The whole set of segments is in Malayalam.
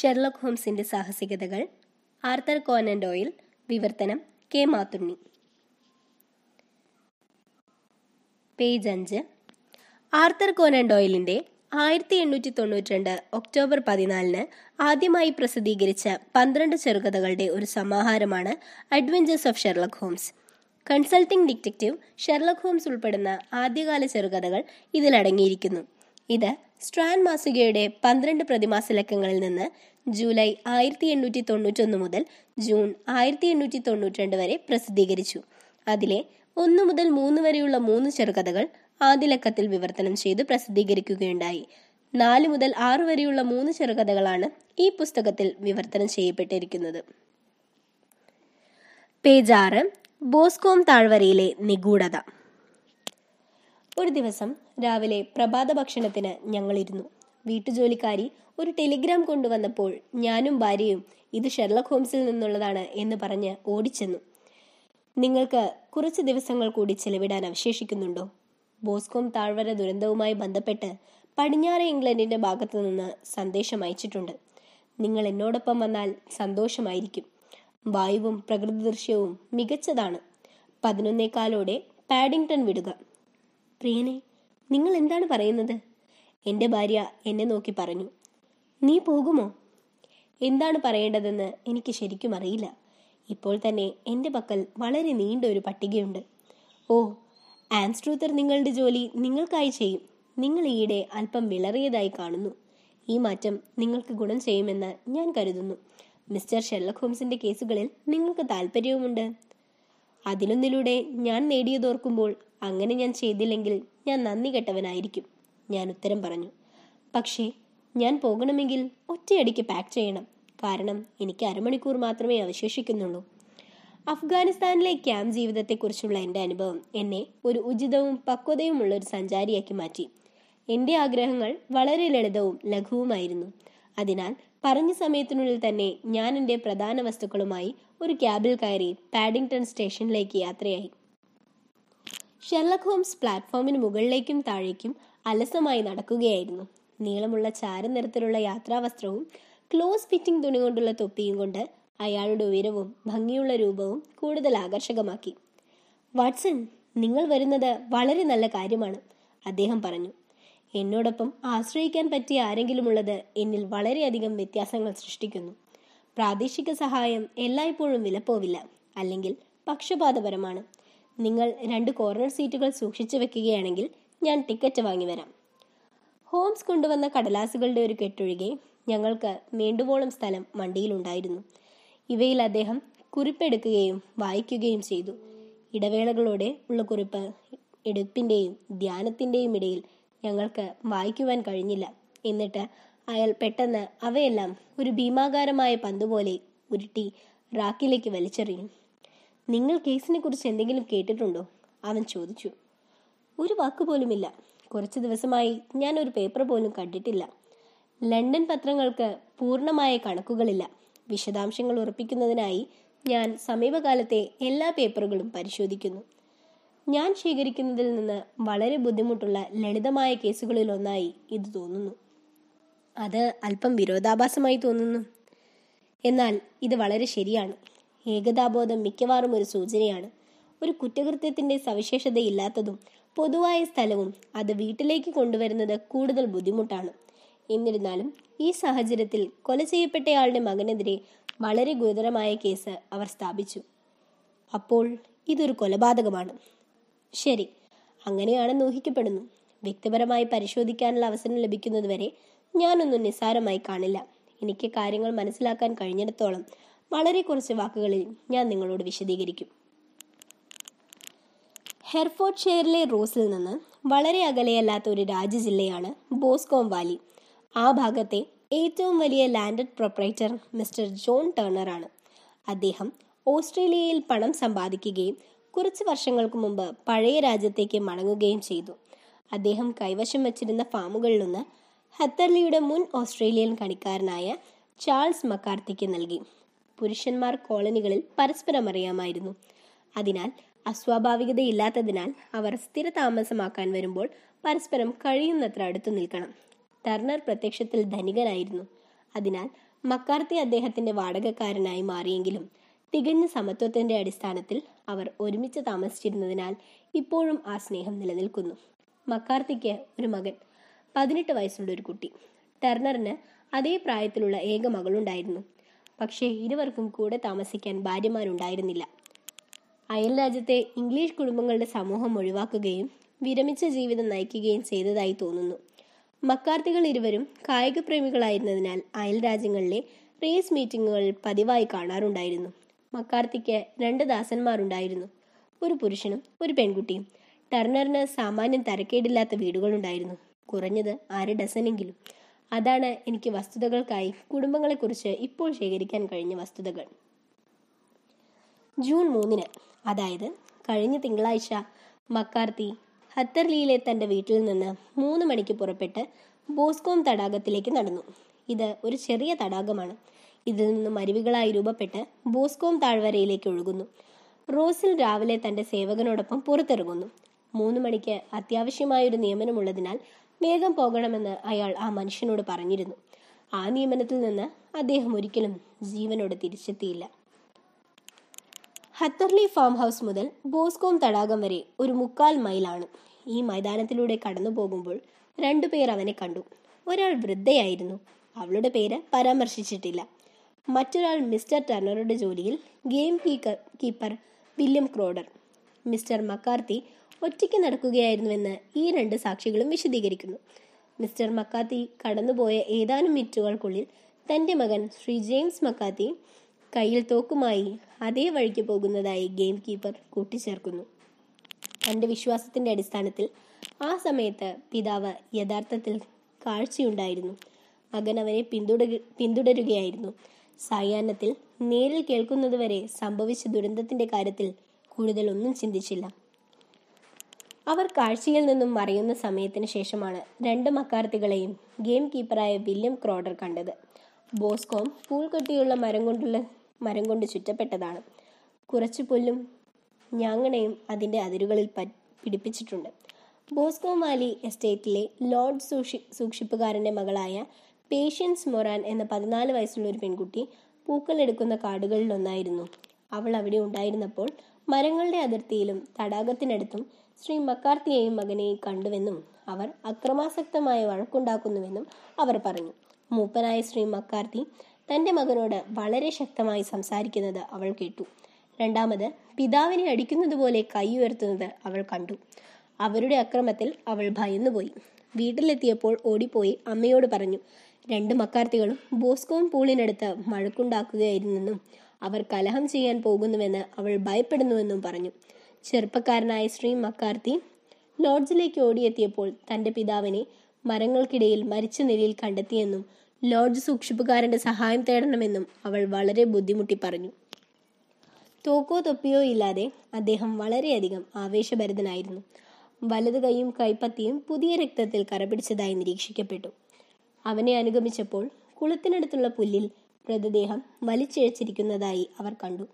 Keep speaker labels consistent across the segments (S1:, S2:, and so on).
S1: ഷെർലക് ഹോംസിന്റെ സാഹസികതകൾ ആർത്തർ കോനൻ ഡോയിൽ വിവർത്തനം കെ മാത്തുണ്ണി. പേജ് അഞ്ച്. ആർത്തർ കോനൻ ഡോയിലിന്റെ ആയിരത്തി എണ്ണൂറ്റി തൊണ്ണൂറ്റി രണ്ട് ഒക്ടോബർ പതിനാലിന് ആദ്യമായി പ്രസിദ്ധീകരിച്ച പന്ത്രണ്ട് ചെറുകഥകളുടെ ഒരു സമാഹാരമാണ് adventures of Sherlock Holmes. Consulting detective Sherlock Holmes ഉൾപ്പെടുന്ന ആദ്യകാല ചെറുകഥകൾ ഇതിലടങ്ങിയിരിക്കുന്നു. ഇത് സ്ട്രാൻ മാസികയുടെ പന്ത്രണ്ട് പ്രതിമാസ ലക്കങ്ങളിൽ നിന്ന് ജൂലൈ ആയിരത്തി എണ്ണൂറ്റി തൊണ്ണൂറ്റൊന്ന് മുതൽ ജൂൺ ആയിരത്തി എണ്ണൂറ്റി തൊണ്ണൂറ്റി രണ്ട് വരെ പ്രസിദ്ധീകരിച്ചു. അതിലെ ഒന്ന് മുതൽ മൂന്ന് വരെയുള്ള മൂന്ന് ചെറുകഥകൾ ആദ്യ ലക്കത്തിൽ വിവർത്തനം ചെയ്ത് പ്രസിദ്ധീകരിക്കുകയുണ്ടായി. നാല് മുതൽ ആറ് വരെയുള്ള മൂന്ന് ചെറുകഥകളാണ് ഈ പുസ്തകത്തിൽ വിവർത്തനം ചെയ്യപ്പെട്ടിരിക്കുന്നത്. പേജ് ആറ് ബോസ്കോം താഴ്വരയിലെ നിഗൂഢത. ഒരു ദിവസം രാവിലെ പ്രഭാത ഭക്ഷണത്തിന് ഞങ്ങളിരുന്നു. വീട്ടുജോലിക്കാരി ഒരു ടെലിഗ്രാം കൊണ്ടുവന്നപ്പോൾ ഞാനും ഭാര്യയും ഇത് ഷെർലക് ഹോംസിൽ നിന്നുള്ളതാണ് എന്ന് പറഞ്ഞ് ഓടിച്ചെന്നു. നിങ്ങൾക്ക് കുറച്ച് ദിവസങ്ങൾ കൂടി ചെലവിടാൻ അവശേഷിക്കുന്നുണ്ടോ? ബോസ്കോം താഴ്വര ദുരന്തവുമായി ബന്ധപ്പെട്ട് പടിഞ്ഞാറ് ഇംഗ്ലണ്ടിന്റെ ഭാഗത്തു നിന്ന് സന്ദേശം അയച്ചിട്ടുണ്ട്. നിങ്ങൾ എന്നോടൊപ്പം വന്നാൽ സന്തോഷമായിരിക്കും. വായുവും പ്രകൃതി ദൃശ്യവും മികച്ചതാണ്. പതിനൊന്നേക്കാലോടെ പാഡിംഗ്ടൺ വിടുക. പ്രിയനെ നിങ്ങൾ എന്താണ് പറയുന്നത്? എന്റെ ഭാര്യ എന്നെ നോക്കി പറഞ്ഞു. നീ പോകുമോ? എന്താണ് പറയേണ്ടതെന്ന് എനിക്ക് ശരിക്കും അറിയില്ല. ഇപ്പോൾ തന്നെ എന്റെ പക്കൽ വളരെ നീണ്ട ഒരു പട്ടികയുണ്ട്. ഓ ആൻസ്ട്രൂത്തർ നിങ്ങളുടെ ജോലി നിങ്ങൾക്കായി ചെയ്യും. നിങ്ങൾ ഈയിടെ അല്പം വിളറിയതായി കാണുന്നു. ഈ മാറ്റം നിങ്ങൾക്ക് ഗുണം ചെയ്യുമെന്ന് ഞാൻ കരുതുന്നു. മിസ്റ്റർ ഷെർലക് ഹോംസിന്റെ കേസുകളിൽ നിങ്ങൾക്ക് താല്പര്യവുമുണ്ട് അതിലൊന്നിലൂടെ ഞാൻ നേടിയതോർക്കുമ്പോൾ അങ്ങനെ ഞാൻ ചെയ്തില്ലെങ്കിൽ ഞാൻ നന്ദി കെട്ടവനായിരിക്കും ഞാൻ ഉത്തരം പറഞ്ഞു. പക്ഷേ ഞാൻ പോകണമെങ്കിൽ ഒറ്റയടിക്ക് പാക്ക് ചെയ്യണം. കാരണം എനിക്ക് അരമണിക്കൂർ മാത്രമേ അവശേഷിക്കുന്നുള്ളൂ. അഫ്ഗാനിസ്ഥാനിലെ ക്യാമ്പ് ജീവിതത്തെക്കുറിച്ചുള്ള എന്റെ അനുഭവം എന്നെ ഒരു ഉചിതവും പക്വതയുമുള്ള ഒരു സഞ്ചാരിയാക്കി മാറ്റി. എന്റെ ആഗ്രഹങ്ങൾ വളരെ ലളിതവും ലഘുവുമായിരുന്നു. അതിനാൽ പറഞ്ഞ സമയത്തിനുള്ളിൽ തന്നെ ഞാൻ എന്റെ പ്രധാന വസ്തുക്കളുമായി ഒരു ക്യാബിൽ കയറി പാഡിംഗ്ടൺ സ്റ്റേഷനിലേക്ക് യാത്രയായി. ഷെർലക് ഹോംസ് പ്ലാറ്റ്ഫോമിന് മുകളിലേക്കും താഴേക്കും അലസമായി നടക്കുകയായിരുന്നു. നീളമുള്ള ചാരനിറത്തിലുള്ള യാത്രാവസ്ത്രവും ക്ലോസ് ഫിറ്റിംഗ് തുണി കൊണ്ടുള്ള തൊപ്പിയും കൊണ്ട് അയാളുടെ ഉയരവും ഭംഗിയുള്ള രൂപവും കൂടുതൽ ആകർഷകമാക്കി. വാട്സൺ നിങ്ങൾ വരുന്നത് വളരെ നല്ല കാര്യമാണ് അദ്ദേഹം പറഞ്ഞു. എന്നോടൊപ്പം ആശ്രയിക്കാൻ പറ്റിയ ആരെങ്കിലും ഉള്ളത് എന്നിൽ വളരെയധികം വ്യത്യാസങ്ങൾ സൃഷ്ടിക്കുന്നു. പ്രാദേശിക സഹായം എല്ലായ്പ്പോഴും വിലപ്പോവില്ല അല്ലെങ്കിൽ പക്ഷപാതപരമാണ്. നിങ്ങൾ രണ്ട് കോർണർ സീറ്റുകൾ സൂക്ഷിച്ചു വെക്കുകയാണെങ്കിൽ ഞാൻ ടിക്കറ്റ് വാങ്ങി വരാം. ഹോംസ് കൊണ്ടുവന്ന കടലാസുകളുടെ ഒരു കെട്ടൊഴികെ ഞങ്ങൾക്ക് വേണ്ടുവോളം സ്ഥലം വണ്ടിയിലുണ്ടായിരുന്നു ഇവയിൽ അദ്ദേഹം കുറിപ്പെടുക്കുകയും വായിക്കുകയും ചെയ്തു. ഇടവേളകളോടെ ഉള്ള കുറിപ്പ് എടുപ്പിന്റെയും ധ്യാനത്തിന്റെയും ഇടയിൽ ഞങ്ങൾക്ക് വായിക്കുവാൻ കഴിഞ്ഞില്ല. എന്നിട്ട് അയാൾ പെട്ടെന്ന് അവയെല്ലാം ഒരു ഭീമാകാരമായ പന്തുപോലെ ഉരുട്ടി റാക്കിലേക്ക് വലിച്ചെറിയും. നിങ്ങൾ കേസിനെ കുറിച്ച് എന്തെങ്കിലും കേട്ടിട്ടുണ്ടോ? അവൻ ചോദിച്ചു. ഒരു വാക്കുപോലുമില്ല കുറച്ച് ദിവസമായി ഞാൻ ഒരു പേപ്പർ പോലും കണ്ടിട്ടില്ല. ലണ്ടൻ പത്രങ്ങൾക്ക് പൂർണമായ കണക്കുകളില്ല. വിശദാംശങ്ങൾ ഉറപ്പിക്കുന്നതിനായി ഞാൻ സമീപകാലത്തെ എല്ലാ പേപ്പറുകളും പരിശോധിക്കുന്നു. ഞാൻ ശേഖരിക്കുന്നതിൽ നിന്ന് വളരെ ബുദ്ധിമുട്ടുള്ള ലളിതമായ കേസുകളിൽ ഒന്നായി ഇത് തോന്നുന്നു. അത് അല്പം വിരോധാഭാസമായി തോന്നുന്നു. എന്നാൽ ഇത് വളരെ ശരിയാണ്. ഏകതാബോധം മിക്കവാറും ഒരു സൂചനയാണ്. ഒരു കുറ്റകൃത്യത്തിന്റെ സവിശേഷതയില്ലാത്തതും പൊതുവായ സ്ഥലവും അത് വീട്ടിലേക്ക് കൊണ്ടുവരുന്നത് കൂടുതൽ ബുദ്ധിമുട്ടാണ്. എന്നിരുന്നാലും ഈ സാഹചര്യത്തിൽ കൊല ചെയ്യപ്പെട്ടയാളുടെ മകനെതിരെ വളരെ ഗുരുതരമായ കേസ് അവർ സ്ഥാപിച്ചു. അപ്പോൾ ഇതൊരു കൊലപാതകമാണ്. ശരി അങ്ങനെയാണെന്ന് ഊഹിക്കപ്പെടുന്നു. വ്യക്തിപരമായി പരിശോധിക്കാനുള്ള അവസരം ലഭിക്കുന്നതുവരെ ഞാനൊന്നും നിസ്സാരമായി കാണില്ല. എനിക്ക് കാര്യങ്ങൾ മനസ്സിലാക്കാൻ കഴിഞ്ഞിടത്തോളം വളരെ കുറച്ച് വാക്കുകളിൽ ഞാൻ നിങ്ങളോട് വിശദീകരിക്കും. ഹെർഫോർഡ് ഷെയറിലെ റോസിൽ നിന്ന് വളരെ അകലെയല്ലാത്ത ഒരു രാജ്യജില്ലയാണ് ബോസ്കോം വാലി. ആ ഭാഗത്തെ ഏറ്റവും വലിയ ലാൻഡഡ് പ്രൊപ്പറേറ്റർ മിസ്റ്റർ ജോൺ ടേണറാണ് അദ്ദേഹം ഓസ്ട്രേലിയയിൽ പണം സമ്പാദിക്കുകയും കുറച്ച് വർഷങ്ങൾക്ക് മുമ്പ് പഴയ രാജ്യത്തേക്ക് മടങ്ങുകയും ചെയ്തു. അദ്ദേഹം കൈവശം വച്ചിരുന്ന ഫാമുകളിലൊന്ന് ഹത്തർലിയുടെ മുൻ ഓസ്ട്രേലിയൻ കണിക്കാരനായ ചാൾസ് മക്കാർത്തിക്ക് നൽകി. പുരുഷന്മാർ കോളനികളിൽ പരസ്പരം അറിയാമായിരുന്നു. അതിനാൽ അസ്വാഭാവികതയില്ലാത്തതിനാൽ അവർ സ്ഥിര താമസമാക്കാൻ വരുമ്പോൾ പരസ്പരം കഴിയുന്നത്ര അടുത്തു നിൽക്കണം. ടർണർ പ്രത്യക്ഷത്തിൽ ധനികനായിരുന്നു. അതിനാൽ മക്കാർത്തി അദ്ദേഹത്തിന്റെ വാടകക്കാരനായി മാറിയെങ്കിലും തികഞ്ഞ സമത്വത്തിന്റെ അടിസ്ഥാനത്തിൽ അവർ ഒരുമിച്ച് താമസിച്ചിരുന്നതിനാൽ ഇപ്പോഴും ആ സ്നേഹം നിലനിൽക്കുന്നു. മക്കാർത്തിക്ക് ഒരു മകൻ പതിനെട്ട് വയസ്സുള്ള ഒരു കുട്ടി. ടെർണറിന് അതേ പ്രായത്തിലുള്ള ഏക മകളുണ്ടായിരുന്നു. പക്ഷേ ഇരുവർക്കും കൂടെ താമസിക്കാൻ ഭാര്യമാരുണ്ടായിരുന്നില്ല. അയൽ രാജ്യത്തെ ഇംഗ്ലീഷ് കുടുംബങ്ങളുടെ സമൂഹം ഒഴിവാക്കുകയും വിരമിച്ച ജീവിതം നയിക്കുകയും ചെയ്തതായി തോന്നുന്നു. മക്കാർത്തികൾ ഇരുവരും കായിക പ്രേമികളായിരുന്നതിനാൽ അയൽ രാജ്യങ്ങളിലെ റേസ് മീറ്റിങ്ങുകൾ പതിവായി കാണാറുണ്ടായിരുന്നു. മക്കാർത്തിക്ക് രണ്ട് ദാസന്മാരുണ്ടായിരുന്നു. ഒരു പുരുഷനും ഒരു പെൺകുട്ടിയും. ടർണറിന് സാമാന്യം തരക്കേടില്ലാത്ത വീടുകളുണ്ടായിരുന്നു. കുറഞ്ഞത് അര ഡസനെങ്കിലും. അതാണ് എനിക്ക് വസ്തുതകൾക്കായി കുടുംബങ്ങളെക്കുറിച്ച് ഇപ്പോൾ ശേഖരിക്കാൻ കഴിഞ്ഞ വസ്തുതകൾ. ജൂൺ മൂന്നിന് അതായത് കഴിഞ്ഞ തിങ്കളാഴ്ച മക്കാർത്തി ഹത്തർലിയിലെ തന്റെ വീട്ടിൽ നിന്ന് മൂന്ന് മണിക്ക് പുറപ്പെട്ട് ബോസ്കോം തടാകത്തിലേക്ക് നടന്നു. ഇത് ഒരു ചെറിയ തടാകമാണ്. ഇതിൽ നിന്ന് അരുവികളായി രൂപപ്പെട്ട് ബോസ്കോം താഴ്വരയിലേക്ക് ഒഴുകുന്നു. റോസിൽ രാവിലെ തന്റെ സേവകനോടൊപ്പം പുറത്തിറങ്ങുന്നു. മൂന്ന് മണിക്ക് അത്യാവശ്യമായൊരു നിയമനമുള്ളതിനാൽ വേഗം പോകണമെന്ന് അയാൾ ആ മനുഷ്യനോട് പറഞ്ഞിരുന്നു. ആ നിയമനത്തിൽ നിന്ന് അദ്ദേഹം ഒരിക്കലും ജീവനോട് തിരിച്ചെത്തിയില്ല. ഹത്തർലി ഫാം ഹൗസ് മുതൽ ബോസ്കോം തടാകം വരെ ഒരു മുക്കാൽ മൈലാണ്. ഈ മൈതാനത്തിലൂടെ കടന്നു പോകുമ്പോൾ രണ്ടുപേർ അവനെ കണ്ടു. ഒരാൾ വൃദ്ധയായിരുന്നു. അവളുടെ പേര് പരാമർശിച്ചിട്ടില്ല. മറ്റൊരാൾ മിസ്റ്റർ ടർണറുടെ ജോലിയിൽ gamekeeper William Crowder. Mister McCarthy ഒറ്റയ്ക്ക് നടക്കുകയായിരുന്നുവെന്ന് ഈ രണ്ട് സാക്ഷികളും വിശദീകരിക്കുന്നു. മിസ്റ്റർ മക്കാത്തി കടന്നുപോയ ഏതാനും മിനിറ്റുകൾക്കുള്ളിൽ തന്റെ മകൻ ശ്രീ ജെയിംസ് മക്കാത്തി കയ്യിൽ തോക്കുമായി അതേ വഴിക്ക് പോകുന്നതായി ഗെയിം കീപ്പർ കൂട്ടിച്ചേർക്കുന്നു. തന്റെ വിശ്വാസത്തിന്റെ അടിസ്ഥാനത്തിൽ ആ സമയത്ത് പിതാവ് യഥാർത്ഥത്തിൽ കാഴ്ചയുണ്ടായിരുന്നു. മകൻ അവനെ പിന്തുട പിന്തുടരുകയായിരുന്നു. സായാഹ്നത്തിൽ നേരിൽ കേൾക്കുന്നതുവരെ സംഭവിച്ച ദുരന്തത്തിന്റെ കാര്യത്തിൽ കൂടുതൽ ഒന്നും ചിന്തിച്ചില്ല. അവർ കാഴ്ചയിൽ നിന്നും മറയുന്ന സമയത്തിന് ശേഷമാണ് രണ്ട് മക്കാർത്തികളെയും ഗെയിം കീപ്പറായ വില്യം ക്രോഡർ കണ്ടത്. ബോസ്കോം പൂൾ കെട്ടിയുള്ള മരം കൊണ്ടുള്ള മരം കൊണ്ട് ചുറ്റപ്പെട്ടതാണ്. കുറച്ചു പുല്ലും ഞാങ്ങണയും അതിന്റെ അതിരുകളിൽ പിടിപ്പിച്ചിട്ടുണ്ട്. ബോസ്കോ വാലി എസ്റ്റേറ്റിലെ ലോർഡ് സൂക്ഷി സൂക്ഷിപ്പുകാരന്റെ മകളായ പേഷ്യൻസ് മൊറാൻ എന്ന പതിനാല് വയസ്സുള്ള ഒരു പെൺകുട്ടി പൂക്കളെടുക്കുന്ന കാടുകളിലൊന്നായിരുന്നു. അവൾ അവിടെ ഉണ്ടായിരുന്നപ്പോൾ മരങ്ങളുടെ അതിർത്തിയിലും തടാകത്തിനടുത്തും ശ്രീ മക്കാർത്തിയെയും മകനെയും കണ്ടുവെന്നും അവർ അക്രമാസക്തമായ വഴക്കുണ്ടാക്കുന്നുവെന്നും അവർ പറഞ്ഞു. മൂപ്പനായ ശ്രീ മക്കാർത്തി തന്റെ മകനോട് വളരെ ശക്തമായി സംസാരിക്കുന്നത് അവൾ കേട്ടു. രണ്ടാമത് പിതാവിനെ അടിക്കുന്നത് പോലെ കൈ ഉയർത്തുന്നത് അവൾ കണ്ടു. അവരുടെ അക്രമത്തിൽ അവൾ ഭയന്നുപോയി. വീട്ടിലെത്തിയപ്പോൾ ഓടിപ്പോയി അമ്മയോട് പറഞ്ഞു രണ്ട് മക്കാർത്തികളും ബോസ്കോം പൂളിനടുത്ത് മഴക്കുണ്ടാക്കുകയായിരുന്നെന്നും അവർ കലഹം ചെയ്യാൻ പോകുന്നുവെന്ന് അവൾ ഭയപ്പെടുന്നുവെന്നും പറഞ്ഞു. ചെറുപ്പക്കാരനായ ശ്രീ മക്കാർത്തി ലോഡ്ജിലേക്ക് ഓടിയെത്തിയപ്പോൾ തന്റെ പിതാവിനെ മരങ്ങൾക്കിടയിൽ മരിച്ച നിലയിൽ കണ്ടെത്തിയെന്നും ലോഡ്ജ് സൂക്ഷിപ്പുകാരന്റെ സഹായം തേടണമെന്നും അവൾ വളരെ ബുദ്ധിമുട്ടി പറഞ്ഞു. തോക്കോ തൊപ്പിയോ ഇല്ലാതെ അദ്ദേഹം വളരെയധികം ആവേശഭരിതനായിരുന്നു. വലതു കൈയും കൈപ്പത്തിയും പുതിയ രക്തത്തിൽ കറപിടിച്ചതായി നിരീക്ഷിക്കപ്പെട്ടു. അവനെ അനുഗമിച്ചപ്പോൾ കുളത്തിനടുത്തുള്ള പുല്ലിൽ മൃതദേഹം വലിച്ചിഴച്ചിരിക്കുന്നതായി അവർ കണ്ടു.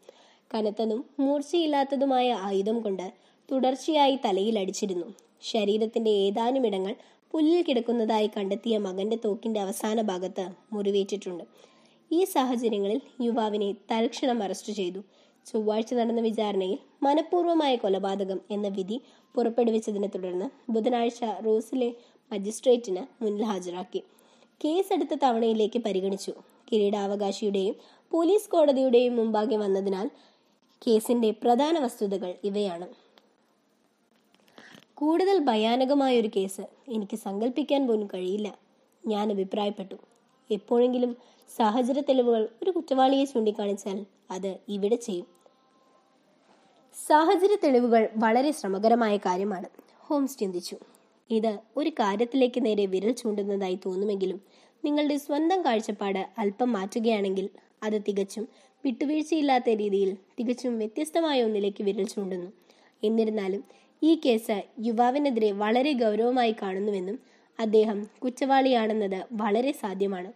S1: കനത്തതും മൂർച്ചയില്ലാത്തതുമായ ആയുധം കൊണ്ട് തുടർച്ചയായി തലയിൽ അടിച്ചിരുന്നു ശരീരത്തിന്റെ ഏതാനും ഇടങ്ങൾ പുല്ലിൽ കിടക്കുന്നതായി കണ്ടെത്തിയ മകന്റെ തോക്കിന്റെ അവസാന ഭാഗത്ത് മുറിവേറ്റിട്ടുണ്ട്. ഈ സാഹചര്യങ്ങളിൽ യുവാവിനെ തൽക്ഷണം അറസ്റ്റ് ചെയ്തു. ചൊവ്വാഴ്ച നടന്ന വിചാരണയിൽ മനഃപൂർവമായ കൊലപാതകം എന്ന വിധി പുറപ്പെടുവിച്ചതിനെ തുടർന്ന് ബുധനാഴ്ച റോസിലെ മജിസ്ട്രേറ്റിന് മുന്നിൽ ഹാജരാക്കി. കേസ് അടുത്ത തവണയിലേക്ക് പരിഗണിച്ചു. കിരീടാവകാശിയുടെയും പോലീസ് കോടതിയുടെയും മുമ്പാകെ വന്നതിനാൽ കേസിന്റെ പ്രധാന വസ്തുതകൾ ഇവയാണ്. കൂടുതൽ ഭയാനകമായ ഒരു കേസ് എനിക്ക് സങ്കല്പിക്കാൻ പോലും കഴിയില്ല. ഞാൻ അഭിപ്രായപ്പെട്ടു. എപ്പോഴെങ്കിലും സാഹചര്യ തെളിവുകൾ ഒരു കുറ്റവാളിയെ ചൂണ്ടിക്കാണിച്ചാൽ അത് ഇവിടെ ചെയ്യും. സാഹചര്യ തെളിവുകൾ വളരെ ശ്രമകരമായ കാര്യമാണ്. ഹോംസ് ചിന്തിച്ചു. ഇത് ഒരു കാര്യത്തിലേക്ക് നേരെ വിരൽ ചൂണ്ടുന്നതായി തോന്നുമെങ്കിലും നിങ്ങളുടെ സ്വന്തം കാഴ്ചപ്പാട് അല്പം മാറ്റുകയാണെങ്കിൽ അത് തികച്ചും വിട്ടുവീഴ്ചയില്ലാത്ത രീതിയിൽ തികച്ചും വ്യത്യസ്തമായ ഒന്നിലേക്ക് വിരൽ ചൂണ്ടുന്നു. എന്നിരുന്നാലും ഈ കേസ് യുവാവിനെതിരെ വളരെ ഗൗരവമായി കാണുന്നുവെന്നും അദ്ദേഹം കുറ്റവാളിയാണെന്നത് വളരെ സാധ്യമാണ്.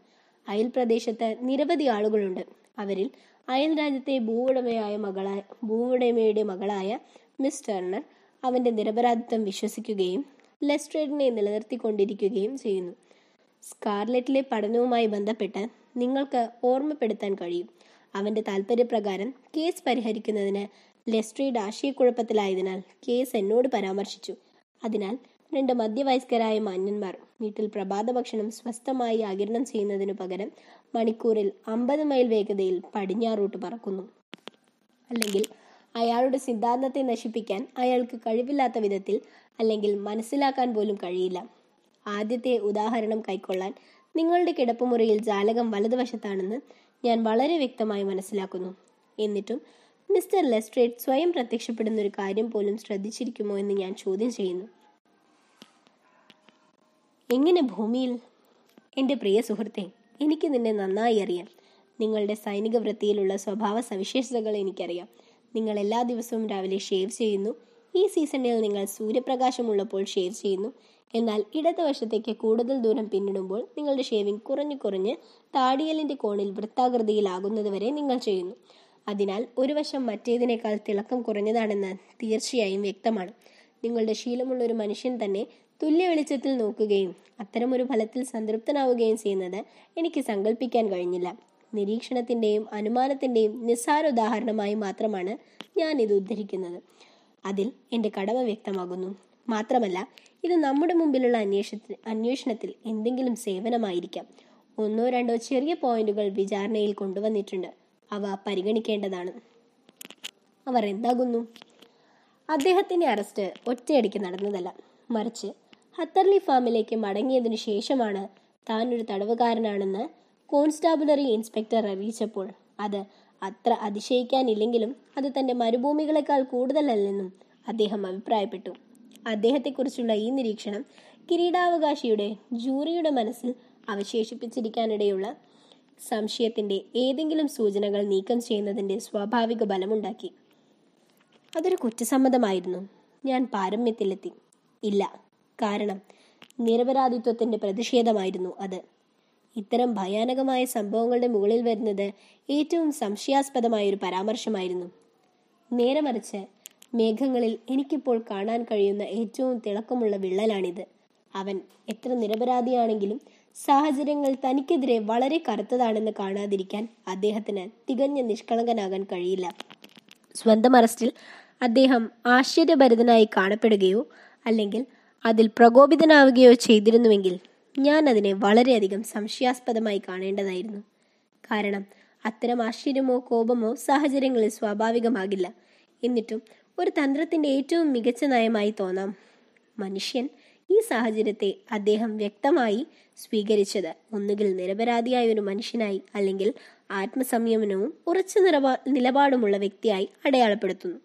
S1: അയൽ പ്രദേശത്ത് നിരവധി ആളുകളുണ്ട്. അവരിൽ അയൽ രാജ്യത്തെ ഭൂവുടമയായ മകളായ ഭൂവുടമയുടെ മകളായ മിസ് ടേർണർ അവന്റെ നിരപരാധിത്വം വിശ്വസിക്കുകയും ലെസ്ട്രേഡിനെ നിലനിർത്തിക്കൊണ്ടിരിക്കുകയും ചെയ്യുന്നു. സ്കാർലെറ്റിലെ പഠനവുമായി ബന്ധപ്പെട്ട് നിങ്ങൾക്ക് ഓർമ്മപ്പെടുത്താൻ കഴിയും. അവന്റെ താല്പര്യപ്രകാരം കേസ് പരിഹരിക്കുന്നതിന് ലെസ്ട്രീഡ് ആശയക്കുഴപ്പത്തിലായതിനാൽ കേസ് എന്നോട് പരാമർശിച്ചു. അതിനാൽ രണ്ട് മധ്യവയസ്കരായ മാന്യന്മാർ വീട്ടിൽ പ്രഭാതഭക്ഷണം സ്വസ്ഥമായി ആകിരണം ചെയ്യുന്നതിനു പകരം മണിക്കൂറിൽ അമ്പത് മൈൽ വേഗതയിൽ പടിഞ്ഞാറോട്ട് പറക്കുന്നു. അല്ലെങ്കിൽ അയാളുടെ സിദ്ധാന്തത്തെ നശിപ്പിക്കാൻ അയാൾക്ക് കഴിവില്ലാത്ത വിധത്തിൽ അല്ലെങ്കിൽ മനസ്സിലാക്കാൻ പോലും കഴിയില്ല. ആദ്യത്തെ ഉദാഹരണം കൈക്കൊള്ളാൻ നിങ്ങളുടെ കിടപ്പുമുറിയിൽ ജാലകം വലതുവശത്താണെന്ന് ഞാൻ വളരെ വ്യക്തമായി മനസ്സിലാക്കുന്നു. എന്നിട്ടും മിസ്റ്റർ ലെസ്ട്രേറ്റ് സ്വയം പ്രത്യക്ഷപ്പെടുന്ന ഒരു കാര്യം പോലും ശ്രദ്ധിച്ചിരിക്കുമോ എന്ന് ഞാൻ ചോദ്യം ചെയ്യുന്നു. എങ്ങനെ ഭൂമിയിൽ? എന്റെ പ്രിയ സുഹൃത്തെ എനിക്ക് നിന്നെ നന്നായി അറിയാം. നിങ്ങളുടെ സൈനിക വൃത്തിയിലുള്ള സ്വഭാവ സവിശേഷതകൾ എനിക്കറിയാം. നിങ്ങൾ എല്ലാ ദിവസവും രാവിലെ ഷേവ് ചെയ്യുന്നു. ഈ സീസണിൽ നിങ്ങൾ സൂര്യപ്രകാശമുള്ളപ്പോൾ ഷേവ് ചെയ്യുന്നു. എന്നാൽ ഇടതുവശത്തേക്ക് കൂടുതൽ ദൂരം പിന്നിടുമ്പോൾ നിങ്ങളുടെ ഷേവിംഗ് കുറഞ്ഞു കുറഞ്ഞ് താടിയലിന്റെ കോണിൽ വൃത്താകൃതിയിലാകുന്നതുവരെ നിങ്ങൾ ചെയ്യുന്നു. അതിനാൽ ഒരു വശം മറ്റേതിനേക്കാൾ തിളക്കം കുറഞ്ഞതാണെന്ന് തീർച്ചയായും വ്യക്തമാണ്. നിങ്ങളുടെ ശീലമുള്ള ഒരു മനുഷ്യൻ തന്നെ തുല്യ വെളിച്ചത്തിൽ നോക്കുകയും അത്തരമൊരു ഫലത്തിൽ സംതൃപ്തനാവുകയും ചെയ്യുന്നത് എനിക്ക് സങ്കല്പിക്കാൻ കഴിഞ്ഞില്ല. നിരീക്ഷണത്തിന്റെയും അനുമാനത്തിന്റെയും നിസ്സാര ഉദാഹരണമായി മാത്രമാണ് ഞാൻ ഇത് ഉദ്ധരിക്കുന്നത്. അതിൽ എന്റെ കടമ വ്യക്തമാകുന്നു. മാത്രമല്ല ഇത് നമ്മുടെ മുമ്പിലുള്ള അന്വേഷണത്തിൽ അന്വേഷണത്തിൽ എന്തെങ്കിലും സേവനമായിരിക്കാം. ഒന്നോ രണ്ടോ ചെറിയ പോയിന്റുകൾ വിചാരണയിൽ കൊണ്ടുവന്നിട്ടുണ്ട്. അവ പരിഗണിക്കേണ്ടതാണ്. അവർ എന്താകുന്നു? അദ്ദേഹത്തിന്റെ അറസ്റ്റ് ഒറ്റയടിക്ക് നടന്നതല്ല. മറിച്ച് ഹത്തർലി ഫാമിലേക്ക് മടങ്ങിയതിനു ശേഷമാണ് താൻ ഒരു തടവുകാരനാണെന്ന് കോൺസ്റ്റാബുലറി ഇൻസ്പെക്ടർ അറിയിച്ചപ്പോൾ അത് അത്ര അതിശയിക്കാനില്ലെങ്കിലും അത് തന്റെ മരുഭൂമികളെക്കാൾ കൂടുതലല്ലെന്നും അദ്ദേഹം അഭിപ്രായപ്പെട്ടു. അദ്ദേഹത്തെക്കുറിച്ചുള്ള ഈ നിരീക്ഷണം കിരീടാവകാശിയുടെ ജൂറിയുടെ മനസ്സിൽ അവശേഷിപ്പിച്ചിരിക്കാനിടയുള്ള സംശയത്തിന്റെ ഏതെങ്കിലും സൂചനകൾ നീക്കം ചെയ്യുന്നതിന്റെ സ്വാഭാവിക ബലമുണ്ടാക്കി അതൊരു കുറ്റസമ്മതമായിരുന്നു. ഞാൻ പാരമ്യത്തിലെത്തി. ഇല്ല. കാരണം നിരപരാധിത്വത്തിന്റെ പ്രതിഷേധമായിരുന്നു അത്. ഇത്തരം ഭയാനകമായ സംഭവങ്ങളുടെ മുകളിൽ വരുന്നത് ഏറ്റവും സംശയാസ്പദമായ ഒരു പരാമർശമായിരുന്നു. നേരെ മറിച്ച് മേഘങ്ങളിൽ എനിക്കിപ്പോൾ കാണാൻ കഴിയുന്ന ഏറ്റവും തിളക്കമുള്ള വിള്ളലാണിത്. അവൻ എത്ര നിരപരാധിയാണെങ്കിലും സാഹചര്യങ്ങൾ തനിക്കെതിരെ വളരെ കറുത്തതാണെന്ന് കാണാതിരിക്കാൻ അദ്ദേഹത്തിന് തികഞ്ഞ നിഷ്കളങ്കനാകാൻ കഴിയില്ല. സ്വന്തം അറസ്റ്റിൽ അദ്ദേഹം ആശ്ചര്യഭരിതനായി കാണപ്പെടുകയോ അല്ലെങ്കിൽ അതിൽ പ്രകോപിതനാവുകയോ ചെയ്തിരുന്നുവെങ്കിൽ ഞാൻ അതിനെ വളരെയധികം സംശയാസ്പദമായി കാണേണ്ടതായിരുന്നു. കാരണം അത്തരം ആശ്ചര്യമോ കോപമോ സാഹചര്യങ്ങളിൽ സ്വാഭാവികമാകില്ല. എന്നിട്ടും ഒരു തന്ത്രത്തിന്റെ ഏറ്റവും മികച്ച നയമായി തോന്നാം. മനുഷ്യൻ ഈ സാഹചര്യത്തെ അദ്ദേഹം വ്യക്തമായി സ്വീകരിച്ചത് ഒന്നുകിൽ നിരപരാധിയായ ഒരു മനുഷ്യനായി അല്ലെങ്കിൽ ആത്മസംയമനവും ഉറച്ച നിലപാ നിലപാടുമുള്ള വ്യക്തിയായി അടയാളപ്പെടുത്തുന്നു.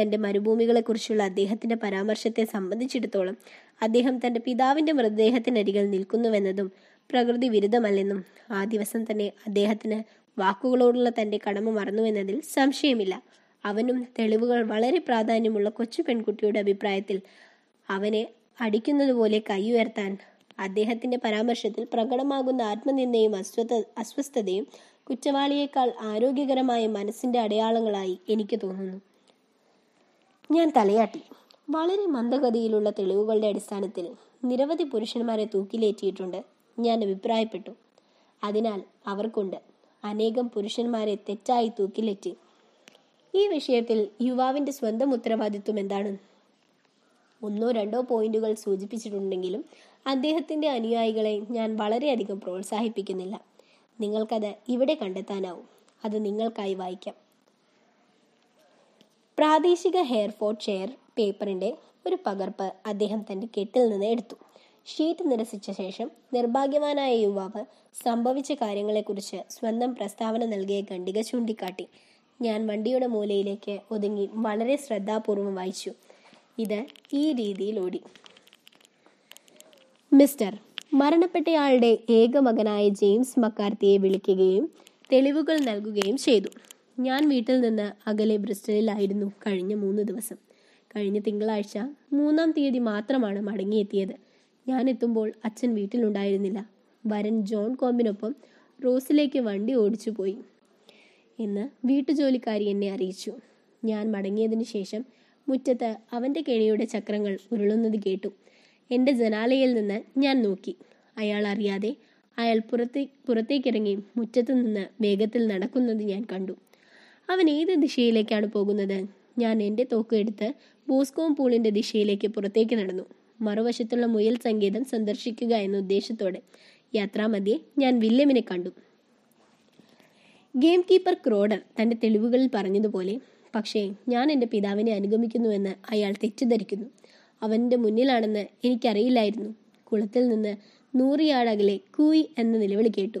S1: തന്റെ മരുഭൂമികളെക്കുറിച്ചുള്ള അദ്ദേഹത്തിന്റെ പരാമർശത്തെ സംബന്ധിച്ചിടത്തോളം അദ്ദേഹം തന്റെ പിതാവിന്റെ മൃതദേഹത്തിനരികിൽ നിൽക്കുന്നുവെന്നതും പ്രകൃതി വിരുദ്ധമല്ലെന്നും ആ ദിവസം തന്നെ അദ്ദേഹത്തിന് വാക്കുകളോടുള്ള തന്റെ കടമ മറന്നുവെന്നതിൽ സംശയമില്ല. അവനും തെളിവുകൾ വളരെ പ്രാധാന്യമുള്ള കൊച്ചു പെൺകുട്ടിയുടെ അഭിപ്രായത്തിൽ അവനെ അടിക്കുന്നതുപോലെ കൈ ഉയർത്താൻ അദ്ദേഹത്തിന്റെ പരാമർശത്തിൽ പ്രകടമാകുന്ന ആത്മനിന്ദയും അസ്വത അസ്വസ്ഥതയും കുറ്റവാളിയേക്കാൾ ആരോഗ്യകരമായ മനസ്സിന്റെ അടയാളങ്ങളായി എനിക്ക് തോന്നുന്നു. ഞാൻ തലയാട്ടി. വളരെ മന്ദഗതിയിലുള്ള തെളിവുകളുടെ അടിസ്ഥാനത്തിൽ നിരവധി പുരുഷന്മാരെ തൂക്കിലേറ്റിയിട്ടുണ്ട്. ഞാൻ അഭിപ്രായപ്പെട്ടു. അതിനാൽ അവർക്കുണ്ട്. അനേകം പുരുഷന്മാരെ തെറ്റായി തൂക്കിലേറ്റി. ഈ വിഷയത്തിൽ യുവാവിന്റെ സ്വന്തം ഉത്തരവാദിത്വം എന്താണ്? ഒന്നോ രണ്ടോ പോയിന്റുകൾ സൂചിപ്പിച്ചിട്ടുണ്ടെങ്കിലും അദ്ദേഹത്തിന്റെ അനുയായികളെ ഞാൻ വളരെയധികം പ്രോത്സാഹിപ്പിക്കുന്നില്ല. നിങ്ങൾക്കത് ഇവിടെ കണ്ടെത്താനാവും. അത് നിങ്ങൾക്കായി വായിക്കാം. പ്രാദേശിക ഹെയർഫോർഡ് ഷെയർ പേപ്പറിന്റെ ഒരു പകർപ്പ് അദ്ദേഹം തന്റെ കെട്ടിൽ നിന്ന് എടുത്തു. ഷീറ്റ് നിരസിച്ച ശേഷം നിർഭാഗ്യവാനായ യുവാവ് സംഭവിച്ച കാര്യങ്ങളെക്കുറിച്ച് സ്വന്തം പ്രസ്താവന നൽകിയ ഖണ്ഡിക ചൂണ്ടിക്കാട്ടി. ഞാൻ വണ്ടിയുടെ മൂലയിലേക്ക് ഒതുങ്ങി വളരെ ശ്രദ്ധാപൂർവം വായിച്ചു. ഇത് ഈ രീതിയിൽ ഓടി. മിസ്റ്റർ മരണപ്പെട്ടയാളുടെ ഏക മകനായ ജെയിംസ് മക്കാർത്തിയെ വിളിക്കുകയും തെളിവുകൾ നൽകുകയും ചെയ്തു. ഞാൻ വീട്ടിൽ നിന്ന് അകലെ ബ്രിസ്റ്റലിലായിരുന്നു കഴിഞ്ഞ മൂന്ന് ദിവസം. കഴിഞ്ഞ തിങ്കളാഴ്ച മൂന്നാം തീയതി മാത്രമാണ് മടങ്ങിയെത്തിയത്. ഞാൻ എത്തുമ്പോൾ അച്ഛൻ വീട്ടിലുണ്ടായിരുന്നില്ല. വരൻ ജോൺ കോമ്പിനൊപ്പം റോസിലേക്ക് വണ്ടി ഓടിച്ചു പോയി എന്ന് വീട്ടുജോലിക്കാരി എന്നെ അറിയിച്ചു. ഞാൻ മടങ്ങിയതിനു ശേഷം മുറ്റത്ത് അവന്റെ കെണിയുടെ ചക്രങ്ങൾ ഉരുളുന്നത് കേട്ടു. എന്റെ ജനാലയിൽ നിന്ന് ഞാൻ നോക്കി. അയാൾ അറിയാതെ അയാൾ പുറത്തേ പുറത്തേക്കിറങ്ങി മുറ്റത്തു നിന്ന് വേഗത്തിൽ നടക്കുന്നത് ഞാൻ കണ്ടു. അവൻ ഏത് ദിശയിലേക്കാണ് പോകുന്നത്? ഞാൻ എന്റെ തോക്ക് എടുത്ത് ബോസ്കോം പൂളിന്റെ ദിശയിലേക്ക് പുറത്തേക്ക് നടന്നു. മറുവശത്തുള്ള മുയൽ സങ്കേതം സന്ദർശിക്കുക എന്ന ഉദ്ദേശത്തോടെ യാത്രാമധ്യേ ഞാൻ വില്യമിനെ കണ്ടു. ഗെയിം കീപ്പർ ക്രോഡർ തന്റെ തെളിവുകളിൽ പറഞ്ഞതുപോലെ പക്ഷേ ഞാൻ എന്റെ പിതാവിനെ അനുഗമിക്കുന്നുവെന്ന് അയാൾ തെറ്റിദ്ധരിക്കുന്നു. അവന്റെ മുന്നിലാണെന്ന് എനിക്കറിയില്ലായിരുന്നു. കുളത്തിൽ നിന്ന് നൂറിയാടകലെ കൂയി എന്ന നിലവിളി കേട്ടു.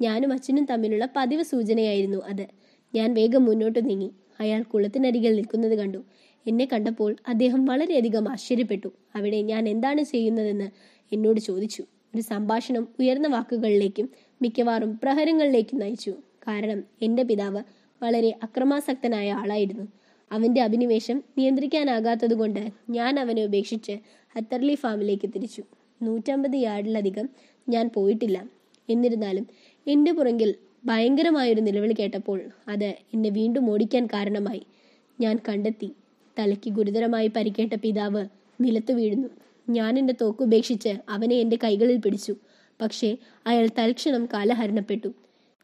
S1: ഞാനും അച്ഛനും തമ്മിലുള്ള പതിവ് സൂചനയായിരുന്നു അത്. ഞാൻ വേഗം മുന്നോട്ട് നീങ്ങി. അയാൾ കുളത്തിനരികിൽ നിൽക്കുന്നത് കണ്ടു. എന്നെ കണ്ടപ്പോൾ അദ്ദേഹം വളരെയധികം ആശ്ചര്യപ്പെട്ടു. അവിടെ ഞാൻ എന്താണ് ചെയ്യുന്നതെന്ന് എന്നോട് ചോദിച്ചു. ഒരു സംഭാഷണം ഉയർന്ന വാക്കുകളിലേക്കും മിക്കവാറും പ്രഹരങ്ങളിലേക്കും നയിച്ചു. കാരണം എന്റെ പിതാവ് വളരെ അക്രമാസക്തനായ ആളായിരുന്നു. അവന്റെ അഭിനിവേശം നിയന്ത്രിക്കാനാകാത്തതുകൊണ്ട് ഞാൻ അവനെ ഉപേക്ഷിച്ച് ഹത്തർലി ഫാമിലേക്ക് തിരിച്ചു. നൂറ്റമ്പത് യാർഡിലധികം ഞാൻ പോയിട്ടില്ല. എന്നിരുന്നാലും എന്റെ പുറകിൽ ഭയങ്കരമായൊരു നിലവിളി കേട്ടപ്പോൾ അത് എന്നെ വീണ്ടും ഓടിക്കാൻ കാരണമായി. ഞാൻ കണ്ടെത്തി. തലയ്ക്ക് ഗുരുതരമായി പരിക്കേറ്റ പിതാവ് നിലത്ത് വീഴുന്നു. ഞാൻ എന്റെ തോക്ക് ഉപേക്ഷിച്ച് അവനെ എന്റെ കൈകളിൽ പിടിച്ചു. പക്ഷേ അയാൾ തൽക്ഷണം കാലഹരണപ്പെട്ടു.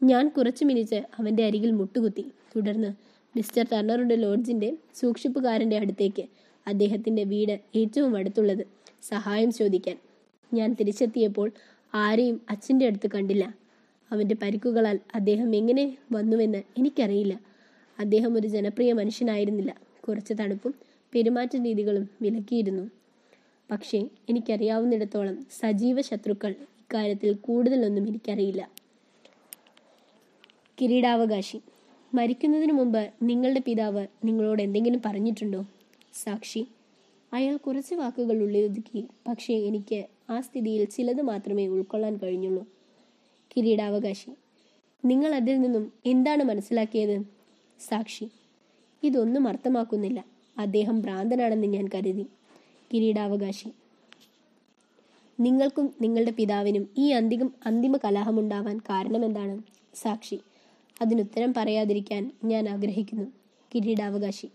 S1: ഞാൻ കുറച്ച് മിനിറ്റ് അവന്റെ അരികിൽ മുട്ടുകുത്തി. തുടർന്ന് മിസ്റ്റർ ടർണറുടെ ലോഡ്ജിന്റെ സൂക്ഷിപ്പുകാരന്റെ അടുത്തേക്ക് അദ്ദേഹത്തിന്റെ വീട് ഏറ്റവും അടുത്തുള്ളത് സഹായം ചോദിക്കാൻ. ഞാൻ തിരിച്ചെത്തിയപ്പോൾ ആരെയും അച്ഛന്റെ അടുത്ത് കണ്ടില്ല. അവന്റെ പരിക്കുകളാൽ അദ്ദേഹം എങ്ങനെ വന്നുവെന്ന് എനിക്കറിയില്ല. അദ്ദേഹം ഒരു ജനപ്രിയ മനുഷ്യനായിരുന്നില്ല. കുറച്ച് തണുപ്പും പെരുമാറ്റ രീതികളും വിലക്കിയിരുന്നു. പക്ഷേ എനിക്കറിയാവുന്നിടത്തോളം സജീവ ശത്രുക്കൾ ഇക്കാര്യത്തിൽ കൂടുതലൊന്നും എനിക്കറിയില്ല. കിരീടാവകാശി. മരിക്കുന്നതിന് മുമ്പ് നിങ്ങളുടെ പിതാവ് നിങ്ങളോട് എന്തെങ്കിലും പറഞ്ഞിട്ടുണ്ടോ? സാക്ഷി അയാൾ കുറച്ച് വാക്കുകൾ ഉള്ളിലൊതുക്കി പക്ഷേ എനിക്ക് ആ സ്ഥിതിയിൽ ചിലത് മാത്രമേ ഉൾക്കൊള്ളാൻ കഴിഞ്ഞുള്ളൂ. കിരീടാവകാശി നിങ്ങൾ അതിൽ നിന്നും എന്താണ് മനസ്സിലാക്കിയത്? സാക്ഷി ഇതൊന്നും അർത്ഥമാക്കുന്നില്ല. അദ്ദേഹം ഭ്രാന്തനാണെന്ന് ഞാൻ കരുതി. കിരീടാവകാശി നിങ്ങൾക്കും നിങ്ങളുടെ പിതാവിനും ഈ അന്തിമ അന്തിമ കലാഹമുണ്ടാവാൻ കാരണമെന്താണ്? സാക്ഷി അതിനുത്തരം പറയാതിരിക്കാൻ ഞാൻ ആഗ്രഹിക്കുന്നു. കിരീടാവകാശി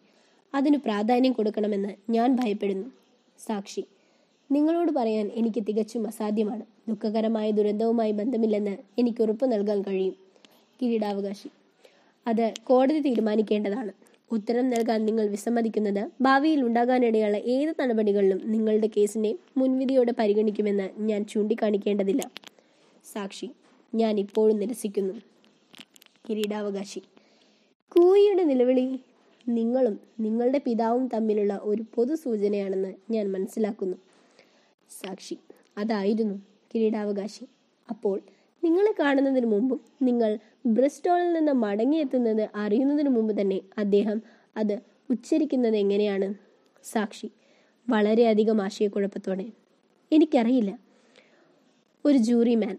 S1: അതിന് പ്രാധാന്യം കൊടുക്കണമെന്ന് ഞാൻ ഭയപ്പെടുന്നു. സാക്ഷി നിങ്ങളോട് പറയാൻ എനിക്ക് തികച്ചും അസാധ്യമാണ്. ദുഃഖകരമായ ദുരന്തവുമായി ബന്ധമില്ലെന്ന് എനിക്ക് ഉറപ്പ് നൽകാൻ കഴിയും. കിരീടാവകാശി അത് കോടതി തീരുമാനിക്കേണ്ടതാണ്. ഉത്തരം നൽകാൻ നിങ്ങൾ വിസമ്മതിക്കുന്നത് ഭാവിയിൽ ഉണ്ടാകാനിടയുള്ള ഏത് നടപടികളിലും നിങ്ങളുടെ കേസിനെ മുൻവിധിയോടെ പരിഗണിക്കുമെന്ന് ഞാൻ ചൂണ്ടിക്കാണിക്കേണ്ടതില്ല. സാക്ഷി ഞാൻ ഇപ്പോഴും നിരസിക്കുന്നു. കിരീടാവകാശി. കൂയിയുടെ നിലവിളി നിങ്ങളും നിങ്ങളുടെ പിതാവും തമ്മിലുള്ള ഒരു പൊതു സൂചനയാണെന്ന് ഞാൻ മനസ്സിലാക്കുന്നു. സാക്ഷി അതായിരുന്നു കിരീടാവകാശി. അപ്പോൾ നിങ്ങളെ കാണുന്നതിന് മുമ്പും നിങ്ങൾ ബ്രിസ്റ്റോളിൽ നിന്ന് മടങ്ങിയെത്തുന്നത് അറിയുന്നതിന് മുമ്പ് തന്നെ അദ്ദേഹം അത് ഉച്ചരിക്കുന്നത് എങ്ങനെയാണ്? സാക്ഷി വളരെയധികം ആശയക്കുഴപ്പത്തോടെ. എനിക്കറിയില്ല. ഒരു ജൂറിമാൻ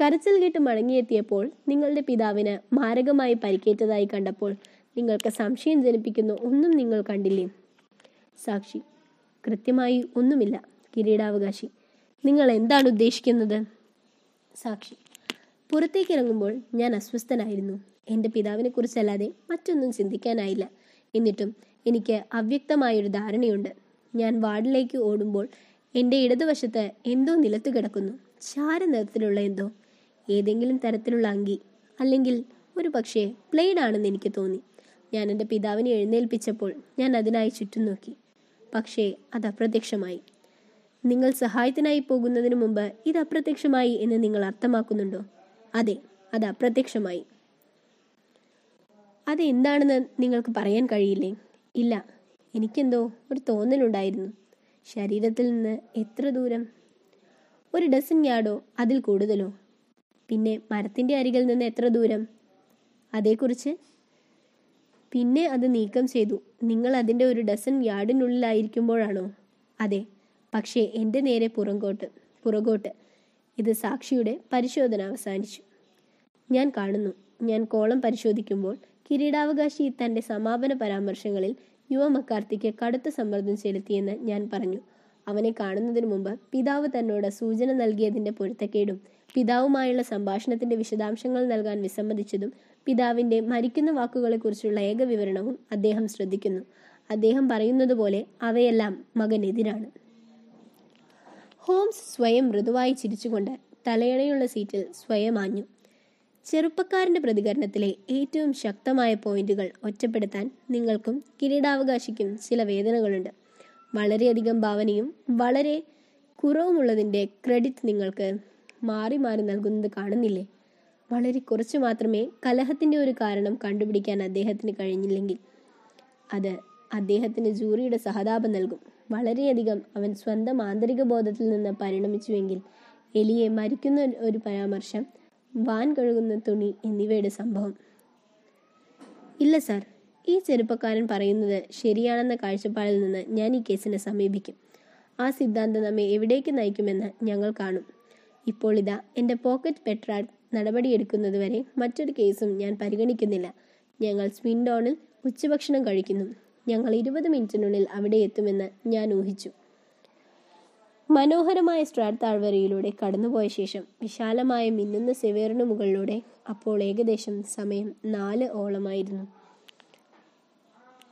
S1: കരച്ചിൽ കേട്ട് മടങ്ങിയെത്തിയപ്പോൾ നിങ്ങളുടെ പിതാവിന് മാരകമായി പരിക്കേറ്റതായി കണ്ടപ്പോൾ നിങ്ങൾക്ക് സംശയം ജനിപ്പിക്കുന്ന ഒന്നും നിങ്ങൾ കണ്ടില്ലേ? സാക്ഷി കൃത്യമായി ഒന്നുമില്ല കിരീടാവകാശി. നിങ്ങൾ എന്താണ് ഉദ്ദേശിക്കുന്നത്? സാക്ഷി പുറത്തേക്ക് ഇറങ്ങുമ്പോൾ ഞാൻ അസ്വസ്ഥനായിരുന്നു. എന്റെ പിതാവിനെ കുറിച്ചല്ലാതെ മറ്റൊന്നും ചിന്തിക്കാനായില്ല. എന്നിട്ടും എനിക്ക് അവ്യക്തമായൊരു ധാരണയുണ്ട്. ഞാൻ വാർഡിലേക്ക് ഓടുമ്പോൾ എന്റെ ഇടതുവശത്ത് എന്തോ നിലത്തു കിടക്കുന്നു. ചാര നിറത്തിലുള്ള എന്തോ. ഏതെങ്കിലും തരത്തിലുള്ള അങ്കി അല്ലെങ്കിൽ ഒരു പക്ഷേ പ്ലേഡ് ആണെന്ന് എനിക്ക് തോന്നി. ഞാൻ എന്റെ പിതാവിനെ എഴുന്നേൽപ്പിച്ചപ്പോൾ ഞാൻ അതിനായി ചുറ്റും നോക്കി. പക്ഷേ അത് അപ്രത്യക്ഷമായി. നിങ്ങൾ സഹായത്തിനായി പോകുന്നതിന് മുമ്പ് ഇത് അപ്രത്യക്ഷമായി എന്ന് നിങ്ങൾ അർത്ഥമാക്കുന്നുണ്ടോ? അതെ അത് അപ്രത്യക്ഷമായി. അത് എന്താണെന്ന് നിങ്ങൾക്ക് പറയാൻ കഴിയില്ലേ? ഇല്ല എനിക്കെന്തോ ഒരു തോന്നലുണ്ടായിരുന്നു. ശരീരത്തിൽ നിന്ന് എത്ര ദൂരം? ഒരു ഡസൻ യാർഡോ അതിൽ കൂടുതലോ? പിന്നെ മരത്തിന്റെ അരികിൽ നിന്ന് എത്ര ദൂരം? അതേക്കുറിച്ച് പിന്നെ അത് നീക്കം ചെയ്തു. നിങ്ങൾ അതിന്റെ ഒരു ഡസൻ യാർഡിനുള്ളിലായിരിക്കുമ്പോഴാണോ? അതെ പക്ഷേ എന്റെ നേരെ പുറങ്കോട്ട് പുറകോട്ട്. ഇത് സാക്ഷിയുടെ പരിശോധന അവസാനിച്ചു. ഞാൻ കാണുന്നു. ഞാൻ കോളം പരിശോധിക്കുമ്പോൾ കിരീടാവകാശി തന്റെ സമാപന പരാമർശങ്ങളിൽ യുവ മക്കാർത്തിക്ക് കടുത്ത സമ്മർദ്ദം ചെലുത്തിയെന്ന് ഞാൻ പറഞ്ഞു. അവനെ കാണുന്നതിന് മുമ്പ് പിതാവ് തന്നോട് സൂചന നൽകിയതിന്റെ പൊരുത്തക്കേടും പിതാവുമായുള്ള സംഭാഷണത്തിന്റെ വിശദാംശങ്ങൾ നൽകാൻ വിസമ്മതിച്ചതും പിതാവിന്റെ മരിക്കുന്ന വാക്കുകളെക്കുറിച്ചുള്ള ഏക വിവരണവും അദ്ദേഹം ശ്രദ്ധിക്കുന്നു. അദ്ദേഹം പറയുന്നത് പോലെ അവയെല്ലാം മകനെതിരാണ്. ഹോംസ് സ്വയം മൃദുവായി ചിരിച്ചുകൊണ്ട് തലയണയുള്ള സീറ്റിൽ സ്വയം ആഞ്ഞു. ചെറുപ്പക്കാരന്റെ പ്രതികരണത്തിലെ ഏറ്റവും ശക്തമായ പോയിന്റുകൾ ഒറ്റപ്പെടുത്താൻ നിങ്ങൾക്കും കിരീടാവകാശിക്കും ചില വേദനകളുണ്ട്. വളരെയധികം ഭാവനയും വളരെ കുറവുമുള്ളതിന്റെ ക്രെഡിറ്റ് നിങ്ങൾക്ക് മാറി മാറി നൽകുന്നത് കാണുന്നില്ലേ? വളരെ കുറച്ച് മാത്രമേ കലഹത്തിന്റെ ഒരു കാരണം കണ്ടുപിടിക്കാൻ അദ്ദേഹത്തിന് കഴിഞ്ഞില്ലെങ്കിൽ. അത് അദ്ദേഹത്തിന് ജൂറിയുടെ സഹതാപം നൽകും. വളരെയധികം അവൻ സ്വന്തം ആന്തരിക ബോധത്തിൽ നിന്ന് പരിണമിച്ചുവെങ്കിൽ എലിയെ മരിക്കുന്ന ഒരു പരാമർശം വാൻ കഴുകുന്ന തുണി എന്നിവയുടെ സംഭവം. ഇല്ല സർ ഈ ചെറുപ്പക്കാരൻ പറയുന്നത് ശരിയാണെന്ന കാഴ്ചപ്പാടിൽ നിന്ന് ഞാൻ ഈ കേസിനെ സമീപിക്കും. ആ സിദ്ധാന്തം നമ്മെ എവിടേക്ക് നയിക്കുമെന്ന് ഞങ്ങൾ കാണും. ഇപ്പോൾ ഇതാ എന്റെ പോക്കറ്റ് പെട്രാഡ് നടപടിയെടുക്കുന്നതുവരെ മറ്റൊരു കേസും ഞാൻ പരിഗണിക്കുന്നില്ല. ഞങ്ങൾ സ്വിൻഡോണിൽ ഉച്ചഭക്ഷണം കഴിക്കുന്നു. ഞങ്ങൾ ഇരുപത് മിനിറ്റിനുള്ളിൽ അവിടെ എത്തുമെന്ന് ഞാൻ ഊഹിച്ചു. മനോഹരമായ സ്ട്രാഡ് താഴ്വരയിലൂടെ കടന്നുപോയ ശേഷം വിശാലമായ മിന്നുന്ന സെവേറിന് മുകളിലൂടെ അപ്പോൾ ഏകദേശം സമയം നാല് ഓളമായിരുന്നു.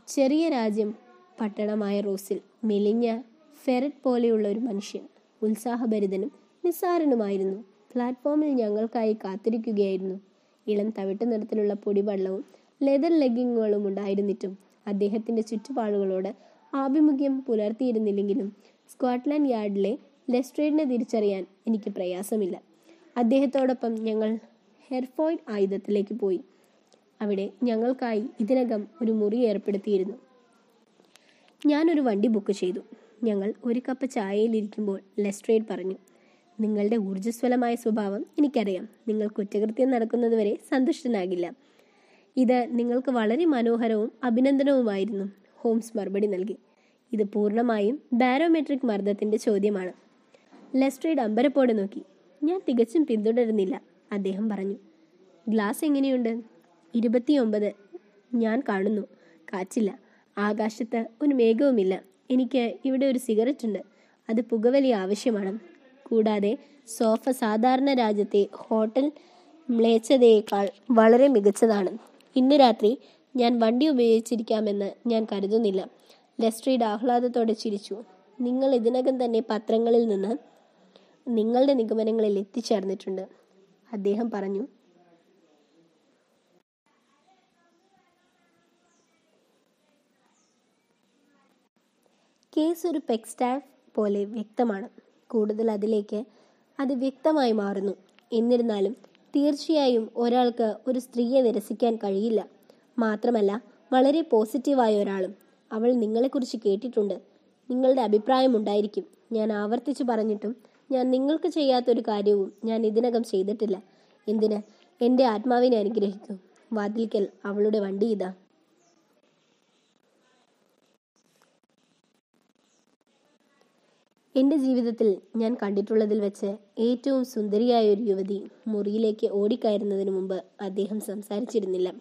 S1: ചെറിയ രാജ്യം പട്ടണമായ റോസിൽ മെലിഞ്ഞ ഫെററ്റ് പോലെയുള്ള ഒരു മനുഷ്യൻ ഉത്സാഹഭരിതനും നിസ്സാരനുമായിരുന്നു. പ്ലാറ്റ്ഫോമിൽ ഞങ്ങൾക്കായി കാത്തിരിക്കുകയായിരുന്നു. ഇളം തവിട്ട് നിറത്തിലുള്ള പൊടിവെള്ളവും ലെതർ ലെഗിങ്ങുകളും ഉണ്ടായിരുന്നിട്ടും അദ്ദേഹത്തിന്റെ ചുറ്റുപാടുകളോട് ആഭിമുഖ്യം പുലർത്തിയിരുന്നില്ലെങ്കിലും സ്കോട്ട്ലാൻഡ് യാർഡിലെ ലെസ്ട്രേഡിനെ തിരിച്ചറിയാൻ എനിക്ക് പ്രയാസമില്ല. അദ്ദേഹത്തോടൊപ്പം ഞങ്ങൾ ഹെർഫോയിഡ് ആയുധത്തിലേക്ക് പോയി. അവിടെ ഞങ്ങൾക്കായി ഇതിനകം ഒരു മുറി ഏർപ്പെടുത്തിയിരുന്നു. ഞാനൊരു വണ്ടി ബുക്ക് ചെയ്തു. ഞങ്ങൾ ഒരു കപ്പ് ചായയിലിരിക്കുമ്പോൾ ലെസ്ട്രേഡ് പറഞ്ഞു നിങ്ങളുടെ ഊർജസ്വലമായ സ്വഭാവം എനിക്കറിയാം. നിങ്ങൾ കുറ്റകൃത്യം നടക്കുന്നതുവരെ സന്തുഷ്ടനാകില്ല. ഇത് നിങ്ങൾക്ക് വളരെ മനോഹരവും അഭിനന്ദനവുമായിരുന്നു. ഹോംസ് മറുപടി നൽകി. ഇത് പൂർണമായും ബാരോമെട്രിക് മർദ്ദത്തിന്റെ ചോദ്യമാണ്. ലെസ്ട്രേഡ് അമ്പരപ്പോടെ നോക്കി. ഞാൻ തികച്ചും പിന്തുടരുന്നില്ല അദ്ദേഹം പറഞ്ഞു. ഗ്ലാസ് എങ്ങനെയുണ്ട്? ഇരുപത്തിയൊമ്പത്. ഞാൻ കാണുന്നു. കാച്ചില്ല. ആകാശത്ത് ഒരു മേഘവുമില്ല. എനിക്ക് ഇവിടെ ഒരു സിഗരറ്റ് ഉണ്ട് അത് പുകവലി ആവശ്യമാണ്. കൂടാതെ സോഫ സാധാരണ രാജ്യത്തെ ഹോട്ടൽ മ്ലേച്ഛതയേക്കാൾ വളരെ മികച്ചതാണ്. ഇന്ന് രാത്രി ഞാൻ വണ്ടി ഉപയോഗിച്ചിരിക്കാമെന്ന് ഞാൻ കരുതുന്നില്ല. ലെസ്ട്രീഡ് ആഹ്ലാദത്തോടെ ചിരിച്ചു. നിങ്ങൾ ഇതിനകം തന്നെ പത്രങ്ങളിൽ നിന്ന് നിങ്ങളുടെ നിഗമനങ്ങളിൽ എത്തിച്ചേർന്നിട്ടുണ്ട്. അദ്ദേഹം പറഞ്ഞു. കേസ് ഒരു പെക്സ്റ്റാഫ് പോലെ വ്യക്തമാണ്. കൂടുതൽ അതിലേക്ക് അത് വ്യക്തമായി മാറുന്നു. എന്നിരുന്നാലും തീർച്ചയായും ഒരാൾക്ക് ഒരു സ്ത്രീയെ നിരസിക്കാൻ കഴിയില്ല. മാത്രമല്ല വളരെ പോസിറ്റീവായ ഒരാളും അവൾ നിങ്ങളെക്കുറിച്ച് കേട്ടിട്ടുണ്ട്. നിങ്ങളുടെ അഭിപ്രായം ഉണ്ടായിരിക്കും. ഞാൻ ആവർത്തിച്ചു പറഞ്ഞിട്ടും ഞാൻ നിങ്ങൾക്ക് ചെയ്യാത്തൊരു കാര്യവും ഞാൻ ഇതിനകം ചെയ്തിട്ടില്ല. എന്തിന്? എന്റെ ആത്മാവിനെ അനുഗ്രഹിക്കും. വാതിൽക്കൽ അവളുടെ വണ്ടി ഇതാ. എന്റെ ജീവിതത്തിൽ ഞാൻ കണ്ടിട്ടുള്ളതിൽ വെച്ച് ഏറ്റവും സുന്ദരിയായ ഒരു യുവതി മുറിയിലേക്ക് ഓടിക്കയറുന്നതിന് മുമ്പ് അദ്ദേഹം സംസാരിച്ചിരുന്നില്ല.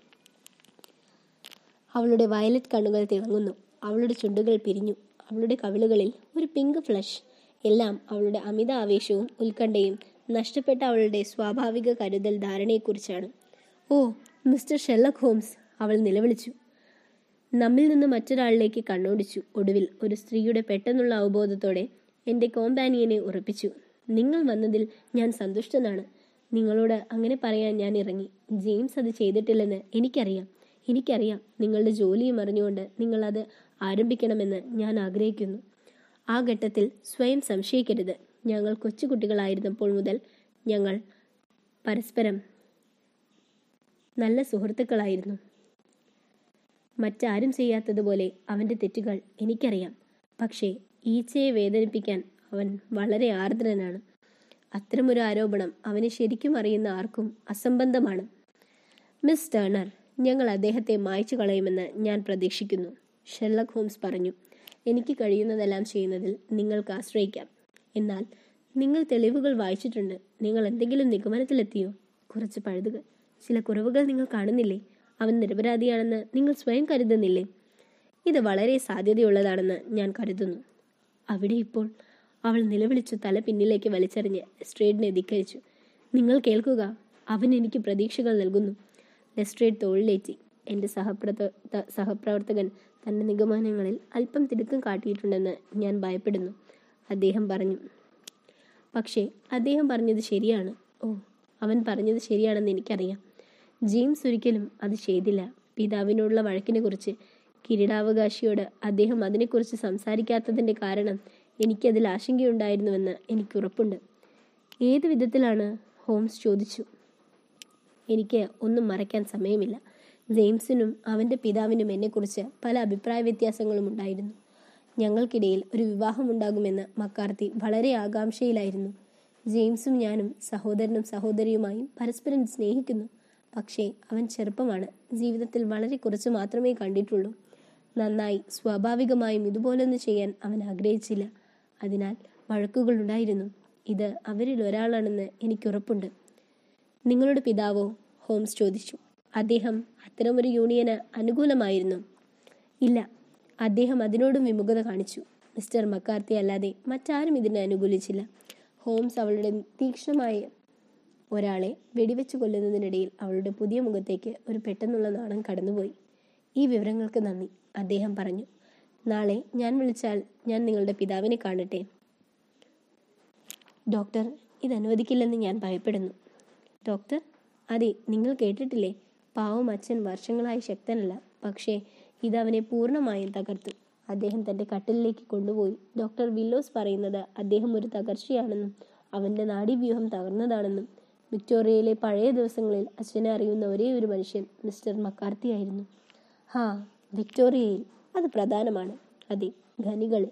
S1: അവളുടെ വയലറ്റ് കണ്ണുകൾ തിളങ്ങുന്നു. അവളുടെ ചുണ്ടുകൾ പിരിഞ്ഞു. അവളുടെ കവിളുകളിൽ ഒരു പിങ്ക് ഫ്ലഷ്. എല്ലാം അവളുടെ അമിത ആവേശവും ഉത്കണ്ഠയും നഷ്ടപ്പെട്ട അവളുടെ സ്വാഭാവിക കരുതൽ ധാരണയെക്കുറിച്ചാണ്. ഓ മിസ്റ്റർ ഷെല്ലക് ഹോംസ് അവൾ നിലവിളിച്ചു. നമ്മിൽ നിന്ന് മറ്റൊരാളിലേക്ക് കണ്ണോടിച്ചു. ഒടുവിൽ ഒരു സ്ത്രീയുടെ പെട്ടെന്നുള്ള അവബോധത്തോടെ എന്റെ കോമ്പാനിയനെ ഉറപ്പിച്ചു. നിങ്ങൾ വന്നതിൽ ഞാൻ സന്തുഷ്ടനാണ്. നിങ്ങളോട് അങ്ങനെ പറയാൻ ഞാൻ ഇറങ്ങി. ജെയിംസ് അത് ചെയ്തിട്ടില്ലെന്ന് എനിക്കറിയാം. എനിക്കറിയാം നിങ്ങളുടെ ജോലിയും അറിഞ്ഞുകൊണ്ട് അത് ആരംഭിക്കണമെന്ന് ഞാൻ ആഗ്രഹിക്കുന്നു. ആ ഘട്ടത്തിൽ സ്വയം സംശയിക്കരുത്. ഞങ്ങൾ കൊച്ചുകുട്ടികളായിരുന്നപ്പോൾ മുതൽ ഞങ്ങൾ പരസ്പരം നല്ല സുഹൃത്തുക്കളായിരുന്നു. മറ്റാരും ചെയ്യാത്തതുപോലെ അവന്റെ തെറ്റുകൾ എനിക്കറിയാം. പക്ഷേ ഈച്ചയെ വേദനിപ്പിക്കാൻ അവൻ വളരെ ആർദ്രനാണ്. അത്തരമൊരു ആരോപണം അവനെ ശരിക്കും അറിയുന്ന ആർക്കും അസംബന്ധമാണ്. മിസ് ടേണർ ഞങ്ങൾ അദ്ദേഹത്തെ മായ്ച്ചു കളയുമെന്ന് ഞാൻ പ്രതീക്ഷിക്കുന്നു ഷെർലക് ഹോംസ് പറഞ്ഞു. എനിക്ക് കഴിയുന്നതെല്ലാം ചെയ്യുന്നതിൽ നിങ്ങൾക്ക് ആശ്രയിക്കാം. എന്നാൽ നിങ്ങൾ തെളിവുകൾ വായിച്ചിട്ടുണ്ട്. നിങ്ങൾ എന്തെങ്കിലും നിഗമനത്തിലെത്തിയോ? കുറച്ച് പഴുതുകൾ ചില കുറവുകൾ നിങ്ങൾ കാണുന്നില്ലേ? അവൻ നിരപരാധിയാണെന്ന് നിങ്ങൾ സ്വയം കരുതുന്നില്ലേ? ഇത് വളരെ സാധ്യതയുള്ളതാണെന്ന് ഞാൻ കരുതുന്നു. അവിടെ ഇപ്പോൾ അവൾ നിലവിളിച്ചു തല പിന്നിലേക്ക് വലിച്ചെറിഞ്ഞ് ലെസ്ട്രേഡിനെ ധിക്കരിച്ചു. നിങ്ങൾ കേൾക്കുക. അവൻ എനിക്ക് പ്രതീക്ഷകൾ നൽകുന്നു. ലെസ്ട്രേഡ് തോളിലേറ്റി എന്റെ സഹപ്രത സഹപ്രവർത്തകൻ തന്റെ നിഗമനങ്ങളിൽ അല്പം തിടുക്കം കാട്ടിയിട്ടുണ്ടെന്ന് ഞാൻ ഭയപ്പെടുന്നു അദ്ദേഹം പറഞ്ഞു. പക്ഷേ അദ്ദേഹം പറഞ്ഞത് ശരിയാണ്. ഓ അവൻ പറഞ്ഞത് ശരിയാണെന്ന് എനിക്കറിയാം. ജെയിംസ് ഒരിക്കലും അത് ചെയ്തില്ല. പിതാവിനോടുള്ള വഴക്കിനെക്കുറിച്ച് കിരീടാവകാശിയോട് അദ്ദേഹം അതിനെക്കുറിച്ച് സംസാരിക്കാത്തതിന്റെ കാരണം എനിക്കതിൽ ആശങ്കയുണ്ടായിരുന്നുവെന്ന് എനിക്ക് ഉറപ്പുണ്ട് ഏത് വിധത്തിലാണ് ഹോംസ് ചോദിച്ചു. എനിക്ക് ഒന്നും മറയ്ക്കാൻ സമയമില്ല. ജെയിംസിനും അവന്റെ പിതാവിനും എന്നെക്കുറിച്ച് പല അഭിപ്രായ വ്യത്യാസങ്ങളും ഉണ്ടായിരുന്നു. ഞങ്ങൾക്കിടയിൽ ഒരു വിവാഹമുണ്ടാകുമെന്ന് മക്കാർത്തി വളരെ ആകാംക്ഷയിലായിരുന്നു. ജെയിംസും ഞാനും സഹോദരനും സഹോദരിയുമായും പരസ്പരം സ്നേഹിക്കുന്നു. പക്ഷേ അവൻ ചെറുപ്പമാണ്. ജീവിതത്തിൽ വളരെ കുറച്ച് മാത്രമേ കണ്ടിട്ടുള്ളൂ. നന്നായി സ്വാഭാവികമായും ഇതുപോലൊന്നും ചെയ്യാൻ അവൻ ആഗ്രഹിച്ചില്ല. അതിനാൽ വഴക്കുകളുണ്ടായിരുന്നു ഇത് അവരിൽ ഒരാളാണെന്ന് എനിക്കുറപ്പുണ്ട് നിങ്ങളുടെ പിതാവോ? ഹോംസ് ചോദിച്ചു. അദ്ദേഹം അത്തരമൊരു യൂണിയന് അനുകൂലമായിരുന്നു. ഇല്ല അദ്ദേഹം അതിനോടും വിമുഖത കാണിച്ചു. മിസ്റ്റർ മക്കാർത്തി അല്ലാതെ മറ്റാരും ഇതിനെ അനുകൂലിച്ചില്ല. ഹോംസ് അവളുടെ തീക്ഷ്ണമായ ഒരാളെ വെടിവെച്ചു കൊല്ലുന്നതിനിടയിൽ അവളുടെ പുതിയ മുഖത്തേക്ക് ഒരു പെട്ടെന്നുള്ള നാണം കടന്നുപോയി. ഈ വിവരങ്ങൾക്ക് നന്ദി. അദ്ദേഹം പറഞ്ഞു നാളെ ഞാൻ വിളിച്ചാൽ ഞാൻ നിങ്ങളുടെ പിതാവിനെ കാണട്ടെ. ഡോക്ടർ ഇത് അനുവദിക്കില്ലെന്ന് ഞാൻ ഭയപ്പെടുന്നു. ഡോക്ടർ അതെ നിങ്ങൾ കേട്ടിട്ടില്ലേ? പാവം അച്ഛൻ വർഷങ്ങളായി ശക്തനല്ല പക്ഷേ ഇത് അവനെ പൂർണമായും തകർത്തു. അദ്ദേഹം തന്റെ കട്ടിലിലേക്ക് കൊണ്ടുപോയി. ഡോക്ടർ വില്ലോസ് പറയുന്നത് അദ്ദേഹം ഒരു തകർച്ചയാണെന്നും അവന്റെ നാഡീവ്യൂഹം തകർന്നതാണെന്നും വിക്ടോറിയയിലെ പഴയ ദിവസങ്ങളിൽ അച്ഛനെ അറിയുന്ന ഒരേ ഒരു മനുഷ്യൻ മിസ്റ്റർ മക്കാർത്തി ആയിരുന്നു ഹാ വിക്ടോറിയയിൽ. അത് പ്രധാനമാണ്. അതെ ഖനികൾ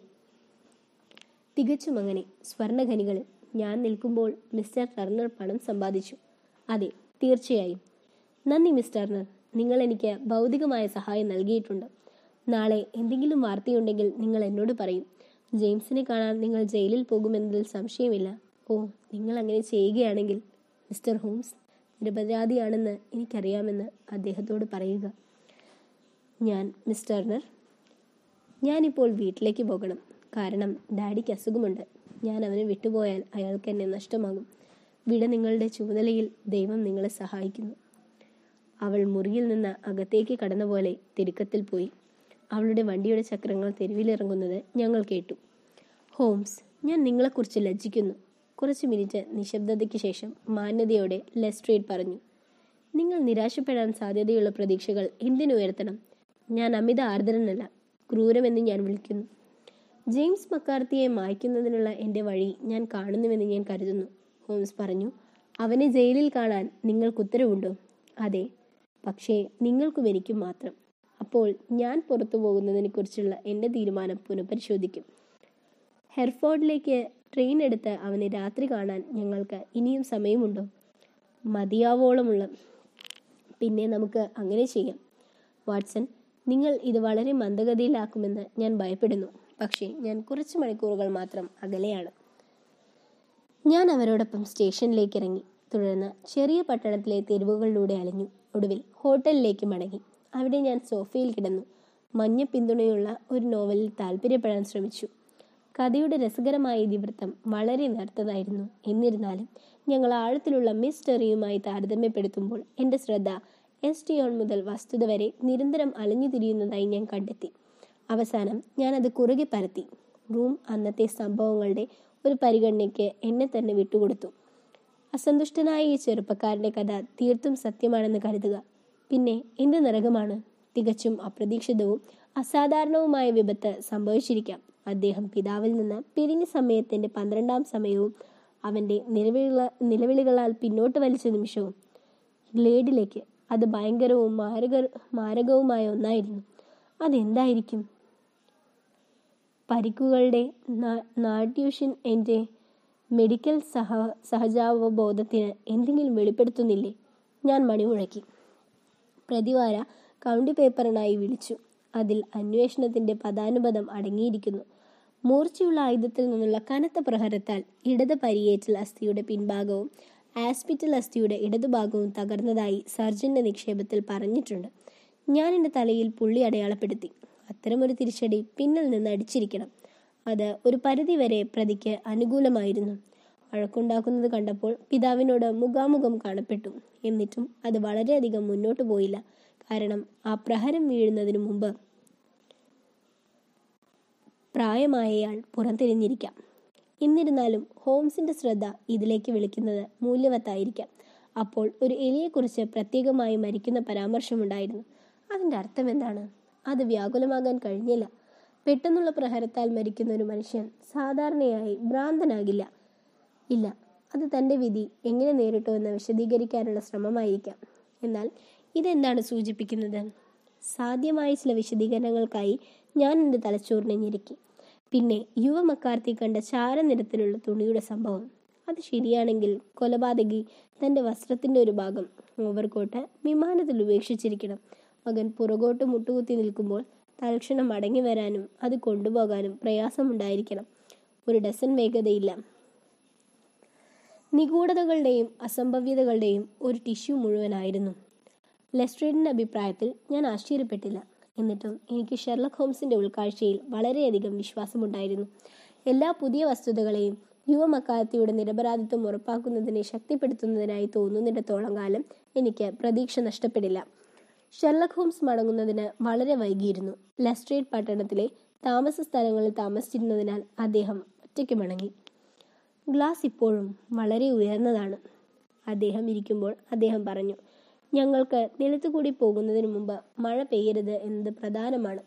S1: തികച്ചും അങ്ങനെ. സ്വർണഖനികളിൽ ഞാൻ നിൽക്കുമ്പോൾ മിസ്റ്റർ ടർണർ പണം സമ്പാദിച്ചു. അതെ തീർച്ചയായും. നന്ദി മിസ്റ്റർ ടർണർ. നിങ്ങൾ എനിക്ക് ഭൗതികമായ സഹായം നൽകിയിട്ടുണ്ട്. നാളെ എന്തെങ്കിലും വാർത്തയുണ്ടെങ്കിൽ നിങ്ങൾ എന്നോട് പറയും. ജെയിംസിനെ കാണാൻ നിങ്ങൾ ജയിലിൽ പോകുമെന്നതിൽ സംശയമില്ല. ഓ നിങ്ങൾ അങ്ങനെ ചെയ്യുകയാണെങ്കിൽ മിസ്റ്റർ ഹോംസ് നിരപരാധിയാണെന്ന് എനിക്കറിയാമെന്ന് അദ്ദേഹത്തോട് പറയുക. ഞാൻ മിസ് ടർണർ ഞാനിപ്പോൾ വീട്ടിലേക്ക് പോകണം. കാരണം ഡാഡിക്ക് അസുഖമുണ്ട്. ഞാൻ അവനെ വിട്ടുപോയാൽ അയാൾക്ക് എന്നെ നഷ്ടമാകും. വിട നിങ്ങളുടെ ചുമതലയിൽ ദൈവം നിങ്ങളെ സഹായിക്കുന്നു. അവൾ മുറിയിൽ നിന്ന് അകത്തേക്ക് കടന്ന പോലെ തിരുക്കത്തിൽ പോയി. അവളുടെ വണ്ടിയുടെ ചക്രങ്ങൾ തെരുവിലിറങ്ങുന്നത് ഞങ്ങൾ കേട്ടു. ഹോംസ് ഞാൻ നിങ്ങളെക്കുറിച്ച് ലജ്ജിക്കുന്നു. കുറച്ച് മിനിറ്റ് നിശബ്ദതയ്ക്ക് ശേഷം മാന്യതയോടെ ലെസ്ട്രേഡ് പറഞ്ഞു. നിങ്ങൾ നിരാശപ്പെടാൻ സാധ്യതയുള്ള പ്രതീക്ഷകൾ എന്തിനുയർത്തണം ഞാൻ അമിത ആർദ്രനല്ല ക്രൂരമെന്ന് ഞാൻ വിളിക്കുന്നു. ജെയിംസ് മക്കാർത്തിയെ മായ്ക്കുന്നതിനുള്ള എന്റെ വഴി ഞാൻ കാണുന്നുവെന്ന് ഞാൻ കരുതുന്നു ഹോംസ് പറഞ്ഞു. അവനെ ജയിലിൽ കാണാൻ നിങ്ങൾക്ക് ഉത്തരവുണ്ടോ? അതെ പക്ഷേ നിങ്ങൾക്കും എനിക്കും മാത്രം. അപ്പോൾ ഞാൻ പുറത്തു പോകുന്നതിനെക്കുറിച്ചുള്ള എന്റെ തീരുമാനം പുനഃപരിശോധിക്കും. ഹെർഫോർഡിലേക്ക് ട്രെയിൻ എടുത്ത് അവനെ രാത്രി കാണാൻ ഞങ്ങൾക്ക് ഇനിയും സമയമുണ്ടോ? മതിയാവോളമുള്ള പിന്നെ നമുക്ക് അങ്ങനെ ചെയ്യാം. വാട്സൺ നിങ്ങൾ ഇത് വളരെ മന്ദഗതിയിലാക്കുമെന്ന് ഞാൻ ഭയപ്പെടുന്നു. പക്ഷേ ഞാൻ കുറച്ച് മണിക്കൂറുകൾ മാത്രം അകലെയാണ്. ഞാൻ അവരോടൊപ്പം സ്റ്റേഷനിലേക്ക് ഇറങ്ങി തുടർന്ന് ചെറിയ പട്ടണത്തിലെ തെരുവുകളിലൂടെ അലഞ്ഞു. ഒടുവിൽ ഹോട്ടലിലേക്ക് മടങ്ങി. അവിടെ ഞാൻ സോഫയിൽ കിടന്നു. മഞ്ഞ പിന്തുണയുള്ള ഒരു നോവലിൽ താല്പര്യപ്പെടാൻ ശ്രമിച്ചു. കഥയുടെ രസകരമായ ഇതിവൃത്തം വളരെ നേർത്തതായിരുന്നു. എന്നിരുന്നാലും ഞങ്ങൾ ആഴത്തിലുള്ള മിസ്റ്ററിയുമായി താരതമ്യപ്പെടുത്തുമ്പോൾ എന്റെ ശ്രദ്ധ എസ് ടി ഓൺ മുതൽ വസ്തുത വരെ നിരന്തരം അലഞ്ഞു തിരിയുന്നതായി ഞാൻ കണ്ടെത്തി. അവസാനം ഞാൻ അത് കുറുകെ പരത്തി. റൂം അന്നത്തെ സംഭവങ്ങളുടെ ഒരു പരിഗണനയ്ക്ക് എന്നെ തന്നെ വിട്ടുകൊടുത്തു. അസന്തുഷ്ടനായ ഈ ചെറുപ്പക്കാരന്റെ കഥ തീർത്തും സത്യമാണെന്ന് കരുതുക. പിന്നെ എന്ത് നരകമാണ്? തികച്ചും അപ്രതീക്ഷിതവും അസാധാരണവുമായ വിപത്ത് സംഭവിച്ചിരിക്കാം. അദ്ദേഹം പിതാവിൽ നിന്ന് പിരിഞ്ഞ സമയത്തിന്റെ പന്ത്രണ്ടാം സമയവും അവന്റെ നിലവിളികള നിലവിളികളാൽ പിന്നോട്ട് വലിച്ച നിമിഷവും ഗ്ലേഡിലേക്ക് അത് ഭയങ്കരവും മാരക മാരകവുമായ ഒന്നായിരുന്നു. അതെന്തായിരിക്കും? പരിക്കുകളുടെ നാട്യൂഷൻ എന്റെ മെഡിക്കൽ സഹ സഹജാവബോധത്തിന് എന്തെങ്കിലും വെളിപ്പെടുത്തുന്നില്ലേ? ഞാൻ മണിമുഴക്കി പ്രതിവാര കൗണ്ടി പേപ്പറിനായി വിളിച്ചു. അതിൽ അന്വേഷണത്തിന്റെ പദാനുപദം അടങ്ങിയിരിക്കുന്നു. മൂർച്ചയുള്ള ആയുധത്തിൽ നിന്നുള്ള കനത്ത പ്രഹരത്താൽ ഇടത് പരിയേറ്റൽ അസ്ഥിയുടെ പിൻഭാഗവും ആസ്പിറ്റൽ അസ്ഥിയുടെ ഇടതുഭാഗവും തകർന്നതായി സർജന്റെ നിക്ഷേപത്തിൽ പറഞ്ഞിട്ടുണ്ട്. ഞാൻ എന്റെ തലയിൽ പുള്ളി അടയാളപ്പെടുത്തി. അത്തരമൊരു തിരിച്ചടി പിന്നിൽ നിന്ന് അടിച്ചിരിക്കണം. അത് ഒരു പരിധിവരെ പ്രതിക്ക് അനുകൂലമായിരുന്നു. വഴക്കുണ്ടാക്കുന്നത് കണ്ടപ്പോൾ പിതാവിനോട് മുഖാമുഖം കാണപ്പെട്ടു. എന്നിട്ടും അത് വളരെയധികം മുന്നോട്ട് പോയില്ല. കാരണം ആ പ്രഹരം വീഴുന്നതിനു മുമ്പ് പ്രായമായയാൾ പുറംതിരിഞ്ഞിരിക്കാം എന്നിരുന്നാലും ഹോംസിന്റെ ശ്രദ്ധ ഇതിലേക്ക് വിളിക്കുന്നത് മൂല്യവത്തായിരിക്കാം. അപ്പോൾ ഒരു എലിയെക്കുറിച്ച് പ്രത്യേകമായി മരിക്കുന്ന പരാമർശമുണ്ടായിരുന്നു. അതിന്റെ അർത്ഥം എന്താണ്? അത് വ്യാകുലമാകാൻ കഴിഞ്ഞില്ല. പെട്ടെന്നുള്ള പ്രഹരത്താൽ മരിക്കുന്ന ഒരു മനുഷ്യൻ സാധാരണയായി ഭ്രാന്തനാകില്ല. ഇല്ല അത് തന്റെ വിധി എങ്ങനെ നേരിട്ടു എന്ന് വിശദീകരിക്കാനുള്ള ശ്രമമായിരിക്കാം. എന്നാൽ ഇതെന്താണ് സൂചിപ്പിക്കുന്നത്? സാധ്യമായ ചില വിശദീകരണങ്ങൾക്കായി ഞാൻ എന്റെ തലച്ചോറിനെ ഞെരുക്കി. പിന്നെ യുവ മക്കാർത്തി കണ്ട ചാരനിറത്തിലുള്ള തുണിയുടെ സംഭവം. അത് ശരിയാണെങ്കിൽ കൊലപാതകി തന്റെ വസ്ത്രത്തിന്റെ ഒരു ഭാഗം ഓവർകോട്ട് വിമാനത്തിൽ ഉപേക്ഷിച്ചിരിക്കണം. മകൻ പുറകോട്ട് മുട്ടുകുത്തി നിൽക്കുമ്പോൾ തൽക്ഷണം മടങ്ങി വരാനും അത് കൊണ്ടുപോകാനും പ്രയാസമുണ്ടായിരിക്കണം. ഒരു ഡസൻ വേഗതയില്ല. നിഗൂഢതകളുടെയും അസംഭവ്യതകളുടെയും ഒരു ടിഷ്യൂ മുഴുവനായിരുന്നു. ലെസ്ട്രേഡിന്റെ അഭിപ്രായത്തിൽ ഞാൻ ആശ്ചര്യപ്പെട്ടില്ല. എന്നിട്ടും എനിക്ക് ഷെർലക് ഹോംസിന്റെ ഉൾക്കാഴ്ചയിൽ വളരെയധികം വിശ്വാസമുണ്ടായിരുന്നു. എല്ലാ പുതിയ വസ്തുതകളെയും യുവമക്കാലത്തിയുടെ നിരപരാധിത്വം ഉറപ്പാക്കുന്നതിനെ ശക്തിപ്പെടുത്തുന്നതിനായി തോന്നുന്നിടത്തോളം കാലം എനിക്ക് പ്രതീക്ഷ നഷ്ടപ്പെടില്ല. ഷെർലക് ഹോംസ് മടങ്ങുന്നതിന് വളരെ വൈകിയിരുന്നു. ലസ്ട്രേറ്റ് പട്ടണത്തിലെ താമസ സ്ഥലങ്ങളിൽ താമസിച്ചിരുന്നതിനാൽ അദ്ദേഹം ഒറ്റയ്ക്ക് മടങ്ങി. ഗ്ലാസ് ഇപ്പോഴും വളരെ ഉയർന്നതാണ്. അദ്ദേഹം ഇരിക്കുമ്പോൾ അദ്ദേഹം പറഞ്ഞു ഞങ്ങൾക്ക് നിലത്തുകൂടി പോകുന്നതിന് മുമ്പ് മഴ പെയ്യരുത് എന്നത് പ്രധാനമാണ്.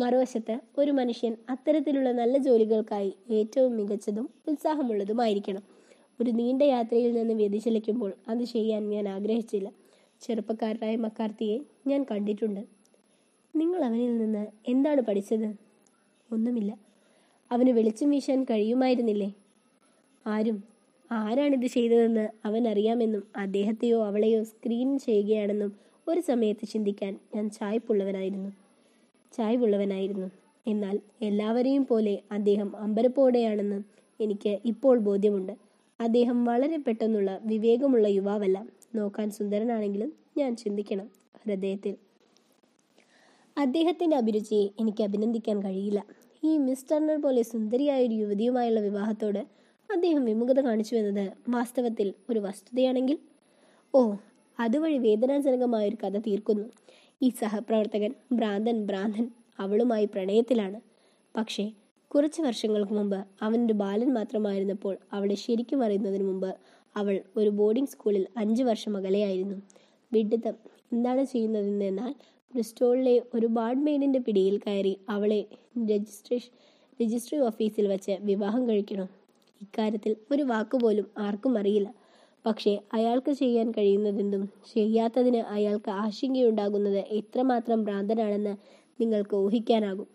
S1: മറുവശത്ത് ഒരു മനുഷ്യൻ അത്തരത്തിലുള്ള നല്ല ജോലികൾക്കായി ഏറ്റവും മികച്ചതും ഉത്സാഹമുള്ളതുമായിരിക്കണം. ഒരു നീണ്ട യാത്രയിൽ നിന്ന് വ്യതിചലിക്കുമ്പോൾ അത് ചെയ്യാൻ ഞാൻ ആഗ്രഹിച്ചില്ല. ചെറുപ്പക്കാരനായ മക്കാർത്തിയെ ഞാൻ കണ്ടിട്ടുണ്ട്. നിങ്ങൾ അവനിൽ നിന്ന് എന്താണ് പഠിച്ചത്? ഒന്നുമില്ല. അവന് വെളിച്ചം വീശാൻ കഴിയുമായിരുന്നില്ലേ? ആരും ആരാണിത് ചെയ്തതെന്ന് അവൻ അറിയാമെന്നും അദ്ദേഹത്തെയോ അവളെയോ സ്ക്രീൻ ചെയ്യുകയാണെന്നും ഒരു സമയത്ത് ചിന്തിക്കാൻ ഞാൻ ചായ്പുള്ളവനായിരുന്നു. ചായ്വുള്ളവനായിരുന്നു എന്നാൽ എല്ലാവരെയും പോലെ അദ്ദേഹം അമ്പരപ്പോടെയാണെന്ന് എനിക്ക് ഇപ്പോൾ ബോധ്യമുണ്ട്. അദ്ദേഹം വളരെ പെട്ടെന്നുള്ള വിവേകമുള്ള യുവാവല്ല. നോക്കാൻ സുന്ദരനാണെങ്കിലും ഞാൻ ചിന്തിക്കണം ഹൃദയത്തിൽ. അദ്ദേഹത്തിന്റെ അഭിരുചിയെ എനിക്ക് അഭിനന്ദിക്കാൻ കഴിയില്ല. ഈ മിസ്റ്റർണർ പോലെ സുന്ദരിയായ ഒരു യുവതിയുമായുള്ള വിവാഹത്തോട് അദ്ദേഹം വിമുഖത കാണിച്ചു എന്നത് വാസ്തവത്തിൽ ഒരു വസ്തുതയാണെങ്കിൽ? ഓ അതുവഴി വേദനാജനകമായ ഒരു കഥ തീർക്കുന്നു. ഈ സഹപ്രവർത്തകൻ ഭ്രാന്തൻ ഭ്രാന്തൻ അവളുമായി പ്രണയത്തിലാണ്. പക്ഷേ കുറച്ച് വർഷങ്ങൾക്ക് മുമ്പ് അവനൊരു ബാലൻ മാത്രമായിരുന്നപ്പോൾ അവളെ ശരിക്കും അറിയുന്നതിന് മുമ്പ് അവൾ ഒരു ബോർഡിംഗ് സ്കൂളിൽ അഞ്ചു വർഷം അകലെയായിരുന്നു. വിഡിത്തം എന്താണ് ചെയ്യുന്നതെന്ന് എന്നാൽ ബ്രിസ്റ്റോളിലെ ഒരു ബാഡ്മെയ്ഡിന്റെ പിടിയിൽ കയറി അവളെ രജിസ്ട്രേഷൻ രജിസ്ട്രി ഓഫീസിൽ വച്ച് വിവാഹം കഴിക്കണം. ഇക്കാര്യത്തിൽ ഒരു വാക്കുപോലും ആർക്കും അറിയില്ല. പക്ഷേ അയാൾക്ക് ചെയ്യാൻ കഴിയുന്നതെന്തും ചെയ്യാത്തതിന് അയാൾക്ക് ആശങ്കയുണ്ടാകുന്നത് എത്രമാത്രം ഭ്രാന്തനാണെന്ന് നിങ്ങൾക്ക് ഊഹിക്കാനാകും.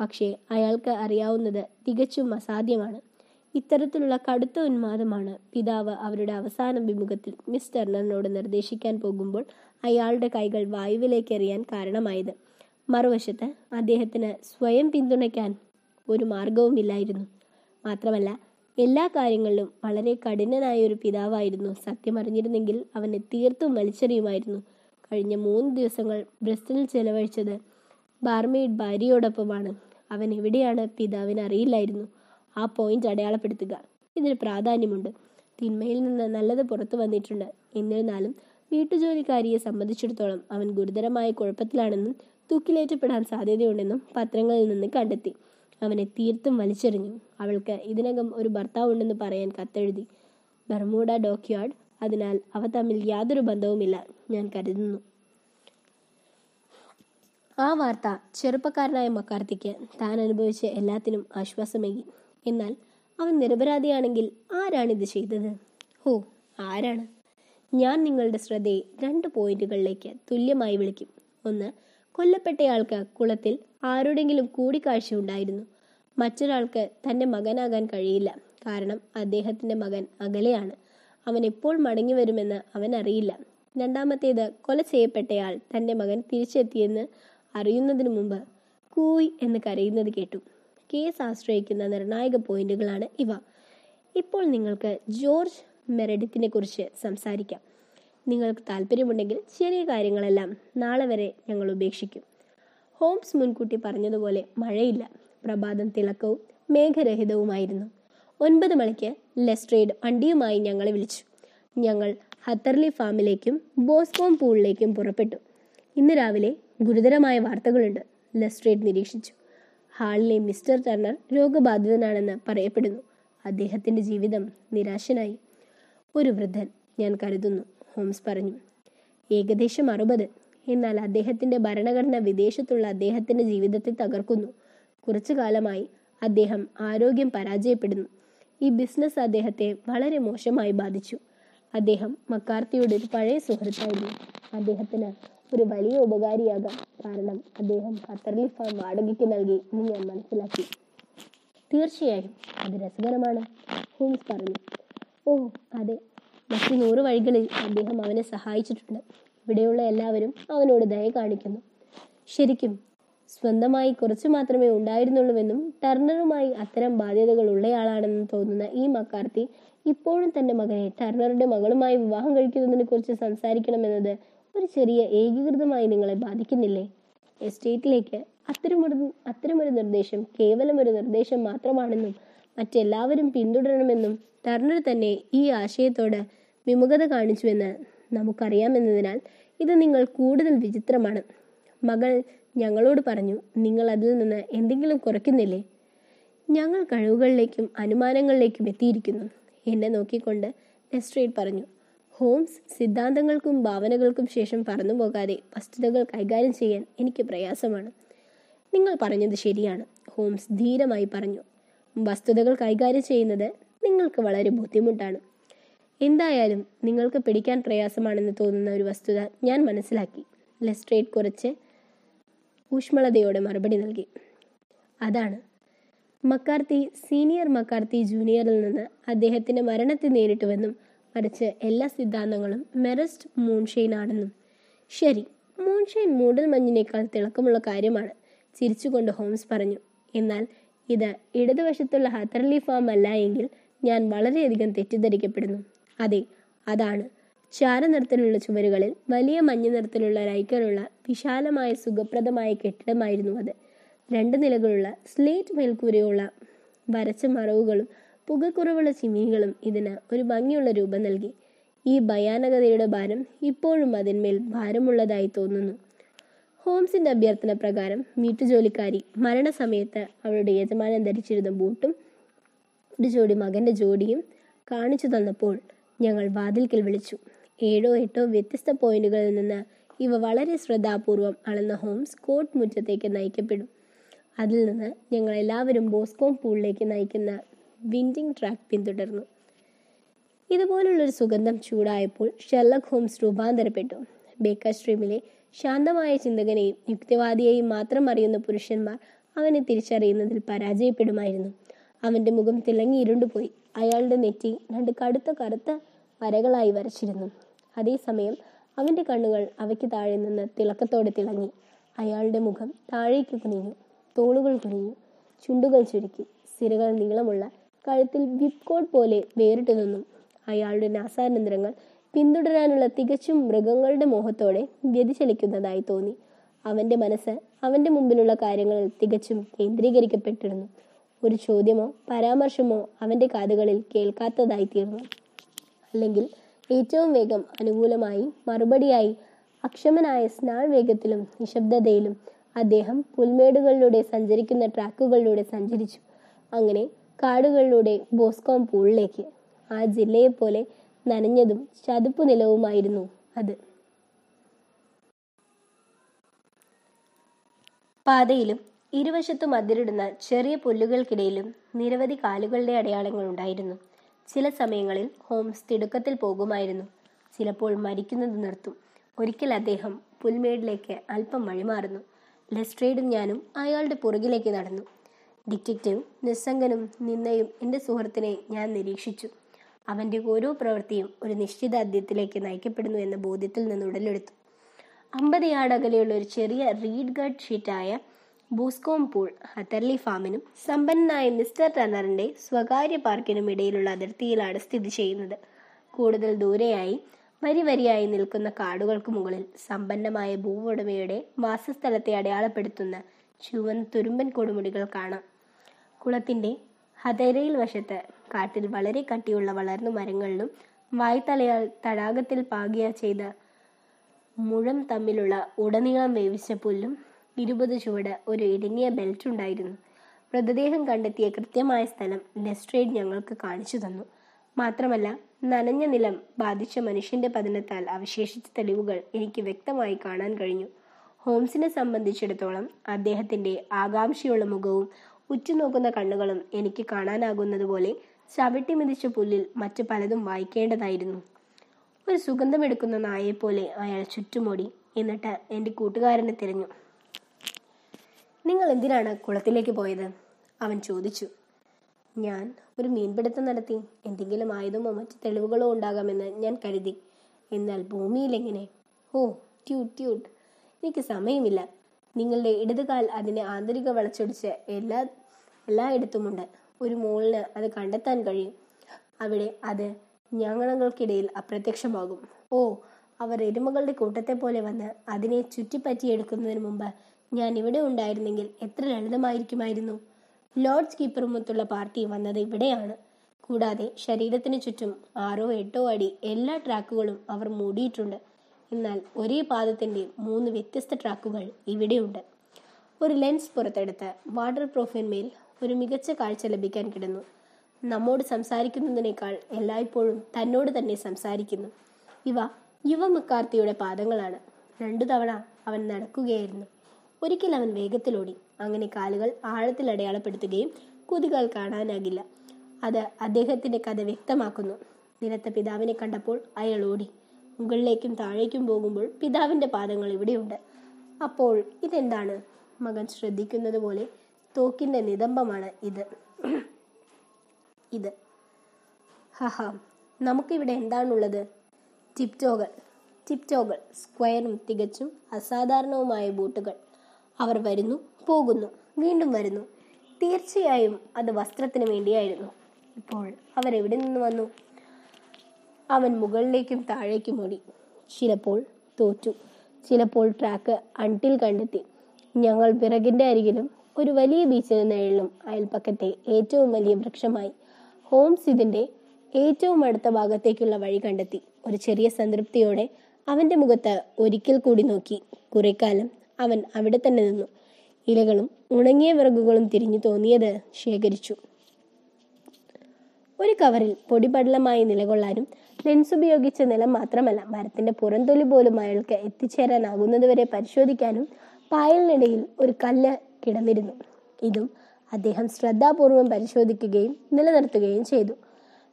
S1: പക്ഷേ അയാൾക്ക് അറിയാവുന്നത് തികച്ചും അസാധ്യമാണ്. ഇത്തരത്തിലുള്ള കടുത്ത ഉന്മാദമാണ് പിതാവ് അവരുടെ അവസാന വിമുഖത്തിൽ മിസ് ടെർണറിനോട് നിർദ്ദേശിക്കാൻ പോകുമ്പോൾ അയാളുടെ കൈകൾ വായുവിലേക്ക് എറിയാൻ കാരണമായത്. മറുവശത്ത് അദ്ദേഹത്തിന് സ്വയം പിന്തുണയ്ക്കാൻ ഒരു മാർഗവുമില്ലായിരുന്നു മാത്രമല്ല എല്ലാ കാര്യങ്ങളിലും വളരെ കഠിനനായ ഒരു പിതാവായിരുന്നു സത്യമറിഞ്ഞിരുന്നെങ്കിൽ അവനെ തീർത്തും വലിച്ചെറിയുമായിരുന്നു. കഴിഞ്ഞ മൂന്ന് ദിവസങ്ങൾ ബ്രസ്റ്റലിൽ ചെലവഴിച്ചത് ബാർമെയ്ഡ് ഭാര്യയോടൊപ്പമാണ്. അവൻ എവിടെയാണ് പിതാവിന് അറിയില്ലായിരുന്നു. ആ പോയിന്റ് അടയാളപ്പെടുത്തുക. ഇതിന് പ്രാധാന്യമുണ്ട്. തിന്മയിൽ നിന്ന് നല്ലത് പുറത്തു വന്നിട്ടുണ്ട്. എന്നിരുന്നാലും വീട്ടുജോലിക്കാരിയെ സംബന്ധിച്ചിടത്തോളം അവൻ ഗുരുതരമായ കുഴപ്പത്തിലാണെന്നും തൂക്കിലേറ്റപ്പെടാൻ സാധ്യതയുണ്ടെന്നും പത്രങ്ങളിൽ നിന്ന് കണ്ടെത്തി. അവനെ തീർത്തും വലിച്ചെറിഞ്ഞു. അവൾക്ക് ഇതിനകം ഒരു ഭർത്താവ് ഉണ്ടെന്ന് പറയാൻ കത്തെഴുതി. ബർമൂഡ ഡോക്യാർഡ് അതിനാൽ അവ തമ്മിൽ യാതൊരു ബന്ധവുമില്ല ഞാൻ കരുതുന്നു. ആ വാർത്ത ചെറുപ്പക്കാരനായ മക്കാർത്തിക്ക് താൻ അനുഭവിച്ച എല്ലാത്തിനും ആശ്വാസമേകി. എന്നാൽ അവൻ നിരപരാധിയാണെങ്കിൽ ആരാണിത് ചെയ്തത്? ഓ ആരാണ്? ഞാൻ നിങ്ങളുടെ ശ്രദ്ധയെ രണ്ട് പോയിന്റുകളിലേക്ക് തുല്യമായി വിളിക്കും. ഒന്ന് കൊല്ലപ്പെട്ടയാൾക്ക് കുളത്തിൽ ആരുടെങ്കിലും കൂടിക്കാഴ്ച ഉണ്ടായിരുന്നു. മറ്റൊരാൾക്ക് തന്റെ മകനാകാൻ കഴിയില്ല. കാരണം അദ്ദേഹത്തിന്റെ മകൻ അകലെയാണ്. അവൻ എപ്പോൾ മടങ്ങി വരുമെന്ന് അവൻ അറിയില്ല. രണ്ടാമത്തേത് കൊല ചെയ്യപ്പെട്ടയാൾ തന്റെ മകൻ തിരിച്ചെത്തിയെന്ന് അറിയുന്നതിന് മുമ്പ് കൂയ് എന്ന് കരയുന്നത് കേട്ടു. കേസ് ആശ്രയിക്കുന്ന നിർണായക പോയിന്റുകളാണ് ഇവ. ഇപ്പോൾ നിങ്ങൾക്ക് ജോർജ് മെറഡിത്തിനെ കുറിച്ച് സംസാരിക്കാം. നിങ്ങൾക്ക് താല്പര്യമുണ്ടെങ്കിൽ ചെറിയ കാര്യങ്ങളെല്ലാം നാളെ വരെ ഞങ്ങൾ ഉപേക്ഷിക്കും. ഹോംസ് മുൻകൂട്ടി പറഞ്ഞതുപോലെ മഴയില്ല. പ്രഭാതം തിളക്കവും മേഘരഹിതവുമായിരുന്നു. ഒൻപത് മണിക്ക് ലെസ്ട്രേഡ് വണ്ടിയുമായി ഞങ്ങളെ വിളിച്ചു. ഞങ്ങൾ ഹത്തർലി ഫാമിലേക്കും ബോസ്കോം പൂളിലേക്കും പുറപ്പെട്ടു. ഇന്ന് രാവിലെ ഗുരുതരമായ വാർത്തകളുണ്ട്. ലെസ്ട്രേഡ് നിരീക്ഷിച്ചു. ഹാളിലെ മിസ്റ്റർ ടർണർ രോഗബാധിതനാണെന്ന് പറയപ്പെടുന്നു. അദ്ദേഹത്തിന്റെ ജീവിതം നിരാശനായി. ഒരു വൃദ്ധൻ ഞാൻ കരുതുന്നു. ഹോംസ് പറഞ്ഞു. ഏകദേശം അറുപത്. എന്നാൽ അദ്ദേഹത്തിന്റെ ഭരണഘടന വിദേശത്തുള്ള അദ്ദേഹത്തിന്റെ ജീവിതത്തെ തകർക്കുന്നു. കുറച്ചു കാലമായി അദ്ദേഹം ആരോഗ്യം പരാജയപ്പെടുന്നു. ഈ ബിസിനസ് അദ്ദേഹത്തെ വളരെ മോശമായി ബാധിച്ചു. അദ്ദേഹം മക്കാർത്തിയുടെ ഒരു പഴയ സുഹൃത്തായിരുന്നു. അദ്ദേഹത്തിന് ഒരു വലിയ ഉപകാരിയാകാം. കാരണം അദ്ദേഹം ഖത്തറിൽ ഫാം വാടകയ്ക്ക് നൽകി എന്ന് ഞാൻ മനസ്സിലാക്കി. തീർച്ചയായും അത് രസകരമാണ് ഹോംസ് പറഞ്ഞു. ഓ അതെ. മറ്റു നൂറ് വഴികളിൽ അദ്ദേഹം അവനെ സഹായിച്ചിട്ടുണ്ട്. ഇവിടെയുള്ള എല്ലാവരും അവനോട് ദയ കാണിക്കുന്നു. ശരിക്കും സ്വന്തമായി കുറച്ചു മാത്രമേ ഉണ്ടായിരുന്നുള്ളൂവെന്നും ടർണറുമായി അത്തരം ബാധ്യതകൾ ഉള്ളയാളാണെന്നും തോന്നുന്ന ഈ മക്കാർത്തി ഇപ്പോഴും തന്റെ മകനെ ടർണറുടെ മകളുമായി വിവാഹം കഴിക്കുന്നതിനെ കുറിച്ച് സംസാരിക്കണമെന്നത് ഒരു ചെറിയ ഏകീകൃതമായി നിങ്ങളെ ബാധിക്കുന്നില്ലേ? എസ്റ്റേറ്റിലേക്ക് അത്തരമൊരു അത്തരമൊരു നിർദ്ദേശം കേവലം ഒരു നിർദ്ദേശം മാത്രമാണെന്നും മറ്റെല്ലാവരും പിന്തുടരണമെന്നും ടർണർ തന്നെ ഈ ആശയത്തോട് വിമുഖത കാണിച്ചുവെന്ന് നമുക്കറിയാമെന്നതിനാൽ ഇത് നിങ്ങൾ കൂടുതൽ വിചിത്രമാണ്. മകൾ ഞങ്ങളോട് പറഞ്ഞു നിങ്ങൾ അതിൽ നിന്ന് എന്തെങ്കിലും കുറയ്ക്കുന്നില്ലേ? ഞങ്ങൾ കഴിവുകളിലേക്കും അനുമാനങ്ങളിലേക്കും എത്തിയിരിക്കുന്നു. എന്നെ നോക്കിക്കൊണ്ട് ലെസ്ട്രേറ്റ് പറഞ്ഞു ഹോംസ് സിദ്ധാന്തങ്ങൾക്കും ഭാവനകൾക്കും ശേഷം പറന്നു പോകാതെ വസ്തുതകൾ കൈകാര്യം ചെയ്യാൻ എനിക്ക് പ്രയാസമാണ്. നിങ്ങൾ പറഞ്ഞത് ശരിയാണ് ഹോംസ് ധീരമായി പറഞ്ഞു. വസ്തുതകൾ കൈകാര്യം ചെയ്യുന്നത് നിങ്ങൾക്ക് വളരെ ബുദ്ധിമുട്ടാണ്. എന്തായാലും നിങ്ങൾക്ക് പിടിക്കാൻ പ്രയാസമാണെന്ന് തോന്നുന്ന ഒരു വസ്തുത ഞാൻ മനസ്സിലാക്കി. ലെസ്ട്രേറ്റ് കുറച്ച് ഊഷ്മളതയോടെ മറുപടി നൽകി. അതാണ്. മക്കാർത്തി സീനിയർ മക്കാർത്തി ജൂനിയറിൽ നിന്ന് അദ്ദേഹത്തിന്റെ മരണത്തെ നേരിട്ടുവെന്നും മറിച്ച് എല്ലാ സിദ്ധാന്തങ്ങളും മെറസ്റ്റ് മൂൺഷെയ്ൻ ആണെന്നും ശരി മൂൺഷെയ്ൻ മൂടൽ മഞ്ഞിനേക്കാൾ തിളക്കമുള്ള കാര്യമാണ് ചിരിച്ചുകൊണ്ട് ഹോംസ് പറഞ്ഞു. എന്നാൽ ഇത് ഇടതുവശത്തുള്ള ഹത്തർലി ഫാം അല്ല എങ്കിൽ ഞാൻ വളരെയധികം തെറ്റിദ്ധരിക്കപ്പെടുന്നു. അതെ അതാണ്. ചാരനിറത്തിലുള്ള ചുമരുകളിൽ വലിയ മഞ്ഞ നിറത്തിലുള്ള ലൈക്കറുള്ള വിശാലമായ സുഖപ്രദമായ കെട്ടിടമായിരുന്നു അത്. രണ്ട് നിലകളുള്ള സ്ലേറ്റ് മേൽക്കൂരയുള്ള വരച്ച മറവുകളും പുകക്കുറവുള്ള ചിമ്മികളും ഇതിന് ഒരു ഭംഗിയുള്ള രൂപം നൽകി. ഈ ഭയാനകതയുടെ ഭാരം ഇപ്പോഴും അതിന്മേൽ ഭാരമുള്ളതായി തോന്നുന്നു. ഹോംസിന്റെ അഭ്യർത്ഥന പ്രകാരം വീട്ടുജോലിക്കാരി മരണസമയത്ത് അവളുടെ യജമാനൻ ധരിച്ചിരുന്ന ബൂട്ടും ഒരു ജോഡി മകന്റെ ജോഡിയും കാണിച്ചു തന്നപ്പോൾ ഞങ്ങൾ വാതിൽക്കൽ വിളിച്ചു. ഏഴോ എട്ടോ വ്യത്യസ്ത പോയിന്റുകളിൽ നിന്ന് ഇവ വളരെ ശ്രദ്ധാപൂർവം അളന്ന ഹോംസ് കോട്ട് മുറ്റത്തേക്ക് നയിക്കപ്പെടും. അതിൽ നിന്ന് ഞങ്ങൾ എല്ലാവരും ബോസ്കോം പൂളിലേക്ക് നയിക്കുന്ന വിൻഡിംഗ് ട്രാക്ക് പിന്തുടർന്നു. ഇതുപോലുള്ളൊരു സുഗന്ധം ചൂടായപ്പോൾ ഷെർലക് ഹോംസ് രൂപാന്തരപ്പെട്ടു. ബേക്കർ സ്ട്രീമിലെ ശാന്തമായ ചിന്തകനെയും യുക്തിവാദിയെയും മാത്രം അറിയുന്ന പുരുഷന്മാർ അവനെ തിരിച്ചറിയുന്നതിൽ പരാജയപ്പെടുമായിരുന്നു. അവന്റെ മുഖം തിളങ്ങി ഇരുണ്ടുപോയി. അയാളുടെ നെറ്റി രണ്ട് കടുത്ത കറുത്ത വരകളായി വരച്ചിരുന്നു. അതേസമയം അവന്റെ കണ്ണുകൾ അവയ്ക്ക് താഴെ നിന്ന് തിളക്കത്തോടെ തിളങ്ങി. അയാളുടെ മുഖം താഴേക്ക് കുനിഞ്ഞു. തോളുകൾ കുനിഞ്ഞു. ചുണ്ടുകൾ ചുരുക്കി. സിരകൾ നീളമുള്ള കഴുത്തിൽ വിപ്പ് പോലെ വേറിട്ട് നിന്നു. അയാളുടെ നാസാനന്തരങ്ങൾ പിന്തുടരാനുള്ള തികച്ചും മൃഗങ്ങളുടെ മോഹത്തോടെ വ്യതിചലിക്കുന്നതായി തോന്നി. അവന്റെ മനസ്സ് അവന്റെ മുമ്പിലുള്ള കാര്യങ്ങളിൽ തികച്ചും കേന്ദ്രീകരിക്കപ്പെട്ടിരുന്നു. ഒരു ചോദ്യമോ പരാമർശമോ അവന്റെ കാതുകളിൽ കേൾക്കാത്തതായി തീർന്നു അല്ലെങ്കിൽ ഏറ്റവും വേഗം അനുകൂലമായി മറുപടിയായി അക്ഷമനായ സ്നാൾ വേഗത്തിലും നിശബ്ദതയിലും അദ്ദേഹം പുൽമേടുകളിലൂടെ സഞ്ചരിക്കുന്ന ട്രാക്കുകളിലൂടെ സഞ്ചരിച്ചു. അങ്ങനെ കാടുകളിലൂടെ ബോസ്കോം പൂളിലേക്ക് ആ ജില്ലയെപ്പോലെ നനഞ്ഞതും ചതുപ്പു നിലവുമായിരുന്നു അത്. പാതയിലും ഇരുവശത്തും അതിരിടുന്ന ചെറിയ പുല്ലുകൾക്കിടയിലും നിരവധി കാലുകളുടെ അടയാളങ്ങൾ ഉണ്ടായിരുന്നു. ചില സമയങ്ങളിൽ ഹോംസ് തിടുക്കത്തിൽ പോകുമായിരുന്നു. ചിലപ്പോൾ മരിക്കുന്നത് നിർത്തും. ഒരിക്കൽ അദ്ദേഹം പുൽമേടിലേക്ക് അല്പം വഴിമാറുന്നു. ലെസ്ട്രേഡും ഞാനും അയാളുടെ പുറകിലേക്ക് നടന്നു. ഡിറ്റക്റ്റീവ് നിസ്സംഗനും നിന്നയും എന്റെ സുഹൃത്തിനെ ഞാൻ നിരീക്ഷിച്ചു. അവന്റെ ഓരോ പ്രവൃത്തിയും ഒരു നിശ്ചിത അദ്യത്തിലേക്ക് നയിക്കപ്പെടുന്നു എന്ന ബോധ്യത്തിൽ നിന്ന് ഉടലെടുത്തു. അമ്പത് യാർഡ് അകലെയുള്ള ഒരു ചെറിയ റീഡ് ഗഡ് ഷീറ്റായ ബൂസ്കോം പൂൾ ഹത്തർലി ഫാമിനും സമ്പന്നനായ മിസ്റ്റർ ടണറിന്റെ സ്വകാര്യ പാർക്കിനും ഇടയിലുള്ള അതിർത്തിയിലാണ് സ്ഥിതി ചെയ്യുന്നത്. കൂടുതൽ ദൂരെയായി വരി വരിയായി നിൽക്കുന്ന കാടുകൾക്ക് മുകളിൽ സമ്പന്നമായ ഭൂവുടമയുടെ വാസസ്ഥലത്തെ അടയാളപ്പെടുത്തുന്ന ചുവന്ന തുരുമ്പൻ കൊടുമുടികൾ കാണാം. കുളത്തിന്റെ ഹതരയിൽ വശത്ത് കാട്ടിൽ വളരെ കട്ടിയുള്ള വളർന്ന മരങ്ങളിലും വായ്ത്തലയാൽ തടാകത്തിൽ പാകിയ ചെയ്ത മുഴം തമ്മിലുള്ള ഉടനീളം വേവിച്ച പുല്ലും ഇരുപത് ചുവട് ഒരു ഇടുങ്ങിയ ബെൽറ്റ് ഉണ്ടായിരുന്നു. മൃതദേഹം കണ്ടെത്തിയ കൃത്യമായ സ്ഥലം ലെസ്ട്രേഡ് ഞങ്ങൾക്ക് കാണിച്ചു തന്നു. മാത്രമല്ല നനഞ്ഞ നിലം ബാധിച്ച മനുഷ്യന്റെ പതനത്താൽ അവശേഷിച്ച തെളിവുകൾ എനിക്ക് വ്യക്തമായി കാണാൻ കഴിഞ്ഞു. ഹോംസിനെ സംബന്ധിച്ചിടത്തോളം അദ്ദേഹത്തിന്റെ ആകാംക്ഷയുള്ള മുഖവും ഉറ്റുനോക്കുന്ന കണ്ണുകളും എനിക്ക് കാണാനാകുന്നതുപോലെ ചവിട്ടി മിതിച്ച പുല്ലിൽ മറ്റു പലതും വായിക്കേണ്ടതായിരുന്നു. ഒരു സുഗന്ധമെടുക്കുന്ന നായെപ്പോലെ അയാൾ ചുറ്റുമോടി. എന്നിട്ട് എന്റെ കൂട്ടുകാരനെ തിരഞ്ഞു. നിങ്ങൾ എന്തിനാണ് കുളത്തിലേക്ക് പോയത്? അവൻ ചോദിച്ചു. ഞാൻ ഒരു മീൻപിടുത്തം നടത്തി. എന്തെങ്കിലും ആയുധമോ മറ്റ് തെളിവുകളോ ഉണ്ടാകാമെന്ന് ഞാൻ കരുതി. എന്നാൽ ഭൂമിയിൽ എങ്ങനെ? ഓ ട്യൂട്ട് ട്യൂട്ട് എനിക്ക് സമയമില്ല. നിങ്ങളുടെ ഇടതുകാൽ അതിനെ ആന്തരിക വളച്ചൊടിച്ച് എല്ലാ എല്ലായിടത്തുമുണ്ട്. ഒരു മോളിന് അത് കണ്ടെത്താൻ കഴിയും. അവിടെ അത് ഞങ്ങളങ്ങൾക്കിടയിൽ അപ്രത്യക്ഷമാകും. ഓ അവർ എരുമകളുടെ കൂട്ടത്തെ പോലെ വന്ന് അതിനെ ചുറ്റിപ്പറ്റിയെടുക്കുന്നതിന് മുമ്പ് ഞാൻ ഇവിടെ ഉണ്ടായിരുന്നെങ്കിൽ എത്ര ലളിതമായിരിക്കുമായിരുന്നു. ലോർഡ്സ് കീപ്പറുമൊത്തുള്ള പാർട്ടി വന്നത് ഇവിടെയാണ്. കൂടാതെ ശരീരത്തിന് ചുറ്റും ആറോ എട്ടോ അടി എല്ലാ ട്രാക്കുകളും അവർ മൂടിയിട്ടുണ്ട്. എന്നാൽ ഒരേ പാദത്തിന്റെ മൂന്ന് വ്യത്യസ്ത ട്രാക്കുകൾ ഇവിടെയുണ്ട്. ഒരു ലെൻസ് പുറത്തെടുത്ത് വാട്ടർ പ്രൂഫിന്മേൽ ഒരു മികച്ച കാഴ്ച ലഭിക്കാൻ കിടന്നു. നമ്മോട് സംസാരിക്കുന്നതിനേക്കാൾ എല്ലായ്പ്പോഴും തന്നോട് തന്നെ സംസാരിക്കുന്നു. ഇവ യുവ മക്കാർത്തിയുടെ പാദങ്ങളാണ്. രണ്ടു തവണ അവൻ നടക്കുകയായിരുന്നു. ഒരിക്കൽ അവൻ വേഗത്തിലോടി. അങ്ങനെ കാലുകൾ ആഴത്തിൽ അടയാളപ്പെടുത്തുകയും കുതികൾ കാണാനാകില്ല. അത് അദ്ദേഹത്തിന്റെ കഥ വ്യക്തമാക്കുന്നു. നിലത്ത പിതാവിനെ കണ്ടപ്പോൾ അയാൾ ഓടി. മുകളിലേക്കും താഴേക്കും പോകുമ്പോൾ പിതാവിന്റെ പാദങ്ങൾ ഇവിടെയുണ്ട്. അപ്പോൾ ഇതെന്താണ്? മകൻ ശ്രദ്ധിക്കുന്നത് പോലെ തോക്കിന്റെ നിതംബമാണ് ഇത്. ഇത്. ഹഹ. നമുക്കിവിടെ എന്താണുള്ളത്? ടിപ്റ്റോകൾ ടിപ്റ്റോകൾ സ്ക്വയറും തികച്ചും അസാധാരണവുമായ ബൂട്ടുകൾ. അവർ വരുന്നു പോകുന്നു വീണ്ടും വരുന്നു. തീർച്ചയായും അത് വസ്ത്രത്തിന് വേണ്ടിയായിരുന്നു. ഇപ്പോൾ അവർ എവിടെ നിന്ന് വന്നു? അവൻ മുകളിലേക്കും താഴേക്കും ഓടി. ചിലപ്പോൾ തോറ്റു. ചിലപ്പോൾ ട്രാക്ക് അൺടിൽ കണ്ടെത്തി. ഞങ്ങൾ വിറകിന്റെ അരികിലും ഒരു വലിയ ബീച്ചിന് നിഴലും അയൽപ്പക്കത്തെ ഏറ്റവും വലിയ വൃക്ഷമായി ഹോംസ് ഇതിന്റെ ഏറ്റവും അടുത്ത ഭാഗത്തേക്കുള്ള വഴി കണ്ടെത്തി. ഒരു ചെറിയ സംതൃപ്തിയോടെ അവന്റെ മുഖത്ത് ഒരിക്കൽ കൂടി നോക്കി. കുറേക്കാലം അവൻ അവിടെ തന്നെ നിന്നു. ഇലകളും ഉണങ്ങിയ വിറകുകളും തിരിഞ്ഞു തോന്നിയത് ശേഖരിച്ചു. ഒരു കവറിൽ പൊടിപടലമായി നിലകൊള്ളാനും ലെൻസ് ഉപയോഗിച്ച നിലം മാത്രമല്ല മരത്തിന്റെ പുറംതൊലി പോലും അയാൾക്ക് എത്തിച്ചേരാനാകുന്നതുവരെ പരിശോധിക്കാനും പായലിനിടയിൽ ഒരു കല്ല് കിടന്നിരുന്നു. ഇതും അദ്ദേഹം ശ്രദ്ധാപൂർവം പരിശോധിക്കുകയും നിലനിർത്തുകയും ചെയ്തു.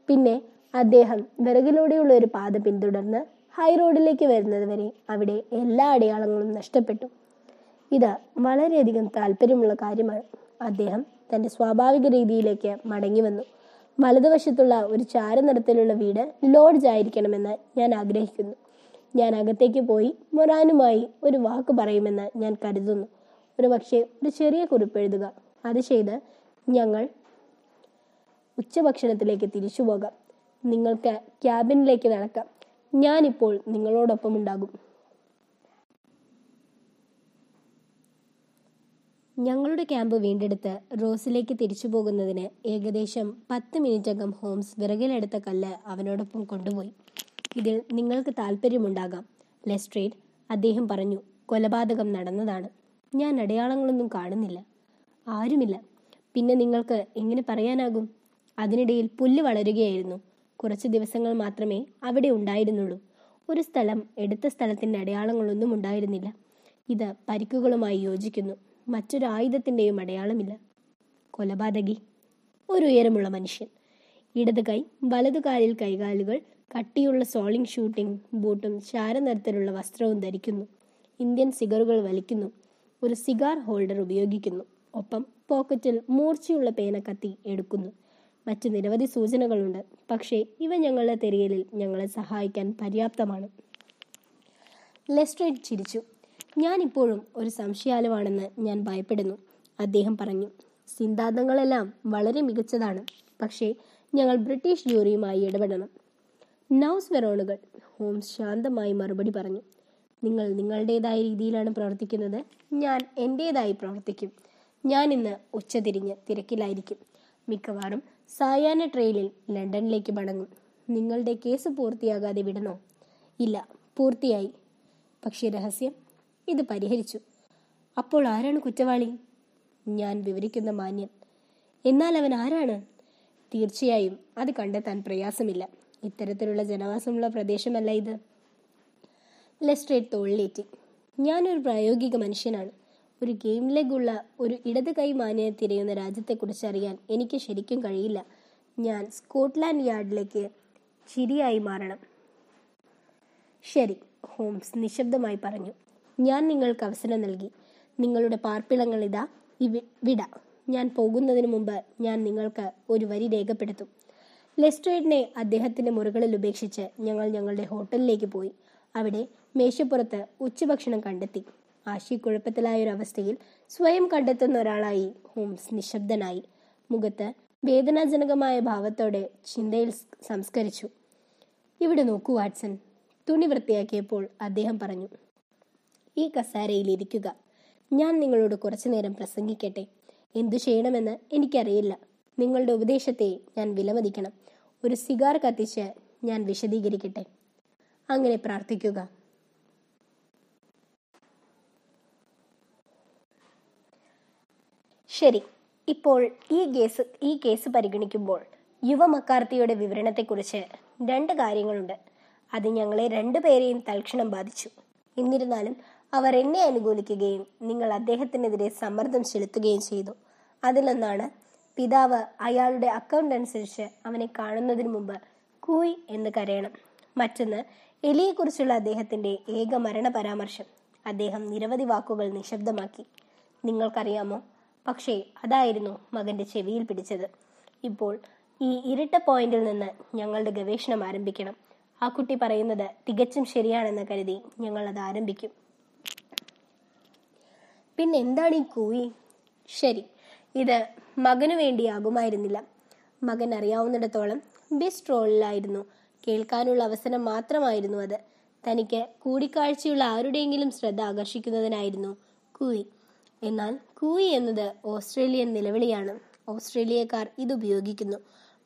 S1: പിന്നെ അദ്ദേഹം വിറകിലൂടെയുള്ള ഒരു പാത പിന്തുടർന്ന് ഹൈറോഡിലേക്ക് റോഡിലേക്ക് വരുന്നതുവരെ അവിടെ എല്ലാ അടയാളങ്ങളും നഷ്ടപ്പെട്ടു. ഇത് വളരെയധികം താല്പര്യമുള്ള കാര്യമാണ്. അദ്ദേഹം തന്റെ സ്വാഭാവിക രീതിയിലേക്ക് മടങ്ങി വന്നു. വലതുവശത്തുള്ള ഒരു ചാരനിറത്തിലുള്ള വീട് ലോഡ്ജ് ആയിരിക്കണമെന്ന് ഞാൻ ആഗ്രഹിക്കുന്നു. ഞാൻ അകത്തേക്ക് പോയി മൊറാനുമായി ഒരു വാക്ക് പറയുമെന്ന് ഞാൻ കരുതുന്നു. ഒരു പക്ഷേ ഒരു ചെറിയ കുറിപ്പ് എഴുതുക. അത് ചെയ്ത് ഞങ്ങൾ ഉച്ചഭക്ഷണത്തിലേക്ക് തിരിച്ചു പോകാം നിങ്ങൾക്ക് ക്യാബിനിലേക്ക് നടക്കാം. ഞാനിപ്പോൾ നിങ്ങളോടൊപ്പം ഉണ്ടാകും ഞങ്ങളുടെ ക്യാമ്പ് വീണ്ടെടുത്ത് റോസിലേക്ക് തിരിച്ചു പോകുന്നതിന് ഏകദേശം പത്ത് മിനിറ്റകം ഹോംസ് വിറകിലെടുത്ത കല്ല് അവനോടൊപ്പം കൊണ്ടുപോയി. ഇതിൽ നിങ്ങൾക്ക് താല്പര്യമുണ്ടാകാം ലെസ്ട്രേഡ് അദ്ദേഹം പറഞ്ഞു. കൊലപാതകം നടന്നതാണ്. ഞാൻ അടയാളങ്ങളൊന്നും കാണുന്നില്ല. ആരുമില്ല. പിന്നെ നിങ്ങൾക്ക് എങ്ങനെ പറയാനാകും? അതിനിടയിൽ പുല്ല് വളരുകയായിരുന്നു. കുറച്ച് ദിവസങ്ങൾ മാത്രമേ അവിടെ ഉണ്ടായിരുന്നുള്ളൂ. ഒരു സ്ഥലം എടുത്ത സ്ഥലത്തിന്റെ അടയാളങ്ങളൊന്നും ഉണ്ടായിരുന്നില്ല. ഇത് പരിക്കുകളുമായി യോജിക്കുന്നു. മറ്റൊരു ആയുധത്തിന്റെയും അടയാളമില്ല. കൊലപാതകി. ഒരു ഉയരമുള്ള മനുഷ്യൻ. ഇടത് കൈ വലതു കാലിൽ കൈകാലുകൾ കട്ടിയുള്ള സോളിംഗ് ഷൂട്ടിംഗ് ബൂട്ടും ചാരനിറത്തിലുള്ള വസ്ത്രവും ധരിക്കുന്നു. ഇന്ത്യൻ സിഗറുകൾ വലിക്കുന്നു. ഒരു സിഗാർ ഹോൾഡർ ഉപയോഗിക്കുന്നു. ഒപ്പം പോക്കറ്റിൽ മൂർച്ചയുള്ള പേന കത്തി എടുക്കുന്നു. മറ്റു നിരവധി സൂചനകളുണ്ട്. പക്ഷേ ഇവ ഞങ്ങളുടെ തിരയലിൽ ഞങ്ങളെ സഹായിക്കാൻ പര്യാപ്തമാണ്. ലെസ്ട്രേറ്റ് ചിരിച്ചു. ഞാൻ ഇപ്പോഴും ഒരു സംശയാലുവാണെന്ന് ഞാൻ ഭയപ്പെടുന്നു. അദ്ദേഹം പറഞ്ഞു സിദ്ധാന്തങ്ങളെല്ലാം വളരെ മികച്ചതാണ്. പക്ഷേ ഞങ്ങൾ ബ്രിട്ടീഷ് ജൂറിയുമായി ഇടപെടണം. നൗസ് വെറോണുകൾ ഹോംസ് ശാന്തമായി മറുപടി പറഞ്ഞു നിങ്ങൾ നിങ്ങളുടേതായ രീതിയിലാണ് പ്രവർത്തിക്കുന്നത്. ഞാൻ എന്റേതായി പ്രവർത്തിക്കും. ഞാൻ ഇന്ന് ഉച്ചതിരിഞ്ഞ് തിരക്കിലായിരിക്കും. മിക്കവാറും സായാഹ്ന ട്രെയിനിൽ ലണ്ടനിലേക്ക് മടങ്ങും. നിങ്ങളുടെ കേസ് പൂർത്തിയാകാതെ വിടണോ? ഇല്ല പൂർത്തിയായി. പക്ഷേ രഹസ്യം ഇത് പരിഹരിച്ചു. അപ്പോൾ ആരാണ് കുറ്റവാളി? ഞാൻ വിവരിക്കുന്ന മാന്യൻ. എന്നാൽ അവൻ ആരാണ്? തീർച്ചയായും അത് കണ്ടെത്താൻ പ്രയാസമില്ല. ഇത്തരത്തിലുള്ള ജനവാസമുള്ള പ്രദേശമല്ല ഇത്. ലെസ്ട്രേറ്റ് തോളിലേറ്റി. ഞാനൊരു പ്രായോഗിക മനുഷ്യനാണ്. ഒരു ഗെയിം ഉള്ള ഒരു ഇടത് കൈ മാന്യനെ തിരയുന്ന രാജ്യത്തെക്കുറിച്ച് അറിയാൻ എനിക്ക് ശരിക്കും കഴിയില്ല. ഞാൻ സ്കോട്ട്ലാൻഡ് യാർഡിലേക്ക് ചിരിയായി മാറണം. ശരി ഹോംസ് നിശബ്ദമായി പറഞ്ഞു. ഞാൻ നിങ്ങൾക്ക് അവസരം നൽകി. നിങ്ങളുടെ പാർപ്പിളങ്ങൾ ഇതാ വിട. ഞാൻ പോകുന്നതിന് മുമ്പ് ഞാൻ നിങ്ങൾക്ക് ഒരു വരി രേഖപ്പെടുത്തും. ലെസ്ട്രേഡിനെ അദ്ദേഹത്തിന്റെ മുറികളിൽ ഉപേക്ഷിച്ച് ഞങ്ങൾ ഞങ്ങളുടെ ഹോട്ടലിലേക്ക് പോയി. അവിടെ മേശപ്പുറത്ത് ഉച്ചഭക്ഷണം കണ്ടെത്തി. ആശയക്കുഴപ്പത്തിലായ ഒരു അവസ്ഥയിൽ സ്വയം കണ്ടെത്തുന്ന ഒരാളായി ഹോംസ് നിശബ്ദനായി. മുഖത്ത് വേദനാജനകമായ ഭാവത്തോടെ ചിന്തയിൽ സംസ്കരിച്ചു. ഇവിടെ നോക്കൂ വാട്സൺ തുണി വൃത്തിയാക്കിയപ്പോൾ അദ്ദേഹം പറഞ്ഞു. ഈ കസാരയിൽ ഇരിക്കുക ഞാൻ നിങ്ങളോട് കുറച്ചു നേരം പ്രസംഗിക്കട്ടെ? എന്തു ചെയ്യണമെന്ന് എനിക്കറിയില്ല. നിങ്ങളുടെ ഉപദേശത്തെ ഞാൻ വിലമതിക്കണം. ഒരു സിഗാർ കത്തിച്ച് ഞാൻ വിശദീകരിക്കട്ടെ? അങ്ങനെ പ്രാർത്ഥിക്കുക. ശരി. ഇപ്പോൾ ഈ കേസ് ഈ കേസ് പരിഗണിക്കുമ്പോൾ യുവ മക്കാർത്തിയുടെ വിവരണത്തെക്കുറിച്ച് രണ്ട് കാര്യങ്ങളുണ്ട്. അത് ഞങ്ങളെ രണ്ടുപേരെയും തൽക്ഷണം ബാധിച്ചു. എന്നിരുന്നാലും അവർ എന്നെ അനുകൂലിക്കുകയും നിങ്ങൾ അദ്ദേഹത്തിനെതിരെ സമ്മർദ്ദം ചെലുത്തുകയും ചെയ്തു. അതിലൊന്നാണ് പിതാവ് അയാളുടെ അക്കൗണ്ട് അനുസരിച്ച് അവനെ കാണുന്നതിന് മുമ്പ് കൂയ് എന്ന് കരയണം. മറ്റൊന്ന് എലിയെക്കുറിച്ചുള്ള അദ്ദേഹത്തിന്റെ ഏക മരണ പരാമർശം. അദ്ദേഹം നിരവധി വാക്കുകൾ നിശബ്ദമാക്കി. നിങ്ങൾക്കറിയാമോ? പക്ഷേ അതായിരുന്നു മകന്റെ ചെവിയിൽ പിടിച്ചത്. ഇപ്പോൾ ഈ ഇരട്ട പോയിന്റിൽ നിന്ന് ഞങ്ങളുടെ ഗവേഷണം ആരംഭിക്കണം. ആ കുട്ടി പറയുന്നത് തികച്ചും ശരിയാണെന്ന് കരുതി ഞങ്ങൾ അത് ആരംഭിക്കും. പിന്നെ എന്താണ് ഈ കൂയി? ശരി ഇത് മകനു വേണ്ടിയാകുമായിരുന്നില്ല. മകൻ അറിയാവുന്നിടത്തോളം ബെസ്റ്റ് റോളിലായിരുന്നു കേൾക്കാനുള്ള അവസരം മാത്രമായിരുന്നു അത്. തനിക്ക് കൂടിക്കാഴ്ചയുള്ള ആരുടെയെങ്കിലും ശ്രദ്ധ ആകർഷിക്കുന്നതിനായിരുന്നു കൂയി. എന്നാൽ കൂയി എന്നത് ഓസ്ട്രേലിയൻ നിലവിളിയാണ്. ഓസ്ട്രേലിയക്കാർ ഇത് ഉപയോഗിക്കുന്നു.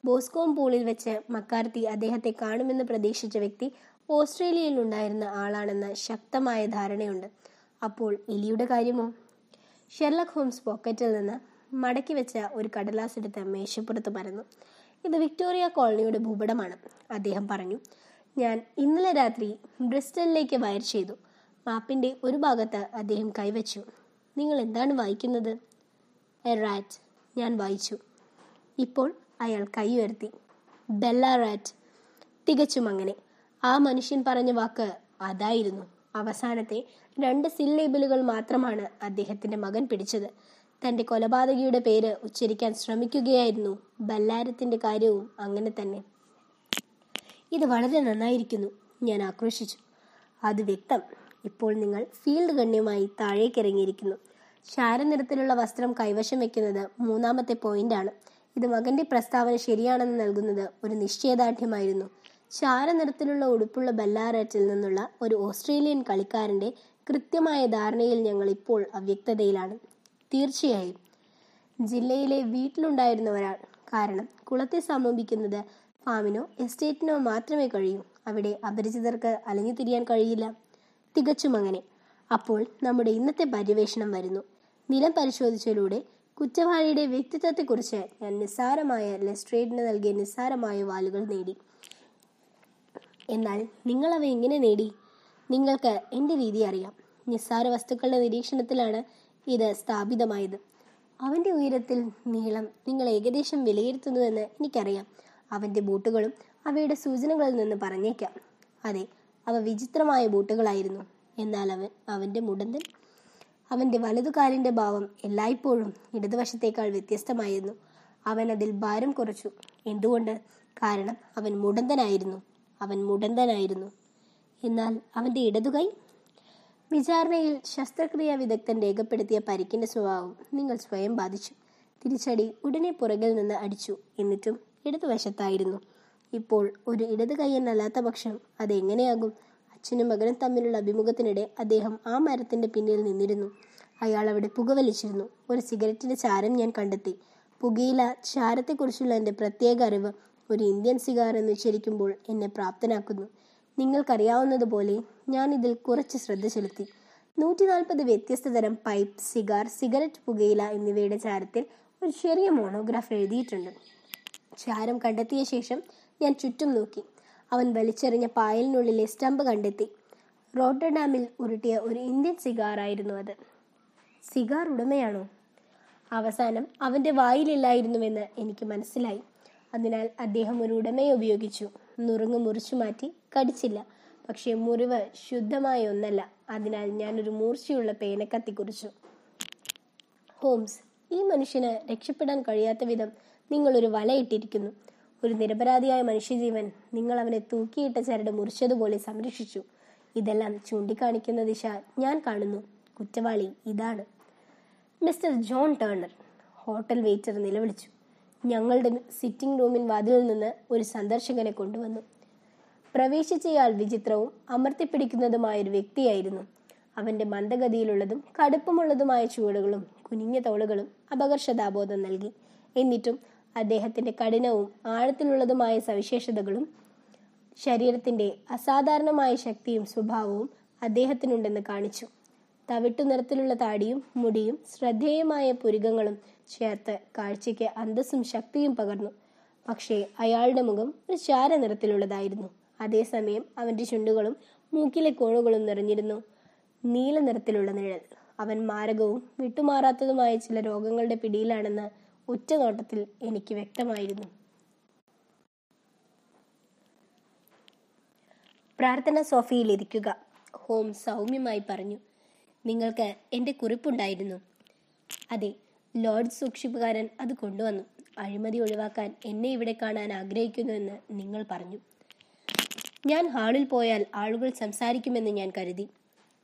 S1: ബോസ്കോം പൂളിൽ വെച്ച് മക്കാർത്തി അദ്ദേഹത്തെ കാണുമെന്ന് പ്രതീക്ഷിച്ച വ്യക്തി ഓസ്ട്രേലിയയിൽ ഉണ്ടായിരുന്ന ആളാണെന്ന് ശക്തമായ ധാരണയുണ്ട്. അപ്പോൾ എലിയുടെ കാര്യമോ? ഷെർലക് ഹോംസ് പോക്കറ്റിൽ നിന്ന് മടക്കി വെച്ച ഒരു കടലാസ് എടുത്ത് മേശപ്പുറത്ത് പറഞ്ഞു ഇത് വിക്ടോറിയ കോളനിയുടെ ഭൂപടമാണ് അദ്ദേഹം പറഞ്ഞു. ഞാൻ ഇന്നലെ രാത്രി ബ്രിസ്റ്റലിലേക്ക് വയർ ചെയ്തു. മാപ്പിന്റെ ഒരു ഭാഗത്ത് അദ്ദേഹം കൈവച്ചു. നിങ്ങൾ എന്താണ് വായിക്കുന്നത്? റാറ്റ് ഞാൻ വായിച്ചു. ഇപ്പോൾ അയാൾ കൈ ഉയർത്തി. ബെല്ല റാറ്റ് തികച്ചും അങ്ങനെ. ആ മനുഷ്യൻ പറഞ്ഞ വാക്ക് അതായിരുന്നു. അവസാനത്തെ രണ്ട് സില്ലേബിളുകൾ മാത്രമാണ് അദ്ദേഹത്തിന്റെ മകൻ പിടിച്ചത്. തന്റെ കൊലപാതകിയുടെ പേര് ഉച്ചരിക്കാൻ ശ്രമിക്കുകയായിരുന്നു ബല്ലാരത്തിന്റെ കാര്യവും അങ്ങനെ തന്നെ. ഇത് വളരെ നന്നായിരിക്കുന്നു ഞാൻ ആക്രോശിച്ചു. അത് വ്യക്തം. ഇപ്പോൾ നിങ്ങൾ ഫീൽഡ് ഗണ്യമായി താഴേക്കിറങ്ങിയിരിക്കുന്നു. ചാരനിറത്തിലുള്ള വസ്ത്രം കൈവശം വെക്കുന്നത് മൂന്നാമത്തെ പോയിന്റാണ്. ഇത് മകന്റെ പ്രസ്താവന ശരിയാണെന്ന് നൽകുന്നത് ഒരു നിശ്ചയദാർഢ്യമായിരുന്നു. ചാരനിറത്തിലുള്ള ഉടുപ്പുള്ള ബല്ലാറേറ്റിൽ നിന്നുള്ള ഒരു ഓസ്ട്രേലിയൻ കളിക്കാരന്റെ കൃത്യമായ ധാരണയിൽ ഞങ്ങൾ ഇപ്പോൾ അവ്യക്തതയിലാണ്. തീർച്ചയായും. ജില്ലയിലെ വീട്ടിലുണ്ടായിരുന്ന ഒരാൾ. കാരണം കുളത്തെ സമീപിക്കുന്നത് ഫാമിനോ എസ്റ്റേറ്റിനോ മാത്രമേ കഴിയൂ. അവിടെ അപരിചിതർക്ക് അലഞ്ഞു തിരിയാൻ കഴിയില്ല. തികച്ചും അങ്ങനെ. അപ്പോൾ നമ്മുടെ ഇന്നത്തെ പര്യവേഷണം വരുന്നു. നിലം പരിശോധിച്ചതിലൂടെ കുറ്റവാളിയുടെ വ്യക്തിത്വത്തെക്കുറിച്ച് ഞാൻ നിസ്സാരമായ ലെസ്ട്രേറ്റിന് നൽകിയ നിസ്സാരമായ വാലുകൾ നേടി. എന്നാൽ നിങ്ങൾ അവ എങ്ങനെ നേടി? നിങ്ങൾക്ക് എന്റെ രീതി അറിയാം. നിസ്സാര വസ്തുക്കളുടെ നിരീക്ഷണത്തിലാണ് ഇത് സ്ഥാപിതമായത്. അവന്റെ ഉയരത്തിൽ നീളം നിങ്ങൾ ഏകദേശം വിലയിരുത്തുന്നുവെന്ന് എനിക്കറിയാം. അവന്റെ ബൂട്ടുകളും അവയുടെ സൂചനകളിൽ നിന്ന് പറഞ്ഞേക്കാം. അതെ അവ വിചിത്രമായ ബൂട്ടുകളായിരുന്നു. എന്നാൽ അവൻ അവന്റെ മുടന്തൻ അവന്റെ വലതുകാലിന്റെ ഭാവം എല്ലായ്പ്പോഴും ഇടതുവശത്തേക്കാൾ വ്യത്യസ്തമായിരുന്നു. അവൻ അതിൽ ഭാരം കുറച്ചു. എന്തുകൊണ്ട്? കാരണം അവൻ മുടന്തനായിരുന്നു. അവൻ മുടന്തനായിരുന്നു. എന്നാൽ അവന്റെ ഇടതുകൈ? വിചാരണയിൽ ശസ്ത്രക്രിയാ വിദഗ്ധൻ രേഖപ്പെടുത്തിയ പരിക്കിന്റെ സ്വഭാവം നിങ്ങൾ സ്വയം ബാധിച്ചു. തിരിച്ചടി ഉടനെ പുറകിൽ നിന്ന് അടിച്ചു. എന്നിട്ടും ഇടതുവശത്തായിരുന്നു. ഇപ്പോൾ ഒരു ഇടത് കൈയെന്നല്ലാത്ത പക്ഷം അതെങ്ങനെയാകും അച്ഛനും മകനും തമ്മിലുള്ള അഭിമുഖത്തിനിടെ അദ്ദേഹം ആ മരത്തിന്റെ പിന്നിൽ നിന്നിരുന്നു. അയാൾ അവിടെ പുകവലിച്ചിരുന്നു. ഒരു സിഗരറ്റിന്റെ ചാരം ഞാൻ കണ്ടെത്തി. പുകയില ചാരത്തെക്കുറിച്ചുള്ള എന്റെ പ്രത്യേക അറിവ് ഒരു ഇന്ത്യൻ സിഗാർ എന്ന് ഉച്ചരിക്കുമ്പോൾ എന്നെ പ്രാപ്തനാക്കുന്നു. നിങ്ങൾക്കറിയാവുന്നതുപോലെ ഞാൻ ഇതിൽ കുറച്ച് ശ്രദ്ധ ചെലുത്തി. നൂറ്റി നാൽപ്പത് വ്യത്യസ്ത തരം പൈപ്പ് സിഗാർ സിഗരറ്റ് പുകയില എന്നിവയുടെ ചാരത്തിൽ ഒരു ചെറിയ മോണോഗ്രാഫ് എഴുതിയിട്ടുണ്ട്. ചാരം കണ്ടെത്തിയ ശേഷം ഞാൻ ചുറ്റും നോക്കി. അവൻ വലിച്ചെറിഞ്ഞ പായലിനുള്ളിലെ സ്റ്റമ്പ് കണ്ടെത്തി. റോട്ടർഡാമിൽ ഉരുട്ടിയ ഒരു ഇന്ത്യൻ സിഗാറായിരുന്നു അത്. സിഗാർ ഉടമയാണോ? അവസാനം അവന്റെ വായിലില്ലായിരുന്നുവെന്ന് എനിക്ക് മനസ്സിലായി. അതിനാൽ അദ്ദേഹം ഒരു ഉടമയെ ഉപയോഗിച്ചു. നുറുങ്ങ് മുറിച്ചു മാറ്റി കടിച്ചില്ല. പക്ഷേ മുറിവ് ശുദ്ധമായ ഒന്നല്ല. അതിനാൽ ഞാനൊരു മൂർച്ചയുള്ള പേനക്കത്തി കുറിച്ചു ഹോംസ് ഈ മനുഷ്യന് രക്ഷപ്പെടാൻ കഴിയാത്ത വിധം നിങ്ങളൊരു വലയിട്ടിരിക്കുന്നു ഒരു നിരപരാധിയായ മനുഷ്യജീവൻ നിങ്ങൾ അവനെ തൂക്കിയിട്ട ചരട് മുറിച്ചതുപോലെ സംരക്ഷിച്ചു. ഇതെല്ലാം ചൂണ്ടിക്കാണിക്കുന്ന ദിശ ഞാൻ കാണുന്നു. കുറ്റവാളി ഇതാണ്. Mister John Turner hotel waiter നിലവിളിച്ചു. ഞങ്ങളുടെ സിറ്റിംഗ് റൂമിൻ വാതിലിൽ നിന്ന് ഒരു സന്ദർശകനെ കൊണ്ടുവന്നു. പ്രവേശിച്ചയാൾ വിചിത്രവും അമർത്തിപ്പിടിക്കുന്നതുമായ ഒരു വ്യക്തിയായിരുന്നു. അവന്റെ മന്ദഗതിയിലുള്ളതും കടുപ്പമുള്ളതുമായ ചുവടുകളും കുനിഞ്ഞ തോളുകളും അപകർഷതാബോധം നൽകി. എന്നിട്ടും അദ്ദേഹത്തിന്റെ കഠിനവും ആഴത്തിലുള്ളതുമായ സവിശേഷതകളും ശരീരത്തിന്റെ അസാധാരണമായ ശക്തിയും സ്വഭാവവും അദ്ദേഹത്തിനുണ്ടെന്ന് കാണിച്ചു. തവിട്ടു നിറത്തിലുള്ള താടിയും മുടിയും ശ്രദ്ധേയമായ പുരികങ്ങളും ചേർത്ത് കാഴ്ചയ്ക്ക് അന്തസ്സും ശക്തിയും പകർന്നു. പക്ഷേ അയാളുടെ മുഖം ഒരു ചാര നിറത്തിലുള്ളതായിരുന്നു അതേസമയം അവന്റെ ചുണ്ടുകളും മൂക്കിലെ കോണുകളും നിറഞ്ഞിരുന്നു. നീല നിറത്തിലുള്ള നിഴൽ. അവൻ മാരകവും വിട്ടുമാറാത്തതുമായ ചില രോഗങ്ങളുടെ പിടിയിലാണെന്ന് ഒറ്റ നോട്ടത്തിൽ എനിക്ക് വ്യക്തമായിരുന്നു. പ്രാർത്ഥന സോഫയിൽ ഇരിക്കുക ഹോം സൗമ്യമായി പറഞ്ഞു. നിങ്ങൾക്ക് എന്റെ കുറിപ്പുണ്ടായിരുന്നു. അതെ ലോർഡ് സൂക്ഷിപ്പുകാരൻ അത് കൊണ്ടുവന്നു. അഴിമതി ഒഴിവാക്കാൻ എന്നെ ഇവിടെ കാണാൻ ആഗ്രഹിക്കുന്നുവെന്ന് നിങ്ങൾ പറഞ്ഞു. ഞാൻ ഹാളിൽ പോയാൽ ആളുകൾ സംസാരിക്കുമെന്ന് ഞാൻ കരുതി.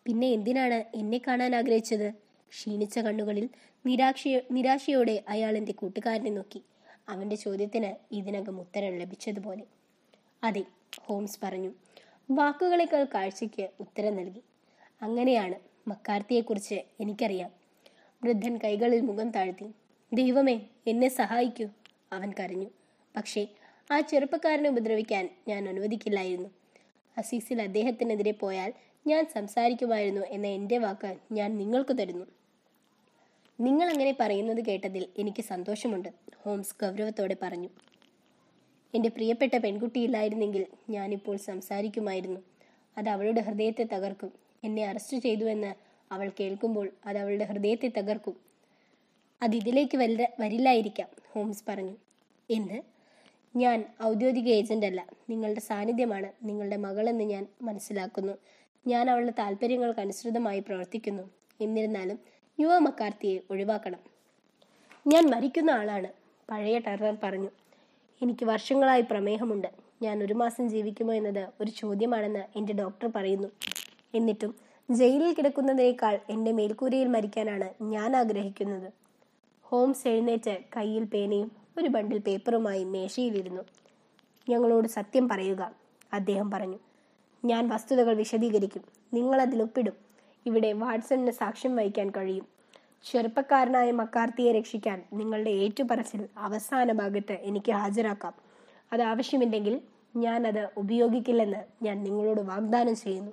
S1: പിന്നെ എന്തിനാണ് എന്നെ കാണാൻ ആഗ്രഹിച്ചത്? ക്ഷീണിച്ച കണ്ണുകളിൽ നിരാശ നിരാശയോടെ അയാൾ എന്റെ കൂട്ടുകാരനെ നോക്കി. അവന്റെ ചോദ്യത്തിന് ഇതിനകം ഉത്തരം ലഭിച്ചതുപോലെ. അതെ ഹോംസ് പറഞ്ഞു. വാക്കുകളേക്കാൾ കാഴ്ചയ്ക്ക് ഉത്തരം നൽകി. അങ്ങനെയാണ് മക്കാർത്തിയെക്കുറിച്ച് എനിക്കറിയാം. വൃദ്ധൻ കൈകളിൽ മുഖം താഴ്ത്തി ദൈവമേ എന്നെ സഹായിക്കൂ അവൻ കരഞ്ഞു. പക്ഷേ ആ ചെറുപ്പക്കാരനെ ഉപദ്രവിക്കാൻ ഞാൻ അനുവദിക്കില്ലായിരുന്നു. അസീസിൽ അദ്ദേഹത്തിനെതിരെ പോയാൽ ഞാൻ സംസാരിക്കുമായിരുന്നു എന്ന എന്റെ വാക്ക് ഞാൻ നിങ്ങൾക്ക് തരുന്നു. നിങ്ങൾ അങ്ങനെ പറയുന്നത് കേട്ടതിൽ എനിക്ക് സന്തോഷമുണ്ട് ഹോംസ് ഗൗരവത്തോടെ പറഞ്ഞു. എന്റെ പ്രിയപ്പെട്ട പെൺകുട്ടിയില്ലായിരുന്നെങ്കിൽ ഞാനിപ്പോൾ സംസാരിക്കുമായിരുന്നു. അത് അവളുടെ ഹൃദയത്തെ തകർക്കും. എന്നെ അറസ്റ്റ് ചെയ്തുവെന്ന് അവൾ കേൾക്കുമ്പോൾ അത് അവളുടെ ഹൃദയത്തെ തകർക്കും. അത് ഇതിലേക്ക് വല്ല വരില്ലായിരിക്കാം ഹോംസ് പറഞ്ഞു. എന്ന് ഞാൻ ഔദ്യോഗിക ഏജന്റ് അല്ല. നിങ്ങളുടെ സാന്നിധ്യമാണ് നിങ്ങളുടെ മകളെന്ന് ഞാൻ മനസ്സിലാക്കുന്നു. ഞാൻ അവളുടെ താല്പര്യങ്ങൾക്ക് അനുസൃതമായി പ്രവർത്തിക്കുന്നു. എന്നിരുന്നാലും യുവ മക്കാർത്തിയെ ഒഴിവാക്കണം. ഞാൻ മരിക്കുന്ന ആളാണ് പഴയ ടർണർ പറഞ്ഞു. എനിക്ക് വർഷങ്ങളായി പ്രമേഹമുണ്ട്. ഞാൻ ഒരു മാസം ജീവിക്കുമോ എന്നത് ഒരു ചോദ്യമാണെന്ന് എന്റെ ഡോക്ടർ പറയുന്നു. എന്നിട്ടും ജയിലിൽ കിടക്കുന്നതിനേക്കാൾ എന്റെ മേൽക്കൂരയിൽ മരിക്കാനാണ് ഞാൻ ആഗ്രഹിക്കുന്നത്. ഹോംസ് എഴുന്നേറ്റ് കയ്യിൽ പേനയും ഒരു ബണ്ടിൽ പേപ്പറുമായി മേശയിലിരുന്നു. ഞങ്ങളോട് സത്യം പറയുക അദ്ദേഹം പറഞ്ഞു. ഞാൻ വസ്തുതകൾ വിശദീകരിക്കും. നിങ്ങൾ അതിൽ ഒപ്പിടും. ഇവിടെ വാട്സണിന് സാക്ഷ്യം വഹിക്കാൻ കഴിയും. ചെറുപ്പക്കാരനായ മക്കാർത്തിയെ രക്ഷിക്കാൻ നിങ്ങളുടെ ഏറ്റുപറച്ചിൽ അവസാന ഭാഗത്ത് എനിക്ക് ഹാജരാക്കാം. അത് ആവശ്യമില്ലെങ്കിൽ ഞാൻ അത് ഉപയോഗിക്കില്ലെന്ന് ഞാൻ നിങ്ങളോട് വാഗ്ദാനം ചെയ്യുന്നു.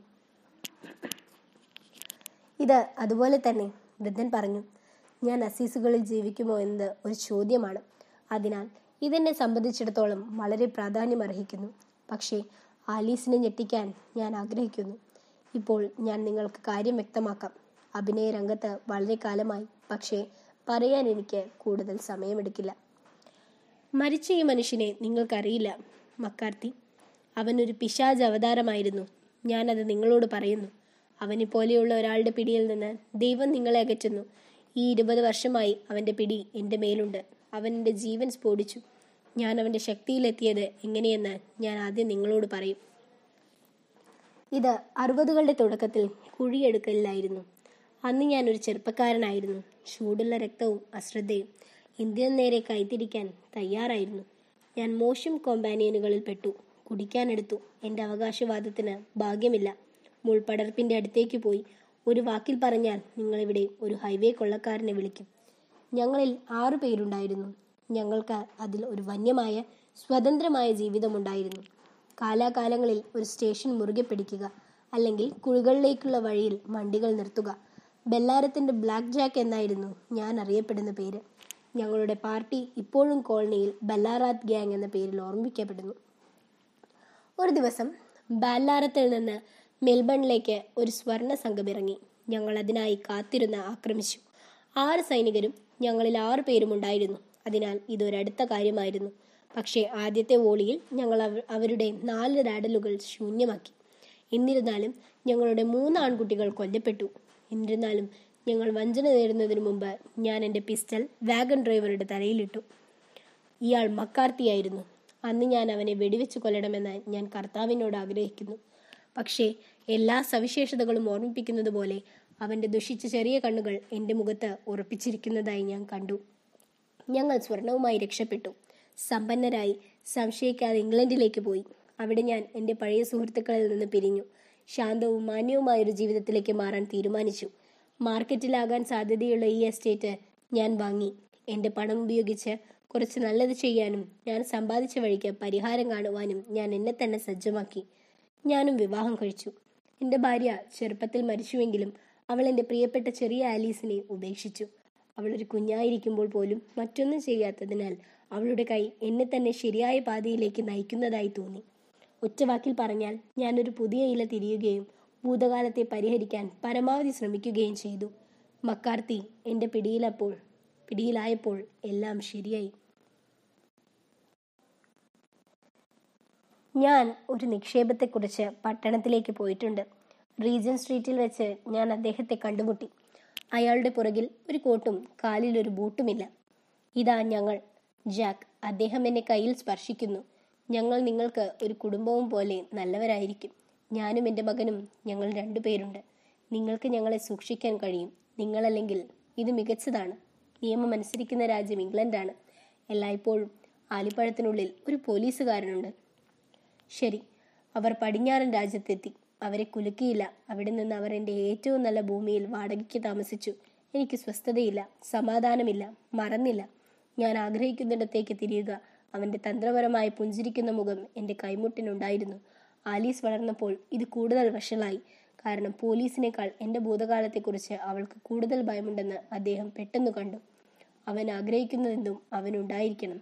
S1: ഇത് അതുപോലെ തന്നെ വൃദ്ധൻ പറഞ്ഞു ഞാൻ അസീസുകളിൽ ജീവിക്കുമോ എന്നത് ഒരു ചോദ്യമാണ്. അതിനാൽ ഇതെന്നെ സംബന്ധിച്ചിടത്തോളം വളരെ പ്രാധാന്യം അർഹിക്കുന്നു പക്ഷേ ആലീസിനെ ഞെട്ടിക്കാൻ ഞാൻ ആഗ്രഹിക്കുന്നു. ഇപ്പോൾ ഞാൻ നിങ്ങൾക്ക് കാര്യം വ്യക്തമാക്കാം. അഭിനയ രംഗത്ത് വളരെ കാലമായി പക്ഷേ പറയാൻ എനിക്ക് കൂടുതൽ സമയമെടുക്കില്ല. മരിച്ച ഈ മനുഷ്യനെ നിങ്ങൾക്കറിയില്ല മക്കാർത്തി. അവനൊരു പിശാജ് അവതാരമായിരുന്നു ഞാനത് നിങ്ങളോട് പറയുന്നു. അവനെ പോലെയുള്ള ഒരാളുടെ പിടിയിൽ നിന്ന് ദൈവം നിങ്ങളെ അകറ്റുന്നു. ഈ ഇരുപത് വർഷമായി അവന്റെ പിടി എന്റെ മേലുണ്ട്. അവൻ എന്റെ ജീവൻ സ്ഫോടിച്ചു. ഞാൻ അവന്റെ ശക്തിയിലെത്തിയത് എങ്ങനെയെന്ന് ഞാൻ ആദ്യം നിങ്ങളോട് പറയും. ഇത് അറുപതുകളുടെ തുടക്കത്തിൽ കുഴിയെടുക്കലിലായിരുന്നു. അന്ന് ഞാൻ ഒരു ചെറുപ്പക്കാരനായിരുന്നു. ചൂടുള്ള രക്തവും അശ്രദ്ധയും ഇന്ത്യൻ നേരെ കൈത്തിരിക്കാൻ തയ്യാറായിരുന്നു. ഞാൻ മോശം കോമ്പാനിയനുകളിൽ പെട്ടു. കുടിക്കാനെടുത്തു എന്റെ അവകാശവാദത്തിന് ഭാഗ്യമില്ല. മുൾപടർപ്പിന്റെ അടുത്തേക്ക് പോയി. ഒരു വാക്കിൽ പറഞ്ഞാൽ നിങ്ങളിവിടെ ഒരു ഹൈവേ കൊള്ളക്കാരനെ വിളിക്കും. ഞങ്ങളിൽ ആറു പേരുണ്ടായിരുന്നു. ഞങ്ങൾക്ക് അതിൽ ഒരു വന്യമായ സ്വതന്ത്രമായ ജീവിതമുണ്ടായിരുന്നു. കാലാകാലങ്ങളിൽ ഒരു സ്റ്റേഷൻ മുറുകെ പിടിക്കുക അല്ലെങ്കിൽ കുഴികളിലേക്കുള്ള വഴിയിൽ വണ്ടികൾ നിർത്തുക. ബെല്ലാരത്തിന്റെ ബ്ലാക്ക് ജാക്ക് എന്നായിരുന്നു ഞാൻ അറിയപ്പെടുന്ന പേര്. ഞങ്ങളുടെ പാർട്ടി ഇപ്പോഴും കോളനിയിൽ ബല്ലാറാത്ത് ഗ്യാങ് എന്ന പേരിൽ ഓർമ്മിക്കപ്പെടുന്നു. ഒരു ദിവസം ബല്ലാരത്തിൽ നിന്ന് മെൽബണിലേക്ക് ഒരു സ്വർണ സംഘം ഇറങ്ങി. ഞങ്ങൾ അതിനായി കാത്തിരുന്ന് ആക്രമിച്ചു. ആറ് സൈനികരും ഞങ്ങളിൽ ആറ് പേരും ഉണ്ടായിരുന്നു. അതിനാൽ ഇതൊരടുത്ത കാര്യമായിരുന്നു. പക്ഷേ ആദ്യത്തെ വോളിയിൽ ഞങ്ങൾ അവരുടെ നാല് റാഡലുകൾ ശൂന്യമാക്കി. എന്നിരുന്നാലും ഞങ്ങളുടെ മൂന്ന് ആൺകുട്ടികൾ കൊല്ലപ്പെട്ടു. എന്നിരുന്നാലും ഞങ്ങൾ വഞ്ചന നേരുന്നതിന് മുമ്പ് ഞാൻ എന്റെ പിസ്റ്റൽ വാഗൺ ഡ്രൈവറുടെ തലയിലിട്ടു. ഇയാൾ മക്കാർത്തിയായിരുന്നു. അന്ന് ഞാൻ അവനെ വെടിവെച്ച് കൊല്ലണമെന്ന് ഞാൻ കർത്താവിനോട് ആഗ്രഹിക്കുന്നു. പക്ഷേ എല്ലാ സവിശേഷതകളും ഓർമ്മിപ്പിക്കുന്നത് പോലെ അവന്റെ ദുഷിച്ച ചെറിയ കണ്ണുകൾ എന്റെ മുഖത്ത് ഉറപ്പിച്ചിരിക്കുന്നതായി ഞാൻ കണ്ടു. ഞങ്ങൾ സ്വർണവുമായി രക്ഷപ്പെട്ടു. സമ്പന്നരായി സംശയിക്കാതെ ഇംഗ്ലണ്ടിലേക്ക് പോയി. അവിടെ ഞാൻ എന്റെ പഴയ സുഹൃത്തുക്കളിൽ നിന്ന് പിരിഞ്ഞു. ശാന്തവും മാന്യവുമായ ഒരു ജീവിതത്തിലേക്ക് മാറാൻ തീരുമാനിച്ചു. മാർക്കറ്റിലാകാൻ സാധ്യതയുള്ള ഈ എസ്റ്റേറ്റ് ഞാൻ വാങ്ങി. എന്റെ പണം ഉപയോഗിച്ച് കുറച്ച് നല്ലത് ചെയ്യാനും ഞാൻ സമ്പാദിച്ച വഴിക്ക് പരിഹാരം കാണുവാനും ഞാൻ എന്നെ തന്നെ സജ്ജമാക്കി. ഞാനും വിവാഹം കഴിച്ചു. എന്റെ ഭാര്യ ചെറുപ്പത്തിൽ മരിച്ചുവെങ്കിലും അവൾ എന്റെ പ്രിയപ്പെട്ട ചെറിയ ആലീസിനെ ഉപേക്ഷിച്ചു. അവൾ ഒരു കുഞ്ഞായിരിക്കുമ്പോൾ പോലും മറ്റൊന്നും ചെയ്യാത്തതിനാൽ അവളുടെ കൈ എന്നെ തന്നെ ശരിയായ പാതയിലേക്ക് നയിക്കുന്നതായി തോന്നി. ഒറ്റവാക്കിൽ പറഞ്ഞാൽ ഞാനൊരു പുതിയ ഇല തിരിയുകയും ഭൂതകാലത്തെ പരിഹരിക്കാൻ പരമാവധി ശ്രമിക്കുകയും ചെയ്തു. മക്കാർത്തി എന്റെ പിടിയിലപ്പോൾ പിടിയിലായപ്പോൾ എല്ലാം ശരിയായി. ഞാൻ ഒരു നിക്ഷേപത്തെക്കുറിച്ച് പട്ടണത്തിലേക്ക് പോയിട്ടുണ്ട്. റീജൻ സ്ട്രീറ്റിൽ വെച്ച് ഞാൻ അദ്ദേഹത്തെ കണ്ടുമുട്ടി. അയാളുടെ പുറകിൽ ഒരു കോട്ടും കാലിൽ ഒരു ബൂട്ടുമില്ല. ഇതാ ഞങ്ങൾ. ജാക്ക് അദ്ദേഹം എന്നെ കയ്യിൽ സ്പർശിക്കുന്നു. ഞങ്ങൾ നിങ്ങൾക്ക് ഒരു കുടുംബവും പോലെ നല്ലവരായിരിക്കും. ഞാനും എന്റെ മകനും ഞങ്ങൾ രണ്ടുപേരുണ്ട്. നിങ്ങൾക്ക് ഞങ്ങളെ സൂക്ഷിക്കാൻ കഴിയും. നിങ്ങളല്ലെങ്കിൽ ഇത് മികച്ചതാണ്. നിയമം അനുസരിക്കുന്ന രാജ്യം ഇംഗ്ലണ്ടാണ്. എല്ലായ്പ്പോഴും ആലിപ്പഴത്തിനുള്ളിൽ ഒരു പോലീസുകാരനുണ്ട്. ശരി. അവർ പടിഞ്ഞാറൻ രാജ്യത്തെത്തി. അവരെ കുലുക്കിയില്ല. അവിടെ നിന്ന് അവർ എന്റെ ഏറ്റവും നല്ല ഭൂമിയിൽ വാടകയ്ക്ക് താമസിച്ചു. എനിക്ക് സ്വസ്ഥതയില്ല സമാധാനമില്ല മറന്നില്ല. ഞാൻ ആഗ്രഹിക്കുന്നിടത്തേക്ക് തിരിയുക. അവന്റെ തന്ത്രപരമായി പുഞ്ചിരിക്കുന്ന മുഖം എന്റെ കൈമുട്ടിനുണ്ടായിരുന്നു. ആലീസ് വളർന്നപ്പോൾ ഇത് കൂടുതൽ വഷളായി. കാരണം പോലീസിനേക്കാൾ എന്റെ ഭൂതകാലത്തെക്കുറിച്ച് അവൾക്ക് കൂടുതൽ ഭയമുണ്ടെന്ന് അദ്ദേഹം പെട്ടെന്ന് കണ്ടു. അവൻ ആഗ്രഹിക്കുന്നതെന്തും അവനുണ്ടായിരിക്കണം.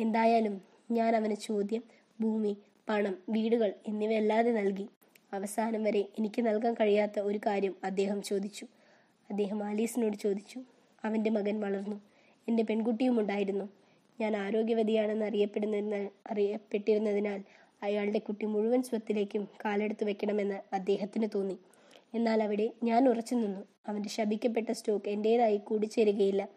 S1: എന്തായാലും ഞാൻ അവന് ചോദ്യം ഭൂമി പണം വീടുകൾ എന്നിവയല്ലാതെ നൽകി. അവസാനം വരെ എനിക്ക് നൽകാൻ കഴിയാത്ത ഒരു കാര്യം അദ്ദേഹം ചോദിച്ചു. അദ്ദേഹം ആലീസിനോട് ചോദിച്ചു. അവന്റെ മകൻ വളർന്നു. എന്റെ പെൺകുട്ടിയും ഉണ്ടായിരുന്നു. ഞാൻ ആരോഗ്യവതിയാണെന്ന് അറിയപ്പെടുന്ന അറിയപ്പെട്ടിരുന്നതിനാൽ അയാളുടെ കുട്ടി മുഴുവൻ സ്വത്തിലേക്കും കാലെടുത്ത് വെക്കണമെന്ന് അദ്ദേഹത്തിന് തോന്നി. എന്നാൽ അവിടെ ഞാൻ ഉറച്ചു നിന്നു. അവന്റെ ശപിക്കപ്പെട്ട സ്റ്റോക്ക് എന്റേതായി കൂടിച്ചേരുകയില്ല.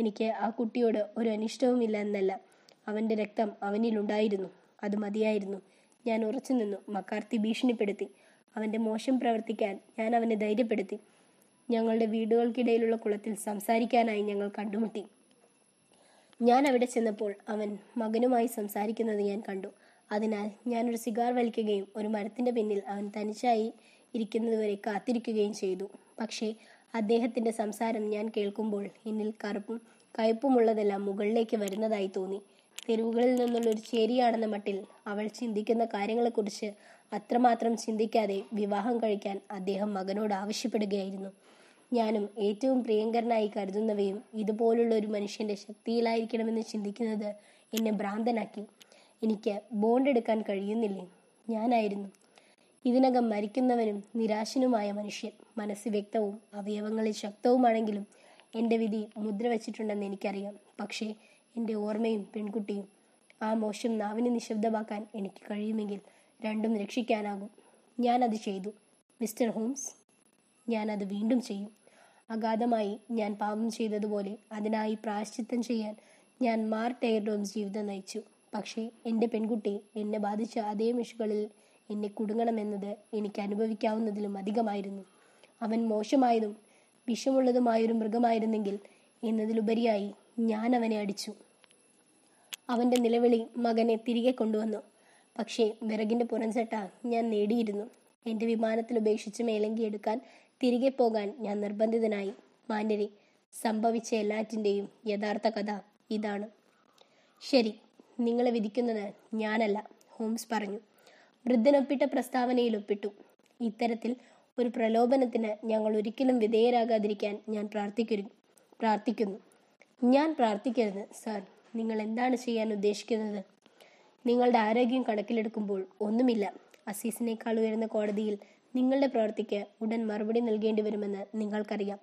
S1: എനിക്ക് ആ കുട്ടിയോട് ഒരു അനിഷ്ടവുമില്ല എന്നല്ല. അവന്റെ രക്തം അവനിലുണ്ടായിരുന്നു. അത് മതിയായിരുന്നു. ഞാൻ ഉറച്ചു നിന്നു. മക്കാർത്തി ഭീഷണിപ്പെടുത്തി. അവന്റെ മോശം പ്രവർത്തിക്കാൻ ഞാൻ അവനെ ധൈര്യപ്പെടുത്തി. ഞങ്ങളുടെ വീടുകൾക്കിടയിലുള്ള കുളത്തിൽ സംസാരിക്കാനായി ഞങ്ങൾ കണ്ടുമുട്ടി. ഞാൻ അവിടെ ചെന്നപ്പോൾ അവൻ മകനുമായി സംസാരിക്കുന്നത് ഞാൻ കണ്ടു. അതിനാൽ ഞാൻ ഒരു സിഗാർ വലിക്കുകയും ഒരു മരത്തിന്റെ പിന്നിൽ അവൻ തനിച്ചായി ഇരിക്കുന്നതുവരെ കാത്തിരിക്കുകയും ചെയ്തു. പക്ഷേ അദ്ദേഹത്തിന്റെ സംസാരം ഞാൻ കേൾക്കുമ്പോൾ എന്നിൽ കറുപ്പും കയ്പുമുള്ളതെല്ലാം മുകളിലേക്ക് വരുന്നതായി തോന്നി. തെരുവുകളിൽ നിന്നുള്ള ഒരു ചേരിയാണെന്ന മട്ടിൽ അവൾ ചിന്തിക്കുന്ന കാര്യങ്ങളെക്കുറിച്ച് അത്രമാത്രം ചിന്തിക്കാതെ വിവാഹം കഴിക്കാൻ അദ്ദേഹം മകനോട് ആവശ്യപ്പെടുകയായിരുന്നു. ഞാനും ഏറ്റവും പ്രിയങ്കരനായി കരുതുന്നവയും ഇതുപോലുള്ള ഒരു മനുഷ്യന്റെ ശക്തിയിലായിരിക്കണമെന്ന് ചിന്തിക്കുന്നത് എന്നെ ഭ്രാന്തനാക്കി. എനിക്ക് ബോണ്ട് എടുക്കാൻ കഴിയുന്നില്ലേ? ഞാനായിരുന്നു. ഇതിനകം മരിക്കുന്നവനും നിരാശനുമായ മനുഷ്യൻ. മനസ്സ് വ്യക്തവും അവയവങ്ങളിൽ ശക്തവുമാണെങ്കിലും എന്റെ വിധി മുദ്ര വച്ചിട്ടുണ്ടെന്ന് എനിക്കറിയാം. പക്ഷേ എന്റെ ഓർമ്മയും പെൺകുട്ടിയും ആ മോശം നാവിനെ നിശബ്ദമാക്കാൻ എനിക്ക് കഴിയുമെങ്കിൽ രണ്ടും രക്ഷിക്കാനാകും. ഞാനത് ചെയ്തു. മിസ്റ്റർ ഹോംസ് ഞാനത് വീണ്ടും ചെയ്യും. അഗാധമായി ഞാൻ പാപം ചെയ്തതുപോലെ അതിനായി പ്രായശ്ചിത്തം ചെയ്യാൻ ഞാൻ മാർ ടയർഡോൺസ് ജീവിതം നയിച്ചു. പക്ഷേ എന്റെ പെൺകുട്ടി എന്നെ ബാധിച്ച അതേ മിഷുകളിൽ എന്നെ കുടുങ്ങണമെന്നത് എനിക്ക് അനുഭവിക്കാവുന്നതിലും അധികമായിരുന്നു. അവൻ മോശമായതും വിഷമുള്ളതുമായൊരു മൃഗമായിരുന്നെങ്കിൽ എന്നതിലുപരിയായി ഞാൻ അവനെ അടിച്ചു. അവന്റെ നിലവിളി മകനെ തിരികെ കൊണ്ടുവന്നു. പക്ഷേ വിറകിന്റെ പുറംചട്ട ഞാൻ നേടിയിരുന്നു. എന്റെ വിമാനത്തിൽ ഉപേക്ഷിച്ച് മേലങ്കി എടുക്കാൻ തിരികെ പോകാൻ ഞാൻ നിർബന്ധിതനായി. മാന്യരെ സംഭവിച്ച എല്ലാറ്റിന്റെയും യഥാർത്ഥ കഥ ഇതാണ്. ശരി നിങ്ങളെ വിധിക്കുന്നത് ഞാനല്ല ഹോംസ് പറഞ്ഞു. വൃദ്ധനൊപ്പിട്ട പ്രസ്താവനയിൽ ഒപ്പിട്ടു. ഇത്തരത്തിൽ ഒരു പ്രലോഭനത്തിന് ഞങ്ങൾ ഒരിക്കലും വിധേയരാകാതിരിക്കാൻ ഞാൻ പ്രാർത്ഥിക്കുന്നു പ്രാർത്ഥിക്കുന്നു. ഞാൻ പ്രാർത്ഥിക്കരുത് സാർ. നിങ്ങൾ എന്താണ് ചെയ്യാൻ ഉദ്ദേശിക്കുന്നത്? നിങ്ങളുടെ ആരോഗ്യം കണക്കിലെടുക്കുമ്പോൾ ഒന്നുമില്ല. അസീസിനേക്കാൾ ഉയർന്ന കോടതിയിൽ നിങ്ങളുടെ പ്രവൃത്തിക്ക് ഉടൻ മറുപടി നൽകേണ്ടി വരുമെന്ന് നിങ്ങൾക്കറിയാം.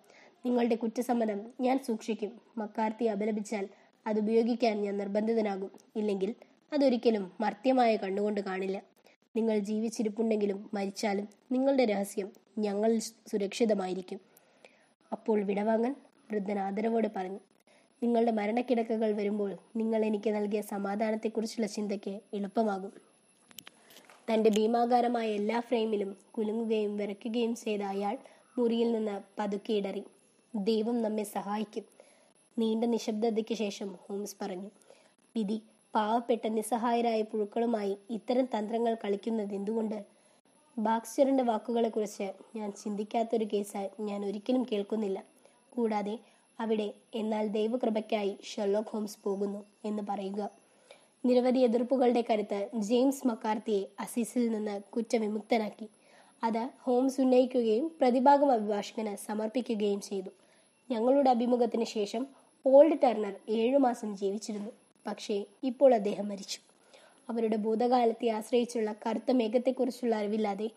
S1: നിങ്ങളുടെ കുറ്റസമ്മതം ഞാൻ സൂക്ഷിക്കും. മക്കാർത്തി അപലപിച്ചാൽ അത് ഉപയോഗിക്കാൻ ഞാൻ നിർബന്ധിതനാകും. ഇല്ലെങ്കിൽ അതൊരിക്കലും മർത്യമായ കണ്ണുകൊണ്ട് കാണില്ല. നിങ്ങൾ ജീവിച്ചിരിപ്പുണ്ടെങ്കിലും മരിച്ചാലും നിങ്ങളുടെ രഹസ്യം ഞങ്ങൾ സുരക്ഷിതമായിരിക്കും. അപ്പോൾ വിടവാങ്ങൻ വൃദ്ധൻ ആദരവോടെ പറഞ്ഞു. നിങ്ങളുടെ മരണക്കിടക്കകൾ വരുമ്പോൾ നിങ്ങൾ എനിക്ക് നൽകിയ സമാധാനത്തെക്കുറിച്ചുള്ള ചിന്തയ്ക്ക് എളുപ്പമാകും. തന്റെ ഭീമാകാരമായ എല്ലാ ഫ്രെയിമിലും കുലുങ്ങുകയും വിറയ്ക്കുകയും ചെയ്ത അയാൾ മുറിയിൽ നിന്ന് പതുക്കെ ഇടറി. ദൈവം നമ്മെ സഹായിക്കും. നീണ്ട നിശബ്ദതയ്ക്ക് ശേഷം ഹോംസ് പറഞ്ഞു വിധി പാവപ്പെട്ട നിസ്സഹായരായ പുഴുക്കളുമായി ഇത്തരം തന്ത്രങ്ങൾ കളിക്കുന്നത് എന്തുകൊണ്ട്? ബാക്സ്റ്ററിന്റെ വാക്കുകളെക്കുറിച്ച് ഞാൻ ചിന്തിക്കാത്തൊരു കേസായി ഞാൻ ഒരിക്കലും കേൾക്കുന്നില്ല. കൂടാതെ അവിടെ എന്നാൽ ദൈവകൃപയ്ക്കായി ഷെർലോക്ക് ഹോംസ് പോകുന്നു എന്ന് പറയുക. നിരവധി എതിർപ്പുകളുടെ കരുത്ത് ജെയിംസ് മക്കാർത്തിയെ അസീസിൽ നിന്ന് കുറ്റവിമുക്തനാക്കി. അത് ഹോംസ് ഉന്നയിക്കുകയും പ്രതിഭാഗം അഭിഭാഷകന് സമർപ്പിക്കുകയും ചെയ്തു. ഞങ്ങളുടെ അഭിമുഖത്തിന് ശേഷം ഓൾഡ് ടർണർ ഏഴുമാസം ജീവിച്ചിരുന്നു. പക്ഷേ ഇപ്പോൾ അദ്ദേഹം മരിച്ചു. അവരുടെ ഭൂതകാലത്തെ ആശ്രയിച്ചുള്ള കറുത്ത മേഘത്തെക്കുറിച്ചുള്ള അറിവില്ലാതെ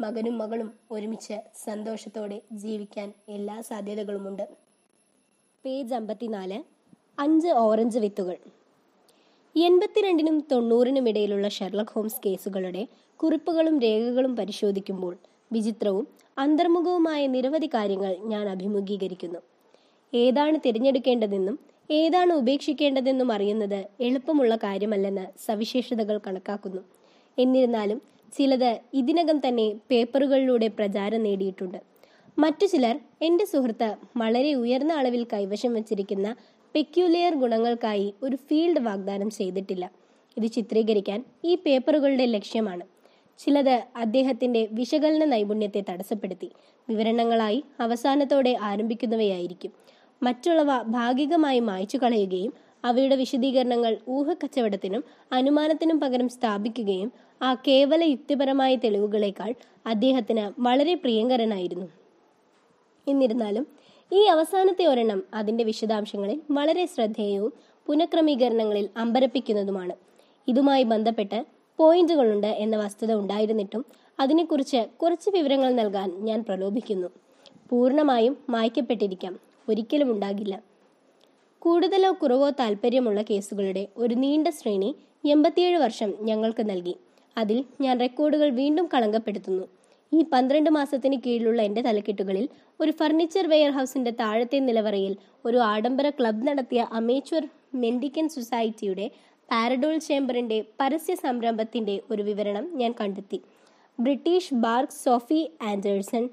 S1: മകനും മകളും ഒരുമിച്ച് സന്തോഷത്തോടെ ജീവിക്കാൻ എല്ലാ സാധ്യതകളുമുണ്ട്. പേജ് അമ്പത്തിനാല് അഞ്ച് ഓറഞ്ച് വിത്തുകൾ. എൺപത്തിരണ്ടിനും തൊണ്ണൂറിനും ഇടയിലുള്ള ഷെർലക് ഹോംസ് കേസുകളുടെ കുറിപ്പുകളും രേഖകളും പരിശോധിക്കുമ്പോൾ വിചിത്രവും അന്തർമുഖവുമായ നിരവധി കാര്യങ്ങൾ ഞാൻ അഭിമുഖീകരിക്കുന്നു. ഏതാണ് തിരഞ്ഞെടുക്കേണ്ടതെന്നും ഏതാണ് ഉപേക്ഷിക്കേണ്ടതെന്നും അറിയുന്നത് എളുപ്പമുള്ള കാര്യമല്ലെന്ന് സവിശേഷതകൾ കണക്കാക്കുന്നു. എന്നിരുന്നാലും ചിലത് ഇതിനകം തന്നെ പേപ്പറുകളിലൂടെ പ്രചാരം നേടിയിട്ടുണ്ട്. മറ്റു ചിലർ എന്റെ സുഹൃത്ത് വളരെ ഉയർന്ന അളവിൽ കൈവശം വച്ചിരിക്കുന്ന പെക്യുലിയർ ഗുണങ്ങൾക്കായി ഒരു ഫീൽഡ് വാഗ്ദാനം ചെയ്തിട്ടില്ല. ഇത് ചിത്രീകരിക്കാൻ ഈ പേപ്പറുകളുടെ ലക്ഷ്യമാണ്. ചിലത് അദ്ദേഹത്തിന്റെ വിശകലന നൈപുണ്യത്തെ തടസ്സപ്പെടുത്തി. വിവരണങ്ങളായി അവസാനത്തോടെ ആരംഭിക്കുന്നവയായിരിക്കും. മറ്റുള്ളവ ഭാഗികമായി മായ്ച്ചു കളയുകയും അവയുടെ വിശദീകരണങ്ങൾ ഊഹക്കച്ചവടത്തിനും അനുമാനത്തിനും പകരം സ്ഥാപിക്കുകയും ആ കേവല യുക്തിപരമായ തെളിവുകളേക്കാൾ അദ്ദേഹത്തിന് വളരെ പ്രിയങ്കരനായിരുന്നു. എന്നിരുന്നാലും ഈ അവസാനത്തെ ഒരെണ്ണം അതിന്റെ വിശദാംശങ്ങളിൽ വളരെ ശ്രദ്ധേയവും പുനഃക്രമീകരണങ്ങളിൽ അമ്പരപ്പിക്കുന്നതുമാണ്. ഇതുമായി ബന്ധപ്പെട്ട് പോയിന്റുകളുണ്ട് എന്ന വസ്തുത ഉണ്ടായിരുന്നിട്ടും അതിനെക്കുറിച്ച് കുറച്ച് വിവരങ്ങൾ നൽകാൻ ഞാൻ പ്രലോഭിക്കുന്നു. പൂർണമായും മായ്ക്കപ്പെട്ടിരിക്കാം. ഒരിക്കലും ഉണ്ടാകില്ല. കൂടുതലോ കുറവോ താല്പര്യമുള്ള കേസുകളുടെ ഒരു നീണ്ട ശ്രേണി എൺപത്തിയേഴ് വർഷം ഞങ്ങൾക്ക് നൽകി. അതിൽ ഞാൻ റെക്കോർഡുകൾ വീണ്ടും കളങ്കപ്പെടുത്തുന്നു. ഈ പന്ത്രണ്ട് മാസത്തിന് കീഴിലുള്ള എന്റെ തലക്കെട്ടുകളിൽ ഒരു ഫർണിച്ചർ വെയർ ഹൗസിന്റെ താഴത്തെ നിലവറയിൽ ഒരു ആഡംബര ക്ലബ് നടത്തിയ അമേച്വർ മെൻഡിക്കൻ സൊസൈറ്റിയുടെ പാരഡോൾ ചേംബറിന്റെ പരസ്യ സംരംഭത്തിന്റെ ഒരു വിവരണം ഞാൻ കണ്ടെത്തി. ബ്രിട്ടീഷ് ബാർക്ക് സോഫി ആൻഡേഴ്സൺ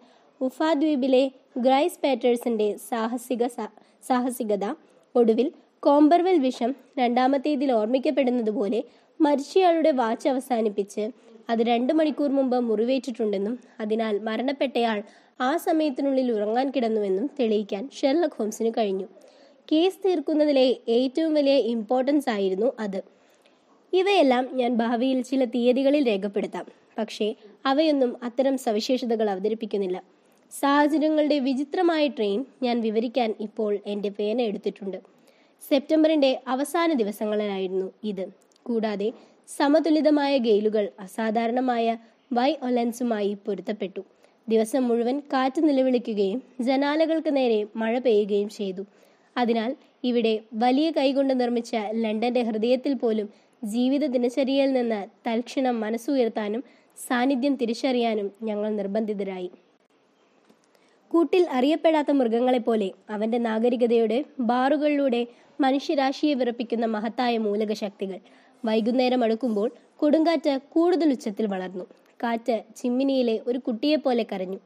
S1: ഉഫാദ്വീപിലെ ഗ്രൈസ് പാറ്റേഴ്സന്റെ സാഹസിക സാഹസികത ഒടുവിൽ കോംബർവെൽ വിഷം രണ്ടാമത്തേതിൽ ഓർമ്മിക്കപ്പെടുന്നത് പോലെ മരിച്ചയാളുടെ വാച്ച് അവസാനിപ്പിച്ച് അത് രണ്ടു മണിക്കൂർ മുമ്പ് മുറിവേറ്റിട്ടുണ്ടെന്നും അതിനാൽ മരണപ്പെട്ടയാൾ ആ സമയത്തിനുള്ളിൽ ഉറങ്ങാൻ കിടന്നുവെന്നും തെളിയിക്കാൻ ഷെർലക് ഹോംസിന് കഴിഞ്ഞു. കേസ് തീർക്കുന്നതിലെ ഏറ്റവും വലിയ ഇമ്പോർട്ടൻസ് ആയിരുന്നു അത്. ഇവയെല്ലാം ഞാൻ ഭാവിയിൽ ചില തീയതികളിൽ രേഖപ്പെടുത്താം. പക്ഷേ അവയൊന്നും അത്തരം സവിശേഷതകൾ അവതരിപ്പിക്കുന്നില്ല. സാഹചര്യങ്ങളുടെ വിചിത്രമായ ട്രെയിൻ ഞാൻ വിവരിക്കാൻ ഇപ്പോൾ എന്റെ പേന എടുത്തിട്ടുണ്ട്. സെപ്റ്റംബറിന്റെ അവസാന ദിവസങ്ങളിലായിരുന്നു ഇത്. കൂടാതെ സമതുലിതമായ ഗെയിലുകൾ അസാധാരണമായ വൈ ഒലൻസുമായി പൊരുത്തപ്പെട്ടു. ദിവസം മുഴുവൻ കാറ്റ് നിലവിളിക്കുകയും ജനാലകൾക്ക് നേരെ മഴ പെയ്യുകയും ചെയ്തു. അതിനാൽ ഇവിടെ വലിയ കൈകൊണ്ട് നിർമ്മിച്ച ലണ്ടന്റെ ഹൃദയത്തിൽ പോലും ജീവിത ദിനചര്യയിൽ നിന്ന് തൽക്ഷണം മനസ്സുയർത്താനും സാന്നിധ്യം തിരിച്ചറിയാനും ഞങ്ങൾ നിർബന്ധിതരായി. കൂട്ടിൽ അറിയപ്പെടാത്ത മൃഗങ്ങളെപ്പോലെ അവന്റെ നാഗരികതയുടെ ബാറുകളിലൂടെ മനുഷ്യരാശിയെ വിറപ്പിക്കുന്ന മഹത്തായ മൂലക ശക്തികൾ വൈകുന്നേരം അടുക്കുമ്പോൾ കൊടുങ്കാറ്റ് കൂടുതൽ ഉച്ചത്തിൽ വളർന്നു. കാറ്റ് ചിമ്മിനിയിലെ ഒരു കുട്ടിയെപ്പോലെ കരഞ്ഞു.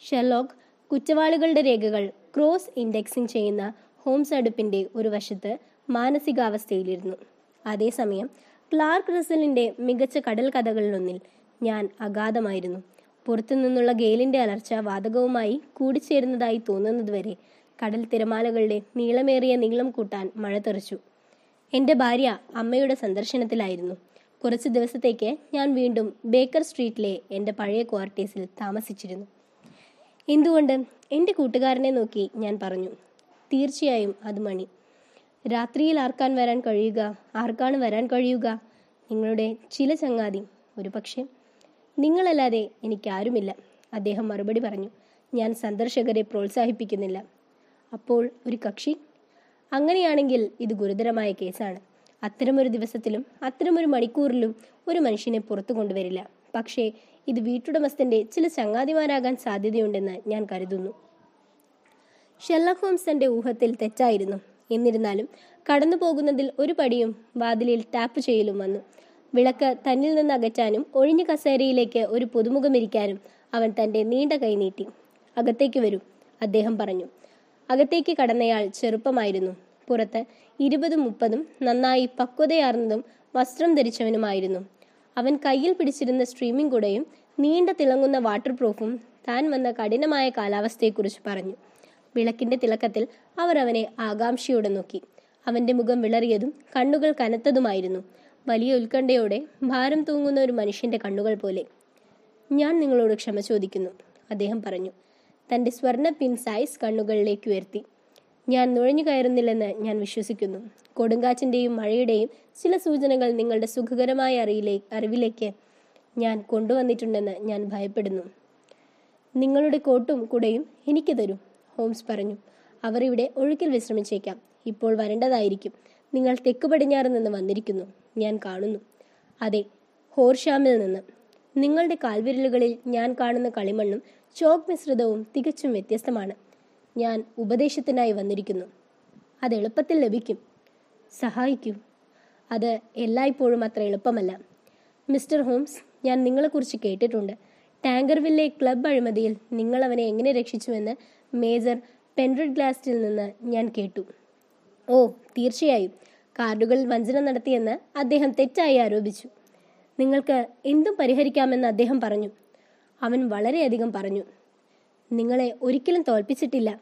S1: ഷെർലോക്ക് കുറ്റവാളികളുടെ രേഖകൾ ക്രോസ് ഇൻഡെക്സിംഗ് ചെയ്യുന്ന ഹോംസ് അടുപ്പിന്റെ ഒരു വശത്ത് മാനസികാവസ്ഥയിലിരുന്നു. അതേസമയം ക്ലാർക്ക് റസലിന്റെ മികച്ച കടൽ കഥകളിലൊന്നിൽ ഞാൻ അഗാധമായിരുന്നു. പുറത്തുനിന്നുള്ള ഗെയിലിന്റെ അലർച്ച വാതകവുമായി കൂടിച്ചേരുന്നതായി തോന്നുന്നതുവരെ കടൽ തിരമാലകളുടെ നീളമേറിയ നീളം കൂട്ടാൻ മഴ തെറിച്ചു. എന്റെ ഭാര്യ അമ്മയുടെ സന്ദർശനത്തിലായിരുന്നു. കുറച്ച് ദിവസത്തേക്ക് ഞാൻ വീണ്ടും ബേക്കർ സ്ട്രീറ്റിലെ എന്റെ പഴയ ക്വാർട്ടേഴ്സിൽ താമസിച്ചിരുന്നു. എന്തുകൊണ്ട് എന്റെ കൂട്ടുകാരനെ നോക്കി ഞാൻ പറഞ്ഞു തീർച്ചയായും അത് മണി. രാത്രിയിൽ ആർക്കാൻ വരാൻ കഴിയുക? ആർക്കാണ് വരാൻ കഴിയുക? നിങ്ങളുടെ ചില ചങ്ങാതി ഒരു പക്ഷേ. നിങ്ങളല്ലാതെ എനിക്കാരുമില്ല അദ്ദേഹം മറുപടി പറഞ്ഞു. ഞാൻ സന്ദർശകരെ പ്രോത്സാഹിപ്പിക്കുന്നില്ല. അപ്പോൾ ഒരു കക്ഷി അങ്ങനെയാണെങ്കിൽ ഇത് ഗുരുതരമായ കേസാണ്. അത്തരമൊരു ദിവസത്തിലും അത്തരമൊരു മണിക്കൂറിലും ഒരു മനുഷ്യനെ പുറത്തു കൊണ്ടുവരില്ല. പക്ഷേ ഇത് വീട്ടുടമസ്ഥന്റെ ചില ചങ്ങാതിമാരാകാൻ സാധ്യതയുണ്ടെന്ന് ഞാൻ കരുതുന്നു. ഷെർലക് ഹോംസ് തന്റെ ഊഹത്തിൽ തെറ്റായിരുന്നു. എന്നിരുന്നാലും കടന്നു പോകുന്നതിൽ ഒരു പടിയും വാതിലിൽ ടാപ്പ് ചെയ്യലും വന്നു. വിളക്ക് തന്നിൽ നിന്ന് അകറ്റാനും ഒഴിഞ്ഞ കസേരയിലേക്ക് ഒരു പുതുമുഖമിരിക്കാനും അവൻ തന്റെ നീണ്ട കൈ നീട്ടി. അകത്തേക്ക് വരൂ അദ്ദേഹം പറഞ്ഞു. അകത്തേക്ക് കടന്നയാൾ ചെറുപ്പമായിരുന്നു. പുറത്ത് ഇരുപതും മുപ്പതും നന്നായി പക്വതയാർന്നതും വസ്ത്രം ധരിച്ചവനുമായിരുന്നു. അവൻ കയ്യിൽ പിടിച്ചിരുന്ന സ്ട്രീമിംഗ് കുടയും നീണ്ട തിളങ്ങുന്ന വാട്ടർ പ്രൂഫും താൻ വന്ന കഠിനമായ കാലാവസ്ഥയെക്കുറിച്ച് പറഞ്ഞു. വിളക്കിന്റെ തിളക്കത്തിൽ അവർ അവനെ ആകാംക്ഷയോടെ നോക്കി. അവന്റെ മുഖം വിളറിയതും കണ്ണുകൾ കനത്തതുമായിരുന്നു. വലിയ ഉത്കണ്ഠയോടെ ഭാരം തൂങ്ങുന്ന ഒരു മനുഷ്യന്റെ കണ്ണുകൾ പോലെ. ഞാൻ നിങ്ങളോട് ക്ഷമ ചോദിക്കുന്നു അദ്ദേഹം പറഞ്ഞു. തന്റെ സ്വർണ പിൻ സൈസ് കണ്ണുകളിലേക്ക് ഉയർത്തി. ഞാൻ നുഴഞ്ഞു കയറുന്നില്ലെന്ന് ഞാൻ വിശ്വസിക്കുന്നു. കൊടുങ്കാറ്റിന്റെയും മഴയുടെയും ചില സൂചനകൾ നിങ്ങളുടെ സുഖകരമായ അറിയിലേ അറിവിലേക്ക് ഞാൻ കൊണ്ടുവന്നിട്ടുണ്ടെന്ന് ഞാൻ ഭയപ്പെടുന്നു. നിങ്ങളുടെ കോട്ടും കുടയും എനിക്ക് തരൂ ഹോംസ് പറഞ്ഞു. അവർ ഇവിടെ ഒഴുക്കിൽ വിശ്രമിച്ചേക്കാം. ഇപ്പോൾ വരേണ്ടതായിരിക്കും. നിങ്ങൾ തെക്ക് പടിഞ്ഞാറ് നിന്ന് വന്നിരിക്കുന്നു. ഞാൻ കാണുന്നു. അതെ ഹോർഷാമിൽ നിന്ന്. നിങ്ങളുടെ കാൽവിരലുകളിൽ ഞാൻ കാണുന്ന കളിമണ്ണും ചോക്ക് മിശ്രിതവും തികച്ചും വ്യത്യസ്തമാണ്. ഞാൻ ഉപദേശത്തിനായി വന്നിരിക്കുന്നു. അത് എളുപ്പത്തിൽ ലഭിക്കും. സഹായിക്കൂ. അത് എല്ലായ്പ്പോഴും അത്ര എളുപ്പമല്ല. മിസ്റ്റർ ഹോംസ് ഞാൻ നിങ്ങളെക്കുറിച്ച് കേട്ടിട്ടുണ്ട്. ടാങ്കർവില്ലെ ക്ലബ് അഴിമതിയിൽ നിങ്ങൾ അവനെ എങ്ങനെ രക്ഷിച്ചുവെന്ന് മേജർ പെൻഡ്രിഡ് ഗ്ലാസ്റ്റിൽ നിന്ന് ഞാൻ കേട്ടു. ഓ തീർച്ചയായും. കാർഡുകളിൽ വഞ്ചന നടത്തിയെന്ന് അദ്ദേഹം തെറ്റായി ആരോപിച്ചു. നിങ്ങൾക്ക് എന്തും പരിഹരിക്കാമെന്ന് അദ്ദേഹം പറഞ്ഞു. അവൻ വളരെയധികം പറഞ്ഞു നിങ്ങളെ ഒരിക്കലും തോൽപ്പിച്ചിട്ടില്ല.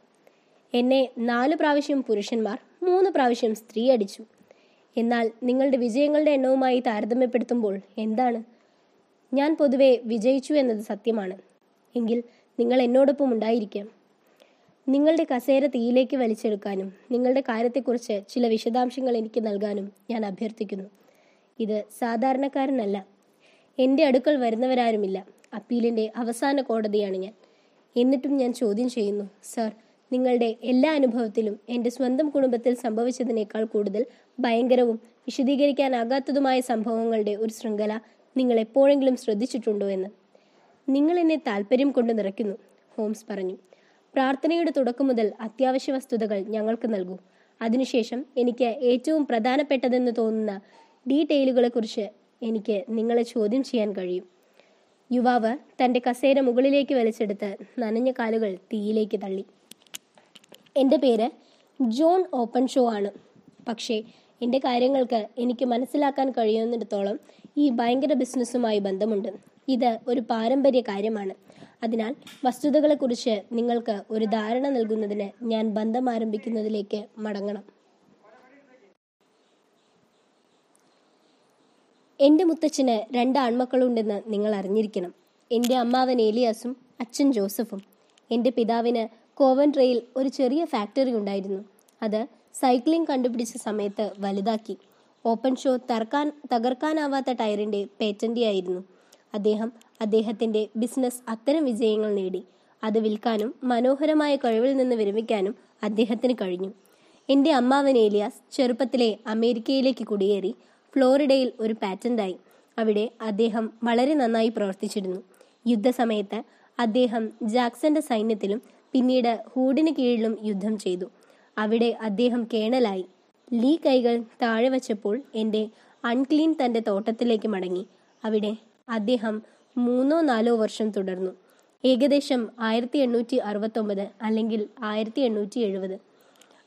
S1: എന്നെ നാല് പ്രാവശ്യം പുരുഷന്മാർ മൂന്ന് പ്രാവശ്യം സ്ത്രീ അടിച്ചു. എന്നാൽ നിങ്ങളുടെ വിജയങ്ങളുടെ എണ്ണവുമായി താരതമ്യപ്പെടുത്തുമ്പോൾ എന്താണ്? ഞാൻ പൊതുവെ വിജയിച്ചു എന്നത് സത്യമാണ്. എങ്കിൽ നിങ്ങൾ എന്നോടൊപ്പം ഉണ്ടായിരിക്കാം. നിങ്ങളുടെ കസേര തീയിലേക്ക് വലിച്ചെടുക്കാനും നിങ്ങളുടെ കാര്യത്തെക്കുറിച്ച് ചില വിശദാംശങ്ങൾ എനിക്ക് നൽകാനും ഞാൻ അഭ്യർത്ഥിക്കുന്നു. ഇത് സാധാരണക്കാരനല്ല. എന്റെ അടുക്കൽ വരുന്നവരാരുമില്ല. അപ്പീലിന്റെ അവസാന കോടതിയാണ് ഞാൻ. എന്നിട്ടും ഞാൻ ചോദ്യം ചെയ്യുന്നു സർ നിങ്ങളുടെ എല്ലാ അനുഭവത്തിലും എന്റെ സ്വന്തം കുടുംബത്തിൽ സംഭവിച്ചതിനേക്കാൾ കൂടുതൽ ഭയങ്കരവും വിശദീകരിക്കാനാകാത്തതുമായ സംഭവങ്ങളുടെ ഒരു ശൃംഖല നിങ്ങൾ എപ്പോഴെങ്കിലും ശ്രദ്ധിച്ചിട്ടുണ്ടോ എന്ന്? നിങ്ങൾ എന്നെ താല്പര്യം കൊണ്ട് നിറയ്ക്കുന്നു ഹോംസ് പറഞ്ഞു. പ്രാർത്ഥനയുടെ തുടക്കം മുതൽ അത്യാവശ്യ വസ്തുതകൾ ഞങ്ങൾക്ക് നൽകൂ. അതിനുശേഷം എനിക്ക് ഏറ്റവും പ്രധാനപ്പെട്ടതെന്ന് തോന്നുന്ന ഡീറ്റെയിലുകളെക്കുറിച്ച് എനിക്ക് നിങ്ങളെ ചോദ്യം ചെയ്യാൻ കഴിയും. യുവാവ് തന്റെ കസേര മുകളിലേക്ക് വലിച്ചെടുത്ത് നനഞ്ഞ കാലുകൾ തീയിലേക്ക് തള്ളി. എന്റെ പേര് ജോൺ ഓപ്പൺ ഷോ ആണ്. പക്ഷേ എന്റെ കാര്യങ്ങൾക്ക് എനിക്ക് മനസ്സിലാക്കാൻ കഴിയുന്നിടത്തോളം ഈ ഭയങ്കര ബിസിനസ്സുമായി ബന്ധമുണ്ട്. ഇത് ഒരു പാരമ്പര്യ കാര്യമാണ്. അതിനാൽ വസ്തുതകളെക്കുറിച്ച് നിങ്ങൾക്ക് ഒരു ധാരണ നൽകുന്നതിന് ഞാൻ ബന്ധം ആരംഭിക്കുന്നതിലേക്ക് മടങ്ങണം. എന്റെ മുത്തച്ഛന് രണ്ട് ആൺമക്കളുണ്ടെന്ന് നിങ്ങൾ അറിഞ്ഞിരിക്കണം. എന്റെ അമ്മാവൻ ഏലിയാസും അച്ഛൻ ജോസഫും. എന്റെ പിതാവിന് കോവൻട്രയിൽ ഒരു ചെറിയ ഫാക്ടറി ഉണ്ടായിരുന്നു. അത് സൈക്ലിംഗ് കണ്ടുപിടിച്ച സമയത്ത് വലുതാക്കി. ഓപ്പൺ ഷോ തറക്കാൻ തകർക്കാനാവാത്ത ടയറിന്റെ പേറ്റന്റിയായിരുന്നു അദ്ദേഹം അദ്ദേഹത്തിന്റെ ബിസിനസ് അത്തരം വിജയങ്ങൾ നേടി. അത് വിൽക്കാനും മനോഹരമായ കഴിവിൽ നിന്ന് വിരമിക്കാനും അദ്ദേഹത്തിന് കഴിഞ്ഞു. എന്റെ അമ്മാവൻ ഏലിയാസ് ചെറുപ്പത്തിലെ അമേരിക്കയിലേക്ക് കുടിയേറി. ഫ്ലോറിഡയിൽ ഒരു പാറ്റന്റായി അവിടെ അദ്ദേഹം വളരെ നന്നായി പ്രവർത്തിച്ചിരുന്നു. യുദ്ധസമയത്ത് അദ്ദേഹം ജാക്സന്റെ സൈന്യത്തിലും പിന്നീട് ഹൂഡിന് കീഴിലും യുദ്ധം ചെയ്തു. അവിടെ അദ്ദേഹം കേണലായി. ലീ കൈകൾ താഴെ വച്ചപ്പോൾ എന്റെ അൺക്ലീൻ തന്റെ തോട്ടത്തിലേക്ക് മടങ്ങി. അവിടെ അദ്ദേഹം മൂന്നോ നാലോ വർഷം തുടർന്നു. ഏകദേശം ആയിരത്തി എണ്ണൂറ്റി അറുപത്തൊമ്പത് അല്ലെങ്കിൽ ആയിരത്തി എണ്ണൂറ്റി എഴുപത്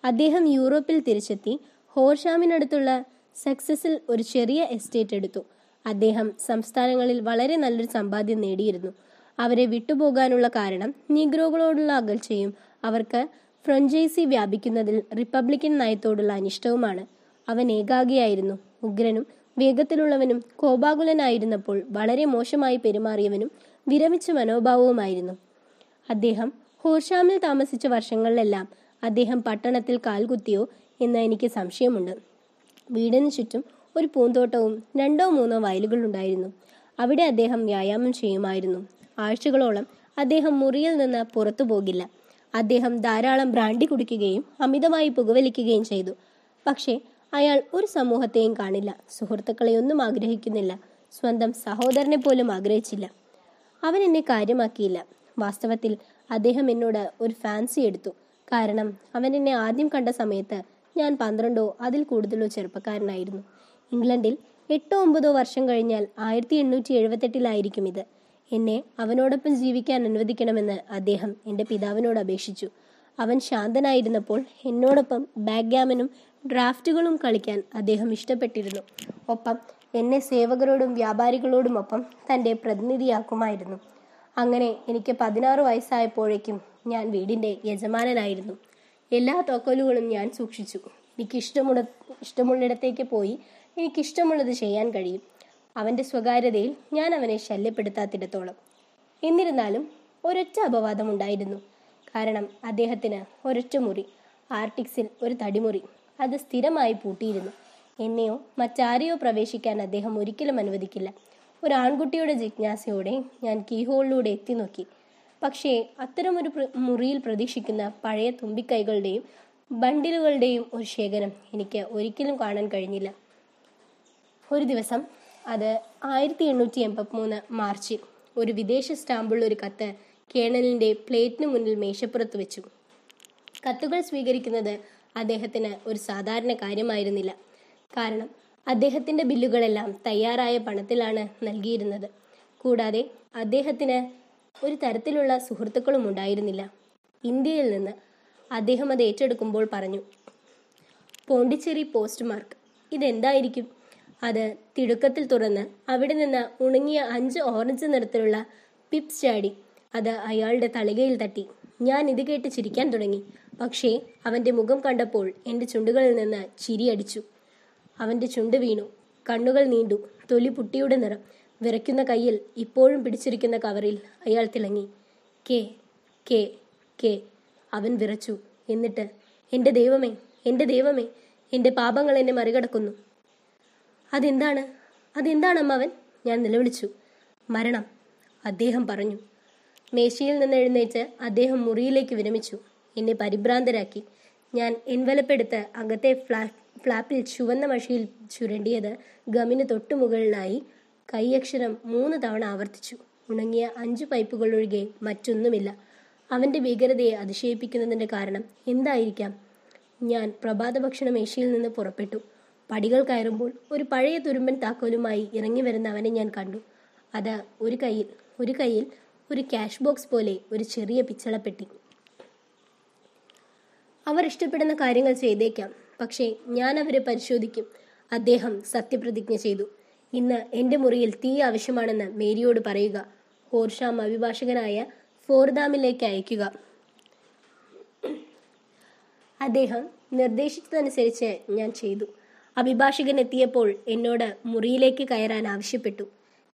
S1: അദ്ദേഹം യൂറോപ്പിൽ തിരിച്ചെത്തി ഹോർഷാമിനടുത്തുള്ള സക്സസിൽ ഒരു ചെറിയ എസ്റ്റേറ്റ് എടുത്തു. അദ്ദേഹം സംസ്ഥാനങ്ങളിൽ വളരെ നല്ലൊരു സമ്പാദ്യം നേടിയിരുന്നു. അവരെ വിട്ടുപോകാനുള്ള കാരണം നീഗ്രോകളോടുള്ള അകൽച്ചയും അവർക്ക് ഫ്രഞ്ചൈസി വ്യാപിക്കുന്നതിൽ റിപ്പബ്ലിക്കൻ നയത്തോടുള്ള അനിഷ്ടവുമാണ്. അവൻ ഏകാഗിയായിരുന്നു. ഉഗ്രനും വേഗത്തിലുള്ളവനും കോപാകുലനായിരുന്നപ്പോൾ വളരെ മോശമായി പെരുമാറിയവനും വിരമിച്ച മനോഭാവവുമായിരുന്നു. അദ്ദേഹം ഹോർഷാമിൽ താമസിച്ച വർഷങ്ങളിലെല്ലാം അദ്ദേഹം പട്ടണത്തിൽ കാൽകുത്തിയോ എന്ന് എനിക്ക് സംശയമുണ്ട്. വീടിന് ചുറ്റും ഒരു പൂന്തോട്ടവും രണ്ടോ മൂന്നോ വയലുകളുണ്ടായിരുന്നു അവിടെ അദ്ദേഹം വ്യായാമം ചെയ്യുമായിരുന്നു. ആഴ്ചകളോളം അദ്ദേഹം മുറിയിൽ നിന്ന് പുറത്തു പോകില്ല. അദ്ദേഹം ധാരാളം ബ്രാൻഡി കുടിക്കുകയും അമിതമായി പുകവലിക്കുകയും ചെയ്തു. പക്ഷേ അയാൾ ഒരു സമൂഹത്തെയും കാണില്ല. സുഹൃത്തുക്കളെയൊന്നും ആഗ്രഹിക്കുന്നില്ല. സ്വന്തം സഹോദരനെ പോലും ആഗ്രഹിച്ചില്ല. അവൻ എന്നെ കാര്യമാക്കിയില്ല. വാസ്തവത്തിൽ അദ്ദേഹം എന്നോട് ഒരു ഫാൻസി എടുത്തു. കാരണം അവൻ എന്നെ ആദ്യം കണ്ട സമയത്ത് ഞാൻ പന്ത്രണ്ടോ അതിൽ കൂടുതലോ ചെറുപ്പക്കാരനായിരുന്നു. ഇംഗ്ലണ്ടിൽ എട്ടോ ഒമ്പതോ വർഷം കഴിഞ്ഞാൽ ആയിരത്തി എണ്ണൂറ്റി എഴുപത്തെട്ടിലായിരിക്കും ഇത്. എന്നെ അവനോടൊപ്പം ജീവിക്കാൻ അനുവദിക്കണമെന്ന് അദ്ദേഹം എന്റെ പിതാവിനോട് അപേക്ഷിച്ചു. അവൻ ശാന്തനായിരുന്നപ്പോൾ എന്നോടൊപ്പം ബാഗ്യാമനും ഡ്രാഫ്റ്റുകളും കളിക്കാൻ അദ്ദേഹം ഇഷ്ടപ്പെട്ടിരുന്നു. ഒപ്പം എന്നെ സേവകരോടും വ്യാപാരികളോടുമൊപ്പം തന്റെ പ്രതിനിധിയാക്കുമായിരുന്നു. അങ്ങനെ എനിക്ക് പതിനാറ് വയസ്സായപ്പോഴേക്കും ഞാൻ വീടിന്റെ യജമാനനായിരുന്നു. എല്ലാ തോക്കലുകളും ഞാൻ സൂക്ഷിച്ചു. എനിക്ക് ഇഷ്ടമുള്ള ഇഷ്ടമുള്ളിടത്തേക്ക് പോയി എനിക്കിഷ്ടമുള്ളത് ചെയ്യാൻ കഴിയും. അവന്റെ സ്വകാര്യതയിൽ ഞാൻ അവനെ ശല്യപ്പെടുത്താത്തിടത്തോളം. എന്നിരുന്നാലും ഒരൊറ്റ അപവാദമുണ്ടായിരുന്നു കാരണം അദ്ദേഹത്തിന് ഒരൊറ്റ മുറി ആർട്ടിക്സിൽ ഒരു തടിമുറി അത് സ്ഥിരമായി പൂട്ടിയിരുന്നു. എന്നെയോ മറ്റാരെയോ പ്രവേശിക്കാൻ അദ്ദേഹം ഒരിക്കലും അനുവദിക്കില്ല. ഒരു ആൺകുട്ടിയുടെ ജിജ്ഞാസയോടെ ഞാൻ കീഹോളിലൂടെ എത്തി നോക്കി. പക്ഷേ അത്തരമൊരു മുറിയിൽ പ്രതീക്ഷിക്കുന്ന പഴയ തുമ്പിക്കൈകളുടെയും ബണ്ടിലുകളുടെയും ഒരു ശേഖരം എനിക്ക് ഒരിക്കലും കാണാൻ കഴിഞ്ഞില്ല. ഒരു ദിവസം അത് ആയിരത്തി എണ്ണൂറ്റി എൺപത്തി മൂന്ന് മാർച്ചിൽ ഒരു വിദേശ സ്റ്റാമ്പുള്ള ഒരു കത്ത് കേണലിന്റെ പ്ലേറ്റിന് മുന്നിൽ മേശപ്പുറത്ത് വെച്ചു. കത്തുകൾ സ്വീകരിക്കുന്നത് അദ്ദേഹത്തിന് ഒരു സാധാരണ കാര്യമായിരുന്നില്ല. കാരണം അദ്ദേഹത്തിന്റെ ബില്ലുകളെല്ലാം തയ്യാറായ പണത്തിലാണ് നൽകിയിരുന്നത്. കൂടാതെ അദ്ദേഹത്തിന് ഒരു തരത്തിലുള്ള സുഹൃത്തുക്കളും ഉണ്ടായിരുന്നില്ല. ഇന്ത്യയിൽ നിന്ന് അദ്ദേഹം അത് ഏറ്റെടുക്കുമ്പോൾ പറഞ്ഞു പോണ്ടിച്ചേരി പോസ്റ്റ് മാർക്ക് ഇതെന്തായിരിക്കും? അത് തിടുക്കത്തിൽ തുറന്ന് അവിടെ നിന്ന് ഉണങ്ങിയ അഞ്ച് ഓറഞ്ച് നിറത്തിലുള്ള പിപ്സ് ചാടി അത് അയാളുടെ തളികയിൽ തട്ടി. ഞാൻ ഇത് കേട്ട് ചിരിക്കാൻ തുടങ്ങി. പക്ഷേ അവന്റെ മുഖം കണ്ടപ്പോൾ എന്റെ ചുണ്ടുകളിൽ നിന്ന് ചിരിയടിച്ചു അവന്റെ ചുണ്ട് വീണു കണ്ണുകൾ നീണ്ടു തൊലി പുട്ടിയുടെ നിറം. വിറയ്ക്കുന്ന കയ്യിൽ ഇപ്പോഴും പിടിച്ചിരിക്കുന്ന കവറിൽ അയാൾ തിളങ്ങി. കെ കെ കെ അവൻ വിറച്ചു. എന്നിട്ട് എന്റെ ദൈവമേ എന്റെ ദൈവമേ എന്റെ പാപങ്ങൾ എന്നെ മറികടക്കുന്നു. അതെന്താണ്? അതെന്താണ് അമ്മാവൻ ഞാൻ നിലവിളിച്ചു. മരണം അദ്ദേഹം പറഞ്ഞു. മേശയിൽ നിന്ന് എഴുന്നേറ്റ് അദ്ദേഹം മുറിയിലേക്ക് വിരമിച്ചു. എന്നെ പരിഭ്രാന്തരാക്കി. ഞാൻ എൻവലപ്പെടുത്ത് അകത്തെ ഫ്ലാ ഫ്ലാപ്പിൽ ചുവന്ന മഷിയിൽ ചുരണ്ടിയത് ഗമിന് തൊട്ടു മുകളിലായി കൈയക്ഷരം മൂന്ന് തവണ ആവർത്തിച്ചു. ഉണങ്ങിയ അഞ്ചു പൈപ്പുകളൊഴികെ മറ്റൊന്നുമില്ല. അവന്റെ ഭീകരതയെ അതിശയിപ്പിക്കുന്നതിന്റെ കാരണം എന്തായിരിക്കാം? ഞാൻ പ്രഭാത ഭക്ഷണ മേശയിൽ നിന്ന് പുറപ്പെട്ടു. പടികൾ കയറുമ്പോൾ ഒരു പഴയ തുരുമ്പൻ താക്കോലുമായി ഇറങ്ങി വരുന്ന അവനെ ഞാൻ കണ്ടു. അത് ഒരു കയ്യിൽ ഒരു കയ്യിൽ ഒരു ക്യാഷ് ബോക്സ് പോലെ ഒരു ചെറിയ പിച്ചളപ്പെട്ടി. അവർ ഇഷ്ടപ്പെടുന്ന കാര്യങ്ങൾ ചെയ്തേക്കാം. പക്ഷേ ഞാൻ അവരെ പരിശോധിക്കും. അദ്ദേഹം സത്യപ്രതിജ്ഞ ചെയ്തു. ഇന്ന് എന്റെ മുറിയിൽ തീ ആവശ്യമാണെന്ന് മേരിയോട് പറയുക. ഹോർഷാം അഭിഭാഷകനായ ഫോർദാമിലേക്ക് അയക്കുക അദ്ദേഹം നിർദ്ദേശിച്ചതനുസരിച്ച് ഞാൻ ചെയ്തു. അഭിഭാഷകൻ എത്തിയപ്പോൾ എന്നോട് മുറിയിലേക്ക് കയറാൻ ആവശ്യപ്പെട്ടു.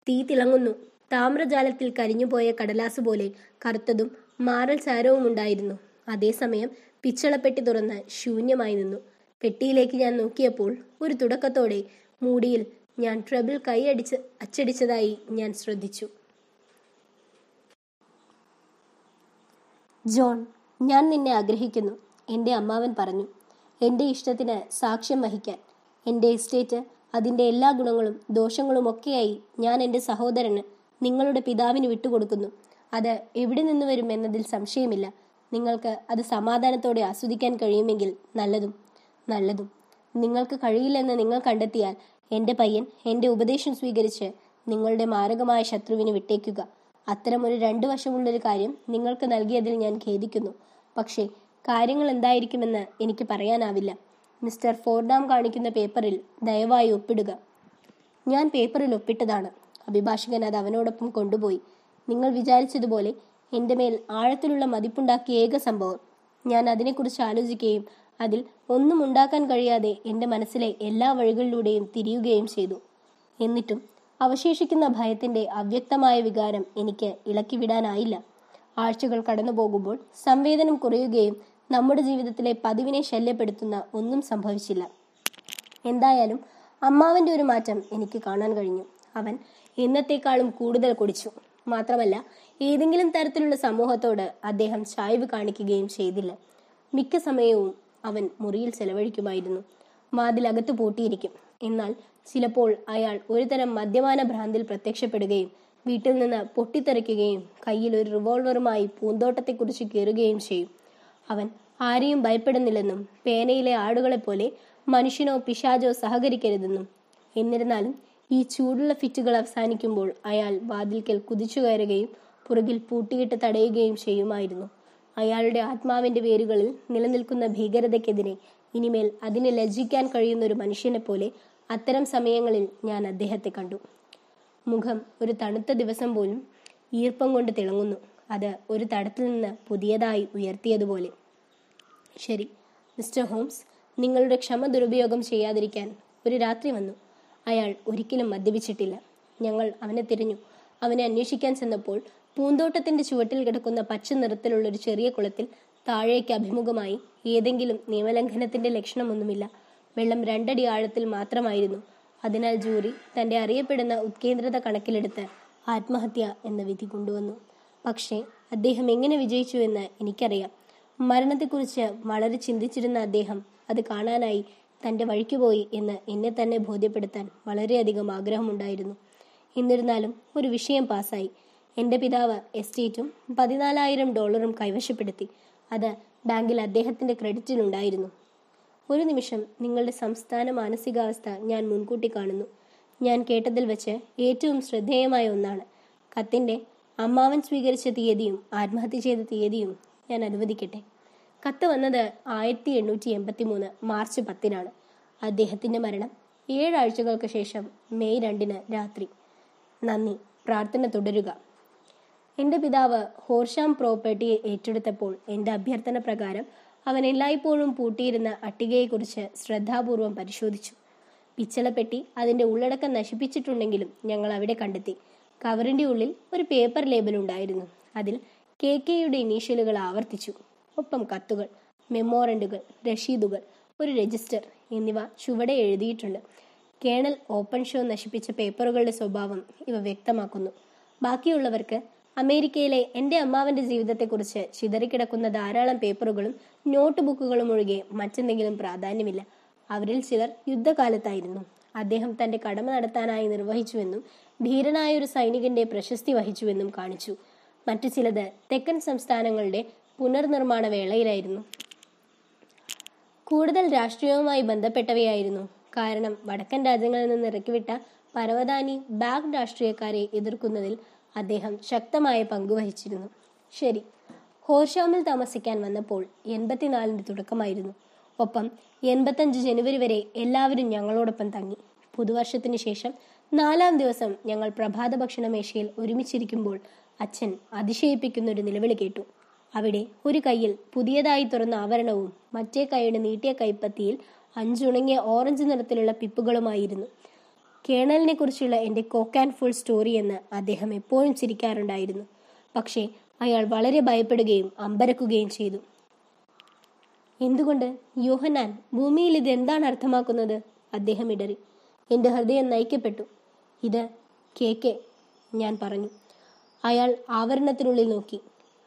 S1: തീ തിളങ്ങുന്നു. താമ്രജാലത്തിൽ കരിഞ്ഞുപോയ കടലാസ് പോലെ കറുത്തതും മാറൽ ചാരവും ഉണ്ടായിരുന്നു. അതേസമയം പിച്ചളപ്പെട്ടി തുറന്ന് ശൂന്യമായി നിന്നു. പെട്ടിയിലേക്ക് ഞാൻ നോക്കിയപ്പോൾ ഒരു തുടക്കത്തോടെ മൂടിയിൽ ഞാൻ ട്രബിൾ കൈയടിച്ച് അച്ചടിച്ചതായി ഞാൻ ശ്രദ്ധിച്ചു. ജോൺ ഞാൻ നിന്നെ ആഗ്രഹിക്കുന്നു എന്റെ അമ്മാവൻ പറഞ്ഞു. എന്റെ ഇഷ്ടത്തിന് സാക്ഷ്യം വഹിക്കാൻ എന്റെ എസ്റ്റേറ്റ് അതിന്റെ എല്ലാ ഗുണങ്ങളും ദോഷങ്ങളും ഒക്കെയായി ഞാൻ എന്റെ സഹോദരന് നിങ്ങളുടെ പിതാവിന് വിട്ടുകൊടുക്കുന്നു. അത് എവിടെ നിന്ന് വരും എന്നതിൽ സംശയമില്ല. നിങ്ങൾക്ക് അത് സമാധാനത്തോടെ ആസ്വദിക്കാൻ കഴിയുമെങ്കിൽ നല്ലതും നല്ലതും. നിങ്ങൾക്ക് കഴിയില്ലെന്ന് നിങ്ങൾ കണ്ടെത്തിയാൽ എന്റെ പയ്യൻ എന്റെ ഉപദേശം സ്വീകരിച്ച് നിങ്ങളുടെ മാരകമായ ശത്രുവിന് വിട്ടേക്കുക. അത്തരമൊരു രണ്ടു വശമുള്ളൊരു കാര്യം നിങ്ങൾക്ക് നൽകിയതിൽ ഞാൻ ഖേദിക്കുന്നു. പക്ഷേ കാര്യങ്ങൾ എന്തായിരിക്കുമെന്ന് എനിക്ക് പറയാനാവില്ല. മിസ്റ്റർ ഫോർഡാം കാണിക്കുന്ന പേപ്പറിൽ ദയവായി ഒപ്പിടുക. ഞാൻ പേപ്പറിൽ ഒപ്പിട്ടതാണ്. അഭിഭാഷകൻ അത് അവനോടൊപ്പം കൊണ്ടുപോയി. നിങ്ങൾ വിചാരിച്ചതുപോലെ എന്റെ മേൽ ആഴത്തിലുള്ള മതിപ്പുണ്ടാക്കിയ ഏക സംഭവം. ഞാൻ അതിനെക്കുറിച്ച് ആലോചിക്കുകയും അതിൽ ഒന്നും ഉണ്ടാക്കാൻ കഴിയാതെ എന്റെ മനസ്സിലെ എല്ലാ വഴികളിലൂടെയും തിരിയുകയും ചെയ്തു. എന്നിട്ടും അവശേഷിക്കുന്ന ഭയത്തിന്റെ അവ്യക്തമായ വികാരം എനിക്ക് ഇളക്കിവിടാനായില്ല. ആഴ്ചകൾ കടന്നു പോകുമ്പോൾ സംവേദനം കുറയുകയും നമ്മുടെ ജീവിതത്തിലെ പതിവിനെ ശല്യപ്പെടുത്തുന്ന ഒന്നും സംഭവിച്ചില്ല. എന്തായാലും അമ്മാവന്റെ ഒരു മാറ്റം എനിക്ക് കാണാൻ കഴിഞ്ഞു. അവൻ എന്നത്തേക്കാളും കൂടുതൽ കുടിച്ചു. മാത്രമല്ല ഏതെങ്കിലും തരത്തിലുള്ള സമൂഹത്തോട് അദ്ദേഹം ചായ്വ് കാണിക്കുകയും ചെയ്തില്ല. മിക്ക സമയവും അവൻ മുറിയിൽ ചെലവഴിക്കുമായിരുന്നു. വാതിലകത്ത് പൂട്ടിയിരിക്കും. എന്നാൽ ചിലപ്പോൾ അയാൾ ഒരുതരം മദ്യപാന ഭ്രാന്തിൽ പ്രത്യക്ഷപ്പെടുകയും വീട്ടിൽ നിന്ന് പൊട്ടിത്തെറിക്കുകയും കയ്യിൽ ഒരു റിവോൾവറുമായി പൂന്തോട്ടത്തെക്കുറിച്ച് കയറുകയും ചെയ്യും. അവൻ ആരെയും ഭയപ്പെടുന്നില്ലെന്നും പേനയിലെ ആടുകളെ പോലെ മനുഷ്യനോ പിശാചോ സഹകരിക്കരുതെന്നും. എന്നിരുന്നാലും ഈ ചൂടുള്ള ഫിറ്റുകൾ അവസാനിക്കുമ്പോൾ അയാൾ വാതിൽക്കൽ കുതിച്ചു കയറുകയും പുറകിൽ പൂട്ടിയിട്ട് തടയുകയും ചെയ്യുമായിരുന്നു. അയാളുടെ ആത്മാവിന്റെ വേരുകളിൽ നിലനിൽക്കുന്ന ഭീകരതയ്ക്കെതിരെ ഇനിമേൽ അതിനെ ലജ്ജിക്കാൻ കഴിയുന്ന ഒരു മനുഷ്യനെ പോലെ അത്തരം സമയങ്ങളിൽ ഞാൻ അദ്ദേഹത്തെ കണ്ടു. മുഖം ഒരു തണുത്ത ദിവസം പോലും ഈർപ്പം കൊണ്ട് തിളങ്ങുന്നു. അത് ഒരു തടത്തിൽ നിന്ന് പുതിയതായി ഉയർത്തിയതുപോലെ. ശരി മിസ്റ്റർ ഹോംസ് നിങ്ങളുടെ ക്ഷമ ദുരുപയോഗം ചെയ്യാതിരിക്കാൻ ഒരു രാത്രി വന്നു. അയാൾ ഒരിക്കലും മദ്യപിച്ചിട്ടില്ല. ഞങ്ങൾ അവനെ തിരഞ്ഞു. അവനെ അന്വേഷിക്കാൻ ചെന്നപ്പോൾ പൂന്തോട്ടത്തിന്റെ ചുവട്ടിൽ കിടക്കുന്ന പച്ച നിറത്തിലുള്ള ഒരു ചെറിയ കുളത്തിൽ താഴേക്ക് അഭിമുഖമായി ഏതെങ്കിലും നിയമലംഘനത്തിന്റെ ലക്ഷണമൊന്നുമില്ല. വെള്ളം രണ്ടടി ആഴത്തിൽ മാത്രമായിരുന്നു. അതിനാൽ ജൂറി തന്റെ അറിയപ്പെടുന്ന ഉത്കേന്ദ്രത കണക്കിലെടുത്ത് ആത്മഹത്യ എന്ന വിധി കൊണ്ടുവന്നു. പക്ഷേ അദ്ദേഹം എങ്ങനെ വിജയിച്ചു എന്ന് എനിക്കറിയാം. മരണത്തെക്കുറിച്ച് വളരെ ചിന്തിച്ചിരുന്ന അദ്ദേഹം അത് കാണാനായി തന്റെ വഴിക്ക് പോയി എന്ന് എന്നെ തന്നെ ബോധ്യപ്പെടുത്താൻ വളരെയധികം ആഗ്രഹമുണ്ടായിരുന്നു. എന്നിരുന്നാലും ഒരു വിഷയം പാസ്സായി. എന്റെ പിതാവ് എസ്റ്റേറ്റും പതിനാലായിരം ഡോളറും കൈവശപ്പെടുത്തി. അത് ബാങ്കിൽ അദ്ദേഹത്തിന്റെ ക്രെഡിറ്റിലുണ്ടായിരുന്നു ഒരു നിമിഷം നിങ്ങളുടെ സംസ്ഥാന മാനസികാവസ്ഥ ഞാൻ മുൻകൂട്ടി കാണുന്നു. ഞാൻ കേട്ടതിൽ വെച്ച് ഏറ്റവും ശ്രദ്ധേയമായ ഒന്നാണ്. കത്തിന്റെ അമ്മാവൻ സ്വീകരിച്ച തീയതിയും ആത്മഹത്യ ചെയ്ത തീയതിയും ഞാൻ അനുവദിക്കട്ടെ. കത്ത് വന്നത് ആയിരത്തി എണ്ണൂറ്റി എൺപത്തി മൂന്ന് മാർച്ച് പത്തിനാണ്. അദ്ദേഹത്തിന്റെ മരണം ഏഴാഴ്ചകൾക്ക് ശേഷം മെയ് രണ്ടിന് രാത്രി. നന്ദി. പ്രാർത്ഥന തുടരുക. എന്റെ പിതാവ് ഹോർഷാം പ്രോപ്പർട്ടി ഏറ്റെടുത്തപ്പോൾ എന്റെ അഭ്യർത്ഥന പ്രകാരം അവൻ എല്ലായ്പ്പോഴും പൂട്ടിയിരുന്ന അട്ടികയെക്കുറിച്ച് ശ്രദ്ധാപൂർവം പരിശോധിച്ചു. പിച്ചളപ്പെട്ടി അതിന്റെ ഉള്ളടക്കം നശിപ്പിച്ചിട്ടുണ്ടെങ്കിലും ഞങ്ങൾ അവിടെ കണ്ടെത്തി. കവറിന്റെ ഉള്ളിൽ ഒരു പേപ്പർ ലേബൽ ഉണ്ടായിരുന്നു. അതിൽ കെ കെയുടെ ഇനീഷ്യലുകൾ ആവർത്തിച്ചു. ഒപ്പം കത്തുകൾ മെമ്മോറണ്ടുകൾ രഷീദുകൾ ഒരു രജിസ്റ്റർ എന്നിവ ചുവടെ എഴുതിയിട്ടുണ്ട്. കേണൽ ഓപ്പൺ ഷോ നശിപ്പിച്ച പേപ്പറുകളുടെ സ്വഭാവം ഇവ വ്യക്തമാക്കുന്നു. ബാക്കിയുള്ളവർക്ക് അമേരിക്കയിലെ എന്റെ അമ്മാവന്റെ ജീവിതത്തെക്കുറിച്ച് ചിതറിക്കിടക്കുന്ന ധാരാളം പേപ്പറുകളും നോട്ട് ബുക്കുകളും ഒഴികെ മറ്റെന്തെങ്കിലും പ്രാധാന്യമില്ല. അവരിൽ ചിലർ യുദ്ധകാലത്തായിരുന്നു. അദ്ദേഹം തന്റെ കടമ നടത്താനായി നിർവഹിച്ചുവെന്നും ധീരനായ ഒരു സൈനികന്റെ പ്രശസ്തി വഹിച്ചുവെന്നും കാണിച്ചു. മറ്റു ചിലത് തെക്കൻ സംസ്ഥാനങ്ങളുടെ പുനർനിർമ്മാണ വേളയിലായിരുന്നു. കൂടുതൽ രാഷ്ട്രീയവുമായി ബന്ധപ്പെട്ടവയായിരുന്നു. കാരണം വടക്കൻ രാജ്യങ്ങളിൽ നിന്ന് ഇറക്കിവിട്ട പരവതാനി ബാഗ് രാഷ്ട്രീയക്കാരെ എതിർക്കുന്നതിൽ അദ്ദേഹം ശക്തമായ പങ്കുവഹിച്ചിരുന്നു ശരി ഹോർഷാമിൽ താമസിക്കാൻ വന്നപ്പോൾ എൺപത്തിനാലിന്റെ തുടക്കമായിരുന്നു. ഒപ്പം എൺപത്തഞ്ച് ജനുവരി വരെ എല്ലാവരും ഞങ്ങളോടൊപ്പം തങ്ങി. പുതുവർഷത്തിന് ശേഷം നാലാം ദിവസം ഞങ്ങൾ പ്രഭാത ഭക്ഷണ മേശയിൽ ഒരുമിച്ചിരിക്കുമ്പോൾ അച്ഛൻ അതിശയിപ്പിക്കുന്ന ഒരു നിലവിളി കേട്ടു. അവിടെ ഒരു കൈയിൽ പുതിയതായി തുറന്ന ആവരണവും മറ്റേ കൈയുടെ നീട്ടിയ കൈപ്പത്തിയിൽ അഞ്ചുണങ്ങിയ ഓറഞ്ച് നിറത്തിലുള്ള പിപ്പുകളുമായിരുന്നു. കേണലിനെ കുറിച്ചുള്ള എന്റെ കോക്ക് ആൻഡ് ഫുൾ സ്റ്റോറി എന്ന് അദ്ദേഹം എപ്പോഴും ചിരിക്കാറുണ്ടായിരുന്നു. പക്ഷേ അയാൾ വളരെ ഭയപ്പെടുകയും അമ്പരക്കുകയും ചെയ്തു. എന്തുകൊണ്ട്? യോഹനാൻ ഭൂമിയിൽ ഇത് എന്താണ് അർത്ഥമാക്കുന്നത്? അദ്ദേഹം ഇടറി. എന്റെ ഹൃദയം നയിക്കപ്പെട്ടു. ഇത് കെ കെ ഞാൻ പറഞ്ഞു. അയാൾ ആവരണത്തിനുള്ളിൽ നോക്കി.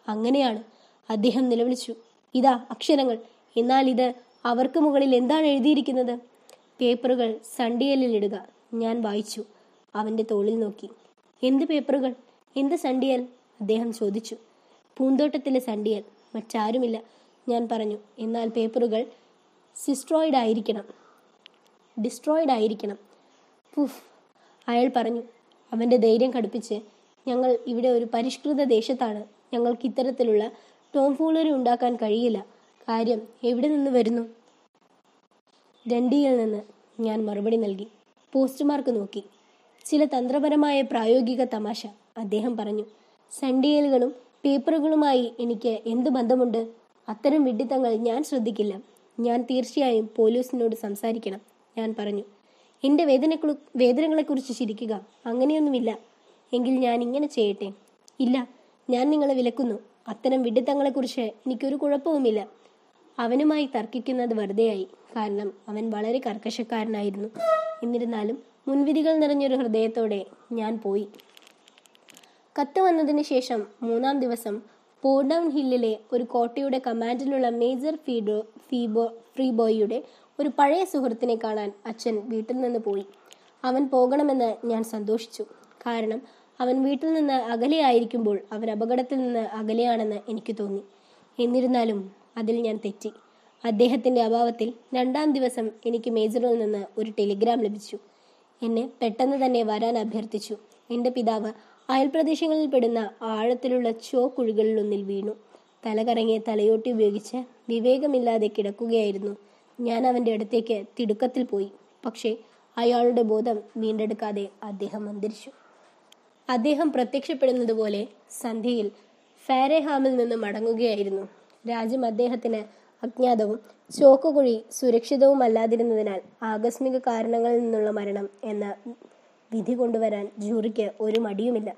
S1: അങ്ങനെയാണ്. അദ്ദേഹം നിലവിളിച്ചു. ഇതാ അക്ഷരങ്ങൾ. എന്നാൽ ഇത് അവർക്ക് മുകളിൽ എന്താണ് എഴുതിയിരിക്കുന്നത്? പേപ്പറുകൾ സണ്ടിയലിൽ ഇടുക. ഞാൻ വായിച്ചു. അവന്റെ തോളിൽ നോക്കി. എന്ത് പേപ്പറുകൾ? എന്ത് സണ്ടിയൽ അദ്ദേഹം ചോദിച്ചു. പൂന്തോട്ടത്തിലെ സണ്ടിയൽ മറ്റാരുമില്ല ഞാൻ പറഞ്ഞു. എന്നാൽ പേപ്പറുകൾ സിസ്ട്രോയിഡ് ആയിരിക്കണം. ഡിസ്ട്രോയിഡ് ആയിരിക്കണം. പുഫ് അയാൾ പറഞ്ഞു. അവന്റെ ധൈര്യം കടുപ്പിച്ച് ഞങ്ങൾ ഇവിടെ ഒരു പരിഷ്കൃത ദേശത്താണ്. ഞങ്ങൾക്ക് ഇത്തരത്തിലുള്ള ടോംഫൂളറി ഉണ്ടാക്കാൻ കഴിയില്ല. കാര്യം എവിടെ നിന്ന് വരുന്നു? ഡണ്ടിയിൽ നിന്ന് ഞാൻ മറുപടി നൽകി. പോസ്റ്റ്മാർക്ക് നോക്കി. ചില തന്ത്രപരമായ പ്രായോഗിക തമാശ. അദ്ദേഹം പറഞ്ഞു സണ്ടിയലുകളും പേപ്പറുകളുമായി എനിക്ക് എന്ത് ബന്ധമുണ്ട്? അത്തരം വിഡിത്തങ്ങൾ ഞാൻ ശ്രദ്ധിക്കില്ല. ഞാൻ തീർച്ചയായും പോലീസിനോട് സംസാരിക്കണം ഞാൻ പറഞ്ഞു. എന്റെ വേദന വേദനകളെക്കുറിച്ച് ചിരിക്കുക അങ്ങനെയൊന്നുമില്ല. എങ്കിൽ ഞാൻ ഇങ്ങനെ ചെയ്യട്ടെ? ഇല്ല ഞാൻ നിങ്ങളെ വിലക്കുന്നു. അത്തരം വിഡിത്തങ്ങളെക്കുറിച്ച് എനിക്കൊരു കുഴപ്പവുമില്ല. അവനുമായി തർക്കിക്കുന്നത് വെറുതെയായി. കാരണം അവൻ വളരെ കർക്കശക്കാരനായിരുന്നു. എന്നിരുന്നാലും മുൻവിധികൾ നിറഞ്ഞൊരു ഹൃദയത്തോടെ ഞാൻ പോയി. കത്ത് വന്നതിന് ശേഷം മൂന്നാം ദിവസം പോർഡൌൺ ഹില്ലിലെ ഒരു കോട്ടയുടെ കമാൻഡിലുള്ള മേജർ ഫീഡോ ഫീബോ ഫ്രീബോയിയുടെ ഒരു പഴയ സുഹൃത്തിനെ കാണാൻ അച്ഛൻ വീട്ടിൽ നിന്ന് പോയി. അവൻ പോകണമെന്ന് ഞാൻ സന്തോഷിച്ചു. കാരണം അവൻ വീട്ടിൽ നിന്ന് അകലെയായിരിക്കുമ്പോൾ അവൻ അപകടത്തിൽ നിന്ന് അകലെയാണെന്ന് എനിക്ക് തോന്നി. എന്നിരുന്നാലും അതിൽ ഞാൻ തെറ്റി. അദ്ദേഹത്തിന്റെ അഭാവത്തിൽ രണ്ടാം ദിവസം എനിക്ക് മേജറിൽ നിന്ന് ഒരു ടെലിഗ്രാം ലഭിച്ചു. എന്നെ പെട്ടെന്ന് തന്നെ വരാൻ അഭ്യർത്ഥിച്ചു. എന്റെ പിതാവ് അയൽപ്രദേശങ്ങളിൽ പെടുന്ന ആഴത്തിലുള്ള ചോക്കുഴികളിലൊന്നിൽ വീണു. തലകറങ്ങിയ തലയോട്ടി ഉപയോഗിച്ച് വിവേകമില്ലാതെ കിടക്കുകയായിരുന്നു. ഞാൻ അവന്റെ അടുത്തേക്ക് തിടുക്കത്തിൽ പോയി. പക്ഷേ അയാളുടെ ബോധം വീണ്ടെടുക്കാതെ അദ്ദേഹം അന്തരിച്ചു. അദ്ദേഹം പ്രത്യക്ഷപ്പെടുന്നത് പോലെ സന്ധ്യയിൽ ഫാരേഹാമിൽ നിന്ന് മടങ്ങുകയായിരുന്നു. രാജ്യം അദ്ദേഹത്തിന് അജ്ഞാതവും ചോക്കുകുഴി സുരക്ഷിതവുമല്ലാതിരുന്നതിനാൽ ആകസ്മിക കാരണങ്ങളിൽ നിന്നുള്ള മരണം എന്ന വിധി കൊണ്ടുവരാൻ ജൂറിക്ക് ഒരു മടിയുമില്ല.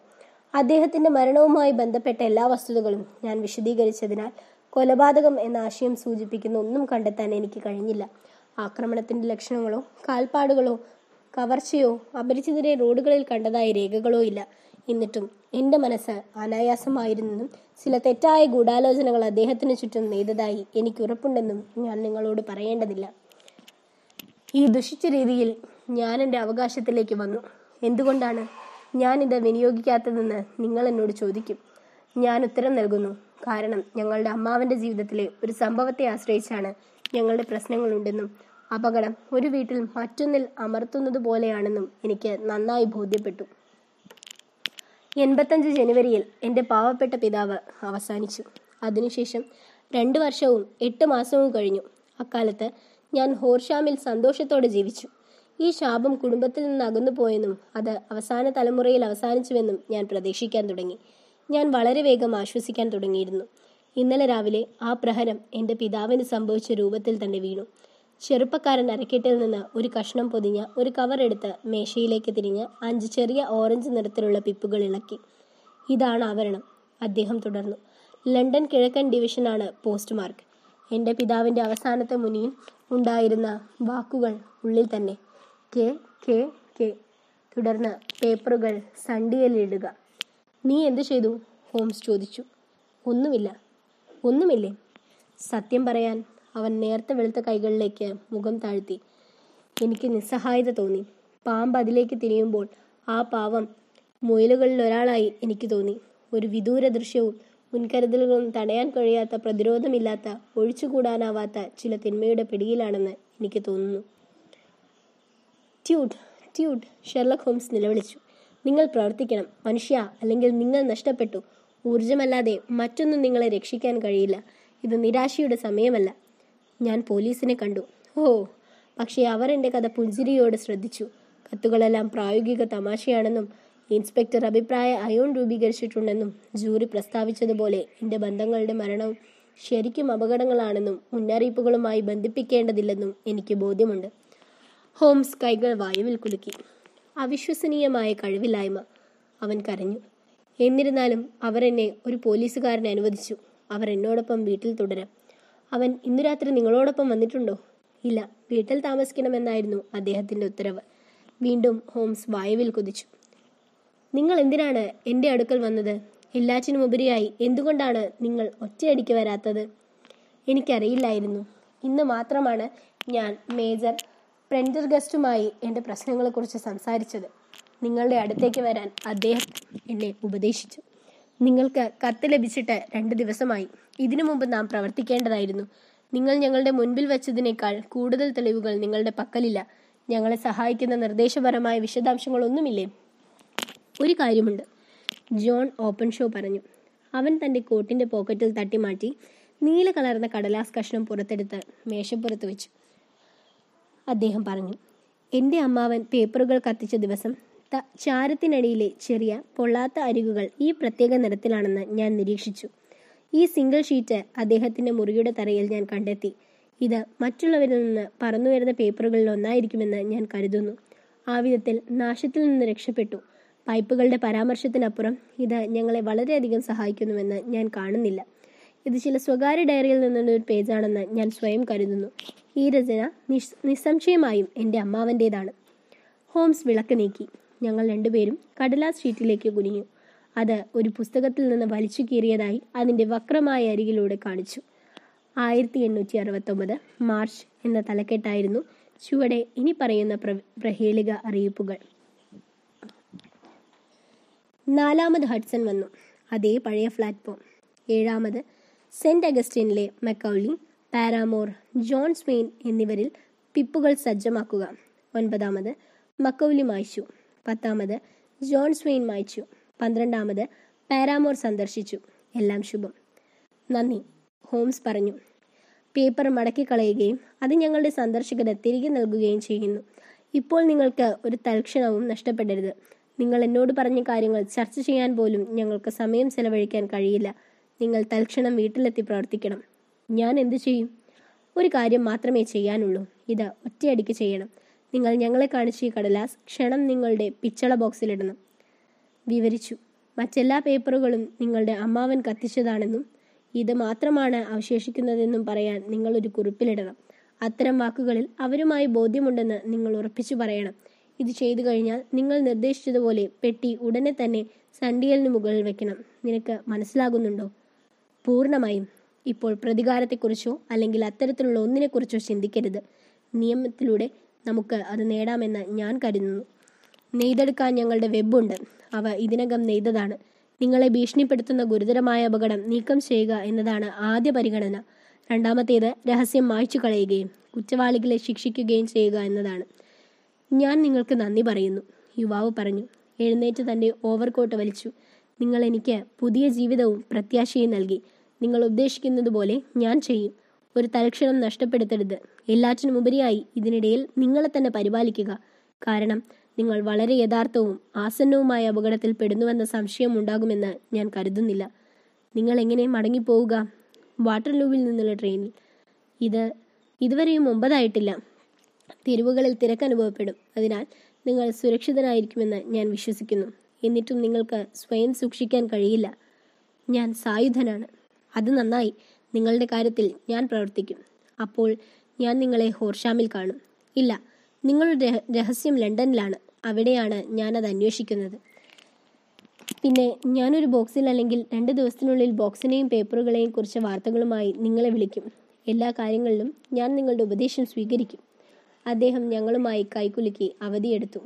S1: അദ്ദേഹത്തിന്റെ മരണവുമായി ബന്ധപ്പെട്ട എല്ലാ വസ്തുതകളും ഞാൻ വിശദീകരിച്ചതിനാൽ കൊലപാതകം എന്ന ആശയം സൂചിപ്പിക്കുന്ന ഒന്നും കണ്ടെത്താൻ എനിക്ക് കഴിഞ്ഞില്ല. ആക്രമണത്തിന്റെ ലക്ഷണങ്ങളോ കാൽപ്പാടുകളോ കവർച്ചയോ അപരിചിതരെ റോഡുകളിൽ കണ്ടതായ രേഖകളോ ഇല്ല. എന്നിട്ടും എന്റെ മനസ്സ് അനായാസമായിരുന്നെന്നും ചില തെറ്റായ ഗൂഢാലോചനകൾ അദ്ദേഹത്തിന് ചുറ്റും നെയ്തതായി എനിക്ക് ഉറപ്പുണ്ടെന്നും ഞാൻ നിങ്ങളോട് പറയേണ്ടതില്ല. ഈ ദുഷിച്ച രീതിയിൽ ഞാൻ എന്റെ അവകാശത്തിലേക്ക് വന്നു. എന്തുകൊണ്ടാണ് ഞാൻ ഞാനിത് വിനിയോഗിക്കാത്തതെന്ന് നിങ്ങൾ എന്നോട് ചോദിക്കും. ഞാൻ ഉത്തരം നൽകുന്നു. കാരണം ഞങ്ങളുടെ അമ്മാവന്റെ ജീവിതത്തിലെ ഒരു സംഭവത്തെ ആശ്രയിച്ചാണ് ഞങ്ങളുടെ പ്രശ്നങ്ങളുണ്ടെന്നും അപകടം ഒരു വീട്ടിൽ മറ്റൊന്നിൽ അമർത്തുന്നത് പോലെയാണെന്നും എനിക്ക് നന്നായി ബോധ്യപ്പെട്ടു. എൺപത്തഞ്ച് ജനുവരിയിൽ എന്റെ പാവപ്പെട്ട പിതാവ് അവസാനിച്ചു. അതിനുശേഷം രണ്ട് വർഷവും എട്ട് മാസവും കഴിഞ്ഞു. അക്കാലത്ത് ഞാൻ ഹോർഷാമിൽ സന്തോഷത്തോടെ ജീവിച്ചു. ഈ ശാപം കുടുംബത്തിൽ നിന്ന് അകന്നു പോയെന്നും അത് അവസാന തലമുറയിൽ അവസാനിച്ചുവെന്നും ഞാൻ പ്രതീക്ഷിക്കാൻ തുടങ്ങി. ഞാൻ വളരെ വേഗം ആശ്വസിക്കാൻ തുടങ്ങിയിരുന്നു. ഇന്നലെ രാവിലെ ആ പ്രഹരം എന്റെ പിതാവിന് സംഭവിച്ച രൂപത്തിൽ തന്നെ വീണു. ചെറുപ്പക്കാരൻ അരക്കെട്ടിൽ നിന്ന് ഒരു കഷ്ണം പൊതിഞ്ഞ ഒരു കവർ എടുത്ത് മേശയിലേക്ക് തിരിഞ്ഞ് അഞ്ച് ചെറിയ ഓറഞ്ച് നിറത്തിലുള്ള പിപ്പുകൾ ഇളക്കി. ഇതാണ് ആവരണം. അദ്ദേഹം തുടർന്നു. ലണ്ടൻ കിഴക്കൻ ഡിവിഷനാണ് പോസ്റ്റ് മാർക്ക് എന്റെ പിതാവിന്റെ അവസാനത്തെ മുനിയിൽ ഉണ്ടായിരുന്ന വാക്കുകൾ ഉള്ളിൽ തന്നെ. K K K. തുടർന്ന് പേപ്പറുകൾ സണ്ടിയലിടുക നീ എന്തു ചെയ്തു? ഹോംസ് ചോദിച്ചു. ഒന്നുമില്ല. ഒന്നുമില്ലേ? സത്യം പറയാൻ അവൻ നേർത്ത വെളുത്ത കൈകളിലേക്ക് മുഖം താഴ്ത്തി. എനിക്ക് നിസ്സഹായത തോന്നി. പാമ്പ് അതിലേക്ക് തിരിയുമ്പോൾ ആ പാവം മുയലുകളിൽ ഒരാളായി എനിക്ക് തോന്നി. ഒരു വിദൂര ദൃശ്യവും മുൻകരുതലുകളും തടയാൻ കഴിയാത്ത പ്രതിരോധമില്ലാത്ത ഒഴിച്ചുകൂടാനാവാത്ത ചില തിന്മയുടെ പിടിയിലാണെന്ന് എനിക്ക് തോന്നുന്നു. ട്യൂട്ട് ട്യൂട്ട് ഷെർലക് ഹോംസ് നിലവിളിച്ചു. നിങ്ങൾ പ്രവർത്തിക്കണം. മനുഷ്യ അല്ലെങ്കിൽ നിങ്ങൾ നഷ്ടപ്പെട്ടു. ഊർജമല്ലാതെ മറ്റൊന്നും നിങ്ങളെ രക്ഷിക്കാൻ കഴിയില്ല. ഇത് നിരാശയുടെ സമയമല്ല. ഞാൻ പോലീസിനെ കണ്ടു. ഓ പക്ഷേ അവർ എന്റെ കഥ പുഞ്ചിരിയോട് ശ്രദ്ധിച്ചു. കത്തുകളെല്ലാം പ്രായോഗിക തമാശയാണെന്നും ഇൻസ്പെക്ടർ അഭിപ്രായ അയോൺ രൂപീകരിച്ചിട്ടുണ്ടെന്നും ജൂറി പ്രസ്താവിച്ചതുപോലെ എന്റെ ബന്ധങ്ങളുടെ മരണവും ശരിക്കും അപകടങ്ങളാണെന്നും മുന്നറിയിപ്പുകളുമായി ബന്ധിപ്പിക്കേണ്ടതില്ലെന്നും എനിക്ക് ബോധ്യമുണ്ട്. ഹോംസ് കൈകൾ വായുവിൽ കുലുക്കി. അവിശ്വസനീയമായ കഴിവില്ലായ്മ അവൻ കരഞ്ഞു. എന്നിരുന്നാലും അവരെന്നെ ഒരു പോലീസുകാരനെ അനുവദിച്ചു. അവർ എന്നോടൊപ്പം വീട്ടിൽ തുടരാം. അവൻ ഇന്നു രാത്രി നിങ്ങളോടൊപ്പം വന്നിട്ടുണ്ടോ? ഇല്ല വീട്ടിൽ താമസിക്കണമെന്നായിരുന്നു അദ്ദേഹത്തിന്റെ ഉത്തരവ്. വീണ്ടും ഹോംസ് വായുവിൽ കുതിച്ചു. നിങ്ങൾ എന്തിനാണ് എന്റെ അടുക്കൽ വന്നത്? എല്ലാറ്റിനും ഉപരിയായി എന്തുകൊണ്ടാണ് നിങ്ങൾ ഒറ്റയടിക്ക് വരാത്തത്? എനിക്കറിയില്ലായിരുന്നു. ഇന്ന് മാത്രമാണ് ഞാൻ മേജർ പ്രെൻഡർഗസ്റ്റുമായി എന്റെ പ്രശ്നങ്ങളെക്കുറിച്ച് സംസാരിച്ചത്. നിങ്ങളുടെ അടുത്തേക്ക് വരാൻ അദ്ദേഹം എന്നെ ഉപദേശിച്ചു. നിങ്ങൾക്ക് കത്ത് ലഭിച്ചിട്ട് രണ്ട് ദിവസമായി. ഇതിനു മുമ്പ് നാം പ്രവർത്തിക്കേണ്ടതായിരുന്നു. നിങ്ങൾ ഞങ്ങളുടെ മുൻപിൽ വെച്ചതിനേക്കാൾ കൂടുതൽ തെളിവുകൾ നിങ്ങളുടെ പക്കലില്ല. ഞങ്ങളെ സഹായിക്കുന്ന നിർദ്ദേശപരമായ വിശദാംശങ്ങളൊന്നുമില്ലേ? ഒരു കാര്യമുണ്ട്. ജോൺ ഓപ്പൺ ഷോ പറഞ്ഞു. അവൻ തന്റെ കോട്ടിന്റെ പോക്കറ്റിൽ തട്ടിമാറ്റി നീല കലർന്ന കടലാസ് കഷ്ണം പുറത്തെടുത്ത് മേശപ്പുറത്ത് വെച്ചു. അദ്ദേഹം പറഞ്ഞു എന്റെ അമ്മാവൻ പേപ്പറുകൾ കത്തിച്ച ദിവസം ചാരത്തിനടിയിലെ ചെറിയ പൊള്ളാത്ത അരികുകൾ ഈ പ്രത്യേക നിറത്തിലാണെന്ന് ഞാൻ നിരീക്ഷിച്ചു. ഈ സിംഗിൾ ഷീറ്റ് അദ്ദേഹത്തിന്റെ മുറിയുടെ തറയിൽ ഞാൻ കണ്ടെത്തി. ഇത് മറ്റുള്ളവരിൽ നിന്ന് പറന്നു വരുന്ന പേപ്പറുകളിൽ ഒന്നായിരിക്കുമെന്ന് ഞാൻ കരുതുന്നു. ആ വിധത്തിൽ നാശത്തിൽ നിന്ന് രക്ഷപ്പെട്ടു. പൈപ്പുകളുടെ പരാമർശത്തിനപ്പുറം ഇത് ഞങ്ങളെ വളരെയധികം സഹായിക്കുന്നുവെന്ന് ഞാൻ കാണുന്നില്ല. ഇത് ചില സ്വകാര്യ ഡയറിയിൽ നിന്നുള്ള ഒരു പേജാണെന്ന് ഞാൻ സ്വയം കരുതുന്നു. ഈ രചന നിസ് നിസ്സംശയമായും എന്റെ അമ്മാവന്റേതാണ്. ഹോംസ് വിളക്ക് നീക്കി. ഞങ്ങൾ രണ്ടുപേരും കടലാസ് ഷീറ്റിലേക്ക് കുനിഞ്ഞു. അത് ഒരു പുസ്തകത്തിൽ നിന്ന് വലിച്ചു കീറിയതായി അതിന്റെ വക്രമായ അരികിലൂടെ കാണിച്ചു. ആയിരത്തി എണ്ണൂറ്റി അറുപത്തൊമ്പത് മാർച്ച് എന്ന തലക്കെട്ടായിരുന്നു ചുവടെ ഇനി പറയുന്ന പ്ര പ്രഹേളിക അറിയിപ്പുകൾ. നാലാമത് ഹഡ്സൺ വന്നു. അതേ പഴയ പ്ലാറ്റ്ഫോം ഏഴാമത് സെന്റ് അഗസ്റ്റിനിലെ മെക്കൗളി പാരാമോർ ജോൺ സ്മെയിൻ എന്നിവരിൽ പിപ്പുകൾ സജ്ജമാക്കുക. ഒൻപതാമത് മക്കൗലി മായ്ച്ചു പത്താമത് ജോൺ സ്വെയിൻ മായ്ച്ചു പന്ത്രണ്ടാമത് പാരാമോർ സന്ദർശിച്ചു. എല്ലാം ശുഭം. നന്ദി. ഹോംസ് പറഞ്ഞു. പേപ്പർ മടക്കിക്കളയുകയും അത് ഞങ്ങളുടെ സന്ദർശകന് തിരികെ നൽകുകയും ചെയ്യുന്നു. ഇപ്പോൾ നിങ്ങൾക്ക് ഒരു തൽക്ഷണവും നഷ്ടപ്പെടരുത്. നിങ്ങൾ എന്നോട് പറഞ്ഞ കാര്യങ്ങൾ ചർച്ച ചെയ്യാൻ പോലും ഞങ്ങൾക്ക് സമയം ചെലവഴിക്കാൻ കഴിയില്ല. നിങ്ങൾ തൽക്ഷണം വീട്ടിലെത്തി പ്രവർത്തിക്കണം. ഞാൻ എന്തു ചെയ്യും? ഒരു കാര്യം മാത്രമേ ചെയ്യാനുള്ളൂ. ഇത് ഒറ്റയടിക്ക് ചെയ്യണം. നിങ്ങൾ ഞങ്ങളെ കാണിച്ച ഈ കടലാസ് ക്ഷണം നിങ്ങളുടെ പിച്ചള ബോക്സിലിടണം. വിവരിച്ചു. മറ്റെല്ലാ പേപ്പറുകളും നിങ്ങളുടെ അമ്മാവൻ കത്തിച്ചതാണെന്നും ഇത് മാത്രമാണ് അവശേഷിക്കുന്നതെന്നും പറയാൻ നിങ്ങൾ ഒരു കുറിപ്പിലിടണം. അത്തരം വാക്കുകളിൽ അവരുമായി ബോധ്യമുണ്ടെന്ന് നിങ്ങൾ ഉറപ്പിച്ചു പറയണം. ഇത് ചെയ്തു കഴിഞ്ഞാൽ നിങ്ങൾ നിർദ്ദേശിച്ചതുപോലെ പെട്ടി ഉടനെ തന്നെ സണ്ടിയലിന് മുകളിൽ വെക്കണം. നിനക്ക് മനസ്സിലാകുന്നുണ്ടോ? പൂർണമായും. ഇപ്പോൾ പ്രതികാരത്തെക്കുറിച്ചോ അല്ലെങ്കിൽ അത്തരത്തിലുള്ള ഒന്നിനെക്കുറിച്ചോ ചിന്തിക്കരുത്. നിയമത്തിലൂടെ നമുക്ക് അത് നേടാമെന്ന് ഞാൻ കരുതുന്നു. നെയ്തെടുക്കാൻ ഞങ്ങളുടെ വെബുണ്ട് അവ ഇതിനകം നെയ്തതാണ്. നിങ്ങളെ ഭീഷണിപ്പെടുത്തുന്ന ഗുരുതരമായ അപകടം നീക്കം ചെയ്യുക എന്നതാണ് ആദ്യ പരിഗണന. രണ്ടാമത്തേത് രഹസ്യം മായ്ച്ചു കളയുകയും കുറ്റവാളികളെ ശിക്ഷിക്കുകയും ചെയ്യുക എന്നതാണ്. ഞാൻ നിങ്ങൾക്ക് നന്ദി പറയുന്നു. യുവാവ് പറഞ്ഞു എഴുന്നേറ്റ് തന്റെ ഓവർകോട്ട് വലിച്ചു. നിങ്ങൾ എനിക്ക് പുതിയ ജീവിതവും പ്രത്യാശയും നൽകി. നിങ്ങൾ ഉദ്ദേശിക്കുന്നത് പോലെ ഞാൻ ചെയ്യും. ഒരു തൽക്ഷണം നഷ്ടപ്പെടുത്തരുത്. എല്ലാറ്റിനുമുപരിയായി ഇതിനിടയിൽ നിങ്ങളെ തന്നെ പരിപാലിക്കുക. കാരണം നിങ്ങൾ വളരെ യഥാർത്ഥവും ആസന്നവുമായ അപകടത്തിൽ പെടുന്നുവെന്ന സംശയം ഉണ്ടാകുമെന്ന് ഞാൻ കരുതുന്നില്ല. നിങ്ങൾ എങ്ങനെ മടങ്ങിപ്പോവുക? വാട്ടർലൂവിൽ നിന്നുള്ള ട്രെയിനിൽ. ഇത് ഇതുവരെയും ഒമ്പതായിട്ടില്ല. തെരുവുകളിൽ തിരക്ക് അനുഭവപ്പെടും. അതിനാൽ നിങ്ങൾ സുരക്ഷിതനായിരിക്കുമെന്ന് ഞാൻ വിശ്വസിക്കുന്നു. എന്നിട്ടും നിങ്ങൾക്ക് സ്വയം സൂക്ഷിക്കാൻ കഴിയില്ല. ഞാൻ സായുധനാണ്. അത് നന്നായി. നിങ്ങളുടെ കാര്യത്തിൽ ഞാൻ പ്രവർത്തിക്കും. അപ്പോൾ ഞാൻ നിങ്ങളെ ഹോർഷാമിൽ കാണും. ഇല്ല നിങ്ങളുടെ രഹസ്യം ലണ്ടനിലാണ്. അവിടെയാണ് ഞാനത് അന്വേഷിക്കുന്നത്. പിന്നെ ഞാനൊരു ബോക്സിൽ അല്ലെങ്കിൽ രണ്ട് ദിവസത്തിനുള്ളിൽ ബോക്സിനെയും പേപ്പറുകളെയും കുറിച്ച് വാർത്തകളുമായി നിങ്ങളെ വിളിക്കും. എല്ലാ കാര്യങ്ങളിലും ഞാൻ നിങ്ങളുടെ ഉപദേശം സ്വീകരിക്കും. അദ്ദേഹം ഞങ്ങളുമായി കൈകുലുക്കി അവധിയെടുത്തു.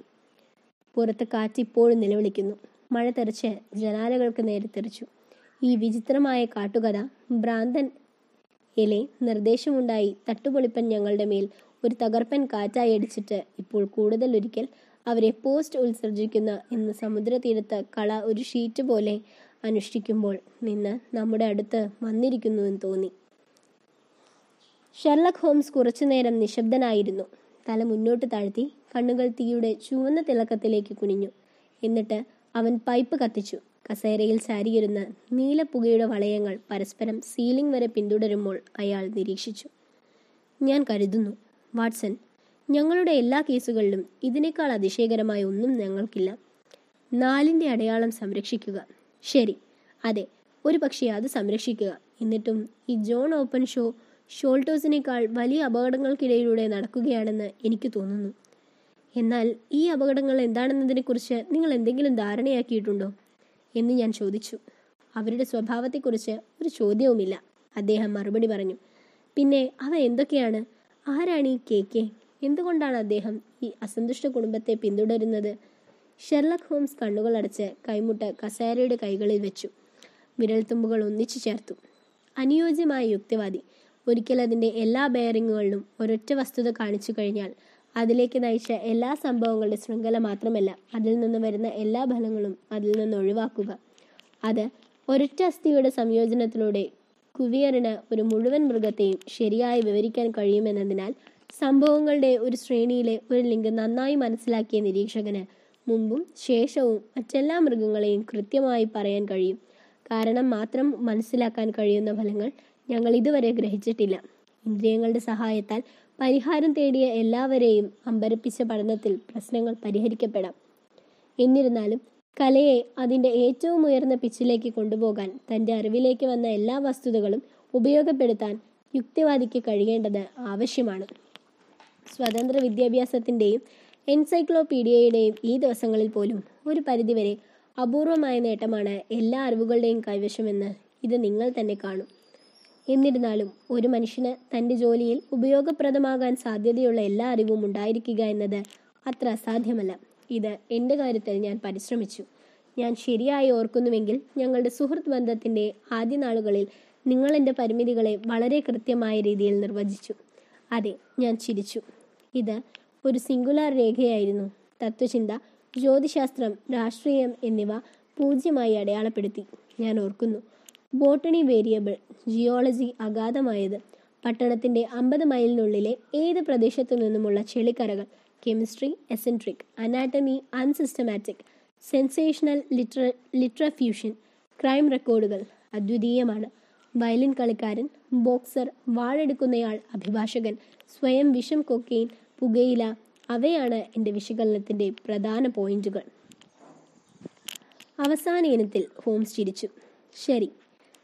S1: പുറത്ത് കാറ്റ് ഇപ്പോഴും നിലവിളിക്കുന്നു. മഴ തെറിച്ച് ജനാലകൾക്ക് നേരെ തെറിച്ചു. ഈ വിചിത്രമായ കാട്ടുകഥ ഭ്രാന്തൻ ഇലെ നിർദ്ദേശമുണ്ടായി തട്ടുപൊളിപ്പൻ ഞങ്ങളുടെ മേൽ ഒരു തകർപ്പൻ കാറ്റായി അടിച്ചിട്ട് ഇപ്പോൾ കൂടുതൽ ഒരിക്കൽ അവരെ പോസ്റ്റ് ഉത്സർജിക്കുന്ന ഇന്ന് സമുദ്രതീരത്ത് കള ഒരു ഷീറ്റ് പോലെ അനുഷ്ഠിക്കുമ്പോൾ നിന്ന് നമ്മുടെ അടുത്ത് വന്നിരിക്കുന്നുവെന്ന് തോന്നി. ഷെർലക് ഹോംസ് കുറച്ചു നേരം നിശബ്ദനായിരുന്നു. തല മുന്നോട്ട് താഴ്ത്തി കണ്ണുകൾ തീയുടെ ചുവന്ന തിളക്കത്തിലേക്ക് കുനിഞ്ഞു. എന്നിട്ട് അവൻ പൈപ്പ് കത്തിച്ചു. കസേരയിൽ ചാരിയിരുന്ന് നീലപ്പുകയുടെ വളയങ്ങൾ പരസ്പരം സീലിംഗ് വരെ പിന്തുടരുമ്പോൾ അയാൾ നിരീക്ഷിച്ചു. ഞാൻ കരുതുന്നു വാട്സൺ. ഞങ്ങളുടെ എല്ലാ കേസുകളിലും ഇതിനേക്കാൾ അതിശയകരമായ ഒന്നും ഞങ്ങൾക്കില്ല. നാലിന്റെ അടയാളം സംരക്ഷിക്കുക. ശരി. അതെ ഒരു പക്ഷേ അത് സംരക്ഷിക്കുക. എന്നിട്ടും ഈ ജോൺ ഓപ്പൺ ഷോ ഷോൾട്ടോസിനേക്കാൾ വലിയ അപകടങ്ങൾക്കിടയിലൂടെ നടക്കുകയാണെന്ന് എനിക്ക് തോന്നുന്നു. എന്നാൽ ഈ അപകടങ്ങൾ എന്താണെന്നതിനെക്കുറിച്ച് നിങ്ങൾ എന്തെങ്കിലും ധാരണയാക്കിയിട്ടുണ്ടോ എന്ന് ഞാൻ ചോദിച്ചു. അവരുടെ സ്വഭാവത്തെക്കുറിച്ച് ഒരു ചോദ്യവുമില്ല. അദ്ദേഹം മറുപടി പറഞ്ഞു. പിന്നെ അവ എന്തൊക്കെയാണ്? ആരാണ് ഈ കെ കെ? എന്തുകൊണ്ടാണ് അദ്ദേഹം ഈ അസന്തുഷ്ട കുടുംബത്തെ പിന്തുടരുന്നത്? ഷെർലക് ഹോംസ് കണ്ണുകൾ അടച്ച് കൈമുട്ട് കസേരയുടെ കൈകളിൽ വെച്ചു. വിരൽത്തുമ്പുകൾ ഒന്നിച്ചു ചേർത്തു. അനുയോജ്യമായ യുക്തിവാദി. ഒരിക്കൽ അതിന്റെ എല്ലാ ബെയറിങ്ങുകളിലും ഒരൊറ്റ വസ്തുത കാണിച്ചു കഴിഞ്ഞാൽ അതിലേക്ക് നയിച്ച എല്ലാ സംഭവങ്ങളുടെ ശൃംഖല മാത്രമല്ല അതിൽ നിന്ന് വരുന്ന എല്ലാ ഫലങ്ങളും അതിൽ നിന്ന് ഒഴിവാക്കുക. അത് ഒരൊറ്റ അസ്ഥിയുടെ സംയോജനത്തിലൂടെ കുവിയറിന് ഒരു മുഴുവൻ മൃഗത്തെയും ശരിയായി വിവരിക്കാൻ കഴിയുമെന്നതിനാൽ സംഭവങ്ങളുടെ ഒരു ശ്രേണിയിലെ ഒരു ലിങ്ക് നന്നായി മനസ്സിലാക്കിയ നിരീക്ഷകന് മുമ്പും ശേഷവും മറ്റെല്ലാ മൃഗങ്ങളെയും കൃത്യമായി പറയാൻ കഴിയും. കാരണം മാത്രം മനസ്സിലാക്കാൻ കഴിയുന്ന ഫലങ്ങൾ ഞങ്ങൾ ഇതുവരെ ഗ്രഹിച്ചിട്ടില്ല. ഇന്ദ്രിയങ്ങളുടെ സഹായത്താൽ പരിഹാരം തേടിയ എല്ലാവരെയും അമ്പരപ്പിച്ച പഠനത്തിൽ പ്രശ്നങ്ങൾ പരിഹരിക്കപ്പെടാം. എന്നിരുന്നാലും കലയെ അതിന്റെ ഏറ്റവും ഉയർന്ന പിച്ചിലേക്ക് കൊണ്ടുപോകാൻ തന്റെ അറിവിലേക്ക് വന്ന എല്ലാ വസ്തുതകളും ഉപയോഗപ്പെടുത്താൻ യുക്തിവാദിക്ക് കഴിയേണ്ടത് ആവശ്യമാണ്. സ്വതന്ത്ര വിദ്യാഭ്യാസത്തിന്റെയും എൻസൈക്ലോപീഡിയയുടെയും ഈ ദിവസങ്ങളിൽ പോലും ഒരു പരിധിവരെ അപൂർവമായ നേട്ടമാണ് എല്ലാ അറിവുകളുടെയും കൈവശമെന്ന് ഇത് നിങ്ങൾ തന്നെ കാണും. എന്നിരുന്നാലും ഒരു മനുഷ്യന് തന്റെ ജോലിയിൽ ഉപയോഗപ്രദമാകാൻ സാധ്യതയുള്ള എല്ലാ അറിവും ഉണ്ടായിരിക്കുക എന്നത് അത്ര അസാധ്യമല്ല. ഇത് എന്റെ കാര്യത്തിൽ ഞാൻ പരിശ്രമിച്ചു. ഞാൻ ശരിയായി ഓർക്കുന്നുവെങ്കിൽ ഞങ്ങളുടെ സുഹൃത്ത് ബന്ധത്തിന്റെ ആദ്യ നാളുകളിൽ നിങ്ങൾ എന്റെ പരിമിതികളെ വളരെ കൃത്യമായ രീതിയിൽ നിർവചിച്ചു. അതെ ഞാൻ ചിരിച്ചു. ഇത് ഒരു സിംഗുലാർ രേഖയായിരുന്നു. തത്വചിന്ത ജ്യോതിശാസ്ത്രം രാഷ്ട്രീയം എന്നിവ പൂജ്യമായി അടയാളപ്പെടുത്തി. ഞാൻ ഓർക്കുന്നു. ബോട്ടണി വേരിയബിൾ ജിയോളജി അഗാധമായത് പട്ടണത്തിന്റെ അമ്പത് മൈലിനുള്ളിലെ ഏത് പ്രദേശത്തു നിന്നുമുള്ള ചെളിക്കരകൾ chemistry eccentric anatomy unsystematic sensational litre ലിറ്ററഫ്യൂഷൻ ക്രൈം റെക്കോർഡുകൾ അദ്വിതീയമാണ്. വയലിൻ കളിക്കാരൻ ബോക്സർ വാഴെടുക്കുന്നയാൾ അഭിഭാഷകൻ സ്വയം വിഷം കൊക്കെയിൻ പുകയില. അവയാണ് എന്റെ വിശകലനത്തിന്റെ പ്രധാന പോയിന്റുകൾ. അവസാന ഇനത്തിൽ ഹോംസ് ചിരിച്ചു. ശരി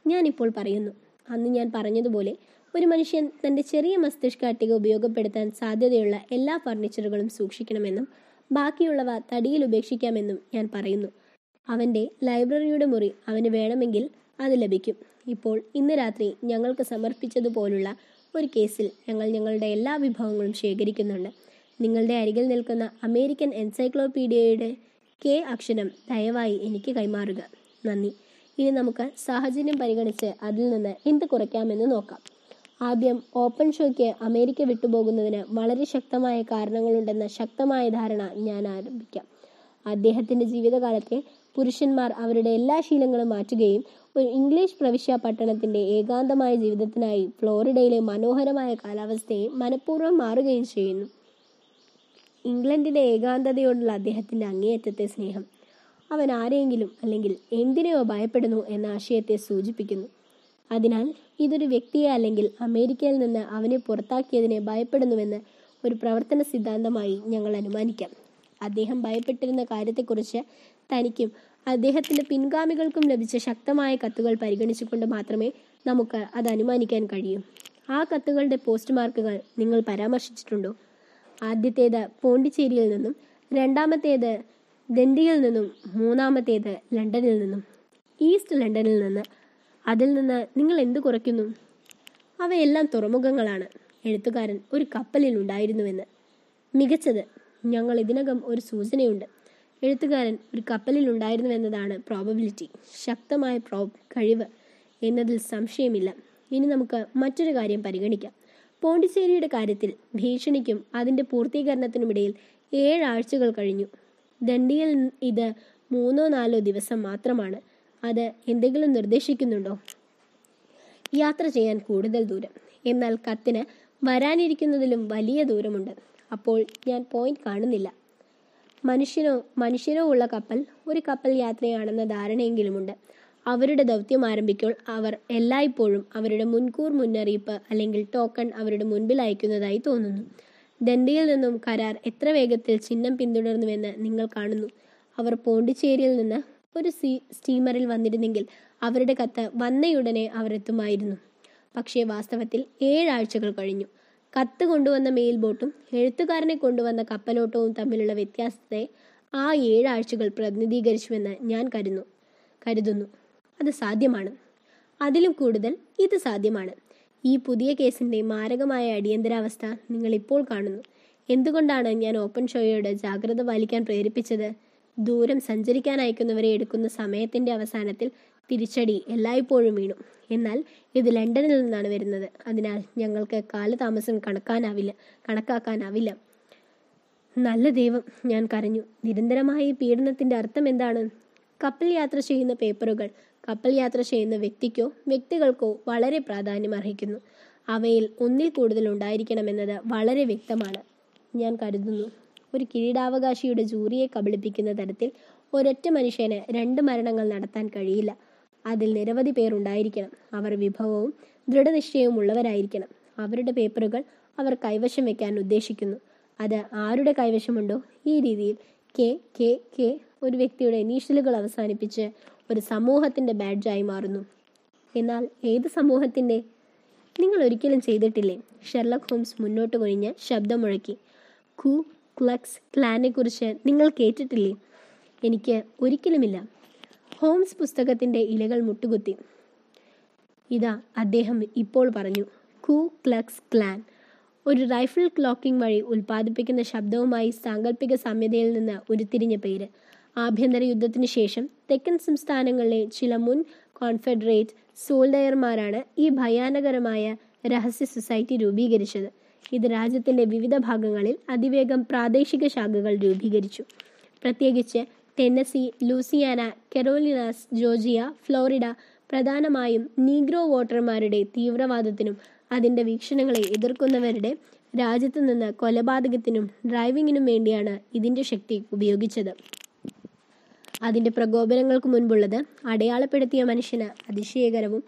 S1: ഞാനിപ്പോൾ പറയുന്നു. അന്ന് ഞാൻ പറഞ്ഞതുപോലെ ഒരു മനുഷ്യൻ തന്റെ ചെറിയ മസ്തിഷ്ക അട്ടിക ഉപയോഗപ്പെടുത്താൻ സാധ്യതയുള്ള എല്ലാ ഫർണിച്ചറുകളും സൂക്ഷിക്കണമെന്നും ബാക്കിയുള്ളവ തടിയിൽ ഉപേക്ഷിക്കാമെന്നും ഞാൻ പറയുന്നു. അവന്റെ ലൈബ്രറിയുടെ മുറി അവന് വേണമെങ്കിൽ അത് ലഭിക്കും. ഇപ്പോൾ ഇന്ന് രാത്രി ഞങ്ങൾക്ക് സമർപ്പിച്ചതുപോലുള്ള ഒരു കേസിൽ ഞങ്ങൾ ഞങ്ങളുടെ എല്ലാ വിഭവങ്ങളും ശേഖരിക്കുന്നുണ്ട്. നിങ്ങളുടെ അരികിൽ നിൽക്കുന്ന അമേരിക്കൻ എൻസൈക്ലോപീഡിയയുടെ കെ അക്ഷരം ദയവായി എനിക്ക് കൈമാറുക. നന്ദി. ഇനി നമുക്ക് സാഹചര്യം പരിഗണിച്ച് അതിൽ നിന്ന് എന്ത് കുറയ്ക്കാമെന്ന് നോക്കാം. ആദ്യം ഓപ്പൺ ഷോയ്ക്ക് അമേരിക്ക വിട്ടുപോകുന്നതിന് വളരെ ശക്തമായ കാരണങ്ങളുണ്ടെന്ന ശക്തമായ ധാരണ ഞാൻ ആരംഭിക്കാം. അദ്ദേഹത്തിന്റെ ജീവിതകാലത്തെ പുരുഷന്മാർ അവരുടെ എല്ലാ ശീലങ്ങളും മാറ്റുകയും ഒരു ഇംഗ്ലീഷ് പ്രവിശ്യ പട്ടണത്തിന്റെ ഏകാന്തമായ ജീവിതത്തിനായി ഫ്ലോറിഡയിലെ മനോഹരമായ കാലാവസ്ഥയെ മനഃപൂർവം മാറുകയും ചെയ്യുന്നു. ഇംഗ്ലണ്ടിലെ ഏകാന്തതയോടുള്ള അദ്ദേഹത്തിന്റെ അങ്ങേയറ്റത്തെ സ്നേഹം. അവൻ ആരെങ്കിലും അല്ലെങ്കിൽ എന്തിനെയോ ഭയപ്പെടുന്നു എന്ന ആശയത്തെ സൂചിപ്പിക്കുന്നു. അതിനാൽ ഇതൊരു വ്യക്തിയെ അല്ലെങ്കിൽ അമേരിക്കയിൽ നിന്ന് അവനെ പുറത്താക്കിയതിനെ ഭയപ്പെടുന്നുവെന്ന് ഒരു പ്രവർത്തന സിദ്ധാന്തമായി ഞങ്ങൾ അനുമാനിക്കാം. അദ്ദേഹം ഭയപ്പെട്ടിരുന്ന കാര്യത്തെക്കുറിച്ച് തനിക്കും അദ്ദേഹത്തിന്റെ പിൻഗാമികൾക്കും ലഭിച്ച ശക്തമായ കത്തുകൾ പരിഗണിച്ചുകൊണ്ട് മാത്രമേ നമുക്ക് അത് അനുമാനിക്കാൻ കഴിയൂ. ആ കത്തുകളുടെ പോസ്റ്റ് മാർക്കുകൾ നിങ്ങൾ പരാമർശിച്ചിട്ടുണ്ടോ? ആദ്യത്തേത് പോണ്ടിച്ചേരിയിൽ നിന്നും രണ്ടാമത്തേത് ദണ്ഡിയിൽ നിന്നും മൂന്നാമത്തേത് ലണ്ടനിൽ നിന്നും. ഈസ്റ്റ് ലണ്ടനിൽ നിന്ന്. അതിൽ നിന്ന് നിങ്ങൾ എന്ത് കുറയ്ക്കുന്നു? അവയെല്ലാം തുറമുഖങ്ങളാണ്. എഴുത്തുകാരൻ ഒരു കപ്പലിൽ ഉണ്ടായിരുന്നുവെന്ന്. മികച്ചത്. ഞങ്ങൾ ഇതിനകം ഒരു സൂചനയുണ്ട്. എഴുത്തുകാരൻ ഒരു കപ്പലിൽ ഉണ്ടായിരുന്നുവെന്നതാണ് പ്രോബബിലിറ്റി ശക്തമായ പ്രോ കഴിവ് എന്നതിൽ സംശയമില്ല. ഇനി നമുക്ക് മറ്റൊരു കാര്യം പരിഗണിക്കാം. പോണ്ടിച്ചേരിയുടെ കാര്യത്തിൽ ഭീഷണിക്കും അതിന്റെ പൂർത്തീകരണത്തിനുമിടയിൽ ഏഴാഴ്ചകൾ കഴിഞ്ഞു. ദണ്ഡിയിൽ ഇത് മൂന്നോ നാലോ ദിവസം മാത്രമാണ്. അത് എന്തെങ്കിലും നിർദ്ദേശിക്കുന്നുണ്ടോ? യാത്ര ചെയ്യാൻ കൂടുതൽ ദൂരം. എന്നാൽ കത്തിന് വരാനിരിക്കുന്നതിലും വലിയ ദൂരമുണ്ട്. അപ്പോൾ ഞാൻ പോയിന്റ് കാണുന്നില്ല. മനുഷ്യനോ മനുഷ്യരോ ഉള്ള കപ്പൽ ഒരു കപ്പൽ യാത്രയാണെന്ന ധാരണയെങ്കിലുമുണ്ട്. അവരുടെ ദൗത്യം ആരംഭിക്കുമ്പോൾ അവർ എല്ലായ്പ്പോഴും അവരുടെ മുൻകൂർ മുന്നറിയിപ്പ് അല്ലെങ്കിൽ ടോക്കൺ അവരുടെ മുൻപിൽ അയക്കുന്നതായി തോന്നുന്നു. ദണ്ഡിയിൽ നിന്നും കരാർ എത്ര വേഗത്തിൽ ചിഹ്നം പിന്തുടർന്നുവെന്ന് നിങ്ങൾ കാണുന്നു. അവർ പോണ്ടിച്ചേരിയിൽ നിന്ന് ഒരു സീ സ്റ്റീമറിൽ വന്നിരുന്നെങ്കിൽ അവരുടെ കത്ത് വന്നയുടനെ അവർ എത്തുമായിരുന്നു പക്ഷേ വാസ്തവത്തിൽ ഏഴാഴ്ചകൾ കഴിഞ്ഞു. കത്ത് കൊണ്ടുവന്ന മെയിൽ ബോട്ടും എഴുത്തുകാരനെ കൊണ്ടുവന്ന കപ്പലോട്ടവും തമ്മിലുള്ള വ്യത്യാസത്തെ ആ ഏഴാഴ്ചകൾ പ്രതിനിധീകരിച്ചുവെന്ന് ഞാൻ കരുതുന്നു കരുതുന്നു. അത് സാധ്യമാണ്. അതിലും കൂടുതൽ ഇത് സാധ്യമാണ്. ഈ പുതിയ കേസിന്റെ മാരകമായ അടിയന്തരാവസ്ഥ നിങ്ങൾ ഇപ്പോൾ കാണുന്നു. എന്തുകൊണ്ടാണ് ഞാൻ ഓപ്പൺ ഷോയോട് ജാഗ്രത പാലിക്കാൻ പ്രേരിപ്പിച്ചത്? ദൂരം സഞ്ചരിക്കാൻ അയക്കുന്നവരെ എടുക്കുന്ന സമയത്തിന്റെ അവസാനത്തിൽ തിരിച്ചടി എല്ലായ്പ്പോഴും വീണു. എന്നാൽ ഇത് ലണ്ടനിൽ നിന്നാണ് വരുന്നത്. അതിനാൽ ഞങ്ങൾക്ക് കാലതാമസം കണക്കാനാവില്ല കണക്കാക്കാനാവില്ല. നല്ല ദൈവം ഞാൻ കരഞ്ഞു. നിരന്തരമായ പീഡനത്തിന്റെ അർത്ഥം എന്താണ്? കപ്പൽ യാത്ര ചെയ്യുന്ന പേപ്പറുകൾ കപ്പൽ യാത്ര ചെയ്യുന്ന വ്യക്തിക്കോ വ്യക്തികൾക്കോ വളരെ പ്രാധാന്യം അർഹിക്കുന്നു. അവയിൽ ഒന്നിൽ കൂടുതൽ ഉണ്ടായിരിക്കണമെന്നത് വളരെ വ്യക്തമാണ്. ഞാൻ കരുതുന്നു ഒരു കിരീടാവകാശിയുടെ ജൂറിയെ കബളിപ്പിക്കുന്ന തരത്തിൽ ഒരൊറ്റ മനുഷ്യന് രണ്ട് മരണങ്ങൾ നടത്താൻ കഴിയില്ല. അതിൽ നിരവധി പേരുണ്ടായിരിക്കണം. അവർ വിഭവവും ദൃഢനിശ്ചയവും ഉള്ളവരായിരിക്കണം അവരുടെ പേപ്പറുകൾ അവർ കൈവശം വെക്കാൻ ഉദ്ദേശിക്കുന്നു. അത് ആരുടെ കൈവശമുണ്ടോ? ഈ രീതിയിൽ കെ കെ കെ ഒരു വ്യക്തിയുടെ ഇനീഷ്യലുകൾ അവസാനിപ്പിച്ച് ഒരു സമൂഹത്തിന്റെ ബാഡ്ജായി മാറുന്നു. എന്നാൽ ഏത് സമൂഹത്തിന്റെ നിങ്ങൾ ഒരിക്കലും ചെയ്തിട്ടില്ലേ? ഷെർലക് ഹോംസ് മുന്നോട്ട് കുനിഞ്ഞ് ശബ്ദം മുഴക്കി. കു ക്ലക്സ് ക്ലാനെക്കുറിച്ച് നിങ്ങൾ കേട്ടിട്ടില്ലേ? എനിക്ക് ഒരിക്കലുമില്ല. ഹോംസ് പുസ്തകത്തിന്റെ ഇലകൾ മുട്ടുകുത്തി. ഇതാ അദ്ദേഹം ഇപ്പോൾ പറഞ്ഞു കു ക്ലക്സ് ക്ലാൻ. ഒരു റൈഫിൾ ക്ലോക്കിംഗ് വഴി ഉൽപ്പാദിപ്പിക്കുന്ന ശബ്ദവുമായി സാങ്കല്പിക സാമ്യതയിൽ നിന്ന് ഉരുത്തിരിഞ്ഞ പേര്. ആഭ്യന്തര യുദ്ധത്തിന് ശേഷം തെക്കൻ സംസ്ഥാനങ്ങളിലെ ചില മുൻ കോൺഫെഡറേറ്റ് സോൾഡയർമാരാണ് ഈ ഭയാനകരമായ രഹസ്യ സൊസൈറ്റി രൂപീകരിച്ചത്. ഇത് രാജ്യത്തിന്റെ വിവിധ ഭാഗങ്ങളിൽ അതിവേഗം പ്രാദേശിക ശാഖകൾ രൂപീകരിച്ചു. പ്രത്യേകിച്ച് Tennessee Louisiana Carolinas Georgia Florida പ്രധാനമായും നീഗ്രോ വോട്ടർമാരുടെ തീവ്രവാദത്തിനും അതിന്റെ വീക്ഷണങ്ങളെ എതിർക്കുന്നവരുടെ രാജ്യത്തു നിന്ന് കൊലപാതകത്തിനും ഡ്രൈവിങ്ങിനും വേണ്ടിയാണ് ഇതിന്റെ ശക്തി ഉപയോഗിച്ചത്. അതിന്റെ പ്രകോപനങ്ങൾക്ക് മുൻപുള്ളത് അടയാളപ്പെടുത്തിയ മനുഷ്യന് അതിശയകരവും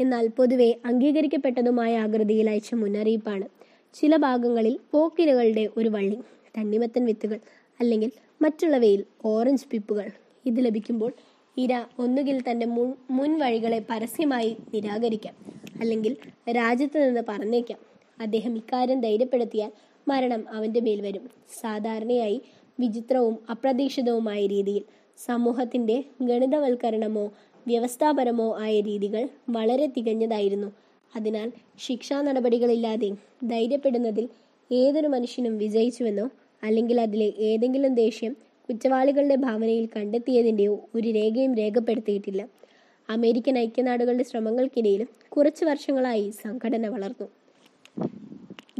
S1: എന്നാൽ പൊതുവെ അംഗീകരിക്കപ്പെട്ടതുമായ ആകൃതിയിൽ അയച്ച മുന്നറിയിപ്പാണ്. ചില ഭാഗങ്ങളിൽ പോക്കിരകളുടെ ഒരു വള്ളി തണ്ണിമത്തൻ വിത്തുകൾ അല്ലെങ്കിൽ മറ്റുള്ളവയിൽ ഓറഞ്ച് പിപ്പുകൾ. ഇത് ലഭിക്കുമ്പോൾ ഇര ഒന്നുകിൽ തന്റെ മുൻ മുൻവഴികളെ പരസ്യമായി നിരാകരിക്കാം. അല്ലെങ്കിൽ രാജ്യത്ത് നിന്ന് പറഞ്ഞേക്കാം. അദ്ദേഹം ഇക്കാര്യം ധൈര്യപ്പെടുത്തിയാൽ മരണം അവന്റെ മേൽ വരും. സാധാരണയായി വിചിത്രവും അപ്രതീക്ഷിതവുമായ രീതിയിൽ സമൂഹത്തിന്റെ ഗണിതവൽക്കരണമോ വ്യവസ്ഥാപരമോ ആയ രീതികൾ വളരെ തികഞ്ഞതായിരുന്നു. അതിനാൽ ശിക്ഷാ നടപടികളില്ലാതെ ധൈര്യപ്പെടുന്നതിൽ ഏതൊരു മനുഷ്യനും വിജയിച്ചുവെന്നോ അല്ലെങ്കിൽ അതിലെ ഏതെങ്കിലും ദേഷ്യം കുറ്റവാളികളുടെ ഭാവനയിൽ കണ്ടെത്തിയതിന്റെയോ ഒരു രേഖയും രേഖപ്പെടുത്തിയിട്ടില്ല. അമേരിക്കൻ ഐക്യനാടുകളുടെ ശ്രമങ്ങൾക്കിടയിലും കുറച്ചു വർഷങ്ങളായി സംഘടന വളർന്നു.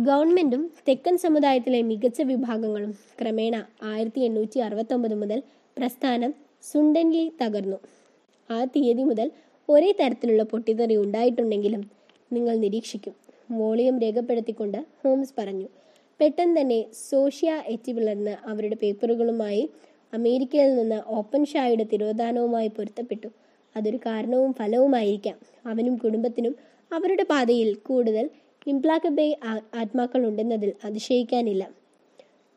S1: ഗവൺമെന്റും തെക്കൻ സമുദായത്തിലെ മികച്ച വിഭാഗങ്ങളും ക്രമേണ ആയിരത്തി എണ്ണൂറ്റി അറുപത്തൊമ്പത് മുതൽ പ്രസ്ഥാനം സുണ്ടൻലി തകർന്നു. ആ തീയതി മുതൽ ഒരേ തരത്തിലുള്ള പൊട്ടിത്തെറി ഉണ്ടായിട്ടുണ്ടെങ്കിലും നിങ്ങൾ നിരീക്ഷിക്കും. വോളിയം രേഖപ്പെടുത്തിക്കൊണ്ട് ഹോംസ് പറഞ്ഞു. പെട്ടെന്ന് തന്നെ സോഷ്യ എറ്റി പിളർന്ന് അവരുടെ പേപ്പറുകളുമായി അമേരിക്കയിൽ നിന്ന് ഓപ്പൺ ഷായുടെ തിരോധാനവുമായി പൊരുത്തപ്പെട്ടു. അതൊരു കാരണവും ഫലവുമായിരിക്കാം. അവനും കുടുംബത്തിനും അവരുടെ പാതയിൽ കൂടുതൽ ഇംപ്ലാക്കബേ ആത്മാക്കൾ ഉണ്ടെന്നതിൽ അതിശയിക്കാനില്ല.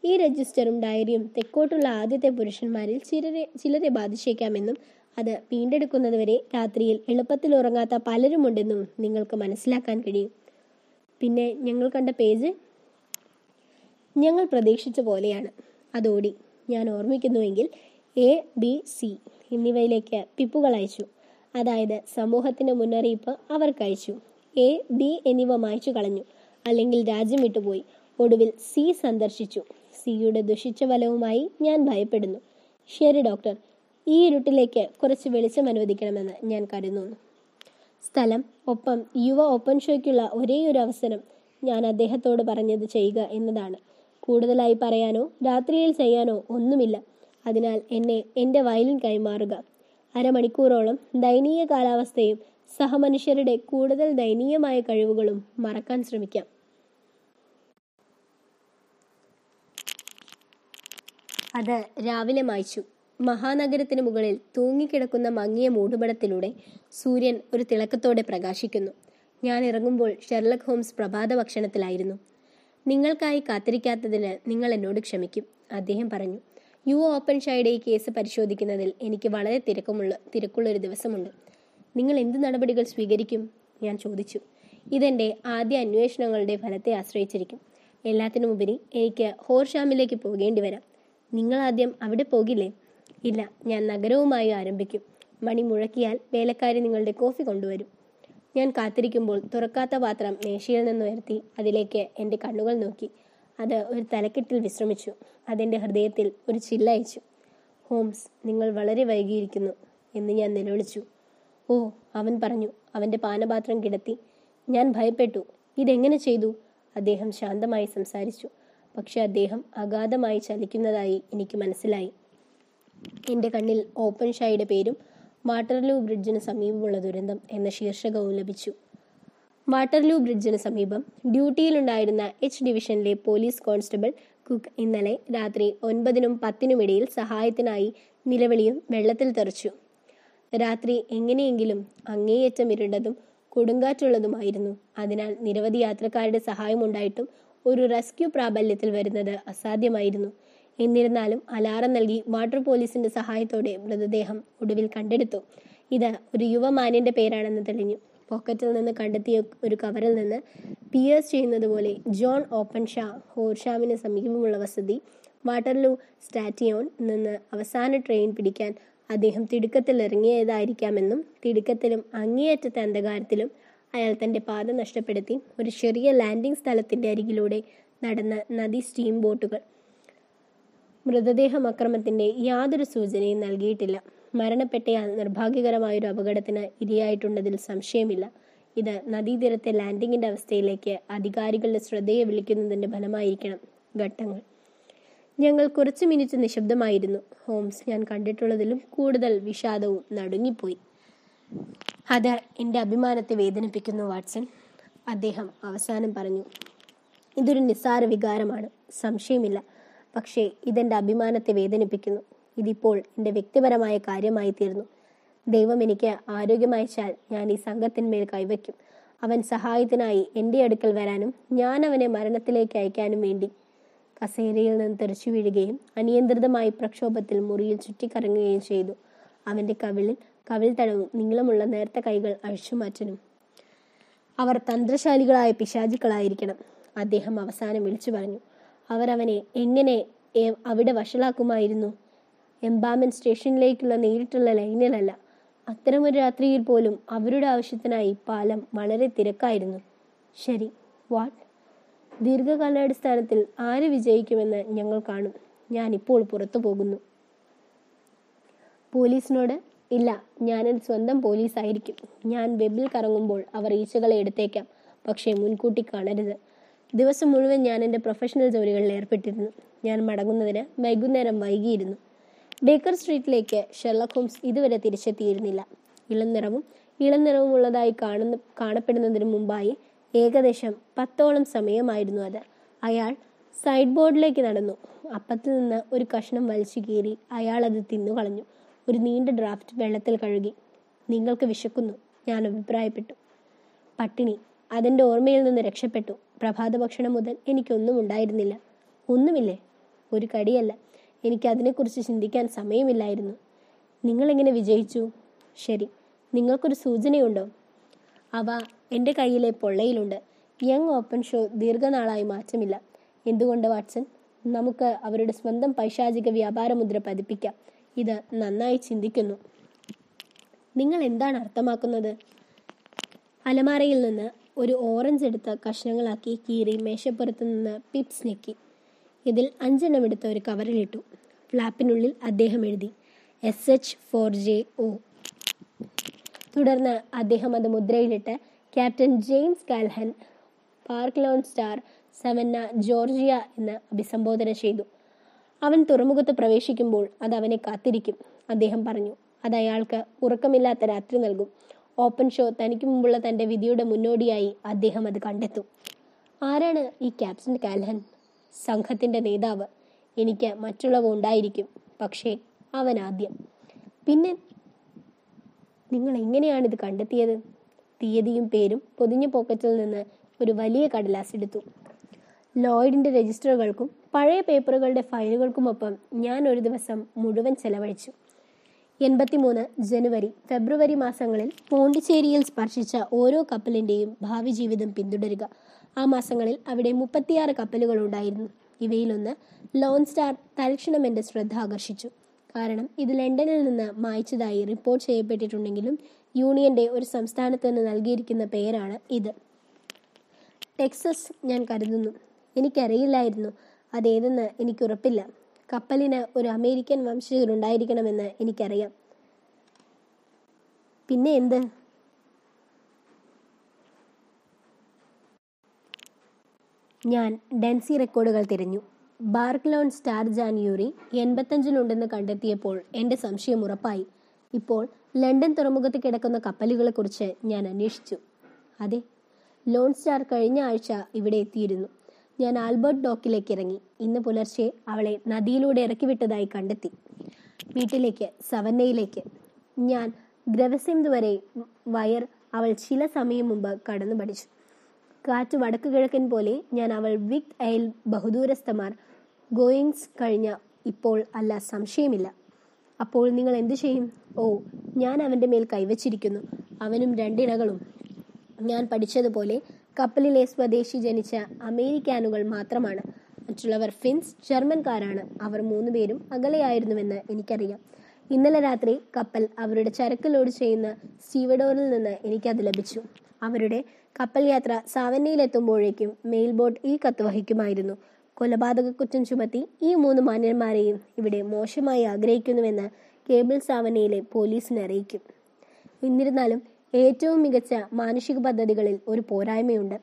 S1: ഈ രജിസ്റ്ററും ഡയറിയും തെക്കോട്ടുള്ള ആദ്യത്തെ പുരുഷന്മാരിൽ ചിലരെ ചിലരെ ബാധിച്ചേക്കാമെന്നും അത് വീണ്ടെടുക്കുന്നതുവരെ രാത്രിയിൽ എളുപ്പത്തിൽ ഉറങ്ങാത്ത പലരുമുണ്ടെന്നും നിങ്ങൾക്ക് മനസ്സിലാക്കാൻ കഴിയും. പിന്നെ ഞങ്ങൾ കണ്ട പേജ് ഞങ്ങൾ പ്രതീക്ഷിച്ച പോലെയാണ്. അതോടി ഞാൻ ഓർമ്മിക്കുന്നുവെങ്കിൽ എ ബി സി എന്നിവയിലേക്ക് പിപ്പുകൾ അയച്ചു. അതായത് സമൂഹത്തിന്റെ മുന്നറിയിപ്പ് അവർക്ക് അയച്ചു. എ ബി എന്നിവ മായ്ച്ചു കളഞ്ഞു. അല്ലെങ്കിൽ രാജ്യം വിട്ടുപോയി. ഒടുവിൽ സി സന്ദർശിച്ചു. സിയുടെ ദുഷിച്ച ഫലവുമായി ഞാൻ ഭയപ്പെടുന്നു. ശരി ഡോക്ടർ. ഈ ഇരുട്ടിലേക്ക് കുറച്ച് വെളിച്ചം അനുവദിക്കണമെന്ന് ഞാൻ കരുതുന്നു. സ്ഥലം ഒപ്പം യുവ ഓപ്പൺ ഷോയ്ക്കുള്ള ഒരേയൊരു അവസരം ഞാൻ അദ്ദേഹത്തോട് പറഞ്ഞത് ചെയ്യുക എന്നതാണ്. കൂടുതലായി പറയാനോ രാത്രിയിൽ ചെയ്യാനോ ഒന്നുമില്ല. അതിനാൽ എന്നെ എന്റെ വയലിൻ കൈമാറുക. അരമണിക്കൂറോളം ദയനീയ കാലാവസ്ഥയും സഹമനുഷ്യരുടെ കൂടുതൽ ദയനീയമായ കഴിവുകളും മറക്കാൻ ശ്രമിക്കാം. അത് രാവിലെ മായ്ച്ചു. മഹാനഗരത്തിന് മുകളിൽ തൂങ്ങിക്കിടക്കുന്ന മങ്ങിയ മൂടുപടത്തിലൂടെ സൂര്യൻ ഒരു തിളക്കത്തോടെ പ്രകാശിക്കുന്നു. ഞാൻ ഇറങ്ങുമ്പോൾ ഷെർലക് ഹോംസ് പ്രഭാത ഭക്ഷണത്തിലായിരുന്നു നിങ്ങൾക്കായി കാത്തിരിക്കാത്തതിന് നിങ്ങൾ എന്നോട് ക്ഷമിക്കും അദ്ദേഹം പറഞ്ഞു. യു ഓപ്പൺ ഷൈഡ് ഈ കേസ് പരിശോധിക്കുന്നതിൽ എനിക്ക് വളരെ തിരക്കുമുള്ള തിരക്കുള്ളൊരു ദിവസമുണ്ട്. നിങ്ങൾ എന്ത് നടപടികൾ സ്വീകരിക്കും? ഞാൻ ചോദിച്ചു. ഇതെന്റെ ആദ്യ അന്വേഷണങ്ങളുടെ ഫലത്തെ ആശ്രയിച്ചിരിക്കും. എല്ലാത്തിനുമുപരി എനിക്ക് ഹോർഷാമിലേക്ക് പോകേണ്ടി വരാം. നിങ്ങൾ ആദ്യം അവിടെ പോകില്ലേ? ഇല്ല ഞാൻ നഗരവുമായി ആരംഭിക്കും. മണി മുഴക്കിയാൽ വേലക്കാരി നിങ്ങളുടെ കോഫി കൊണ്ടുവരും. ഞാൻ കാത്തിരിക്കുമ്പോൾ തുറക്കാത്ത പാത്രം മേശയിൽ നിന്ന് ഉയർത്തി അതിലേക്ക് എന്റെ കണ്ണുകൾ നോക്കി. അത് ഒരു തലക്കെട്ടിൽ വിശ്രമിച്ചു. അതെന്റെ ഹൃദയത്തിൽ ഒരു ചില്ലയച്ചു ഹോംസ് നിങ്ങൾ വളരെ വൈകിയിരിക്കുന്നു എന്ന് ഞാൻ നിലവിളിച്ചു. ഓ അവൻ പറഞ്ഞു. അവന്റെ പാനപാത്രം കിടത്തി. ഞാൻ ഭയപ്പെട്ടു. ഇതെങ്ങനെ ചെയ്തു? അദ്ദേഹം ശാന്തമായി സംസാരിച്ചു. പക്ഷെ അദ്ദേഹം അഗാധമായി ചലിക്കുന്നതായി എനിക്ക് മനസ്സിലായി. എന്റെ കണ്ണിൽ ഓപ്പൺ ഷായുടെ പേരും വാട്ടർലൂ ബ്രിഡ്ജിന് സമീപമുള്ള ദുരന്തം എന്ന ശീർഷകവും ലഭിച്ചു. വാട്ടർലൂ ബ്രിഡ്ജിന് സമീപം ഡ്യൂട്ടിയിലുണ്ടായിരുന്ന എച്ച് ഡിവിഷനിലെ പോലീസ് കോൺസ്റ്റബിൾ കുക്ക് ഇന്നലെ രാത്രി ഒൻപതിനും പത്തിനുമിടയിൽ സഹായത്തിനായി നിലവിളിയും വെള്ളത്തിൽ തെറിച്ചു. രാത്രി എങ്ങനെയെങ്കിലും അങ്ങേയറ്റം ഇരുണ്ടതും കൊടുങ്കാറ്റുള്ളതുമായിരുന്നു. അതിനാൽ നിരവധി യാത്രക്കാരുടെ സഹായമുണ്ടായിട്ടും ഒരു റെസ്ക്യൂ പ്രാബല്യത്തിൽ വരുന്നത് അസാധ്യമായിരുന്നു. എന്നിരുന്നാലും അലാറം നൽകി വാട്ടർ പോലീസിന്റെ സഹായത്തോടെ മൃതദേഹം ഒടുവിൽ കണ്ടെടുത്തു. ഇത് ഒരു യുവമാന്യന്റെ പേരാണെന്ന് തെളിഞ്ഞു. പോക്കറ്റിൽ നിന്ന് കണ്ടെത്തിയ ഒരു കവറിൽ നിന്ന് പിയേഴ്സ് ചെയ്യുന്നത് പോലെ ജോൺ ഓപ്പൺ ഷാ ഹോർഷാമിന് സമീപമുള്ള വസതി വാട്ടർലൂ സ്റ്റാറ്റിയോൺ നിന്ന് അവസാന ട്രെയിൻ പിടിക്കാൻ അദ്ദേഹം തിടുക്കത്തിൽ ഇറങ്ങിയതായിരിക്കാമെന്നും തിടുക്കത്തിലും അങ്ങേയറ്റത്തെ അന്ധകാരത്തിലും അയാൾ തന്റെ പാത നഷ്ടപ്പെടുത്തി ഒരു ചെറിയ ലാൻഡിംഗ് സ്ഥലത്തിന്റെ അരികിലൂടെ നടന്ന നദി സ്റ്റീം ബോട്ടുകൾ മൃതദേഹം അക്രമത്തിന്റെ യാതൊരു സൂചനയും നൽകിയിട്ടില്ല. മരണപ്പെട്ടയാൾ നിർഭാഗ്യകരമായൊരു അപകടത്തിന് ഇരയായിട്ടുണ്ടതിൽ സംശയമില്ല. ഇത് നദീതീരത്തെ ലാൻഡിങ്ങിന്റെ അവസ്ഥയിലേക്ക് അധികാരികളുടെ ശ്രദ്ധയെ വിളിക്കുന്നതിന്റെ ഫലമായിരിക്കണം. ഘട്ടങ്ങൾ. ഞങ്ങൾ കുറച്ചു മിനിറ്റ് നിശബ്ദമായിരുന്നു. ഹോംസ് ഞാൻ കണ്ടിട്ടുള്ളതിലും കൂടുതൽ വിഷാദവും നടുങ്ങിപ്പോയി. അത് എന്റെ അഭിമാനത്തെ വേദനിപ്പിക്കുന്നു വാട്സൺ അദ്ദേഹം അവസാനം പറഞ്ഞു. ഇതൊരു നിസ്സാര വികാരമാണ്. സംശയമില്ല. പക്ഷേ ഇതെന്റെ അഭിമാനത്തെ വേദനിപ്പിക്കുന്നു. ഇതിപ്പോൾ എന്റെ വ്യക്തിപരമായ കാര്യമായി തീർന്നു. ദൈവം എനിക്ക് ആരോഗ്യമയച്ചാൽ ഞാൻ ഈ സംഘത്തിന്മേൽ കൈവയ്ക്കും. അവൻ സഹായത്തിനായി എന്റെ അടുക്കൽ വരാനും ഞാൻ അവനെ മരണത്തിലേക്ക് അയക്കാനും വേണ്ടി കസേരയിൽ നിന്ന് തെറിച്ചു വീഴുകയും അനിയന്ത്രിതമായി പ്രക്ഷോഭത്തിൽ മുറിയിൽ ചുറ്റിക്കറങ്ങുകയും ചെയ്തു. അവന്റെ കവിളിൽ കവിൽ തടവും നീളമുള്ള നേർത്ത കൈകൾ അഴിച്ചുമാറ്റനും. അവർ തന്ത്രശാലികളായ പിശാചുക്കളായിരിക്കണം. അദ്ദേഹം അവസാനം വിളിച്ചു പറഞ്ഞു. അവർ അവനെ എങ്ങനെ അവിടെ വഷളാക്കുമായിരുന്നു? എംബാമൻ സ്റ്റേഷനിലേക്കുള്ള നേരിട്ടുള്ള ലൈനിലല്ല. അത്തരമൊരു രാത്രിയിൽ പോലും അവരുടെ ആവശ്യത്തിനായി പാലം വളരെ തിരക്കായിരുന്നു. ശരി വാട്ട്? ദീർഘകാലാടിസ്ഥാനത്തിൽ ആര് വിജയിക്കുമെന്ന് ഞങ്ങൾ കാണും. ഞാൻ ഇപ്പോൾ പുറത്തു പോകുന്നു. പോലീസിനോട് ഇല്ല ഞാനൊരു സ്വന്തം പോലീസ് ആയിരിക്കും ഞാൻ വെബിൽ കറങ്ങുമ്പോൾ അവർ ഈച്ചകളെ എടുത്തേക്കാം. പക്ഷേ മുൻകൂട്ടി കാണരുത്. ദിവസം മുഴുവൻ ഞാൻ എന്റെ പ്രൊഫഷണൽ ജോലികളിൽ ഏർപ്പെട്ടിരുന്നു. ഞാൻ മടങ്ങുന്നതിന് വൈകുന്നേരം വൈകിയിരുന്നു. ബേക്കർ സ്ട്രീറ്റിലേക്ക് ഷെർലക് ഹോംസ് ഇതുവരെ തിരിച്ചെത്തിയിരുന്നില്ല. ഇളം നിറവും ഇളം നിറവുമുള്ളതായി കാണുന്ന കാണപ്പെടുന്നതിന് മുമ്പായി ഏകദേശം പത്തോളം സമയമായിരുന്നു അത്. അയാൾ സൈഡ് ബോർഡിലേക്ക് നടന്നു. അപ്പത്തിൽ നിന്ന് ഒരു കഷ്ണം വലിച്ചു കീറി അയാൾ അത് തിന്നുകളഞ്ഞു ഒരു നീണ്ട ഡ്രാഫ്റ്റ് വെള്ളത്തിൽ കഴുകി. നിങ്ങൾക്ക് വിശക്കുന്നു ഞാൻ അഭിപ്രായപ്പെട്ടു. പട്ടിണി അതെന്റെ ഓർമ്മയിൽ നിന്ന് രക്ഷപ്പെട്ടു. പ്രഭാത ഭക്ഷണം മുതൽ എനിക്കൊന്നും ഉണ്ടായിരുന്നില്ല. ഒന്നുമില്ലേ? ഒരു കടിയല്ല. എനിക്ക് അതിനെക്കുറിച്ച് ചിന്തിക്കാൻ സമയമില്ലായിരുന്നു. നിങ്ങളെങ്ങനെ വിജയിച്ചു? ശരി നിങ്ങൾക്കൊരു സൂചനയുണ്ടോ? അവ എന്റെ കയ്യിലെ പൊള്ളയിലുണ്ട്. യങ് ഓപ്പൺ ഷോ ദീർഘനാളായി മാറ്റമില്ല. എന്തുകൊണ്ട് വാട്സൺ നമുക്ക് അവരുടെ സ്വന്തം പൈശാചിക വ്യാപാരമുദ്ര പതിപ്പിക്കാം. ഇത് നന്നായി ചിന്തിക്കുന്നു. നിങ്ങൾ എന്താണ് അർത്ഥമാക്കുന്നത്? അലമാരയിൽ നിന്ന് ഒരു ഓറഞ്ച് എടുത്ത് കഷ്ണങ്ങളാക്കി കീറി മേശപ്പുറത്ത് നിന്ന് പിപ്സ് ഞെക്കി. ഇതിൽ അഞ്ചെണ്ണം എടുത്ത് ഒരു കവറിലിട്ടു. ഫ്ലാപ്പിനുള്ളിൽ അദ്ദേഹം എഴുതി S H for J O തുടർന്ന് അദ്ദേഹം അത് മുദ്രയിലിട്ട് captain James Calhoun barque Lone Star Savannah Georgia എന്ന് അഭിസംബോധന ചെയ്തു. അവൻ തുറമുഖത്ത് പ്രവേശിക്കുമ്പോൾ അത് അവനെ കാത്തിരിക്കും. അദ്ദേഹം പറഞ്ഞു അത് അയാൾക്ക് ഉറക്കമില്ലാത്ത രാത്രി നൽകും. ഓപ്പൺ ഷോ തനിക്ക് മുമ്പുള്ള തന്റെ വിധിയുടെ മുന്നോടിയായി അദ്ദേഹം അത് കണ്ടെത്തും. ആരാണ് ഈ ക്യാപ്റ്റൻ കാൽഹൻ? സംഘത്തിന്റെ നേതാവ്. എനിക്ക് മറ്റുള്ളവ ഉണ്ടായിരിക്കും പക്ഷേ അവൻ ആദ്യം. പിന്നെ നിങ്ങൾ എങ്ങനെയാണ് ഇത് കണ്ടെത്തിയത്? തീയതിയും പേരും പൊതിഞ്ഞ പോക്കറ്റിൽ നിന്ന് ഒരു വലിയ കടലാസ് എടുത്തു. ലോയിഡിന്റെ രജിസ്റ്ററുകൾക്കും പഴയ പേപ്പറുകളുടെ ഫയലുകൾക്കുമൊപ്പം ഞാൻ ഒരു ദിവസം മുഴുവൻ ചെലവഴിച്ചു. എൺപത്തിമൂന്ന് ജനുവരി ഫെബ്രുവരി മാസങ്ങളിൽ പോണ്ടിച്ചേരിയിൽ സ്പർശിച്ച ഓരോ കപ്പലിന്റെയും ഭാവി ജീവിതം പിന്തുടരുക. ആ മാസങ്ങളിൽ അവിടെ മുപ്പത്തിയാറ് കപ്പലുകൾ ഉണ്ടായിരുന്നു. ഇവയിലൊന്ന് ലോൺ സ്റ്റാർ തൽക്ഷണം എന്റെ ശ്രദ്ധ ആകർഷിച്ചു. കാരണം ഇത് ലണ്ടനിൽ നിന്ന് മായ്ച്ചതായി റിപ്പോർട്ട് ചെയ്യപ്പെട്ടിട്ടുണ്ടെങ്കിലും യൂണിയന്റെ ഒരു സംസ്ഥാനത്ത് നിന്ന് നൽകിയിരിക്കുന്ന പേരാണ് ഇത്. ടെക്സസ് ഞാൻ കരുതുന്നു. എനിക്കറിയില്ലായിരുന്നു. അതേതെന്ന് എനിക്കുറപ്പില്ല. കപ്പലിന് ഒരു അമേരിക്കൻ വംശജരുണ്ടായിരിക്കണമെന്ന് എനിക്കറിയാം. പിന്നെ എന്ത്? ഞാൻ ഡെൻസി റെക്കോർഡുകൾ തിരഞ്ഞു. ബാർക്ലോൺ സ്റ്റാർ ജാനുവരി എൺപത്തഞ്ചിലുണ്ടെന്ന് കണ്ടെത്തിയപ്പോൾ എന്റെ സംശയം ഉറപ്പായി. ഇപ്പോൾ ലണ്ടൻ തുറമുഖത്ത് കിടക്കുന്ന കപ്പലുകളെക്കുറിച്ച് ഞാൻ അന്വേഷിച്ചു. അതെ ലോൺ സ്റ്റാർ കഴിഞ്ഞ ആഴ്ച ഇവിടെ എത്തിയിരുന്നു. ഞാൻ ആൽബർട്ട് ഡോക്കിലേക്ക് ഇറങ്ങി. ഇന്ന് പുലർച്ചെ അവളെ നദിയിലൂടെ ഇറക്കി ഇറക്കിവിട്ടതായി കണ്ടെത്തി. വീട്ടിലേക്ക് സവന്നയിലേക്ക്. ഞാൻ ഗ്രവസിംത് വരെ വയർ അവൾ ചില സമയം മുമ്പ് കടന്നു പഠിച്ചു. കാറ്റ് വടക്ക് കിഴക്കൻ പോലെ ഞാൻ അവൾ വിക് അയൽ ബഹുദൂരസ്ഥമാർ. ഗോയിങ്സ് കഴിഞ്ഞ ഇപ്പോൾ അല്ല സംശയമില്ല. അപ്പോൾ നിങ്ങൾ എന്തു ചെയ്യും? ഓ ഞാൻ അവന്റെ മേൽ കൈവച്ചിരിക്കുന്നു. അവനും രണ്ടിണകളും. ഞാൻ പഠിച്ചതുപോലെ കപ്പലിലെ സ്വദേശി ജനിച്ച അമേരിക്കാനുകൾ മാത്രമാണ്. മറ്റുള്ളവർ ഫിൻസ് ജർമ്മൻകാരാണ്. അവർ മൂന്നുപേരും അകലെയായിരുന്നുവെന്ന് എനിക്കറിയാം. ഇന്നലെ രാത്രി കപ്പൽ അവരുടെ ചരക്ക് ലോഡ് ചെയ്യുന്ന സ്റ്റീവഡോറിൽ നിന്ന് എനിക്കത് ലഭിച്ചു. അവരുടെ കപ്പൽ യാത്ര സാവന്നയിലെത്തുമ്പോഴേക്കും മെയിൽ ബോട്ട് ഈ കത്ത് വഹിക്കുമായിരുന്നു. കൊലപാതക കുറ്റം ചുമത്തി ഈ മൂന്ന് മാന്യന്മാരെയും ഇവിടെ മോശമായി ആഗ്രഹിക്കുന്നുവെന്ന് കേബിൾ സാവനയിലെ പോലീസിനെ അറിയിക്കും. എന്നിരുന്നാലും ഏറ്റവും മികച്ച മാനുഷിക പദ്ധതികളിൽ ഒരു പോരായ്മയുണ്ട്.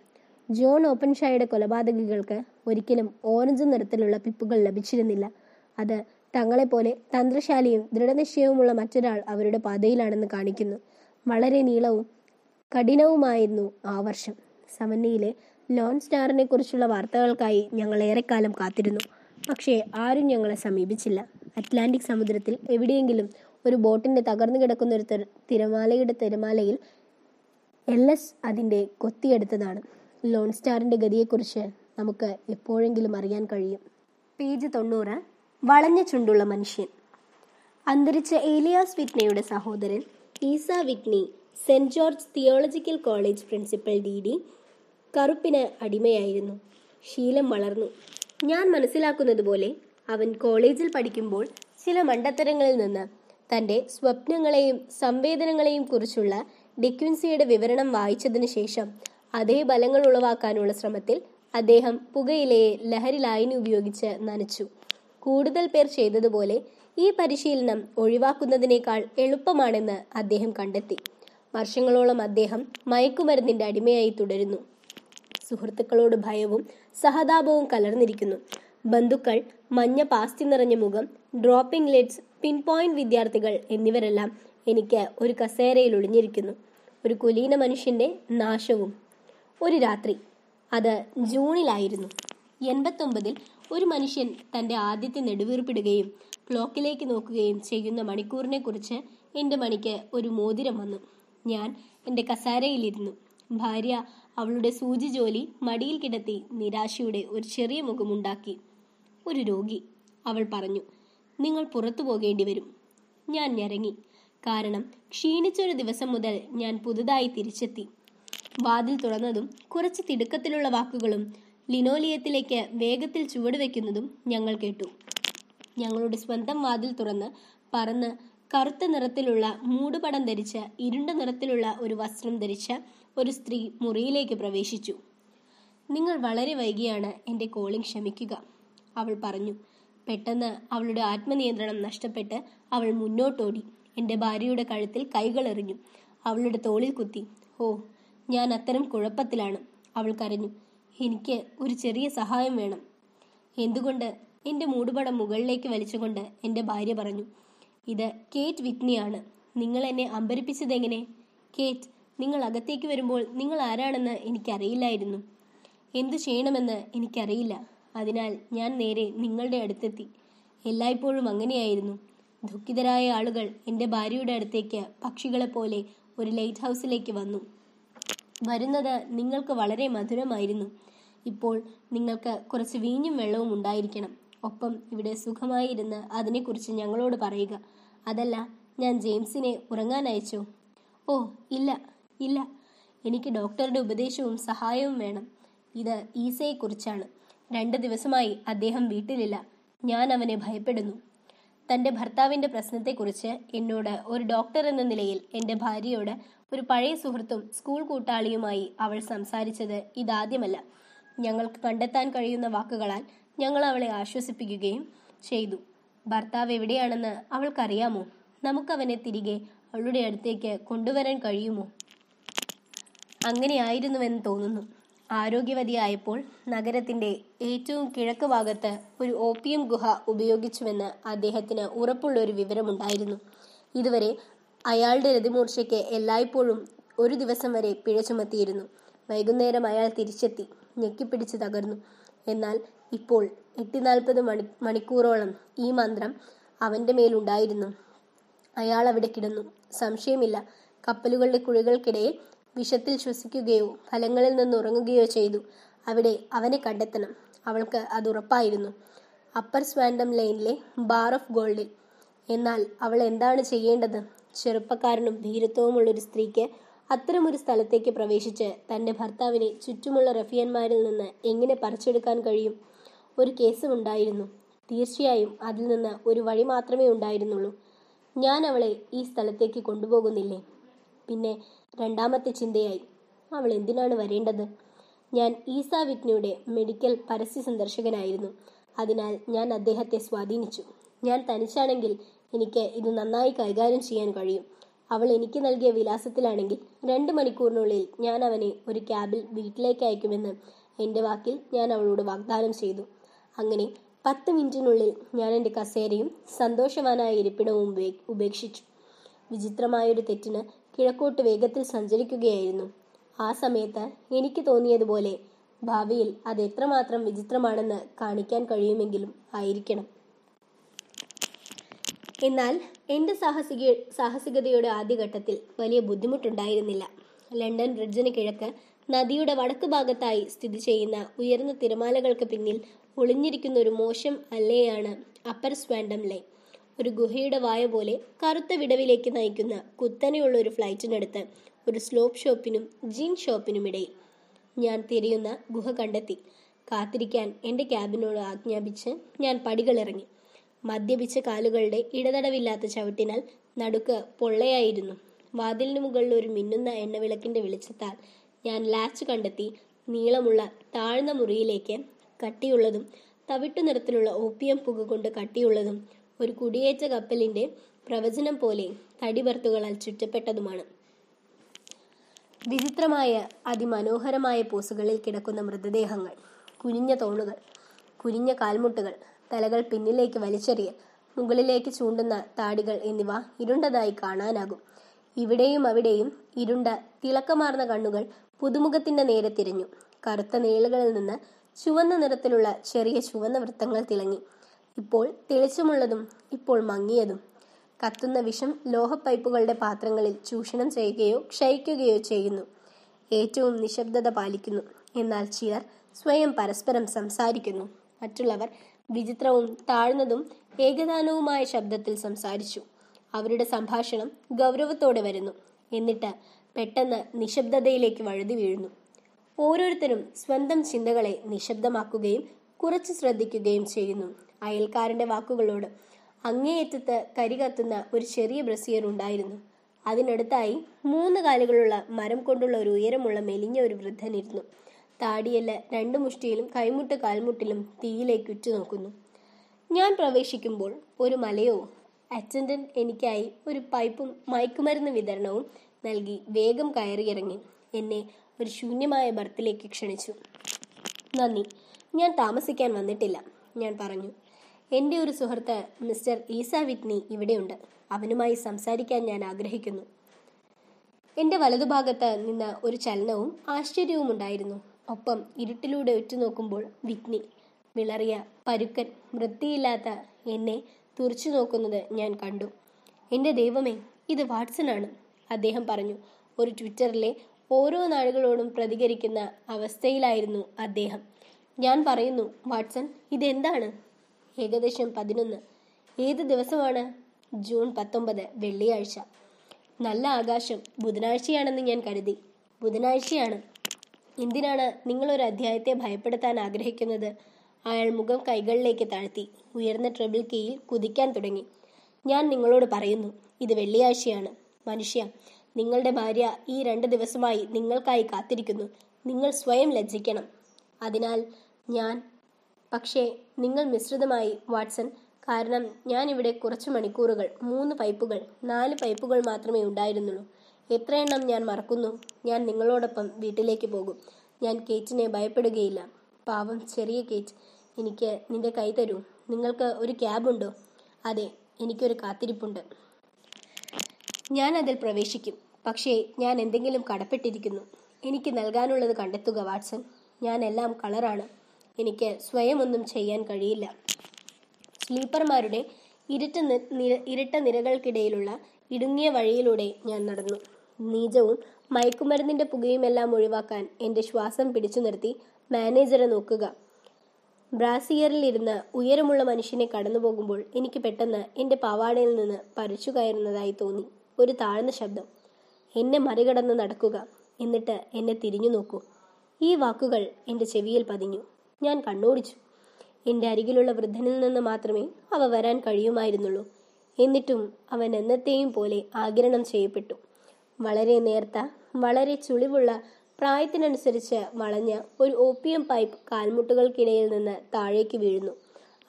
S1: ജോൺ ഓപ്പൻഷായുടെ കൊലപാതകികൾക്ക് ഒരിക്കലും ഓറഞ്ച് നിറത്തിലുള്ള പിപ്പുകൾ ലഭിച്ചിരുന്നില്ല. അത് തങ്ങളെപ്പോലെ തന്ത്രശാലിയും ദൃഢനിശ്ചയവുമുള്ള മറ്റൊരാൾ അവരുടെ പാതയിലാണെന്ന് കാണിക്കുന്നു. വളരെ നീളവും കഠിനവുമായിരുന്നു ആ വർഷം. സമന്നയിലെ ലോൺ സ്റ്റാറിനെ കുറിച്ചുള്ള വാർത്തകൾക്കായി ഞങ്ങൾ ഏറെക്കാലം കാത്തിരുന്നു. പക്ഷേ ആരും ഞങ്ങളെ സമീപിച്ചില്ല. അറ്റ്ലാന്റിക് സമുദ്രത്തിൽ എവിടെയെങ്കിലും ഒരു ബോട്ടിന്റെ തകർന്നു കിടക്കുന്ന ഒരു തിരമാലയുടെ തിരമാലയിൽ എൽ എസ് അതിന്റെ കൊത്തിയെടുത്തതാണ് ലോൺ സ്റ്റാറിന്റെ ഗതിയെക്കുറിച്ച് നമുക്ക് എപ്പോഴെങ്കിലും അറിയാൻ കഴിയും. പേജ് തൊണ്ണൂറ്. വളഞ്ഞ ചുണ്ടുള്ള മനുഷ്യൻ. അന്തരിച്ച ഏലിയാസ് വിറ്റ്നയുടെ സഹോദരൻ Isa Whitney Saint George theological college principal D D കറുപ്പിന് അടിമയായിരുന്നു. ശീലം വളർന്നു. ഞാൻ മനസ്സിലാക്കുന്നത് പോലെ അവൻ കോളേജിൽ പഠിക്കുമ്പോൾ ചില മണ്ടത്തരങ്ങളിൽ നിന്ന് തന്റെ സ്വപ്നങ്ങളെയും സംവേദനങ്ങളെയും കുറിച്ചുള്ള ഡിക്വിൻസിയുടെ വിവരണം വായിച്ചതിന് ശേഷം അതേ ബലങ്ങൾ ഉളവാക്കാനുള്ള ശ്രമത്തിൽ അദ്ദേഹം പുകയിലയെ ലഹരി ലായനി ഉപയോഗിച്ച് നനച്ചു. കൂടുതൽ പേർ ചെയ്തതുപോലെ ഈ പരിശീലനം ഒഴിവാക്കുന്നതിനേക്കാൾ എളുപ്പമാണെന്ന് അദ്ദേഹം കണ്ടെത്തി. വർഷങ്ങളോളം അദ്ദേഹം മയക്കുമരുന്നിന്റെ അടിമയായി തുടരുന്നു. സുഹൃത്തുക്കളോട് ഭയവും സഹതാപവും കലർന്നിരിക്കുന്നു. ബന്ധുക്കൾ മഞ്ഞ പാസ്തി നിറഞ്ഞ മുഖം ഡ്രോപ്പിംഗ് ലെറ്റ്സ് പിൻ പോയിന്റ് വിദ്യാർത്ഥികൾ എന്നിവരെല്ലാം എനിക്ക് ഒരു കസേരയിൽ ഒളിഞ്ഞിരിക്കുന്നു. ഒരു കുലീന മനുഷ്യന്റെ നാശവും ഒരു രാത്രി. അത് ജൂണിലായിരുന്നു. എൺപത്തൊമ്പതിൽ ഒരു മനുഷ്യൻ തന്റെ ആദ്യത്തെ നെടുവീർപ്പിടുകയും ക്ലോക്കിലേക്ക് നോക്കുകയും ചെയ്യുന്ന മണിക്കൂറിനെ കുറിച്ച് എന്റെ മണിക്ക് ഒരു മോതിരം വന്നു. ഞാൻ എന്റെ കസാരയിലിരുന്നു. ഭാര്യ അവളുടെ സൂചി ജോലി മടിയിൽ കിടത്തി നിരാശയുടെ ഒരു ചെറിയ മുഖമുണ്ടാക്കി. ഒരു രോഗി അവൾ പറഞ്ഞു. നിങ്ങൾ പുറത്തു പോകേണ്ടി വരും. ഞാൻ ഞരങ്ങി. കാരണം ക്ഷീണിച്ചൊരു ദിവസം മുതൽ ഞാൻ പുതുതായി തിരിച്ചെത്തി. വാതിൽ തുറന്നതും കുറച്ച് തിടുക്കത്തിലുള്ള വാക്കുകളും ലിനോലിയത്തിലേക്ക് വേഗത്തിൽ ചുവടുവെക്കുന്നതും ഞങ്ങൾ കേട്ടു. ഞങ്ങളുടെ സ്വന്തം വാതിൽ തുറന്ന് പറന്ന് കറുത്ത നിറത്തിലുള്ള മൂടുപടം ധരിച്ച ഇരുണ്ട നിറത്തിലുള്ള ഒരു വസ്ത്രം ധരിച്ച ഒരു സ്ത്രീ മുറിയിലേക്ക് പ്രവേശിച്ചു. നിങ്ങൾ വളരെ വൈകിയാണ് എന്റെ കോളിംഗ് ക്ഷമിക്കുക അവൾ പറഞ്ഞു. പെട്ടെന്ന് അവളുടെ ആത്മനിയന്ത്രണം നഷ്ടപ്പെട്ട് അവൾ മുന്നോട്ടോടി. എന്റെ ഭാര്യയുടെ കഴുത്തിൽ കൈകൾ എറിഞ്ഞു. അവളുടെ തോളിൽ കുത്തി. ഓ ഞാൻ അത്തരം കുഴപ്പത്തിലാണ്. അവൾ കരഞ്ഞു. എനിക്ക് ഒരു ചെറിയ സഹായം വേണം. എന്തുകൊണ്ട്? എന്റെ മൂടുപടം മുകളിലേക്ക് വലിച്ചുകൊണ്ട് എന്റെ ഭാര്യ പറഞ്ഞു. ഇത് കേറ്റ് വിറ്റ്നിയാണ് നിങ്ങൾ എന്നെ അമ്പരിപ്പിച്ചതെങ്ങനെ? കേറ്റ് നിങ്ങൾ അകത്തേക്ക് വരുമ്പോൾ നിങ്ങൾ ആരാണെന്ന് എനിക്കറിയില്ലായിരുന്നു. എന്തു ചെയ്യണമെന്ന് എനിക്കറിയില്ല. അതിനാൽ ഞാൻ നേരെ നിങ്ങളുടെ അടുത്തെത്തി. എല്ലായ്പ്പോഴും അങ്ങനെയായിരുന്നു. ദുഃഖിതരായ ആളുകൾ എന്റെ ഭാര്യയുടെ അടുത്തേക്ക് പക്ഷികളെപ്പോലെ ഒരു ലൈറ്റ് ഹൗസിലേക്ക് വന്നു. വരുന്നത് നിങ്ങൾക്ക് വളരെ മധുരമായിരുന്നു. ഇപ്പോൾ നിങ്ങൾക്ക് കുറച്ച് വീഞ്ഞും വെള്ളവും ഉണ്ടായിരിക്കണം. ഒപ്പം ഇവിടെ സുഖമായിരുന്ന് അതിനെക്കുറിച്ച് ഞങ്ങളോട് പറയുക. അതല്ല ഞാൻ ജെയിംസിനെ ഉറങ്ങാൻ അയച്ചോ? ഓ ഇല്ല ഇല്ല. എനിക്ക് ഡോക്ടറുടെ ഉപദേശവും സഹായവും വേണം. ഇത് ഈസയെക്കുറിച്ചാണ്. രണ്ട് ദിവസമായി അദ്ദേഹം വീട്ടിലില്ല. ഞാൻ അവനെ ഭയപ്പെടുന്നു. തന്റെ ഭർത്താവിന്റെ പ്രശ്നത്തെക്കുറിച്ച് എന്നോട് ഒരു ഡോക്ടർ എന്ന നിലയിൽ എന്റെ ഭാര്യയോട് ഒരു പഴയ സുഹൃത്തും സ്കൂൾ കൂട്ടാളിയുമായി അവൾ സംസാരിച്ചത് ഇതാദ്യമല്ല. ഞങ്ങൾക്ക് കണ്ടെത്താൻ കഴിയുന്ന വാക്കുകളാൽ ഞങ്ങൾ അവളെ ആശ്വസിപ്പിക്കുകയും ചെയ്തു. ഭർത്താവ് എവിടെയാണെന്ന് അവൾക്കറിയാമോ? നമുക്കവനെ തിരികെ അവളുടെ അടുത്തേക്ക് കൊണ്ടുവരാൻ കഴിയുമോ? അങ്ങനെയായിരുന്നുവെന്ന് തോന്നുന്നു. ആരോഗ്യവതിയായപ്പോൾ നഗരത്തിന്റെ ഏറ്റവും കിഴക്ക് ഭാഗത്ത് ഒരു ഓപ്പിയം ഗുഹ ഉപയോഗിച്ചുവെന്ന് അദ്ദേഹത്തിന് ഉറപ്പുള്ള ഒരു വിവരമുണ്ടായിരുന്നു. ഇതുവരെ അയാളുടെ രതിമൂർച്ചയ്ക്ക് എല്ലായ്പ്പോഴും ഒരു ദിവസം വരെ പിഴ ചുമത്തിയിരുന്നു. വൈകുന്നേരം അയാൾ തിരിച്ചെത്തി ഞെക്കിപ്പിടിച്ച് തകർന്നു. എന്നാൽ ഇപ്പോൾ എട്ടി നാൽപ്പത് മണി മണിക്കൂറോളം ഈ മന്ത്രം അവന്റെ മേലുണ്ടായിരുന്നു. അയാൾ അവിടെ കിടന്നു. സംശയമില്ല. കപ്പലുകളുടെ കുഴികൾക്കിടയിൽ വിഷത്തിൽ ശ്വസിക്കുകയോ ഫലങ്ങളിൽ നിന്ന് ഉറങ്ങുകയോ ചെയ്തു. അവിടെ അവനെ കണ്ടെത്തണം. അവൾക്ക് അത് ഉറപ്പായിരുന്നു. അപ്പർ സ്വാൻഡം ലൈനിലെ ബാർ ഓഫ് ഗോൾഡിൽ. എന്നാൽ അവൾ എന്താണ് ചെയ്യേണ്ടത്? ചെറുപ്പക്കാരനും ധീരത്വവുമുള്ള ഒരു സ്ത്രീക്ക് അത്തരമൊരു സ്ഥലത്തേക്ക് പ്രവേശിച്ച് തന്റെ ഭർത്താവിനെ ചുറ്റുമുള്ള റഫിയന്മാരിൽ നിന്ന് എങ്ങനെ പറിച്ചെടുക്കാൻ കഴിയും? ഒരു കേസും ഉണ്ടായിരുന്നു. തീർച്ചയായും അതിൽ നിന്ന് ഒരു വഴി മാത്രമേ ഉണ്ടായിരുന്നുള്ളൂ. ഞാൻ അവളെ ഈ സ്ഥലത്തേക്ക് കൊണ്ടുപോകുന്നില്ലേ? പിന്നെ രണ്ടാമത്തെ ചിന്തയായി. അവൾ എന്തിനാണ് വരേണ്ടത്? ഞാൻ ഈസാ വിറ്റ്നിയുടെ മെഡിക്കൽ പരസ്യ സന്ദർശകനായിരുന്നു. അതിനാൽ ഞാൻ അദ്ദേഹത്തെ സ്വാധീനിച്ചു. ഞാൻ തനിച്ചാണെങ്കിൽ എനിക്ക് ഇത് നന്നായി കൈകാര്യം ചെയ്യാൻ കഴിയും. അവൾ എനിക്ക് നൽകിയ വിലാസത്തിലാണെങ്കിൽ രണ്ട് മണിക്കൂറിനുള്ളിൽ ഞാൻ അവനെ ഒരു ക്യാബിൽ വീട്ടിലേക്ക് അയക്കുമെന്ന് എന്റെ വാക്കിൽ ഞാൻ അവളോട് വാഗ്ദാനം ചെയ്തു. അങ്ങനെ പത്ത് മിനിറ്റിനുള്ളിൽ ഞാൻ എന്റെ കസേരയും സന്തോഷവാനായ ഇരിപ്പിടവും ഉപേ- ഉപേക്ഷിച്ചു. വിചിത്രമായൊരു തെറ്റിന് കിഴക്കോട്ട് വേഗത്തിൽ സഞ്ചരിക്കുകയായിരുന്നു. ആ സമയത്ത് എനിക്ക് തോന്നിയതുപോലെ ഭാവിയിൽ അത് എത്രമാത്രം വിചിത്രമാണെന്ന് കാണിക്കാൻ കഴിയുമെങ്കിലും ആയിരിക്കണം. എന്നാൽ എന്റെ സാഹസിക സാഹസികതയുടെ ആദ്യഘട്ടത്തിൽ വലിയ ബുദ്ധിമുട്ടുണ്ടായിരുന്നില്ല. ലണ്ടൻ ബ്രിഡ്ജിന് കിഴക്ക് നദിയുടെ വടക്ക് ഭാഗത്തായി സ്ഥിതി ചെയ്യുന്ന ഉയർന്ന തിരമാലകൾക്ക് പിന്നിൽ ഒളിഞ്ഞിരിക്കുന്ന ഒരു മോശം അല്ലയാണ് അപ്പർ സ്വാൻഡം ലൈൻ ഒരു ഗുഹയുടെ വായ പോലെ കറുത്ത വിടവിലേക്ക് നയിക്കുന്ന കുത്തനെയുള്ള ഒരു ഫ്ലൈറ്റിനടുത്ത് ഒരു സ്ലോപ്പ് ഷോപ്പിനും ജീൻ ഷോപ്പിനും ഇടയിൽ ഞാൻ തിരയുന്ന ഗുഹ കണ്ടെത്തി. കാത്തിരിക്കാൻ എന്റെ ക്യാബിനോട് ആജ്ഞാപിച്ച് ഞാൻ പടികളിറങ്ങി. മദ്യപിച്ച കാലുകളുടെ ഇടതടവില്ലാത്ത ചവിട്ടിനാൽ നടുക്ക് പൊള്ളയായിരുന്നു. വാതിലിന് മുകളിൽ ഒരു മിന്നുന്ന എണ്ണവിളക്കിന്റെ വെളിച്ചത്താൽ ഞാൻ ലാച്ച് കണ്ടെത്തി നീളമുള്ള താഴ്ന്ന മുറിയിലേക്ക് കട്ടിയുള്ളതും തവിട്ടു നിറത്തിലുള്ള ഓപ്പിയം പുക കൊണ്ട് കട്ടിയുള്ളതും ഒരു കുടിയേറ്റ കപ്പലിന്റെ പ്രവചനം പോലെ തടിവർത്തുകളാൽ ചുറ്റപ്പെട്ടതുമാണ്. വിചിത്രമായ അതിമനോഹരമായ പോസുകളിൽ കിടക്കുന്ന മൃതദേഹങ്ങൾ കുനിഞ്ഞ തോണുകൾ കുനിഞ്ഞ കാൽമുട്ടുകൾ തലകൾ പിന്നിലേക്ക് വലിച്ചെറിയൽ മുകളിലേക്ക് ചൂണ്ടുന്ന താടികൾ എന്നിവ ഇരുണ്ടതായി കാണാനാകും. ഇവിടെയും അവിടെയും ഇരുണ്ട തിളക്കമാർന്ന കണ്ണുകൾ പുതുമുഖത്തിന്റെ നേരെ തിരിഞ്ഞു. കറുത്ത നീളുകളിൽ നിന്ന് ചുവന്ന നിറത്തിലുള്ള ചെറിയ ചുവന്ന വൃത്തങ്ങൾ തിളങ്ങി. ഇപ്പോൾ തെളിച്ചമുള്ളതും ഇപ്പോൾ മങ്ങിയതും. കത്തുന്ന വിഷം ലോഹപ്പൈപ്പുകളുടെ പാത്രങ്ങളിൽ ചൂഷണം ചെയ്യുകയോ ക്ഷയിക്കുകയോ ചെയ്യുന്നു. ഏറ്റവും നിശബ്ദത പാലിക്കുന്നു. എന്നാൽ ചിലർ സ്വയം പരസ്പരം സംസാരിക്കുന്നു. മറ്റുള്ളവർ വിചിത്രവും താഴ്ന്നതും ഏകദാനവുമായ ശബ്ദത്തിൽ സംസാരിച്ചു. അവരുടെ സംഭാഷണം ഗൗരവത്തോടെ വരുന്നു. എന്നിട്ട് പെട്ടെന്ന് നിശബ്ദതയിലേക്ക് വഴുതി വീഴുന്നു. ഓരോരുത്തരും സ്വന്തം ചിന്തകളെ നിശബ്ദമാക്കുകയും കുറച്ച് ശ്രദ്ധിക്കുകയും ചെയ്യുന്നു. അയൽക്കാരന്റെ വാക്കുകളോട് അങ്ങേയറ്റത്ത് കരികത്തുന്ന ഒരു ചെറിയ ബ്രസിയർ ഉണ്ടായിരുന്നു. അതിനടുത്തായി മൂന്ന് കാലുകളുള്ള മരം കൊണ്ടുള്ള ഒരു ഉയരമുള്ള മെലിഞ്ഞ ഒരു വൃദ്ധനിരുന്നു താടിയല്ല രണ്ടു മുഷ്ടിയിലും കൈമുട്ട് കാൽമുട്ടിലും തീയിലേക്ക് ഉറ്റുനോക്കുന്നു ഞാൻ പ്രവേശിക്കുമ്പോൾ ഒരു മലയോ അറ്റൻഡന്റ് എനിക്കായി ഒരു പൈപ്പും മയക്കുമരുന്ന് വിതരണവും നൽകി വേഗം കയറിയിറങ്ങി എന്നെ ഒരു ശൂന്യമായ ബർത്തിലേക്ക് ക്ഷണിച്ചു. നന്ദി. ഞാൻ താമസിക്കാൻ വന്നിട്ടില്ല ഞാൻ പറഞ്ഞു. എന്റെ ഒരു സുഹൃത്ത് മിസ്റ്റർ ഈസ വിറ്റ്നി ഇവിടെയുണ്ട്. അവനുമായി സംസാരിക്കാൻ ഞാൻ ആഗ്രഹിക്കുന്നു. എന്റെ വലതുഭാഗത്ത് നിന്ന് ഒരു ചലനവും ആശ്ചര്യവും ഉണ്ടായിരുന്നു. ഒപ്പം ഇരുട്ടിലൂടെ ഉറ്റുനോക്കുമ്പോൾ വിറ്റ്നി വിളറിയ പരുക്കൻ വൃത്തിയില്ലാത്ത എന്നെ തുറച്ചു നോക്കുന്നത് ഞാൻ കണ്ടു. എന്റെ ദൈവമേ ഇത് വാട്സൺ ആണ് അദ്ദേഹം പറഞ്ഞു. ഒരു ട്വിറ്ററിലെ ഓരോ നാളുകളോടും പ്രതികരിക്കുന്ന അവസ്ഥയിലായിരുന്നു അദ്ദേഹം. ഞാൻ പറയുന്നു വാട്സൺ ഇതെന്താണ്? ഏകദേശം പതിനൊന്ന്. ഏത് ദിവസമാണ്? ജൂൺ പത്തൊമ്പത് വെള്ളിയാഴ്ച. നല്ല ആകാശം ബുധനാഴ്ചയാണെന്ന് ഞാൻ കരുതി. ബുധനാഴ്ചയാണ്. എന്തിനാണ് നിങ്ങളൊരു അധ്യായത്തെ ഭയപ്പെടുത്താൻ ആഗ്രഹിക്കുന്നത്? അയാൾ മുഖം കൈകളിലേക്ക് താഴ്ത്തി ഉയർന്ന ട്രിബിൾ കീയിൽ കുതിക്കാൻ തുടങ്ങി. ഞാൻ നിങ്ങളോട് പറയുന്നു ഇത് വെള്ളിയാഴ്ചയാണ്. മനുഷ്യ നിങ്ങളുടെ ഭാര്യ ഈ രണ്ട് ദിവസമായി നിങ്ങൾക്കായി കാത്തിരിക്കുന്നു. നിങ്ങൾ സ്വയം ലജ്ജിക്കണം. അതിനാൽ ഞാൻ പക്ഷേ നിങ്ങൾ മിശ്രിതമായി വാട്സൺ. കാരണം ഞാനിവിടെ കുറച്ച് മണിക്കൂറുകൾ മൂന്ന് പൈപ്പുകൾ നാല് പൈപ്പുകൾ മാത്രമേ ഉണ്ടായിരുന്നുള്ളൂ. എത്രയെണ്ണം ഞാൻ മറക്കുന്നു? ഞാൻ നിങ്ങളോടൊപ്പം വീട്ടിലേക്ക് പോകും. ഞാൻ കേറ്റിനെ ഭയപ്പെടുകയില്ല. പാവം ചെറിയ കേറ്റ് എനിക്ക് നിന്റെ കൈ തരൂ. നിങ്ങൾക്ക് ഒരു ക്യാബ് ഉണ്ടോ? അതെ എനിക്കൊരു കാത്തിരിപ്പുണ്ട്. ഞാൻ അതിൽ പ്രവേശിക്കും. പക്ഷേ ഞാൻ എന്തെങ്കിലും കടപ്പെട്ടിരിക്കുന്നു. എനിക്ക് നൽകാനുള്ളത് കണ്ടെത്തുക വാട്സൺ. ഞാൻ എല്ലാം കളറാണ്. എനിക്ക് സ്വയം ഒന്നും ചെയ്യാൻ കഴിയില്ല. സ്ലീപ്പർമാരുടെ ഇരുട്ട് ഇരുട്ട നിര- ഇരട്ട നിരകൾക്കിടയിലുള്ള ഇടുങ്ങിയ വഴിയിലൂടെ ഞാൻ നടന്നു. നീചവും മയക്കുമരുന്നിന്റെ പുകയുമെല്ലാം ഒഴിവാക്കാൻ എന്റെ ശ്വാസം പിടിച്ചു നിർത്തി മാനേജറെ നോക്കുക. ബ്രാസിയറിലിരുന്ന് ഉയരമുള്ള മനുഷ്യനെ കടന്നു പോകുമ്പോൾ എനിക്ക് പെട്ടെന്ന് എന്റെ പാവാടയിൽ നിന്ന് പരച്ചു കയറുന്നതായി തോന്നി. ഒരു താഴ്ന്ന ശബ്ദം. എന്നെ മറികടന്ന് നടക്കുക. എന്നിട്ട് എന്നെ തിരിഞ്ഞു നോക്കൂ. ഈ വാക്കുകൾ എന്റെ ചെവിയിൽ പതിഞ്ഞു. ഞാൻ കണ്ണോടിച്ചു. എന്റെ അരികിലുള്ള വൃദ്ധനിൽ നിന്ന് മാത്രമേ അവ വരാൻ കഴിയുമായിരുന്നുള്ളൂ. എന്നിട്ടും അവൻ എന്നത്തെയും പോലെ ആഗിരണം ചെയ്യപ്പെട്ടു. വളരെ നേർത്ത വളരെ ചുളിവുള്ള പ്രായത്തിനനുസരിച്ച് വളഞ്ഞ ഒരു ഓപ്പിയം പൈപ്പ് കാൽമുട്ടുകൾക്കിടയിൽ നിന്ന് താഴേക്ക് വീഴുന്നു.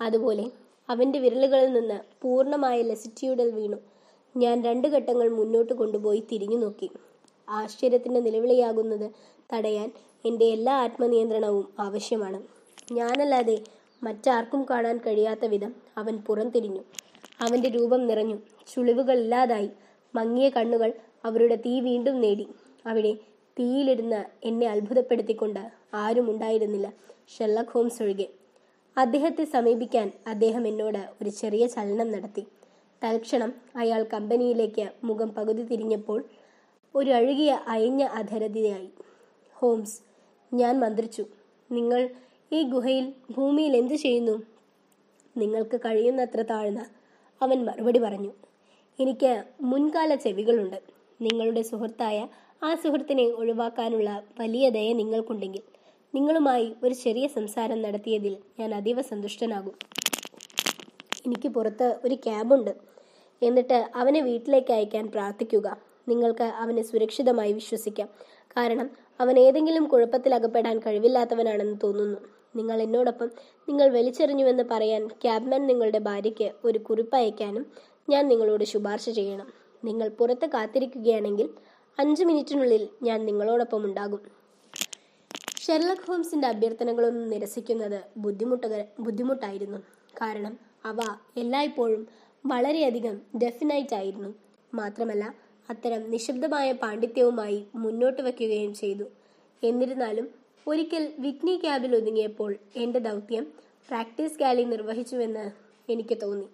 S1: അതുപോലെ അവന്റെ വിരലുകളിൽ നിന്ന് പൂർണമായ ലെസിറ്റ്യൂഡൽ വീണു. ഞാൻ രണ്ട് ഘട്ടങ്ങൾ മുന്നോട്ട് കൊണ്ടുപോയി തിരിഞ്ഞു നോക്കി. ആശ്ചര്യത്തിന്റെ നിലവിളിയാകുന്നത് തടയാൻ എന്റെ എല്ലാ ആത്മനിയന്ത്രണവും ആവശ്യമാണ്. ഞാനല്ലാതെ മറ്റാർക്കും കാണാൻ കഴിയാത്ത വിധം അവൻ പുറംതിരിഞ്ഞു. അവന്റെ രൂപം നിറഞ്ഞു. ചുളിവുകൾ ഇല്ലാതായി. മങ്ങിയ കണ്ണുകൾ അവരുടെ തീ വീണ്ടും നേടി. അവിടെ തീയിലിരുന്ന് എന്നെ അത്ഭുതപ്പെടുത്തിക്കൊണ്ട് ആരും ഉണ്ടായിരുന്നില്ല. ഷെല്ലക് ഹോംസ് ഒഴികെ. അദ്ദേഹത്തെ സമീപിക്കാൻ അദ്ദേഹം എന്നോട് ഒരു ചെറിയ ചലനം നടത്തി. തൽക്ഷണം അയാൾ കമ്പനിയിലേക്ക് മുഖം പകുതി തിരിഞ്ഞപ്പോൾ ഒരു അഴുകിയ അയഞ്ഞ അധരതിയായി. ഹോംസ് ഞാൻ മന്ത്രിച്ചു. നിങ്ങൾ ഈ ഗുഹയിൽ ഭൂമിയിൽ എന്തു ചെയ്യുന്നു? നിങ്ങൾക്ക് കഴിയുന്നത്ര താഴ്ന്ന അവൻ മറുപടി പറഞ്ഞു. എനിക്ക് മുൻകാല ചെവികളുണ്ട്. നിങ്ങളുടെ സുഹൃത്തായ ആ സുഹൃത്തിനെ ഒഴിവാക്കാനുള്ള വലിയ ദയ നിങ്ങൾക്കുണ്ടെങ്കിൽ നിങ്ങളുമായി ഒരു ചെറിയ സംസാരം നടത്തിയതിൽ ഞാൻ അതീവ സന്തുഷ്ടനാകും. എനിക്ക് പുറത്ത് ഒരു ക്യാബുണ്ട്. എന്നിട്ട് അവനെ വീട്ടിലേക്ക് അയക്കാൻ പ്രാർത്ഥിക്കുക. നിങ്ങൾക്ക് അവനെ സുരക്ഷിതമായി വിശ്വസിക്കാം. കാരണം അവൻ ഏതെങ്കിലും കുഴപ്പത്തിലകപ്പെടാൻ കഴിവില്ലാത്തവനാണെന്ന് തോന്നുന്നു. നിങ്ങൾ എന്നോടൊപ്പം നിങ്ങൾ വലിച്ചെറിഞ്ഞുവെന്ന് പറയാൻ ക്യാബ്മാൻ നിങ്ങളുടെ ഭാര്യയ്ക്ക് ഒരു കുറിപ്പ് അയക്കാനും ഞാൻ നിങ്ങളോട് ശുപാർശ ചെയ്യണം. നിങ്ങൾ പുറത്ത് കാത്തിരിക്കുകയാണെങ്കിൽ അഞ്ച് മിനിറ്റിനുള്ളിൽ ഞാൻ നിങ്ങളോടൊപ്പം ഉണ്ടാകും. ഷെർലക് ഹോംസിന്റെ അഭ്യർത്ഥനകളൊന്നും നിരസിക്കുന്നത് ബുദ്ധിമുട്ടുക ബുദ്ധിമുട്ടായിരുന്നു. കാരണം അവ എല്ലായ്പ്പോഴും വളരെയധികം ഡെഫിനൈറ്റ് ആയിരുന്നു. മാത്രമല്ല അത്തരം നിശബ്ദമായ പാണ്ഡിത്യവുമായി മുന്നോട്ട് വയ്ക്കുകയും ചെയ്തു. എന്നിരുന്നാലും ഒരിക്കൽ വിറ്റ്നി ക്യാബിൽ ഒതുങ്ങിയപ്പോൾ എന്റെ ദൗത്യം പ്രാക്ടീസ് ഗാലി നിർവഹിച്ചുവെന്ന് എനിക്ക് തോന്നി.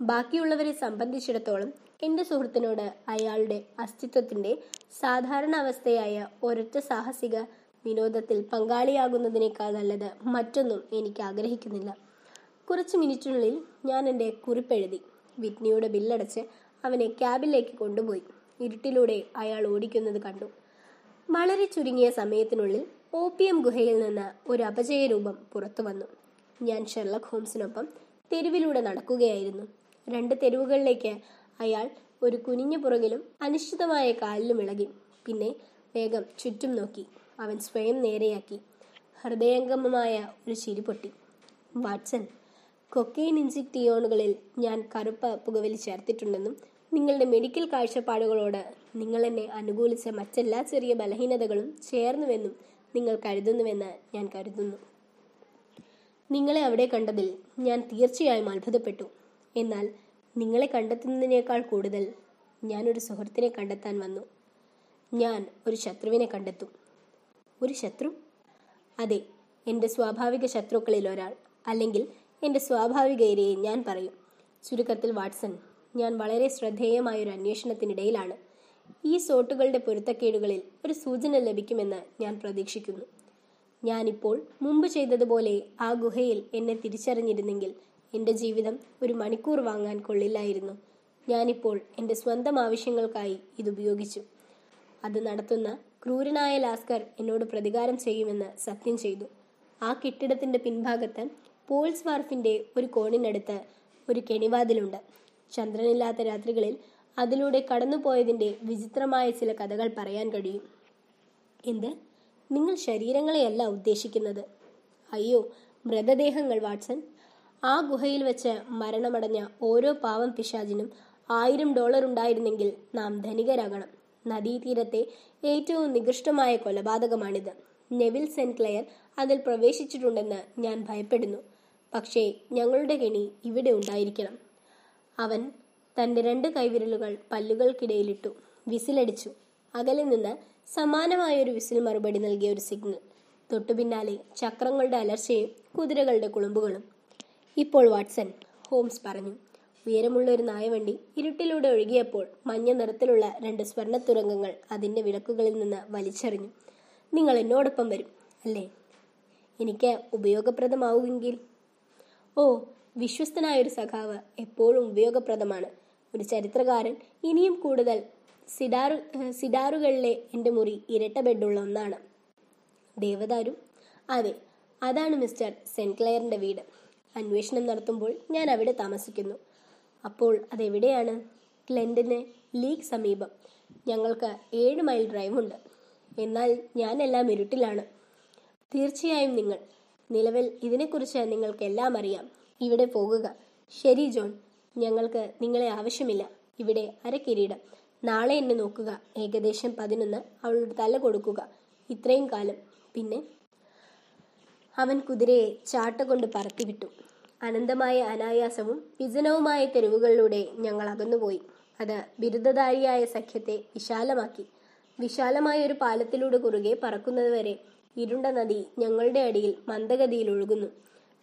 S1: ബാക്കിയുള്ളവരെ സംബന്ധിച്ചിടത്തോളം എന്റെ സുഹൃത്തിനോട് അയാളുടെ അസ്തിത്വത്തിന്റെ സാധാരണ അവസ്ഥയായ ഒരൊറ്റ സാഹസിക വിനോദത്തിൽ പങ്കാളിയാകുന്നതിനേക്കാൾ നല്ലത് മറ്റൊന്നും എനിക്ക് ആഗ്രഹിക്കുന്നില്ല. കുറച്ച് മിനിറ്റിനുള്ളിൽ ഞാൻ എന്റെ കുറിപ്പെഴുതി വിറ്റ്നിയുടെ ബില്ലടച്ച് അവനെ ക്യാബിലേക്ക് കൊണ്ടുപോയി. ഇരുട്ടിലൂടെ അയാൾ ഓടിക്കുന്നത് കണ്ടു. വളരെ ചുരുങ്ങിയ സമയത്തിനുള്ളിൽ ഓപ്പിയം ഗുഹയിൽ നിന്ന് ഒരു അപജയരൂപം പുറത്തു വന്നു. ഞാൻ ഷെർലക് ഹോംസിനൊപ്പം തെരുവിലൂടെ നടക്കുകയായിരുന്നു. രണ്ട് തെരുവുകളിലേക്ക് അയാൾ ഒരു കുനിഞ്ഞ പുറകിലും അനിശ്ചിതമായ കാലിലും ഇളകി. പിന്നെ വേഗം ചുറ്റും നോക്കി. അവൻ സ്വയം നേരെയാക്കി. ഹൃദയംഗമമായ ഒരു ചിരി പൊട്ടി. വാട്സൺ കൊക്കെയിൻ ഇഞ്ചിക്ടിയോണുകളിൽ ഞാൻ കറുപ്പ് പുകവലി ചേർത്തിട്ടുണ്ടെന്നും നിങ്ങളുടെ മെഡിക്കൽ കാഴ്ചപ്പാടുകളോട് നിങ്ങൾ എന്നെ അനുകൂലിച്ച മറ്റെല്ലാ ചെറിയ ബലഹീനതകളും ചേർന്നുവെന്നും നിങ്ങൾ കരുതുന്നുവെന്ന് ഞാൻ കരുതുന്നു. നിങ്ങളെ അവിടെ കണ്ടതിൽ ഞാൻ തീർച്ചയായും അത്ഭുതപ്പെട്ടു. എന്നാൽ നിങ്ങളെ കണ്ടെത്തുന്നതിനേക്കാൾ കൂടുതൽ ഞാൻ ഒരു സുഹൃത്തിനെ കണ്ടെത്താൻ വന്നു. ഞാൻ ഒരു ശത്രുവിനെ കണ്ടെത്തും. ഒരു ശത്രു? അതെ എന്റെ സ്വാഭാവിക ശത്രുക്കളിൽ ഒരാൾ. അല്ലെങ്കിൽ എന്റെ സ്വാഭാവിക ഇരയെ ഞാൻ പറയും. ചുരുക്കത്തിൽ വാട്സൺ ഞാൻ വളരെ ശ്രദ്ധേയമായ ഒരു അന്വേഷണത്തിനിടയിലാണ്. ഈ സോട്ടുകളുടെ പൊരുത്തക്കേടുകളിൽ ഒരു സൂചന ലഭിക്കുമെന്ന് ഞാൻ പ്രതീക്ഷിക്കുന്നു. ഞാനിപ്പോൾ മുമ്പ് ചെയ്തതുപോലെ ആ ഗുഹയിൽ എന്നെ തിരിച്ചറിഞ്ഞിരുന്നെങ്കിൽ എന്റെ ജീവിതം ഒരു മണിക്കൂർ വാങ്ങാൻ കൊള്ളില്ലായിരുന്നു. ഞാനിപ്പോൾ എന്റെ സ്വന്തം ആവശ്യങ്ങൾക്കായി ഇതുപയോഗിച്ചു അത് നടത്തുന്ന ക്രൂരനായ ലാസ്കർ എന്നോട് പ്രതികാരം ചെയ്യുമെന്ന് സത്യം ചെയ്തു. ആ കെട്ടിടത്തിന്റെ പിൻഭാഗത്ത് പോൾസ് വാർഫിന്റെ ഒരു കോണിനടുത്ത് ഒരു കെണിവാതിലുണ്ട്. ചന്ദ്രനില്ലാത്ത രാത്രികളിൽ അതിലൂടെ കടന്നുപോയതിന്റെ വിചിത്രമായ ചില കഥകൾ പറയാൻ കഴിയും. എന്ത്? നിങ്ങൾ ശരീരങ്ങളെയല്ല ഉദ്ദേശിക്കുന്നത്. അയ്യോ മൃതദേഹങ്ങൾ വാട്സൺ. ആ ഗുഹയിൽ വെച്ച് മരണമടഞ്ഞ ഓരോ പാവം പിശാചിനും ആയിരം ഡോളർ ഉണ്ടായിരുന്നെങ്കിൽ നാം ധനികരാകണം. നദീതീരത്തെ ഏറ്റവും നികൃഷ്ടമായ കൊലപാതകമാണിത്. നെവിൽ സെന്റ് ക്ലെയർ അതിൽ പ്രവേശിച്ചിട്ടുണ്ടെന്ന് ഞാൻ ഭയപ്പെടുന്നു. പക്ഷേ ഞങ്ങളുടെ കെണി ഇവിടെ ഉണ്ടായിരിക്കണം. അവൻ തന്റെ രണ്ട് കൈവിരലുകൾ പല്ലുകൾക്കിടയിലിട്ടു വിസിലടിച്ചു. അകലിൽ നിന്ന് സമാനമായ ഒരു വിസിൽ മറുപടി നൽകിയ ഒരു സിഗ്നൽ. തൊട്ടു പിന്നാലെ ചക്രങ്ങളുടെ അലർച്ചയും കുതിരകളുടെ കുളുമ്പുകളും. ഇപ്പോൾ വാട്സൺ ഹോംസ് പറഞ്ഞു ഉയരമുള്ള ഒരു നായവണ്ടി ഇരുട്ടിലൂടെ ഒഴുകിയപ്പോൾ മഞ്ഞ നിറത്തിലുള്ള രണ്ട് സ്വർണത്തുരങ്കങ്ങൾ അതിന്റെ വിളക്കുകളിൽ നിന്ന് വലിച്ചെറിഞ്ഞു. നിങ്ങൾ എന്നോടൊപ്പം വരും അല്ലേ? എനിക്ക് ഉപയോഗപ്രദമാവുമെങ്കിൽ. ഓ വിശ്വസ്തനായ ഒരു സഖാവ് എപ്പോഴും ഉപയോഗപ്രദമാണ്. ഒരു ചരിത്രകാരൻ ഇനിയും കൂടുതൽ സിഡാറു സിഡാറുകളിലെ എന്റെ മുറി ഇരട്ട ബെഡുള്ള ഒന്നാണ്. ദേവദാരു അതെ അതാണ് മിസ്റ്റർ സെൻക്ലെയറിന്റെ വീട്. അന്വേഷണം നടത്തുമ്പോൾ ഞാൻ അവിടെ താമസിക്കുന്നു. അപ്പോൾ അതെവിടെയാണ്? ക്ലെൻഡിന് ലീഗ് സമീപം. ഞങ്ങൾക്ക് ഏഴ് മൈൽ ഡ്രൈവ് ഉണ്ട്. എന്നാൽ ഞാനെല്ലാം ഇരുട്ടിലാണ്. തീർച്ചയായും നിങ്ങൾ നിലവിൽ ഇതിനെക്കുറിച്ച് നിങ്ങൾക്കെല്ലാം അറിയാം. ഇവിടെ പോകുക. ശരി ജോൺ. ഞങ്ങൾക്ക് നിങ്ങളെ ആവശ്യമില്ല. ഇവിടെ അരക്കിരീടം. നാളെ എന്നെ നോക്കുക. ഏകദേശം പതിനൊന്ന്. അവളുടെ തല കൊടുക്കുക. ഇത്രയും കാലം. പിന്നെ? അവൻ കുതിരയെ ചാട്ട കൊണ്ട് പറത്തിവിട്ടു. അനന്തമായ അനായാസവും വിജനവുമായ തെരുവുകളിലൂടെ ഞങ്ങൾ അകന്നുപോയി. അത് ബിരുദധാരിയായ സഖ്യത്തെ വിശാലമാക്കി. വിശാലമായ ഒരു പാലത്തിലൂടെ കുറുകെ പറക്കുന്നതുവരെ ഇരുണ്ട നദി ഞങ്ങളുടെ അടിയിൽ മന്ദഗതിയിൽ ഒഴുകുന്നു.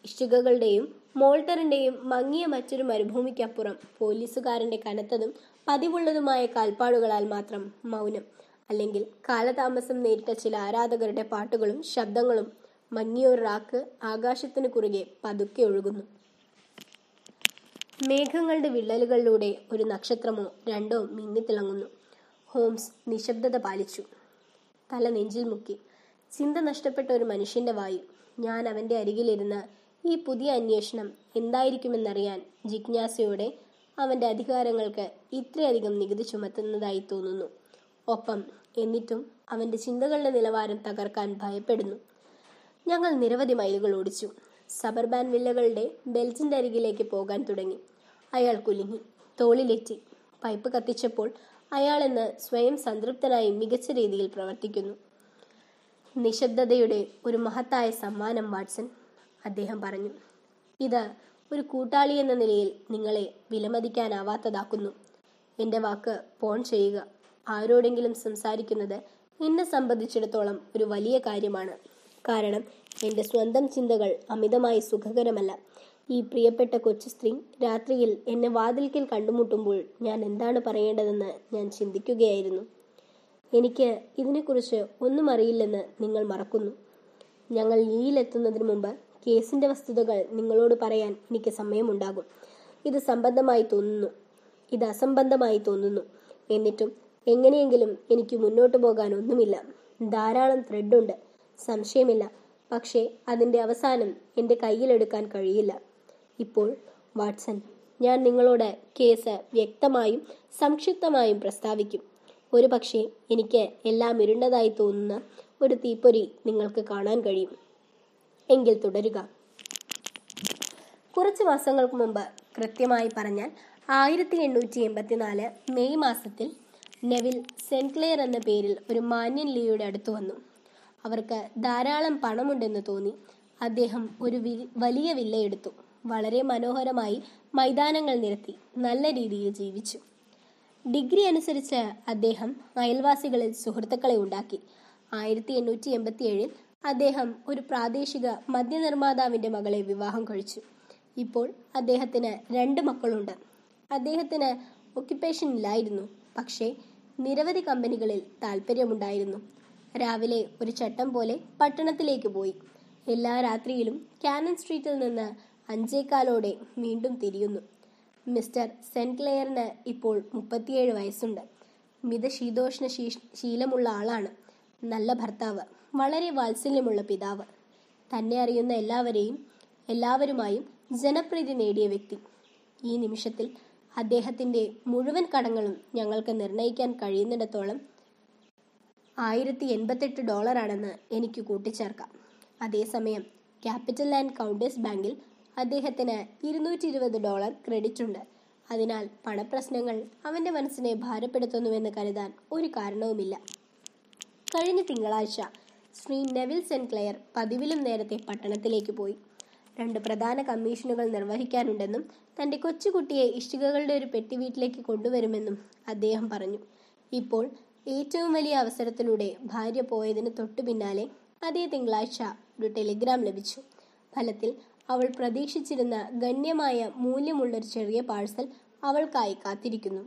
S1: ഇഷ്ടികകളുടെയും മോൾട്ടറിന്റെയും മങ്ങിയ മറ്റൊരു മരുഭൂമിക്കപ്പുറം പോലീസുകാരന്റെ കനത്തതും പതിവുള്ളതുമായ കാൽപ്പാടുകളാൽ മാത്രം മൗനം. അല്ലെങ്കിൽ കാലതാമസം നേരിട്ട ചില ആരാധകരുടെ പാട്ടുകളും ശബ്ദങ്ങളും മങ്ങിയൊരു റാക്ക് ആകാശത്തിന് കുറുകെ പതുക്കെ ഒഴുകുന്നു. മേഘങ്ങളുടെ വിള്ളലുകളിലൂടെ ഒരു നക്ഷത്രമോ രണ്ടോ മിന്നിത്തിളങ്ങുന്നു. ഹോംസ് നിശബ്ദത പാലിച്ചു. തല നെഞ്ചിൽ മുക്കി. ചിന്ത നഷ്ടപ്പെട്ട ഒരു മനുഷ്യന്റെ വായു ഞാൻ അവന്റെ അരികിലിരുന്ന് ഈ പുതിയ അന്വേഷണം എന്തായിരിക്കുമെന്നറിയാൻ ജിജ്ഞാസയോടെ അവന്റെ അധികാരങ്ങൾക്ക് ഇത്രയധികം നികുതി ചുമത്തുന്നതായി തോന്നുന്നു. ഒപ്പം എന്നിട്ടും അവന്റെ ചിന്തകളുടെ നിലവാരം തകർക്കാൻ ഭയപ്പെടുന്നു. ഞങ്ങൾ നിരവധി മൈലുകൾ ഓടിച്ചു. സബർബാൻ വില്ലകളുടെ ബെൽജിന്റെ അരികിലേക്ക് പോകാൻ തുടങ്ങി. അയാൾ കുലുങ്ങി തോളിലെറ്റി പൈപ്പ് കത്തിച്ചപ്പോൾ അയാളെന്ന് സ്വയം സംതൃപ്തനായി മികച്ച രീതിയിൽ പ്രവർത്തിക്കുന്നു. നിശബ്ദതയുടെ ഒരു മഹത്തായ സമ്മാനം വാട്സൺ. അദ്ദേഹം പറഞ്ഞു. ഇത് ഒരു കൂട്ടാളി എന്ന നിലയിൽ നിങ്ങളെ വിലമതിക്കാനാവാത്തതാക്കുന്നു. എന്റെ വാക്ക് പോൺ ചെയ്യുക. ആരോടെങ്കിലും സംസാരിക്കുന്നത് എന്നെ സംബന്ധിച്ചിടത്തോളം ഒരു വലിയ കാര്യമാണ്. കാരണം എന്റെ സ്വന്തം ചിന്തകൾ അമിതമായി സുഖകരമല്ല. ഈ പ്രിയപ്പെട്ട കൊച്ചു സ്ത്രീ രാത്രിയിൽ എന്നെ വാതിൽക്കൽ കണ്ടുമുട്ടുമ്പോൾ ഞാൻ എന്താണ് പറയേണ്ടതെന്ന് ഞാൻ ചിന്തിക്കുകയായിരുന്നു. എനിക്ക് ഇതിനെക്കുറിച്ച് ഒന്നും അറിയില്ലെന്ന് നിങ്ങൾ മറക്കുന്നു. ഞങ്ങൾ ലീയിലെത്തുന്നതിന് മുമ്പ് കേസിന്റെ വസ്തുതകൾ നിങ്ങളോട് പറയാൻ എനിക്ക് സമയമുണ്ടാകും. ഇത് സംബന്ധമായി തോന്നുന്നു. ഇത് അസംബന്ധമായി തോന്നുന്നു. എന്നിട്ടും എങ്ങനെയെങ്കിലും എനിക്ക് മുന്നോട്ട് പോകാൻ ഒന്നുമില്ല ധാരാളം ത്രെഡുണ്ട് സംശയമില്ല. പക്ഷേ അതിന്റെ അവസാനം എന്റെ കയ്യിലെടുക്കാൻ കഴിയില്ല. ഇപ്പോൾ വാട്സൺ ഞാൻ നിങ്ങളോട് കേസ് വ്യക്തമായും സംക്ഷിപ്തമായും പ്രസ്താവിക്കും. ഒരു പക്ഷേ എനിക്ക് എല്ലാം ഇരുണ്ടതായി തോന്നുന്ന ഒരു തീപ്പൊരി നിങ്ങൾക്ക് കാണാൻ കഴിയും. എങ്കിൽ തുടരുക. കുറച്ച് മാസങ്ങൾക്ക് മുമ്പ് കൃത്യമായി പറഞ്ഞാൽ ആയിരത്തി എണ്ണൂറ്റി എൺപത്തിനാല് മെയ് മാസത്തിൽ നെവിൽ സെന്റ് ക്ലെയർ എന്ന പേരിൽ ഒരു മാന്യൻ ലീയുടെ അടുത്ത് വന്നു. അവർക്ക് ധാരാളം പണമുണ്ടെന്ന് തോന്നി. അദ്ദേഹം ഒരു വലിയ വില്ല എടുത്തു വളരെ മനോഹരമായി മൈതാനങ്ങൾ നിരത്തി നല്ല രീതിയിൽ ജീവിച്ചു. ഡിഗ്രി അനുസരിച്ച് അദ്ദേഹം അയൽവാസികളിൽ സുഹൃത്തുക്കളെ ഉണ്ടാക്കി. ആയിരത്തി എണ്ണൂറ്റി എൺപത്തി ഏഴിൽ അദ്ദേഹം ഒരു പ്രാദേശിക മദ്യനിർമ്മാതാവിന്റെ മകളെ വിവാഹം കഴിച്ചു. ഇപ്പോൾ അദ്ദേഹത്തിന് രണ്ട് മക്കളുണ്ട്. അദ്ദേഹത്തിന് ഒക്യുപ്പേഷൻ ഇല്ലായിരുന്നു പക്ഷേ നിരവധി കമ്പനികളിൽ താല്പര്യമുണ്ടായിരുന്നു രാവിലെ ഒരു ചട്ടം പോലെ പട്ടണത്തിലേക്ക് പോയി. എല്ലാ രാത്രിയിലും കാനൻ സ്ട്രീറ്റിൽ നിന്ന് അഞ്ചേക്കാലോടെ വീണ്ടും തിരിയുന്നു. മിസ്റ്റർ സെന്റ് ക്ലെയറിന് ഇപ്പോൾ മുപ്പത്തിയേഴ് വയസ്സുണ്ട്. മിതശീതോഷ്ണ ശീലമുള്ള ആളാണ്. നല്ല ഭർത്താവ്. വളരെ വാത്സല്യമുള്ള പിതാവ്. തന്നെ അറിയുന്ന എല്ലാവരെയും എല്ലാവരുമായും ജനപ്രീതി നേടിയ വ്യക്തി. ഈ നിമിഷത്തിൽ അദ്ദേഹത്തിന്റെ മുഴുവൻ കടങ്ങളും ഞങ്ങൾക്ക് നിർണയിക്കാൻ കഴിയുന്നിടത്തോളം ആയിരത്തി എൺപത്തെട്ട് ഡോളറാണെന്ന് എനിക്ക് കൂട്ടിച്ചേർക്കാം. അതേസമയം ക്യാപിറ്റൽ ആൻഡ് കൗണ്ടേഴ്സ് ബാങ്കിൽ അദ്ദേഹത്തിന് ഇരുന്നൂറ്റി ഇരുപത് ഡോളർ ക്രെഡിറ്റ് ഉണ്ട്. അതിനാൽ പണപ്രശ്നങ്ങൾ അവന്റെ മനസ്സിനെ ഭാരപ്പെടുത്തുന്നുവെന്ന് കരുതാൻ ഒരു കാരണവുമില്ല. കഴിഞ്ഞ തിങ്കളാഴ്ച ശ്രീ നെവിൽ സെൻക്ലെയർ ക്ലെയർ പതിവിലും നേരത്തെ പട്ടണത്തിലേക്ക് പോയി. രണ്ട് പ്രധാന കമ്മീഷനുകൾ നിർവഹിക്കാനുണ്ടെന്നും തന്റെ കൊച്ചുകുട്ടിയെ ഇഷ്ടികകളുടെ ഒരു പെട്ടി വീട്ടിലേക്ക് കൊണ്ടുവരുമെന്നും അദ്ദേഹം പറഞ്ഞു. ഇപ്പോൾ ഏറ്റവും വലിയ അവസരത്തിലൂടെ ഭാര്യ പോയതിന് തൊട്ടു പിന്നാലെ അതേ തിങ്കളാഴ്ച ഒരു ടെലിഗ്രാം ലഭിച്ചു. ഫലത്തിൽ അവൾ പ്രതീക്ഷിച്ചിരുന്ന ഗണ്യമായ മൂല്യമുള്ളൊരു ചെറിയ പാഴ്സൽ അവൾക്കായി കാത്തിരിക്കുന്നു.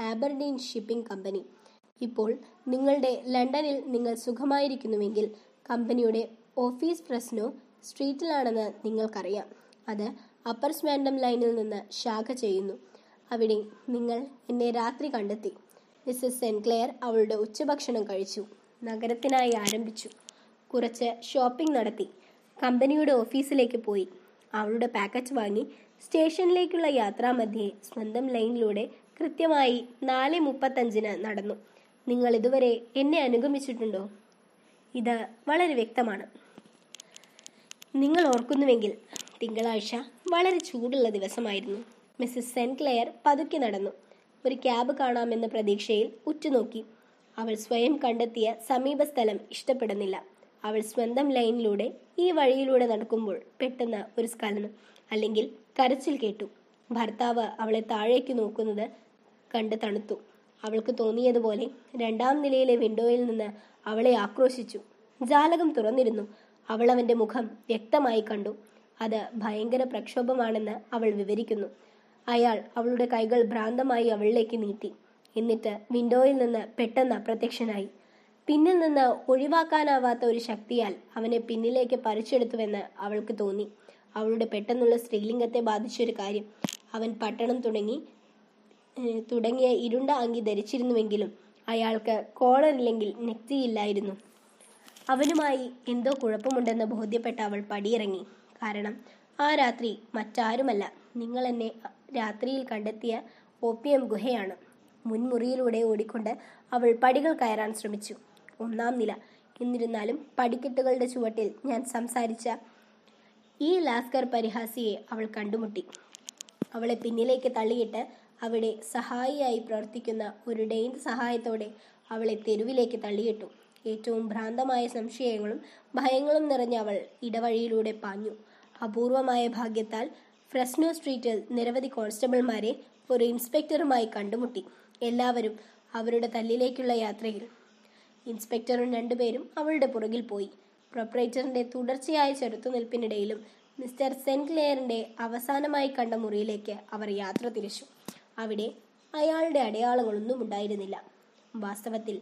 S1: Aberdeen shipping company. ഇപ്പോൾ നിങ്ങളുടെ ലണ്ടനിൽ നിങ്ങൾ സുഖമായിരിക്കുന്നുവെങ്കിൽ കമ്പനിയുടെ ഓഫീസ് പ്രശ്നോ സ്ട്രീറ്റിലാണെന്ന് നിങ്ങൾക്കറിയാം. അത് അപ്പർ സ്മാൻഡം ലൈനിൽ നിന്ന് ശാഖ ചെയ്യുന്നു. അവിടെ നിങ്ങൾ എന്നെ രാത്രി കണ്ടെത്തി. മിസ്സസ് സെൻക്ലെയർ അവളുടെ ഉച്ചഭക്ഷണം കഴിച്ചു. നഗരത്തിനായി ആരംഭിച്ചു. കുറച്ച് ഷോപ്പിംഗ് നടത്തി. കമ്പനിയുടെ ഓഫീസിലേക്ക് പോയി. അവളുടെ പാക്കറ്റ് വാങ്ങി സ്റ്റേഷനിലേക്കുള്ള യാത്രാമധ്യേ സ്വന്തം ലൈനിലൂടെ കൃത്യമായി നാല് മുപ്പത്തഞ്ചിന് നടന്നു. നിങ്ങൾ ഇതുവരെ എന്നെ അനുഗമിച്ചിട്ടുണ്ടോ? ഇത് വളരെ വ്യക്തമാണ്. നിങ്ങൾ ഓർക്കുന്നുവെങ്കിൽ തിങ്കളാഴ്ച വളരെ ചൂടുള്ള ദിവസമായിരുന്നു. മിസ്സസ് സെന്റ് ക്ലെയർ പതുക്കെ നടന്നു. ഒരു ക്യാബ് കാണാമെന്ന പ്രതീക്ഷയിൽ ഉറ്റുനോക്കി. അവൾ സ്വയം കണ്ടെത്തിയ സമീപ സ്ഥലം ഇഷ്ടപ്പെടുന്നില്ല. അവൾ സ്വന്തം ലൈനിലൂടെ ഈ വഴിയിലൂടെ നടക്കുമ്പോൾ പെട്ടെന്ന് ഒരു സ്കലനം അല്ലെങ്കിൽ കരച്ചിൽ കേട്ടു. ഭർത്താവ് അവളെ താഴേക്ക് നോക്കുന്നത് കണ്ട് തണുത്തു. അവൾക്ക് തോന്നിയതുപോലെ രണ്ടാം നിലയിലെ വിൻഡോയിൽ നിന്ന് അവളെ ആക്രോശിച്ചു. ജാലകം തുറന്നിരുന്നു. അവൾ അവന്റെ മുഖം വ്യക്തമായി കണ്ടു. അത് ഭയങ്കര പ്രക്ഷോഭമാണെന്ന് അവൾ വിവരിക്കുന്നു. അയാൾ അവളുടെ കൈകൾ ഭ്രാന്തമായി അവളിലേക്ക് നീട്ടി. എന്നിട്ട് വിൻഡോയിൽ നിന്ന് പെട്ടെന്ന് അപ്രത്യക്ഷനായി. പിന്നിൽ നിന്ന് ഒഴിവാക്കാനാവാത്ത ഒരു ശക്തിയാൽ അവനെ പിന്നിലേക്ക് പറിച്ചെടുത്തുവെന്ന് അവൾക്ക് തോന്നി. അവളുടെ പെട്ടെന്നുള്ള സ്ത്രീലിംഗത്തെ ബാധിച്ചൊരു കാര്യം. അവൻ പട്ടണം തുടങ്ങി തുടങ്ങിയ ഇരുണ്ട അങ്കി ധരിച്ചിരുന്നുവെങ്കിലും അയാൾക്ക് കോളറില്ലെങ്കിൽ നെറ്റിയില്ലായിരുന്നു അവനുമായി എന്തോ കുഴപ്പമുണ്ടെന്ന് ബോധ്യപ്പെട്ട അവൾ പടിയിറങ്ങി. കാരണം ആ രാത്രി മറ്റാരുമല്ല. നിങ്ങൾ എന്നെ രാത്രിയിൽ കണ്ടെത്തിയ ഓപ്പിയം ഗുഹയാണ്. മുൻമുറിയിലൂടെ ഓടിക്കൊണ്ട് അവൾ പടികൾ കയറാൻ ശ്രമിച്ചു. ഒന്നാം നില. എന്നിരുന്നാലും പടിക്കെട്ടുകളുടെ ചുവട്ടിൽ ഞാൻ സംസാരിച്ച ഈ ലാസ്കർ പരിഹാസിയെ അവൾ കണ്ടുമുട്ടി. അവളെ പിന്നിലേക്ക് തള്ളിയിട്ട് അവിടെ സഹായിയായി പ്രവർത്തിക്കുന്ന ഒരു ഡെയിൻ സഹായത്തോടെ അവളെ തെരുവിലേക്ക് തള്ളിയിട്ടു. ഏറ്റവും ഭ്രാന്തമായ സംശയങ്ങളും ഭയങ്ങളും നിറഞ്ഞ അവൾ ഇടവഴിയിലൂടെ പാഞ്ഞു. അപൂർവമായ ഭാഗ്യത്താൽ ഫ്രെസ്നോ സ്ട്രീറ്റിൽ നിരവധി കോൺസ്റ്റബിൾമാരെ ഒരു ഇൻസ്പെക്ടറുമായി കണ്ടുമുട്ടി. എല്ലാവരും അവരുടെ തല്ലിലേക്കുള്ള യാത്രയിൽ. ഇൻസ്പെക്ടറും രണ്ടുപേരും അവളുടെ പുറകിൽ പോയി. പ്രൊപ്പറേറ്ററിന്റെ തുടർച്ചയായ ചെറുത്തുനിൽപ്പിനിടയിലും മിസ്റ്റർ സെന്റ് ക്ലെയറിന്റെ അവസാനമായി കണ്ട മുറിയിലേക്ക് അവർ യാത്ര തിരിച്ചു. അവിടെ അയാളുടെ അടയാളങ്ങളൊന്നും ഉണ്ടായിരുന്നില്ല. വാസ്തവത്തിൽ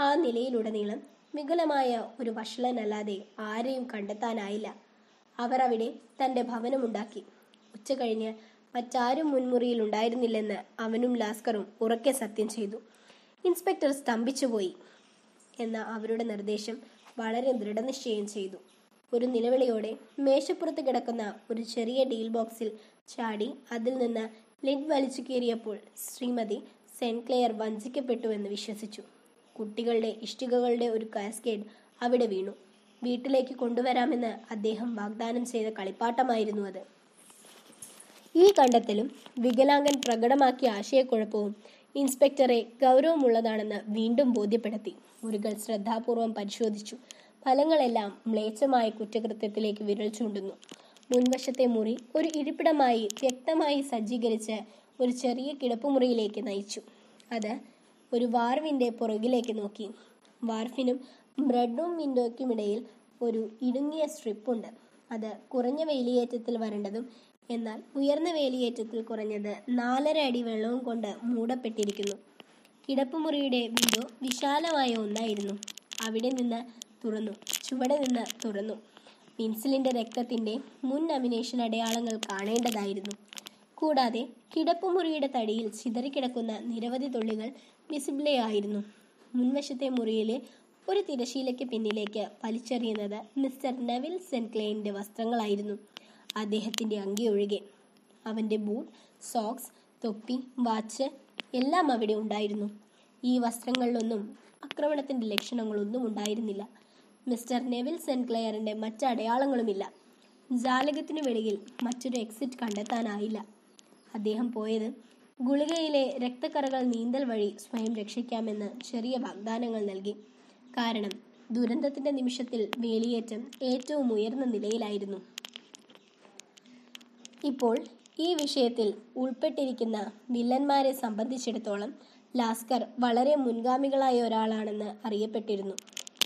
S1: ആ നിലയിലുടനീളം വികലമായ ഒരു വഷളനല്ലാതെ ആരെയും കണ്ടെത്താനായില്ല. അവർ അവിടെ തന്റെ ഭവനമുണ്ടാക്കി. ഉച്ച കഴിഞ്ഞ് മറ്റാരും മുൻമുറിയിൽ ഉണ്ടായിരുന്നില്ലെന്ന് അവനും ലാസ്കറും ഉറക്കെ സത്യം ചെയ്തു. ഇൻസ്പെക്ടർ സ്തംഭിച്ചുപോയി എന്ന അവരുടെ നിർദ്ദേശം വളരെ ദൃഢനിശ്ചയം ചെയ്തു. ഒരു നിലവിളിയോടെ മേശപ്പുറത്ത് കിടക്കുന്ന ഒരു ചെറിയ ഡീൽ ബോക്സിൽ ചാടി അതിൽ നിന്ന് ലിഡ് വലിച്ചു കീറിയപ്പോൾ ശ്രീമതി സെൻക്ലെയർ വഞ്ചിക്കപ്പെട്ടുവെന്ന് വിശ്വസിച്ചു. കുട്ടികളുടെ ഇഷ്ടികകളുടെ ഒരു കാസ്കേഡ് അവിടെ വീണു. വീട്ടിലേക്ക് കൊണ്ടുവരാമെന്ന് അദ്ദേഹം വാഗ്ദാനം ചെയ്ത കളിപ്പാട്ടമായിരുന്നു അത്. ഈ കണ്ടെത്തലും വികലാംഗൻ പ്രകടമാക്കിയ ആശയക്കുഴപ്പവും ഇൻസ്പെക്ടറെ ഗൗരവമുള്ളതാണെന്ന് വീണ്ടും ബോധ്യപ്പെടുത്തി. മുറികൾ ശ്രദ്ധാപൂർവം പരിശോധിച്ചു. ഫലങ്ങളെല്ലാം മ്ലേച്ഛമായ കുറ്റകൃത്യത്തിലേക്ക് വിരൽ ചൂണ്ടുന്നു. മുൻവശത്തെ മുറി ഒരു ഇരിപ്പിടമായി വ്യക്തമായി സജ്ജീകരിച്ച് ഒരു ചെറിയ കിടപ്പുമുറിയിലേക്ക് നയിച്ചു. അത് ഒരു വാർവിന്റെ പുറകിലേക്ക് നോക്കി. വാർഫിനും ബ്രെഡും വിൻഡോയ്ക്കുമിടയിൽ ഒരു ഇടുങ്ങിയ സ്ട്രിപ്പുണ്ട്. അത് കുറഞ്ഞ വേലിയേറ്റത്തിൽ വരേണ്ടതും എന്നാൽ ഉയർന്ന വേലിയേറ്റത്തിൽ കുറഞ്ഞത് നാലര അടി വെള്ളവും കൊണ്ട് മൂടപ്പെട്ടിരിക്കുന്നു. കിടപ്പുമുറിയുടെ വിൻഡോ വിശാലമായ ഒന്നായിരുന്നു. അവിടെ നിന്ന് തുറന്നു. ചുവടെ നിന്ന് തുറന്നു. വിൻസിലിന്റെ രക്തത്തിന്റെ മുൻ അമിനേഷൻ അടയാളങ്ങൾ കാണേണ്ടതായിരുന്നു. കൂടാതെ കിടപ്പുമുറിയുടെ തടിയിൽ ചിതറിക്കിടക്കുന്ന നിരവധി തുള്ളികൾ വിസിബിളേ ആയിരുന്നു. മുൻവശത്തെ മുറിയിലെ ഒരു തിരശീലയ്ക്ക് പിന്നിലേക്ക് വലിച്ചെറിയുന്നത് മിസ്റ്റർ നെവിൽ സെൻക്ലെയിന്റെ വസ്ത്രങ്ങളായിരുന്നു. അദ്ദേഹത്തിന്റെ അങ്കി ഒഴികെ അവന്റെ ബൂട്ട് സോക്സ് തൊപ്പി വാച്ച് എല്ലാം അവിടെ ഉണ്ടായിരുന്നു. ഈ വസ്ത്രങ്ങളിലൊന്നും ആക്രമണത്തിന്റെ ലക്ഷണങ്ങളൊന്നും ഉണ്ടായിരുന്നില്ല. മിസ്റ്റർ നെവിൽ സെൻക്ലെയറിന്റെ മറ്റ് അടയാളങ്ങളുമില്ല. ജാലകത്തിനു വെളിയിൽ മറ്റൊരു എക്സിറ്റ് കണ്ടെത്താനായില്ല. അദ്ദേഹം പോയത് ഗുളികയിലെ രക്തക്കറകൾ നീന്തൽ വഴി സ്വയം രക്ഷിക്കാമെന്ന് ചെറിയ വാഗ്ദാനങ്ങൾ നൽകി. കാരണം ദുരന്തത്തിന്റെ നിമിഷത്തിൽ വേലിയേറ്റം ഏറ്റവും ഉയർന്ന നിലയിലായിരുന്നു. ഇപ്പോൾ ഈ വിഷയത്തിൽ ഉൾപ്പെട്ടിരിക്കുന്ന വില്ലന്മാരെ സംബന്ധിച്ചിടത്തോളം ലാസ്കർ വളരെ മുൻഗാമികളായ ഒരാളാണെന്ന് അറിയപ്പെട്ടിരുന്നു.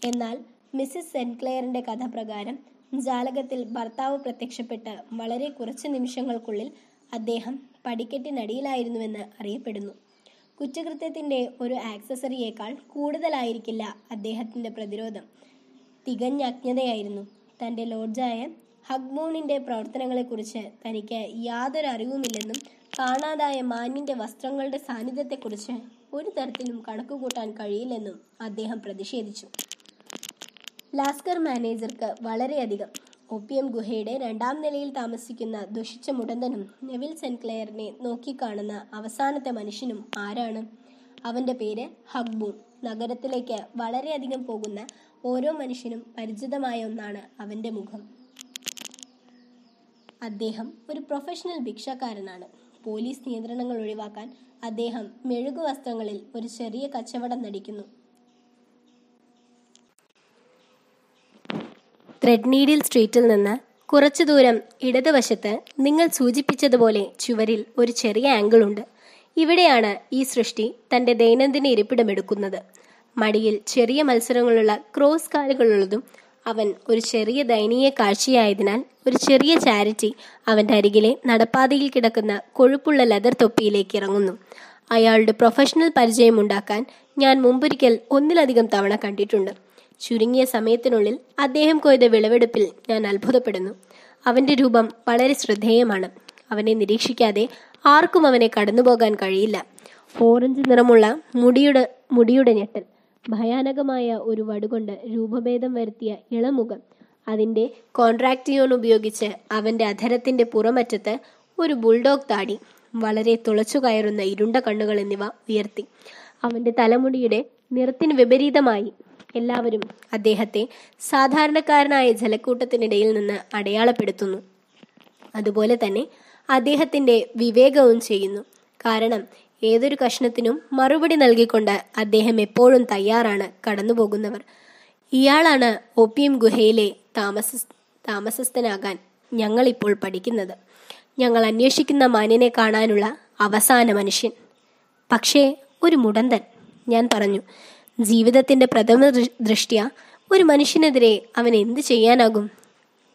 S1: എന്നാൽ മിസ്സിസ് സെൻക്ലെയറിന്റെ കഥ പ്രകാരം ജാലകത്തിൽ ഭർത്താവ് പ്രത്യക്ഷപ്പെട്ട് വളരെ കുറച്ച് നിമിഷങ്ങൾക്കുള്ളിൽ അദ്ദേഹം പടിക്കെട്ടിനടിയിലായിരുന്നുവെന്ന് അറിയപ്പെടുന്നു. കുറ്റകൃത്യത്തിന്റെ ഒരു ആക്സസറിയേക്കാൾ കൂടുതലായിരിക്കില്ല അദ്ദേഹത്തിന്റെ പ്രതിരോധം. തികഞ്ഞ അജ്ഞതയായിരുന്നു. തന്റെ ലോഡ്ജായ ഹഗ്മൂണിന്റെ പ്രവർത്തനങ്ങളെക്കുറിച്ച് തനിക്ക് യാതൊരു അറിവുമില്ലെന്നും കാണാതായ മാന്യന്റെ വസ്ത്രങ്ങളുടെ സാന്നിധ്യത്തെക്കുറിച്ച് ഒരു തരത്തിലും കണക്കുകൂട്ടാൻ കഴിയില്ലെന്നും അദ്ദേഹം പ്രതിഷേധിച്ചു. ലാസ്കർ മാനേജർക്ക് വളരെയധികം. ഒപ്പിയം ഗുഹയുടെ രണ്ടാം നിലയിൽ താമസിക്കുന്ന ദുഷിച്ച മുടന്തനും നെവിൽ സെൻക്ലെയറിനെ നോക്കിക്കാണുന്ന അവസാനത്തെ മനുഷ്യനും ആരാണ്? അവന്റെ പേര് ഹഗ്ബൂൺ. നഗരത്തിലേക്ക് വളരെയധികം പോകുന്ന ഓരോ മനുഷ്യനും പരിചിതമായ ഒന്നാണ് അവന്റെ മുഖം. അദ്ദേഹം ഒരു പ്രൊഫഷണൽ ഭിക്ഷക്കാരനാണ്. പോലീസ് നിയന്ത്രണങ്ങൾ ഒഴിവാക്കാൻ അദ്ദേഹം മെഴുകു വസ്ത്രങ്ങളിൽ ഒരു ചെറിയ കച്ചവടം നടിക്കുന്നു. ത്രെഡ് നീഡിൽ സ്ട്രീറ്റിൽ നിന്ന് കുറച്ചു ദൂരം ഇടതുവശത്ത് നിങ്ങൾ സൂചിപ്പിച്ചതുപോലെ ചുവരിൽ ഒരു ചെറിയ ആംഗിൾ ഉണ്ട്. ഇവിടെയാണ് ഈ സൃഷ്ടി തന്റെ ദൈനംദിന ഇരിപ്പിടമെടുക്കുന്നത്. മടിയിൽ ചെറിയ മത്സരങ്ങളുള്ള ക്രോസ് കാലുകളുള്ളതും അവൻ ഒരു ചെറിയ ദയനീയ കാഴ്ചയായതിനാൽ ഒരു ചെറിയ ചാരിറ്റി അവന്റെ അരികിലെ നടപ്പാതയിൽ കിടക്കുന്ന കൊഴുപ്പുള്ള ലെതർ തൊപ്പിയിലേക്ക് ഇറങ്ങുന്നു. അയാളുടെ പ്രൊഫഷണൽ പരിചയം ഉണ്ടാക്കാൻ ഞാൻ മുമ്പൊരിക്കൽ ഒന്നിലധികം തവണ കണ്ടിട്ടുണ്ട്. ചുരുങ്ങിയ സമയത്തിനുള്ളിൽ അദ്ദേഹം കൊയ്ത വിളവെടുപ്പിൽ ഞാൻ അത്ഭുതപ്പെടുന്നു. അവന്റെ രൂപം വളരെ ശ്രദ്ധേയമാണ്. അവനെ നിരീക്ഷിക്കാതെ ആർക്കും അവനെ കടന്നുപോകാൻ കഴിയില്ല. ഓറഞ്ച് നിറമുള്ള മുടിയുടെ മുടിയുടെ ഞെട്ടൽ ഭയാനകമായ ഒരു വടുകൊണ്ട് രൂപഭേദം വരുത്തിയ ഇളമുഖം അതിന്റെ കോൺട്രാക്റ്റിയോൺ ഉപയോഗിച്ച് അവന്റെ അധരത്തിന്റെ പുറമറ്റത്ത് ഒരു ബുൾഡോഗ് താടി വളരെ തുളച്ചു കയറുന്ന ഇരുണ്ട കണ്ണുകൾ എന്നിവ ഉയർത്തി. അവന്റെ തലമുടിയുടെ നിറത്തിന് വിപരീതമായി എല്ലാവരും അദ്ദേഹത്തെ സാധാരണക്കാരനായ ജലക്കൂട്ടത്തിനിടയിൽ നിന്ന് അടയാളപ്പെടുത്തുന്നു. അതുപോലെ തന്നെ അദ്ദേഹത്തിന്റെ വിവേകവും ചെയ്യുന്നു. കാരണം ഏതൊരു കഷ്ണത്തിനും മറുപടി നൽകിക്കൊണ്ട് അദ്ദേഹം എപ്പോഴും തയ്യാറാണ് കടന്നുപോകുന്നവർ. ഇയാളാണ് ഒപ്പിയം ഗുഹയിലെ താമസ താമസസ്ഥനാകാൻ ഞങ്ങളിപ്പോൾ പഠിക്കുന്നത്. ഞങ്ങൾ അന്വേഷിക്കുന്ന മാന്യനെ കാണാനുള്ള അവസാന മനുഷ്യൻ. പക്ഷേ ഒരു മുടന്തൻ. ഞാൻ പറഞ്ഞു ജീവിതത്തിന്റെ പ്രഥമ ദൃഷ്ട്യ ഒരു മനുഷ്യനെതിരെ അവൻ എന്ത് ചെയ്യാനാകും?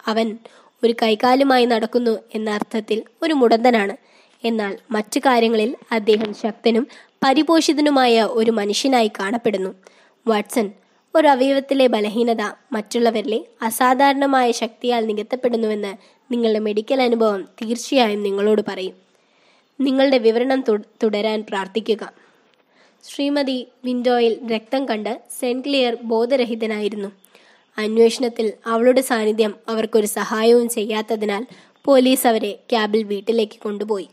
S1: അവൻ ഒരു കൈകാലുമായി നടക്കുന്നു എന്ന അർത്ഥത്തിൽ ഒരു മുടന്തനാണ്. എന്നാൽ മറ്റു കാര്യങ്ങളിൽ അദ്ദേഹം ശക്തനും പരിപോഷിതനുമായ ഒരു മനുഷ്യനായി കാണപ്പെടുന്നു. വാട്സൺ ഒരു അവയവത്തിലെ ബലഹീനത മറ്റുള്ളവരിലെ അസാധാരണമായ ശക്തിയാൽ നികത്തപ്പെടുന്നുവെന്ന് നിങ്ങളുടെ മെഡിക്കൽ അനുഭവം തീർച്ചയായും നിങ്ങളോട് പറയും. നിങ്ങളുടെ വിവരണം തുടരാൻ പ്രാർത്ഥിക്കുക. ശ്രീമതി വിൻഡോയിൽ രക്തം കണ്ട് സെന്റ് ക്ലിയർ ബോധരഹിതനായിരുന്നു. അന്വേഷണത്തിൽ അവളുടെ സാന്നിധ്യം അവർക്കൊരു സഹായവും ചെയ്യാത്തതിനാൽ പോലീസ് അവരെ ക്യാബിൽ വീട്ടിലേക്ക് കൊണ്ടുപോയി.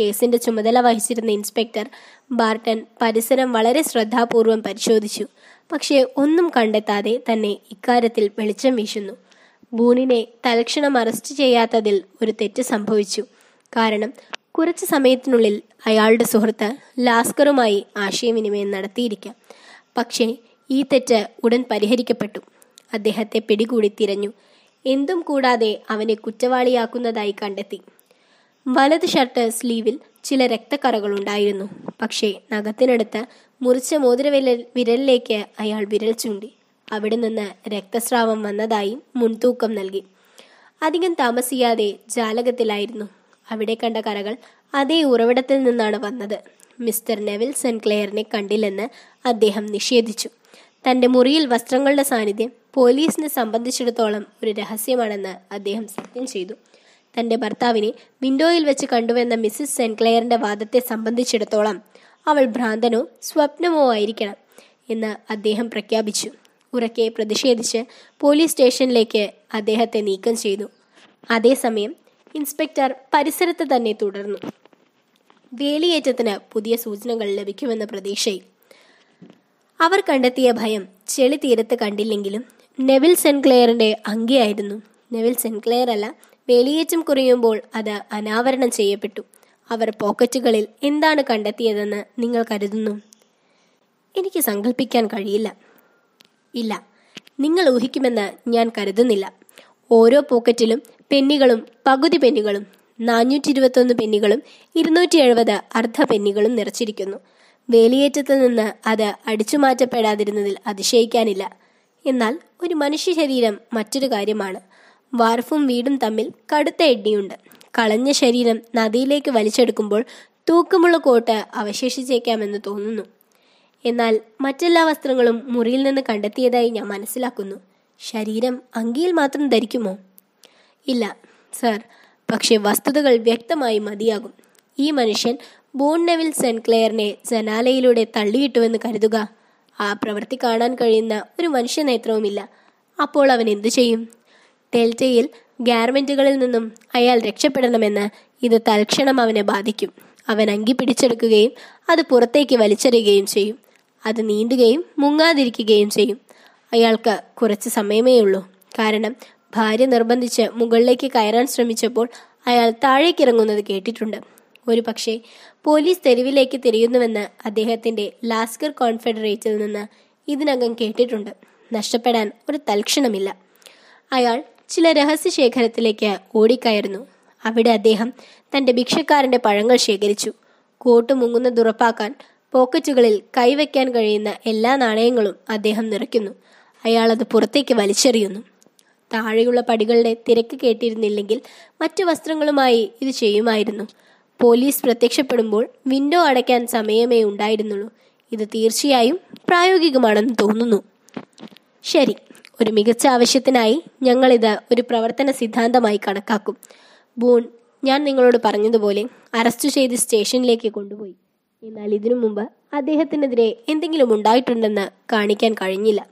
S1: കേസിന്റെ ചുമതല വഹിച്ചിരുന്ന ഇൻസ്പെക്ടർ ബാർട്ടൻ പരിസരം വളരെ ശ്രദ്ധാപൂർവം പരിശോധിച്ചു. പക്ഷേ ഒന്നും കണ്ടെത്താതെ തന്നെ ഇക്കാര്യത്തിൽ വെളിച്ചം വീശുന്നു. ബൂണിനെ തൽക്ഷണം അറസ്റ്റ് ചെയ്യാത്തതിൽ ഒരു തെറ്റ് സംഭവിച്ചു. കാരണം കുറച്ചു സമയത്തിനുള്ളിൽ അയാളുടെ സുഹൃത്ത് ലാസ്കറുമായി ആശയവിനിമയം നടത്തിയിരിക്കാം. പക്ഷേ ഈ തെറ്റ് ഉടൻ പരിഹരിക്കപ്പെട്ടു. അദ്ദേഹത്തെ പിടികൂടി തിരഞ്ഞു. എന്തും കൂടാതെ അവനെ കുറ്റവാളിയാക്കുന്നതായി കണ്ടെത്തി. വലത് ഷർട്ട് സ്ലീവിൽ ചില രക്തക്കറകൾ ഉണ്ടായിരുന്നു. പക്ഷേ നഖത്തിനടുത്ത് മുറിച്ച മോതിരവിരൽ വിരലിലേക്ക് അയാൾ വിരൽ ചൂണ്ടി. അവിടെ നിന്ന് രക്തസ്രാവം വന്നതായി മുൻതൂക്കം നൽകി. അധികം താമസിയാതെ ജാലകത്തിലായിരുന്നു. അവിടെ കണ്ട കറകൾ അതേ ഉറവിടത്തിൽ നിന്നാണ് വന്നത്. മിസ്റ്റർ നെവിൽ സെൻക്ലെയറിനെ കണ്ടില്ലെന്ന് അദ്ദേഹം നിഷേധിച്ചു. തന്റെ മുറിയിൽ വസ്ത്രങ്ങളുടെ സാന്നിധ്യം പോലീസിനെ സംബന്ധിച്ചിടത്തോളം ഒരു രഹസ്യമാണെന്ന് അദ്ദേഹം സത്യം ചെയ്തു. തന്റെ ഭർത്താവിനെ വിൻഡോയിൽ വെച്ച് കണ്ടുവെന്ന മിസ്സിസ് സെൻക്ലെയറിന്റെ വാദത്തെ സംബന്ധിച്ചിടത്തോളം അവൾ ഭ്രാന്തനോ സ്വപ്നമോ ആയിരിക്കണം എന്ന് അദ്ദേഹം പ്രഖ്യാപിച്ചു. ഉറക്കെ പ്രതിഷേധിച്ച് പോലീസ് സ്റ്റേഷനിലേക്ക് അദ്ദേഹത്തെ നീക്കം ചെയ്തു. അതേസമയം ഇൻസ്പെക്ടർ പരിസരത്ത് തന്നെ തുടർന്നു. വേലിയേറ്റത്തിന് പുതിയ സൂചനകൾ ലഭിക്കുമെന്ന പ്രതീക്ഷയിൽ. അവർ കണ്ടെത്തിയ ഭയം ചെളി തീരത്ത് കണ്ടില്ലെങ്കിലും നെവിൽ സെൻക്ലെയറിന്റെ അങ്കിയായിരുന്നു. നെവിൽ സെൻക്ലെയർ അല്ല വേലിയേറ്റം കുറയുമ്പോൾ അത് അനാവരണം ചെയ്യപ്പെട്ടു. അവർ പോക്കറ്റുകളിൽ എന്താണ് കണ്ടെത്തിയതെന്ന് നിങ്ങൾ കരുതുന്നു? എനിക്ക് സങ്കല്പിക്കാൻ കഴിയില്ല. ഇല്ല നിങ്ങൾ ഊഹിക്കുമെന്ന് ഞാൻ കരുതുന്നില്ല. ഓരോ പോക്കറ്റിലും പെന്നികളും പകുതി പെന്നികളും നാനൂറ്റി ഇരുപത്തൊന്ന് പെന്നികളും ഇരുന്നൂറ്റി എഴുപത് അർദ്ധ പെന്നികളും നിറച്ചിരിക്കുന്നു. വേലിയേറ്റത്തിൽ നിന്ന് അത് അടിച്ചു മാറ്റപ്പെടാതിരുന്നതിൽ അതിശയിക്കാനില്ല. എന്നാൽ ഒരു മനുഷ്യ ശരീരം മറ്റൊരു കാര്യമാണ്. വാർഫും വീടും തമ്മിൽ കടുത്ത എഡ്ഡിയുണ്ട്. കളഞ്ഞ ശരീരം നദിയിലേക്ക് വലിച്ചെടുക്കുമ്പോൾ തൂക്കമുള്ള കോട്ട് അവശേഷിച്ചേക്കാമെന്ന് തോന്നുന്നു. എന്നാൽ മറ്റെല്ലാ വസ്ത്രങ്ങളും മുറിയിൽ നിന്ന് കണ്ടെത്തിയതായി ഞാൻ മനസ്സിലാക്കുന്നു. ശരീരം അങ്കിയിൽ മാത്രം ധരിക്കുമോ? ഇല്ല സർ. പക്ഷേ വസ്തുതകൾ വ്യക്തമായി മതിയാകും. ഈ മനുഷ്യൻ ബോൺനെവിൽ സെൻക്ലെയറിനെ ജനാലയിലൂടെ തള്ളിയിട്ടുവെന്ന് കരുതുക. ആ പ്രവൃത്തി കാണാൻ കഴിയുന്ന ഒരു മനുഷ്യനേത്രവുമില്ല. അപ്പോൾ അവൻ എന്തു ചെയ്യും? ഡെൽറ്റയിൽ ഗാർമെന്റുകളിൽ നിന്നും അയാൾ രക്ഷപ്പെടണമെന്ന് ഇത് തൽക്ഷണം അവനെ ബാധിക്കും. അവൻ അങ്കി പിടിച്ചെടുക്കുകയും അത് പുറത്തേക്ക് വലിച്ചെറിയുകയും ചെയ്യും. അത് നീന്തുകയും മുങ്ങാതിരിക്കുകയും ചെയ്യും. അയാൾക്ക് കുറച്ച് സമയമേ ഉള്ളൂ കാരണം ഭാര്യ നിർബന്ധിച്ച് മുകളിലേക്ക് കയറാൻ ശ്രമിച്ചപ്പോൾ അയാൾ താഴേക്ക് ഇറങ്ങുന്നത് കേട്ടിട്ടുണ്ട്. ഒരു പക്ഷേ പോലീസ് തെരുവിലേക്ക് തിരിയുന്നുവെന്ന് അദ്ദേഹത്തിന്റെ ലാസ്കർ കോൺഫെഡറേറ്റിൽ നിന്ന് ഇതിനകം കേട്ടിട്ടുണ്ട്. നഷ്ടപ്പെടാൻ ഒരു തൽക്ഷണമില്ല. അയാൾ ചില രഹസ്യ ശേഖരത്തിലേക്ക് ഓടിക്കയറുന്നു. അവിടെ അദ്ദേഹം തന്റെ ഭിക്ഷക്കാരന്റെ പഴങ്ങൾ ശേഖരിച്ചു. കോട്ട് മുങ്ങുന്നത് ഉറപ്പാക്കാൻ പോക്കറ്റുകളിൽ കൈവയ്ക്കാൻ കഴിയുന്ന എല്ലാ നാണയങ്ങളും അദ്ദേഹം നിറയ്ക്കുന്നു. അയാൾ അത് പുറത്തേക്ക് വലിച്ചെറിയുന്നു. താഴെയുള്ള പടികളുടെ തിരക്ക് കേട്ടിരുന്നില്ലെങ്കിൽ മറ്റു വസ്ത്രങ്ങളുമായി ഇത് ചെയ്യുമായിരുന്നു. പോലീസ് പ്രത്യക്ഷപ്പെടുമ്പോൾ വിൻഡോ അടയ്ക്കാൻ സമയമേ ഉണ്ടായിരുന്നുള്ളൂ. ഇത് തീർച്ചയായും പ്രായോഗികമാണെന്ന് തോന്നുന്നു. ശരി ഒരു മികച്ച ആവശ്യത്തിനായി ഞങ്ങളിത് ഒരു പ്രവർത്തന സിദ്ധാന്തമായി കണക്കാക്കും. ബൂൺ ഞാൻ നിങ്ങളോട് പറഞ്ഞതുപോലെ അറസ്റ്റ് ചെയ്ത് സ്റ്റേഷനിലേക്ക് കൊണ്ടുപോയി. എന്നാൽ ഇതിനു മുമ്പ് അദ്ദേഹത്തിനെതിരെ എന്തെങ്കിലും ഉണ്ടായിട്ടുണ്ടെന്ന് കാണിക്കാൻ കഴിഞ്ഞില്ല.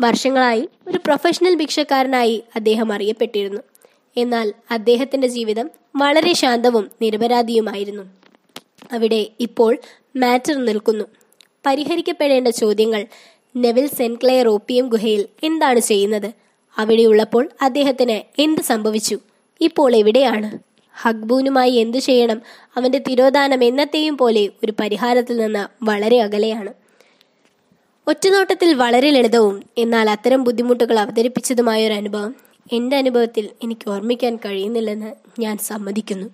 S1: വർഷങ്ങളായി ഒരു പ്രൊഫഷണൽ ഭിക്ഷക്കാരനായി അദ്ദേഹം അറിയപ്പെട്ടിരുന്നു. എന്നാൽ അദ്ദേഹത്തിന്റെ ജീവിതം വളരെ ശാന്തവും നിരപരാധിയുമായിരുന്നു. അവിടെ ഇപ്പോൾ മാറ്റർ നിൽക്കുന്നു. പരിഹരിക്കപ്പെടേണ്ട ചോദ്യങ്ങൾ നെവിൽ സെൻക്ലെയർ ഓപ്പിയം ഗുഹയിൽ എന്താണ് ചെയ്യുന്നത്? അവിടെയുള്ളപ്പോൾ അദ്ദേഹത്തിന് എന്ത് സംഭവിച്ചു? ഇപ്പോൾ എവിടെയാണ്? ഹക്ബൂനുമായി എന്തു ചെയ്യണം? അവന്റെ തിരോധാനം എന്നത്തെയും പോലെ ഒരു പരിഹാരത്തിൽ നിന്ന് വളരെ അകലെയാണ്. ഒറ്റനോട്ടത്തിൽ വളരെ ലളിതവും എന്നാൽ അത്തരം ബുദ്ധിമുട്ടുകൾ അവതരിപ്പിച്ചതുമായ ഒരു അനുഭവം എന്റെ അനുഭവത്തിൽ എനിക്ക് ഓർമ്മിക്കാൻ കഴിയുന്നില്ലെന്ന് ഞാൻ സമ്മതിക്കുന്നു.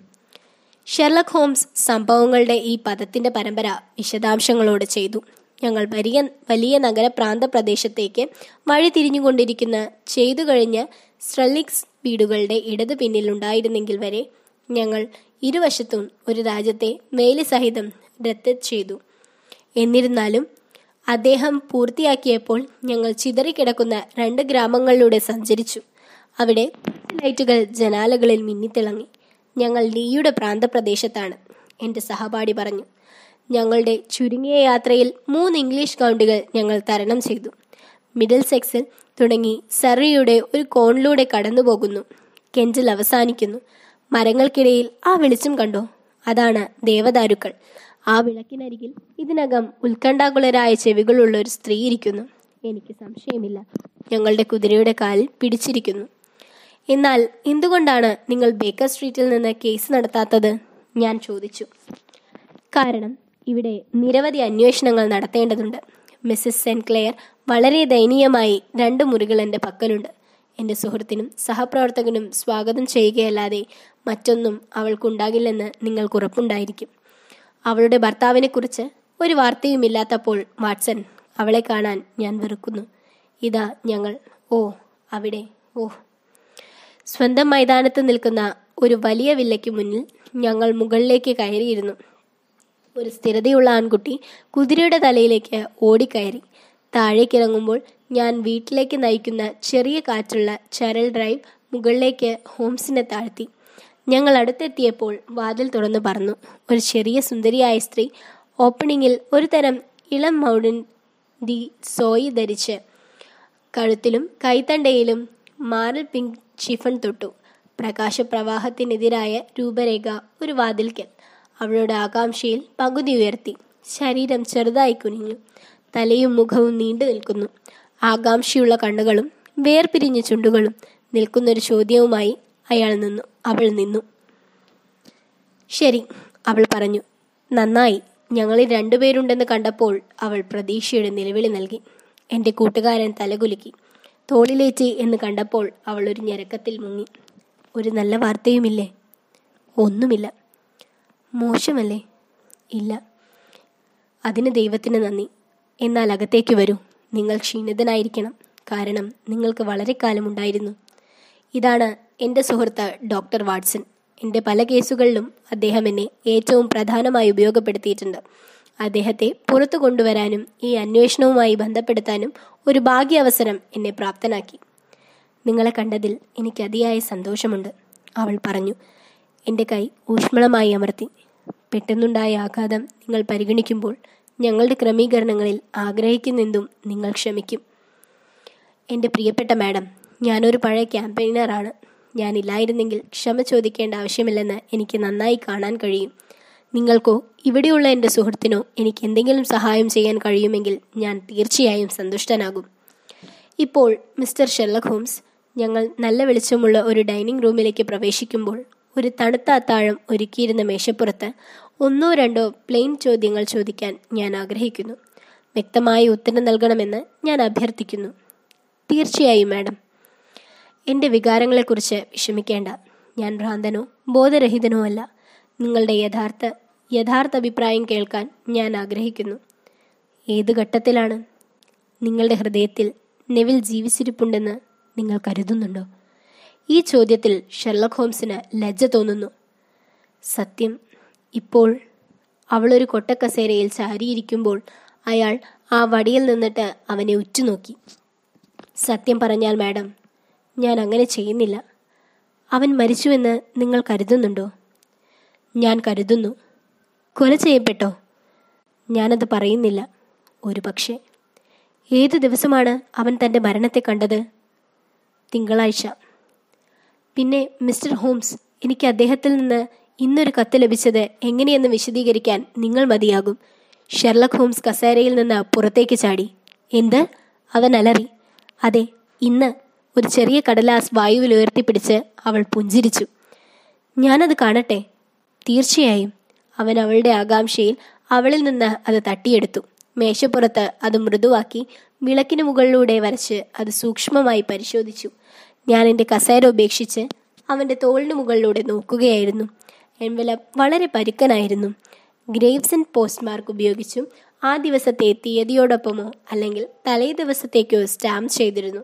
S1: ഷെർലക് ഹോംസ് സംഭവങ്ങളുടെ ഈ പദത്തിന്റെ പരമ്പര വിശദാംശങ്ങളോടെ ചെയ്തു. ഞങ്ങൾ വലിയ വലിയ നഗര പ്രാന്ത പ്രദേശത്തേക്ക് വഴി തിരിഞ്ഞുകൊണ്ടിരിക്കുന്ന ചെയ്തു കഴിഞ്ഞ സ്ട്രലിക്സ് വീടുകളുടെ ഇടത് പിന്നിലുണ്ടായിരുന്നെങ്കിൽ വരെ ഞങ്ങൾ ഇരുവശത്തും ഒരു രാജ്യത്തെ വേലി സഹിതം രത്ത് ചെയ്തു. എന്നിരുന്നാലും അദ്ദേഹം പൂർത്തിയാക്കിയപ്പോൾ ഞങ്ങൾ ചിതറിക്കിടക്കുന്ന രണ്ട് ഗ്രാമങ്ങളിലൂടെ സഞ്ചരിച്ചു. അവിടെ ലൈറ്റുകൾ ജനാലകളിൽ മിന്നിത്തിളങ്ങി. ഞങ്ങൾ ലീയുടെ പ്രാന്തപ്രദേശത്താണ് എന്റെ സഹപാഠി പറഞ്ഞു. ഞങ്ങളുടെ ചുരുങ്ങിയ യാത്രയിൽ മൂന്ന് ഇംഗ്ലീഷ് കൗണ്ടുകൾ ഞങ്ങൾ തരണം ചെയ്തു. മിഡിൽ സെക്സിൽ തുടങ്ങി സറിയുടെ ഒരു കോണിലൂടെ കടന്നുപോകുന്നു. കെഞ്ചിൽ അവസാനിക്കുന്നു. മരങ്ങൾക്കിടയിൽ ആ വെളിച്ചം കണ്ടോ? അതാണ് ദേവദാരുക്കൾ. ആ വിളക്കിനരികിൽ ഇതിനകം ഉത്കണ്ഠാകുലരായ ചെവികളുള്ള ഒരു സ്ത്രീ ഇരിക്കുന്നു. എനിക്ക് സംശയമില്ല. ഞങ്ങളുടെ കുതിരയുടെ കാലിൽ പിടിച്ചിരിക്കുന്നു. എന്നാൽ എന്തുകൊണ്ടാണ് നിങ്ങൾ ബേക്കർ സ്ട്രീറ്റിൽ നിന്ന് കേസ് നടത്താത്തത്? ഞാൻ ചോദിച്ചു. കാരണം ഇവിടെ നിരവധി അന്വേഷണങ്ങൾ നടത്തേണ്ടതുണ്ട്. മിസ്സസ് സെൻക്ലെയർ വളരെ ദയനീയമായി രണ്ട് മുറികൾ എന്റെ പക്കലുണ്ട്. എന്റെ സുഹൃത്തിനും സഹപ്രവർത്തകനും സ്വാഗതം ചെയ്യുകയല്ലാതെ മറ്റൊന്നും അവൾക്കുണ്ടാകില്ലെന്ന് നിങ്ങൾക്ക് ഉറപ്പുണ്ടായിരിക്കും. അവളുടെ ഭർത്താവിനെക്കുറിച്ച് ഒരു വാർത്തയുമില്ലാത്തപ്പോൾ വാട്സൺ അവളെ കാണാൻ ഞാൻ വെറുക്കുന്നു. ഇതാ ഞങ്ങൾ. ഓ അവിടെ. ഓ. സ്വന്തം മൈതാനത്ത് നിൽക്കുന്ന ഒരു വലിയ വില്ലയ്ക്ക് മുന്നിൽ ഞങ്ങൾ മുകളിലേക്ക് കയറിയിരുന്നു. ഒരു സ്ഥിരതയുള്ള ആൺകുട്ടി കുതിരയുടെ തലയിലേക്ക് ഓടിക്കയറി. താഴേക്കിറങ്ങുമ്പോൾ ഞാൻ വീട്ടിലേക്ക് നയിക്കുന്ന ചെറിയ കാറ്റുള്ള ചരൽ ഡ്രൈവ് മുകളിലേക്ക് ഹോംസിനെ താഴ്ത്തി. ഞങ്ങൾ അടുത്തെത്തിയപ്പോൾ വാതിൽ തുറന്നു പറഞ്ഞു. ഒരു ചെറിയ സുന്ദരിയായ സ്ത്രീ ഓപ്പണിങ്ങിൽ ഒരു തരം ഇളം മൗഡൻ ദി സോയി ധരിച്ച് കഴുത്തിലും കൈത്തണ്ടയിലും മാറൽ പിങ്ക് ഷിഫൺ തൊട്ടു. പ്രകാശപ്രവാഹത്തിനെതിരായ രൂപരേഖ ഒരു വാതിൽക്കൽ. അവളുടെ ആകാംക്ഷയിൽ പകുതി ഉയർത്തി. ശരീരം ചെറുതായി കുനിഞ്ഞു. തലയും മുഖവും നീണ്ടു നിൽക്കുന്നു. ആകാംക്ഷയുള്ള കണ്ണുകളും വേർപിരിഞ്ഞ ചുണ്ടുകളും നിൽക്കുന്നൊരു ചോദ്യവുമായി അയാൾ നിന്നു അവൾ നിന്നു. ശരി അവൾ പറഞ്ഞു നന്നായി ഞങ്ങളിൽ രണ്ടുപേരുണ്ടെന്ന് കണ്ടപ്പോൾ അവൾ പ്രതീക്ഷയുടെ നിലവിളി നൽകി. എന്റെ കൂട്ടുകാരൻ തലകുലുക്കി തോളിലേറ്റി എന്ന് കണ്ടപ്പോൾ അവൾ ഒരു ഞരക്കത്തിൽ മുങ്ങി. ഒരു നല്ല വാർത്തയുമില്ലേ? ഒന്നുമില്ല. മോശമല്ലേ? ഇല്ല. അതിന് ദൈവത്തിന് നന്ദി. എന്നാൽ അകത്തേക്ക് വരൂ. നിങ്ങൾ ക്ഷീണിതനായിരിക്കണം. കാരണം നിങ്ങൾക്ക് വളരെ കാലമുണ്ടായിരുന്നു. ഇതാണ് എന്റെ സുഹൃത്ത് ഡോക്ടർ വാട്സൺ എന്റെ പല കേസുകളിലും അദ്ദേഹം എന്നെ ഏറ്റവും പ്രധാനമായി ഉപയോഗപ്പെടുത്തിയിട്ടുണ്ട്. അദ്ദേഹത്തെ പുറത്തു കൊണ്ടുവരാനും ഈ അന്വേഷണവുമായി ബന്ധപ്പെടുത്താനും ഒരു ഭാഗ്യാവസരം എന്നെ പ്രാപ്തനാക്കി. നിങ്ങളെ കണ്ടതിൽ എനിക്ക് അതിയായ സന്തോഷമുണ്ട്. അവൾ പറഞ്ഞു എന്റെ കൈ ഊഷ്മളമായി അമർത്തി. പെട്ടെന്നുണ്ടായ ആഘാതം നിങ്ങൾ പരിഗണിക്കുമ്പോൾ ഞങ്ങളുടെ ക്രമീകരണങ്ങളിൽ ആഗ്രഹിക്കുന്നെന്തും നിങ്ങൾ ക്ഷമിക്കും. എന്റെ പ്രിയപ്പെട്ട മാഡം ഞാനൊരു പഴയ ക്യാമ്പയിനറാണ്. ഞാനില്ലായിരുന്നെങ്കിൽ ക്ഷമ ചോദിക്കേണ്ട ആവശ്യമില്ലെന്ന് എനിക്ക് നന്നായി കാണാൻ കഴിയും. നിങ്ങൾക്കോ ഇവിടെയുള്ള എന്റെ സുഹൃത്തിനോ എനിക്ക് എന്തെങ്കിലും സഹായം ചെയ്യാൻ കഴിയുമെങ്കിൽ ഞാൻ തീർച്ചയായും സന്തുഷ്ടനാകും. ഇപ്പോൾ മിസ്റ്റർ ഷെർലക് ഹോംസ് ഞങ്ങൾ നല്ല വെളിച്ചമുള്ള ഒരു ഡൈനിങ് റൂമിലേക്ക് പ്രവേശിക്കുമ്പോൾ ഒരു തണുത്ത അത്താഴം ഒരുക്കിയിരുന്ന മേശപ്പുറത്ത് ഒന്നോ രണ്ടോ പ്ലെയിൻ ചോദ്യങ്ങൾ ചോദിക്കാൻ ഞാൻ ആഗ്രഹിക്കുന്നു. വ്യക്തമായ ഉത്തരം നൽകണമെന്ന് ഞാൻ അഭ്യർത്ഥിക്കുന്നു. തീർച്ചയായും മാഡം. എന്റെ വികാരങ്ങളെക്കുറിച്ച് വിഷമിക്കേണ്ട. ഞാൻ ഭ്രാന്തനോ ബോധരഹിതനോ അല്ല നിങ്ങളുടെ യഥാർത്ഥ യഥാർത്ഥ അഭിപ്രായം കേൾക്കാൻ ഞാൻ ആഗ്രഹിക്കുന്നു. ഏത് ഘട്ടത്തിലാണ്? നിങ്ങളുടെ ഹൃദയത്തിൽ നെവിൽ ജീവിച്ചിരിപ്പുണ്ടെന്ന് നിങ്ങൾ കരുതുന്നുണ്ടോ? ഈ ചോദ്യത്തിൽ ഷെർലക് ഹോംസിന് ലജ്ജ തോന്നുന്നു. സത്യം ഇപ്പോൾ അവളൊരു കൊട്ടക്കസേരയിൽ ചാരിയിരിക്കുമ്പോൾ അയാൾ ആ വടിയിൽ നിന്നിട്ട് അവനെ ഉറ്റുനോക്കി. സത്യം പറഞ്ഞാൽ മാഡം ഞാൻ അങ്ങനെ ചെയ്യുന്നില്ല. അവൻ മരിച്ചുവെന്ന് നിങ്ങൾ കരുതുന്നുണ്ടോ? ഞാൻ കരുതുന്നു. കൊല ചെയ്യപ്പെട്ടോ? ഞാനത് പറയുന്നില്ല. ഒരു പക്ഷേ ഏത് ദിവസമാണ് അവൻ തന്റെ മരണത്തെ കണ്ടത്? തിങ്കളാഴ്ച. പിന്നെ മിസ്റ്റർ ഹോംസ് എനിക്ക് അദ്ദേഹത്തിൽ നിന്ന് ഇന്നൊരു കത്ത് ലഭിച്ചത് എങ്ങനെയെന്ന് വിശദീകരിക്കാൻ നിങ്ങൾ മതിയാകും. ഷെർലക് ഹോംസ് കസേരയിൽ നിന്ന് പുറത്തേക്ക് ചാടി. എന്ത്? അവൻ അലറി. അതെ ഇന്ന് ഒരു ചെറിയ കടലാസ് വായുവിൽ ഉയർത്തിപ്പിടിച്ച് അവൾ പുഞ്ചിരിച്ചു. ഞാനത് കാണട്ടെ. തീർച്ചയായും അവൻ അവളുടെ ആകാംക്ഷയിൽ അവളിൽ നിന്ന് അത് തട്ടിയെടുത്തു. മേശപ്പുറത്ത് അത് മൃദുവാക്കി വിളക്കിന് മുകളിലൂടെ വരച്ച് അത് സൂക്ഷ്മമായി പരിശോധിച്ചു. ഞാൻ എന്റെ കസേര ഉപേക്ഷിച്ച് അവന്റെ തോളിന് മുകളിലൂടെ നോക്കുകയായിരുന്നു. എൻവല വളരെ പരുക്കനായിരുന്നു. ഗ്രേവ്സ് ആൻഡ് പോസ്റ്റ്മാർക്ക് ഉപയോഗിച്ചും ആ ദിവസത്തെ തീയതിയോടൊപ്പമോ അല്ലെങ്കിൽ തലേ ദിവസത്തേക്കോ സ്റ്റാമ്പ് ചെയ്തിരുന്നു.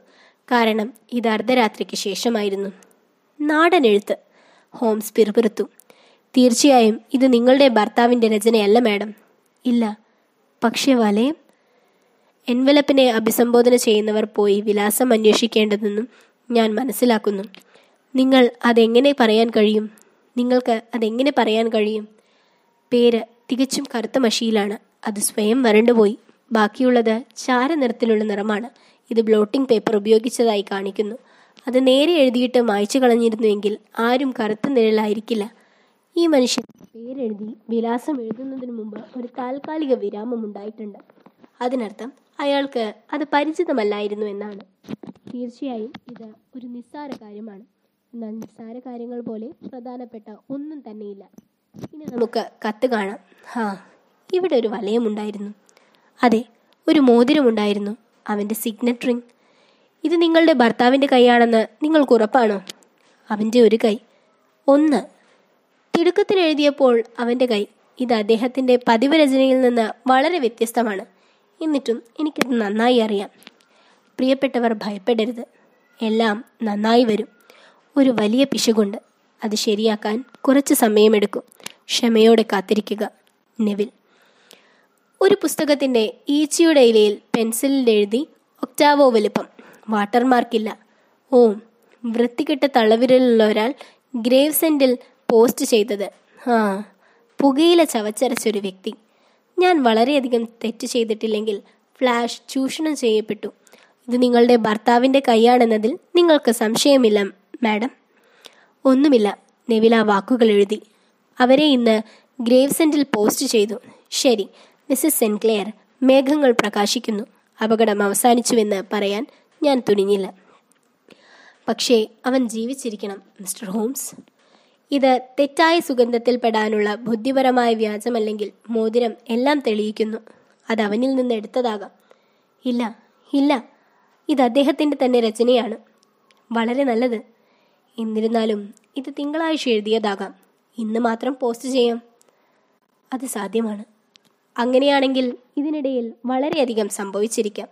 S1: കാരണം ഇത് അർദ്ധരാത്രിക്ക് ശേഷമായിരുന്നു. നാടൻ എഴുത്ത് ഹോംസ് പിറുപിറുത്തു. തീർച്ചയായും ഇത് നിങ്ങളുടെ ഭർത്താവിന്റെ രചനയല്ല മാഡം. ഇല്ല. പക്ഷേ വലയം എൻവലപ്പിനെ അഭിസംബോധന ചെയ്യുന്നവർ പോയി വിലാസം അന്വേഷിക്കേണ്ടതെന്നും ഞാൻ മനസ്സിലാക്കുന്നു. നിങ്ങൾ അതെങ്ങനെ പറയാൻ കഴിയും? നിങ്ങൾക്ക് അതെങ്ങനെ പറയാൻ കഴിയും? പേര് തികച്ചും കറുത്ത മഷിയിലാണ്. അത് സ്വയം വരണ്ടുപോയി. ബാക്കിയുള്ളത് ചാരനിറത്തിലുള്ള നിറമാണ്. ഇത് ബ്ലോട്ടിംഗ് പേപ്പർ ഉപയോഗിച്ചതായി കാണിക്കുന്നു. അത് നേരെ എഴുതിയിട്ട് മായ്ച്ചു കളഞ്ഞിരുന്നുവെങ്കിൽ ആരും കറുത്ത നിഴലായിരിക്കില്ല. ഈ മനുഷ്യൻ പേരെഴുതി വിലാസം എഴുതുന്നതിന് മുമ്പ് ഒരു താൽക്കാലിക വിരാമം ഉണ്ടായിട്ടുണ്ട്. അതിനർത്ഥം അയാൾക്ക് അത് പരിചിതമല്ലായിരുന്നു എന്നാണ്. തീർച്ചയായും ഇത് ഒരു നിസ്സാര കാര്യമാണ്. എന്നാൽ നിസ്സാര കാര്യങ്ങൾ പോലെ പ്രധാനപ്പെട്ട ഒന്നും തന്നെയില്ല. ഇനി നമുക്ക് കത്ത് കാണാം. ഹാ ഇവിടെ ഒരു വലയമുണ്ടായിരുന്നു അതെ ഒരു മോതിരമുണ്ടായിരുന്നു അവന്റെ സിഗ്നറ്റ് റിംഗ് ഇത് നിങ്ങളുടെ ഭർത്താവിന്റെ കൈയാണെന്ന് നിങ്ങൾക്ക് ഉറപ്പാണോ? അവന്റെ ഒരു കൈ. ഒന്ന്. തിടുക്കത്തിൽ എഴുതിയപ്പോൾ അവന്റെ കൈ. ഇത് അദ്ദേഹത്തിന്റെ പതിവ് രചനയിൽ നിന്ന് വളരെ വ്യത്യസ്തമാണ്. എന്നിട്ടും എനിക്കിത് നന്നായി അറിയാം. പ്രിയപ്പെട്ടവർ ഭയപ്പെടരുത്. എല്ലാം നന്നായി വരും. ഒരു വലിയ പിശകുണ്ട്. അത് ശരിയാക്കാൻ കുറച്ച് സമയമെടുക്കും. ക്ഷമയോടെ കാത്തിരിക്കുക. നെവിൽ. ഒരു പുസ്തകത്തിന്റെ ഈച്ചയുടെ ഇലയിൽ പെൻസിലിൽ എഴുതി ഒക്ടാവോ വലുപ്പം. വാട്ടർമാർക്കില്ല ഓം വൃത്തികെട്ട തള്ളവിരലുള്ള ഒരാൾ ഗ്രേവ് സെന്റിൽ പോസ്റ്റ് ചെയ്തത്. ആ പുകയില ചവച്ചരച്ചൊരു വ്യക്തി. ഞാൻ വളരെയധികം തെറ്റ് ചെയ്തിട്ടില്ലെങ്കിൽ ഫ്ലാഷ് ചൂഷണം ചെയ്യപ്പെട്ടു. ഇത് നിങ്ങളുടെ ഭർത്താവിന്റെ കൈയാണെന്നതിൽ നിങ്ങൾക്ക് സംശയമില്ല മാഡം. ഒന്നുമില്ല നെവില വാക്കുകൾ എഴുതി. അവരെ ഇന്ന് ഗ്രേവ് സെന്റിൽ പോസ്റ്റ് ചെയ്തു. ശരി മിസ്സസ് സെൻക്ലെയർ മേഘങ്ങൾ പ്രകാശിക്കുന്നു. അപകടം അവസാനിച്ചുവെന്ന് പറയാൻ ഞാൻ തുനിഞ്ഞില്ല. പക്ഷേ അവൻ ജീവിച്ചിരിക്കണം മിസ്റ്റർ ഹോംസ്. ഇത് തെറ്റായ സുഗന്ധത്തിൽപ്പെടാനുള്ള ബുദ്ധിപരമായ വ്യാജമല്ലെങ്കിൽ മോതിരം എല്ലാം തെളിയിക്കുന്നു. അത് അവനിൽ നിന്ന് എടുത്തതാകാം. ഇല്ല ഇല്ല. ഇത് അദ്ദേഹത്തിന്റെ തന്നെ രചനയാണ്. വളരെ നല്ലത്. എന്നിരുന്നാലും ഇത് തിങ്കളാഴ്ച എഴുതിയതാകാം. ഇന്ന് മാത്രം പോസ്റ്റ് ചെയ്യാം. അത് സാധ്യമാണ്. അങ്ങനെയാണെങ്കിൽ ഇതിനിടയിൽ വളരെയധികം സംഭവിച്ചിരിക്കാം.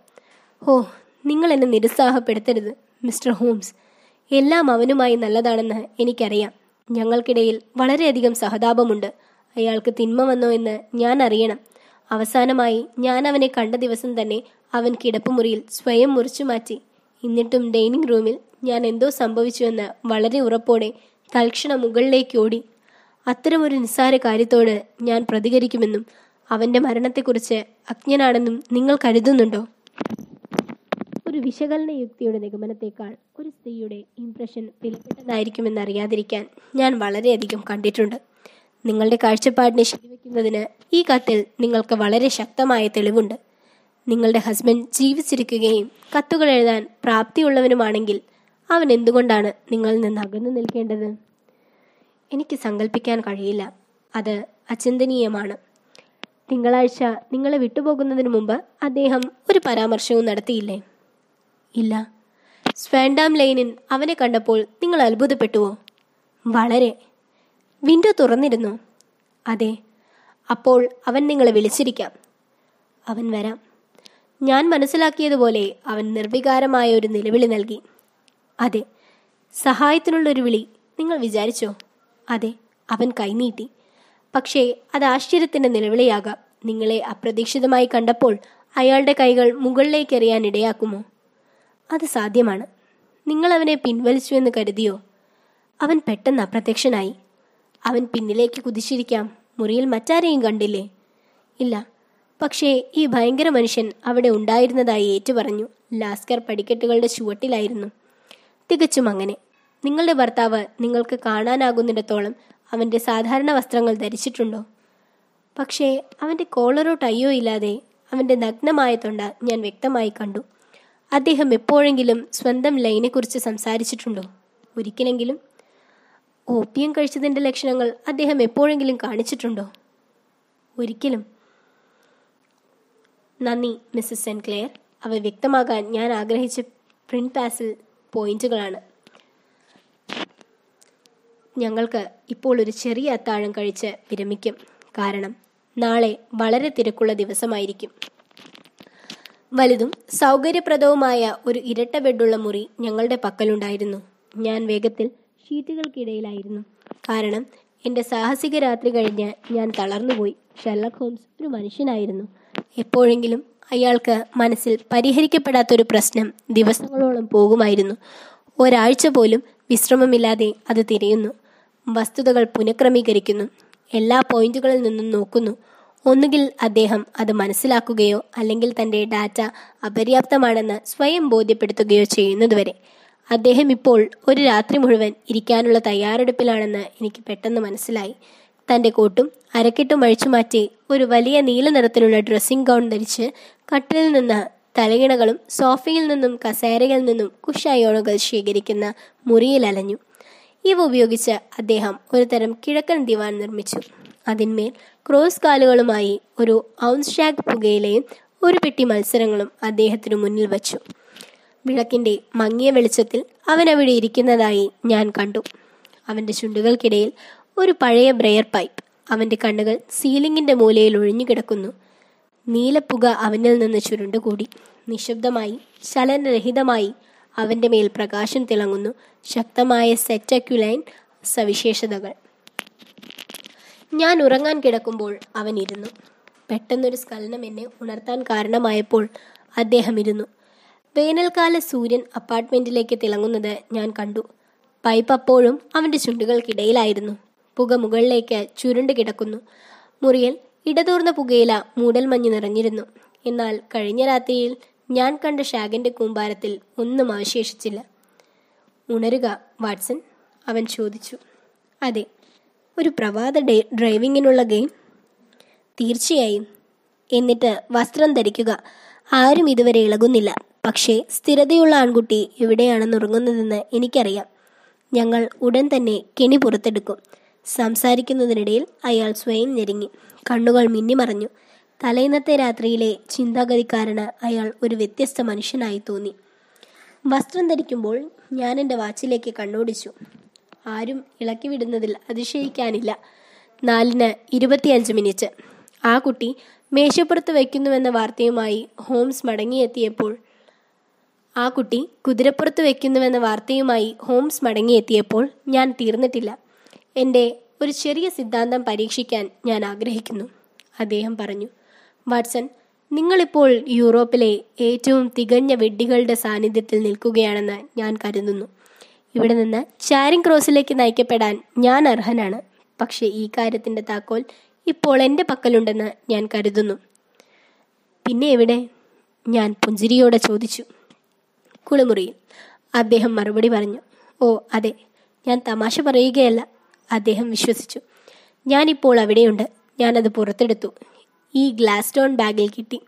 S1: ഓ നിങ്ങൾ എന്നെ നിരുത്സാഹപ്പെടുത്തരുത് മിസ്റ്റർ ഹോംസ്. എല്ലാം അവനുമായി നല്ലതാണെന്ന് എനിക്കറിയാം. ഞങ്ങൾക്കിടയിൽ വളരെയധികം സഹതാപമുണ്ട്. അയാൾക്ക് തിന്മ വന്നോ എന്ന് ഞാൻ അറിയണം. അവസാനമായി ഞാൻ അവനെ കണ്ട ദിവസം തന്നെ അവൻ കിടപ്പുമുറിയിൽ സ്വയം മുറിച്ചു മാറ്റി. എന്നിട്ടും ഡൈനിങ് റൂമിൽ ഞാൻ എന്തോ സംഭവിച്ചുവെന്ന് വളരെ ഉറപ്പോടെ തൽക്ഷണ മുകളിലേക്ക് ഓടി. അത്തരമൊരു നിസ്സാര കാര്യത്തോട് ഞാൻ പ്രതികരിക്കുമെന്നും അവന്റെ മരണത്തെക്കുറിച്ച് അജ്ഞനാണെന്നും നിങ്ങൾ കരുതുന്നുണ്ടോ? ഒരു വിശകലന യുക്തിയുടെ നിഗമനത്തേക്കാൾ ഒരു സ്ത്രീയുടെ ഇംപ്രഷൻ വിലപ്പെട്ടതായിരിക്കുമെന്ന് അറിയാതിരിക്കാൻ ഞാൻ വളരെയധികം കണ്ടിട്ടുണ്ട്. നിങ്ങളുടെ കാഴ്ചപ്പാടിനെ ശരിവെക്കുന്നതിന് ഈ കത്തിൽ നിങ്ങൾക്ക് വളരെ ശക്തമായ തെളിവുണ്ട്. നിങ്ങളുടെ ഹസ്ബൻഡ് ജീവിച്ചിരിക്കുകയും കത്തുകൾ എഴുതാൻ പ്രാപ്തിയുള്ളവനുമാണെങ്കിൽ അവൻ എന്തുകൊണ്ടാണ് നിങ്ങളിൽ നിന്ന് അകന്നു നിൽക്കേണ്ടത്? എനിക്ക് സങ്കല്പിക്കാൻ കഴിയില്ല. അത് അചിന്തനീയമാണ്. തിങ്കളാഴ്ച നിങ്ങളെ വിട്ടുപോകുന്നതിന് മുമ്പ് അദ്ദേഹം ഒരു പരാമർശവും നടത്തിയില്ലേ? ഇല്ല. സ്വാൻഡാം ലൈനിൻ അവനെ കണ്ടപ്പോൾ നിങ്ങൾ അത്ഭുതപ്പെട്ടുവോ? വളരെ. വിൻഡോ തുറന്നിരുന്നു. അതെ. അപ്പോൾ അവൻ നിങ്ങളെ വിളിച്ചിരിക്കാം. അവൻ വരാം. ഞാൻ മനസ്സിലാക്കിയതുപോലെ അവൻ നിർവികാരമായ ഒരു നിലവിളി നൽകി. അതെ. സഹായത്തിനുള്ള ഒരു വിളി നിങ്ങൾ വിചാരിച്ചോ? അതെ. അവൻ കൈനീട്ടി പക്ഷേ അത് ആശ്ചര്യത്തിന്റെ നിലവിളിയാകാം. നിങ്ങളെ അപ്രതീക്ഷിതമായി കണ്ടപ്പോൾ അയാളുടെ കൈകൾ മുകളിലേക്ക് എറിയാൻ ഇടയാക്കുമോ? അത് സാധ്യമാണ്. നിങ്ങൾ അവനെ പിൻവലിച്ചു എന്ന് കരുതിയോ? അവൻ പെട്ടെന്ന് അപ്രത്യക്ഷനായി. അവൻ പിന്നിലേക്ക് കുതിച്ചിരിക്കാം. മുറിയിൽ മറ്റാരെയും കണ്ടില്ലേ? ഇല്ല. പക്ഷേ ഈ ഭയങ്കര മനുഷ്യൻ അവിടെ ഉണ്ടായിരുന്നതായി ഏറ്റുപറഞ്ഞു. ലാസ്കർ പടിക്കെട്ടുകളുടെ ചുവട്ടിലായിരുന്നു. തികച്ചും അങ്ങനെ. നിങ്ങളുടെ ഭർത്താവ് നിങ്ങൾക്ക് കാണാനാകുന്നിടത്തോളം അവന്റെ സാധാരണ വസ്ത്രങ്ങൾ ധരിച്ചിട്ടുണ്ടോ? പക്ഷേ അവന്റെ കോളറോ ടൈയോ ഇല്ലാതെ അവന്റെ നഗ്നമായ തൊണ്ട ഞാൻ വ്യക്തമായി കണ്ടു. അദ്ദേഹം എപ്പോഴെങ്കിലും സ്വന്തം ലൈനെക്കുറിച്ച് സംസാരിച്ചിട്ടുണ്ടോ? ഒരിക്കലെങ്കിലും? ഓപ്പിയം കഴിച്ചതിന്റെ ലക്ഷണങ്ങൾ അദ്ദേഹം എപ്പോഴെങ്കിലും കാണിച്ചിട്ടുണ്ടോ? ഒരിക്കലും. നന്ദി മിസ്സസ് സെൻക്ലെയർ അവ വ്യക്തമാകാൻ ഞാൻ ആഗ്രഹിച്ച പ്രിന്റ് പാസിൽ പോയിന്റുകളാണ്. ഞങ്ങൾക്ക് ഇപ്പോൾ ഒരു ചെറിയ അത്താഴം കഴിച്ച് വിരമിക്കും. കാരണം നാളെ വളരെ തിരക്കുള്ള ദിവസമായിരിക്കും. വലുതും സൗകര്യപ്രദവുമായ ഒരു ഇരട്ട ബെഡുള്ള മുറി ഞങ്ങളുടെ പക്കലുണ്ടായിരുന്നു. ഞാൻ വേഗത്തിൽ ഷീറ്റുകൾക്കിടയിലായിരുന്നു. കാരണം എന്റെ സാഹസിക രാത്രി കഴിഞ്ഞ് ഞാൻ തളർന്നുപോയി. ഷെർലക് ഹോംസ് ഒരു മനുഷ്യനായിരുന്നു. എപ്പോഴെങ്കിലും അയാൾക്ക് മനസ്സിൽ പരിഹരിക്കപ്പെടാത്തൊരു പ്രശ്നം ദിവസങ്ങളോളം പോകുമായിരുന്നു. ഒരാഴ്ച പോലും വിശ്രമമില്ലാതെ അത് തിരയുന്നു. വസ്തുതകൾ പുനഃക്രമീകരിക്കുന്നു. എല്ലാ പോയിന്റുകളിൽ നിന്നും നോക്കുന്നു. ഒന്നുകിൽ അദ്ദേഹം അത് മനസ്സിലാക്കുകയോ അല്ലെങ്കിൽ തന്റെ ഡാറ്റ അപര്യാപ്തമാണെന്ന് സ്വയം ബോധ്യപ്പെടുത്തുകയോ ചെയ്യുന്നതുവരെ. അദ്ദേഹം ഇപ്പോൾ ഒരു രാത്രി മുഴുവൻ ഇരിക്കാനുള്ള തയ്യാറെടുപ്പിലാണെന്ന് എനിക്ക് പെട്ടെന്ന് മനസ്സിലായി. തന്റെ കോട്ടും അരക്കെട്ടും അഴിച്ചു മാറ്റി ഒരു വലിയ നീല നിറത്തിലുള്ള ഡ്രസ്സിംഗ് ഗൗൺ ധരിച്ച് കട്ടിലിൽ നിന്ന് തലയിണകളും സോഫയിൽ നിന്നും കസേരയിൽ നിന്നും കുഷായോണുകൾ ശേഖരിക്കുന്ന മുറിയിൽ അലഞ്ഞു. ഇവ ഉപയോഗിച്ച് അദ്ദേഹം ഒരു തരം കിഴക്കൻ ദിവാൻ നിർമ്മിച്ചു. അതിന്മേൽ ക്രോസ് കാലുകളുമായി ഒരു ഔൺസ് ഷാഗ് പുകയിലയും ഒരു പെട്ടി മത്സരങ്ങളും അദ്ദേഹത്തിനു മുന്നിൽ വച്ചു. വിളക്കിന്റെ മങ്ങിയ വെളിച്ചത്തിൽ അവൻ അവിടെ ഇരിക്കുന്നതായി ഞാൻ കണ്ടു. അവന്റെ ചുണ്ടുകൾക്കിടയിൽ ഒരു പഴയ ബ്രെയർ പൈപ്പ്. അവന്റെ കണ്ണുകൾ സീലിംഗിന്റെ മൂലയിൽ ഒഴിഞ്ഞു കിടക്കുന്നു. നീലപ്പുക അവനിൽ നിന്ന് ചുരുണ്ടുകൂടി. നിശബ്ദമായി ചലനരഹിതമായി അവന്റെ മേൽ പ്രകാശം തിളങ്ങുന്നു. ശക്തമായ സെറ്റക്യുലൈൻ സവിശേഷതകൾ. ഞാൻ ഉറങ്ങാൻ കിടക്കുമ്പോൾ അവൻ ഇരുന്നു. പെട്ടെന്നൊരു സ്കലനം എന്നെ ഉണർത്താൻ കാരണമായപ്പോൾ അദ്ദേഹം ഇരുന്നു. വേനൽക്കാല സൂര്യൻ അപ്പാർട്ട്മെന്റിലേക്ക് തിളങ്ങുന്നത് ഞാൻ കണ്ടു. പൈപ്പ് അപ്പോഴും അവന്റെ ചുണ്ടുകൾക്കിടയിലായിരുന്നു. പുക മുകളിലേക്ക് ചുരുണ്ട് കിടക്കുന്നു. മുറിയിൽ ഇടതൂർന്ന പുകയില മൂടൽമഞ്ഞ് നിറഞ്ഞിരുന്നു. എന്നാൽ കഴിഞ്ഞ രാത്രിയിൽ ഞാൻ കണ്ട ഷാഗിന്റെ കൂമ്പാരത്തിൽ ഒന്നും അവശേഷിച്ചില്ല. ഉണരുക വാട്സൺ അവൻ ചോദിച്ചു. അതെ ഒരു പ്രഭാത ഡ്രൈവിങ്ങിനുള്ള ഗെയിം? തീർച്ചയായും. എന്നിട്ട് വസ്ത്രം ധരിക്കുക. ആരും ഇതുവരെ ഇളകുന്നില്ല. പക്ഷേ സ്ഥിരതയുള്ള ആൺകുട്ടി എവിടെയാണെന്ന് ഉറങ്ങുന്നതെന്ന് എനിക്കറിയാം. ഞങ്ങൾ ഉടൻ തന്നെ കെണി പുറത്തെടുക്കും. സംസാരിക്കുന്നതിനിടയിൽ അയാൾ സ്വയം ഞെരുങ്ങി. കണ്ണുകൾ മിന്നിമറഞ്ഞു. തലേന്നത്തെ രാത്രിയിലെ ചിന്താഗതിക്കാരന് അയാൾ ഒരു വ്യത്യസ്ത മനുഷ്യനായി തോന്നി. വസ്ത്രം ധരിക്കുമ്പോൾ ഞാൻ എന്റെ വാച്ചിലേക്ക് കണ്ണോടിച്ചു. ആരും ഇളക്കി വിടുന്നതിൽ അതിശയിക്കാനില്ല. നാലിന് ഇരുപത്തിയഞ്ച് മിനിറ്റ്. ആ കുട്ടി മേശപ്പുറത്ത് വയ്ക്കുന്നുവെന്ന വാർത്തയുമായി ഹോംസ് മടങ്ങിയെത്തിയപ്പോൾ ആ കുട്ടി കുതിരപ്പുറത്ത് വയ്ക്കുന്നുവെന്ന വാർത്തയുമായി ഹോംസ് മടങ്ങിയെത്തിയപ്പോൾ ഞാൻ തീർന്നിട്ടില്ല. എന്റെ ഒരു ചെറിയ സിദ്ധാന്തം പരീക്ഷിക്കാൻ ഞാൻ ആഗ്രഹിക്കുന്നു. അദ്ദേഹം പറഞ്ഞു വാട്സൺ നിങ്ങളിപ്പോൾ യൂറോപ്പിലെ ഏറ്റവും തികഞ്ഞ വെഡ്ഡികളുടെ സാന്നിധ്യത്തിൽ നിൽക്കുകയാണെന്ന് ഞാൻ കരുതുന്നു. ഇവിടെ നിന്ന് ചാരിങ് ക്രോസിലേക്ക് നയിക്കപ്പെടാൻ ഞാൻ അർഹനാണ്. പക്ഷേ ഈ കാര്യത്തിന്റെ താക്കോൽ ഇപ്പോൾ എന്റെ പക്കലുണ്ടെന്ന് ഞാൻ കരുതുന്നു. പിന്നെ എവിടെ? ഞാൻ പുഞ്ചിരിയോടെ ചോദിച്ചു. കുളിമുറിയിൽ. അദ്ദേഹം മറുപടി പറഞ്ഞു. ഓ അതെ. ഞാൻ തമാശ പറയുകയല്ല. അദ്ദേഹം വിശ്വസിച്ചു. ഞാനിപ്പോൾ അവിടെയുണ്ട്. ഞാനത് പുറത്തെടുത്തു. ഈ ഗ്ലാസ് സ്റ്റോൺ ബാഗിൽ കിട്ടി.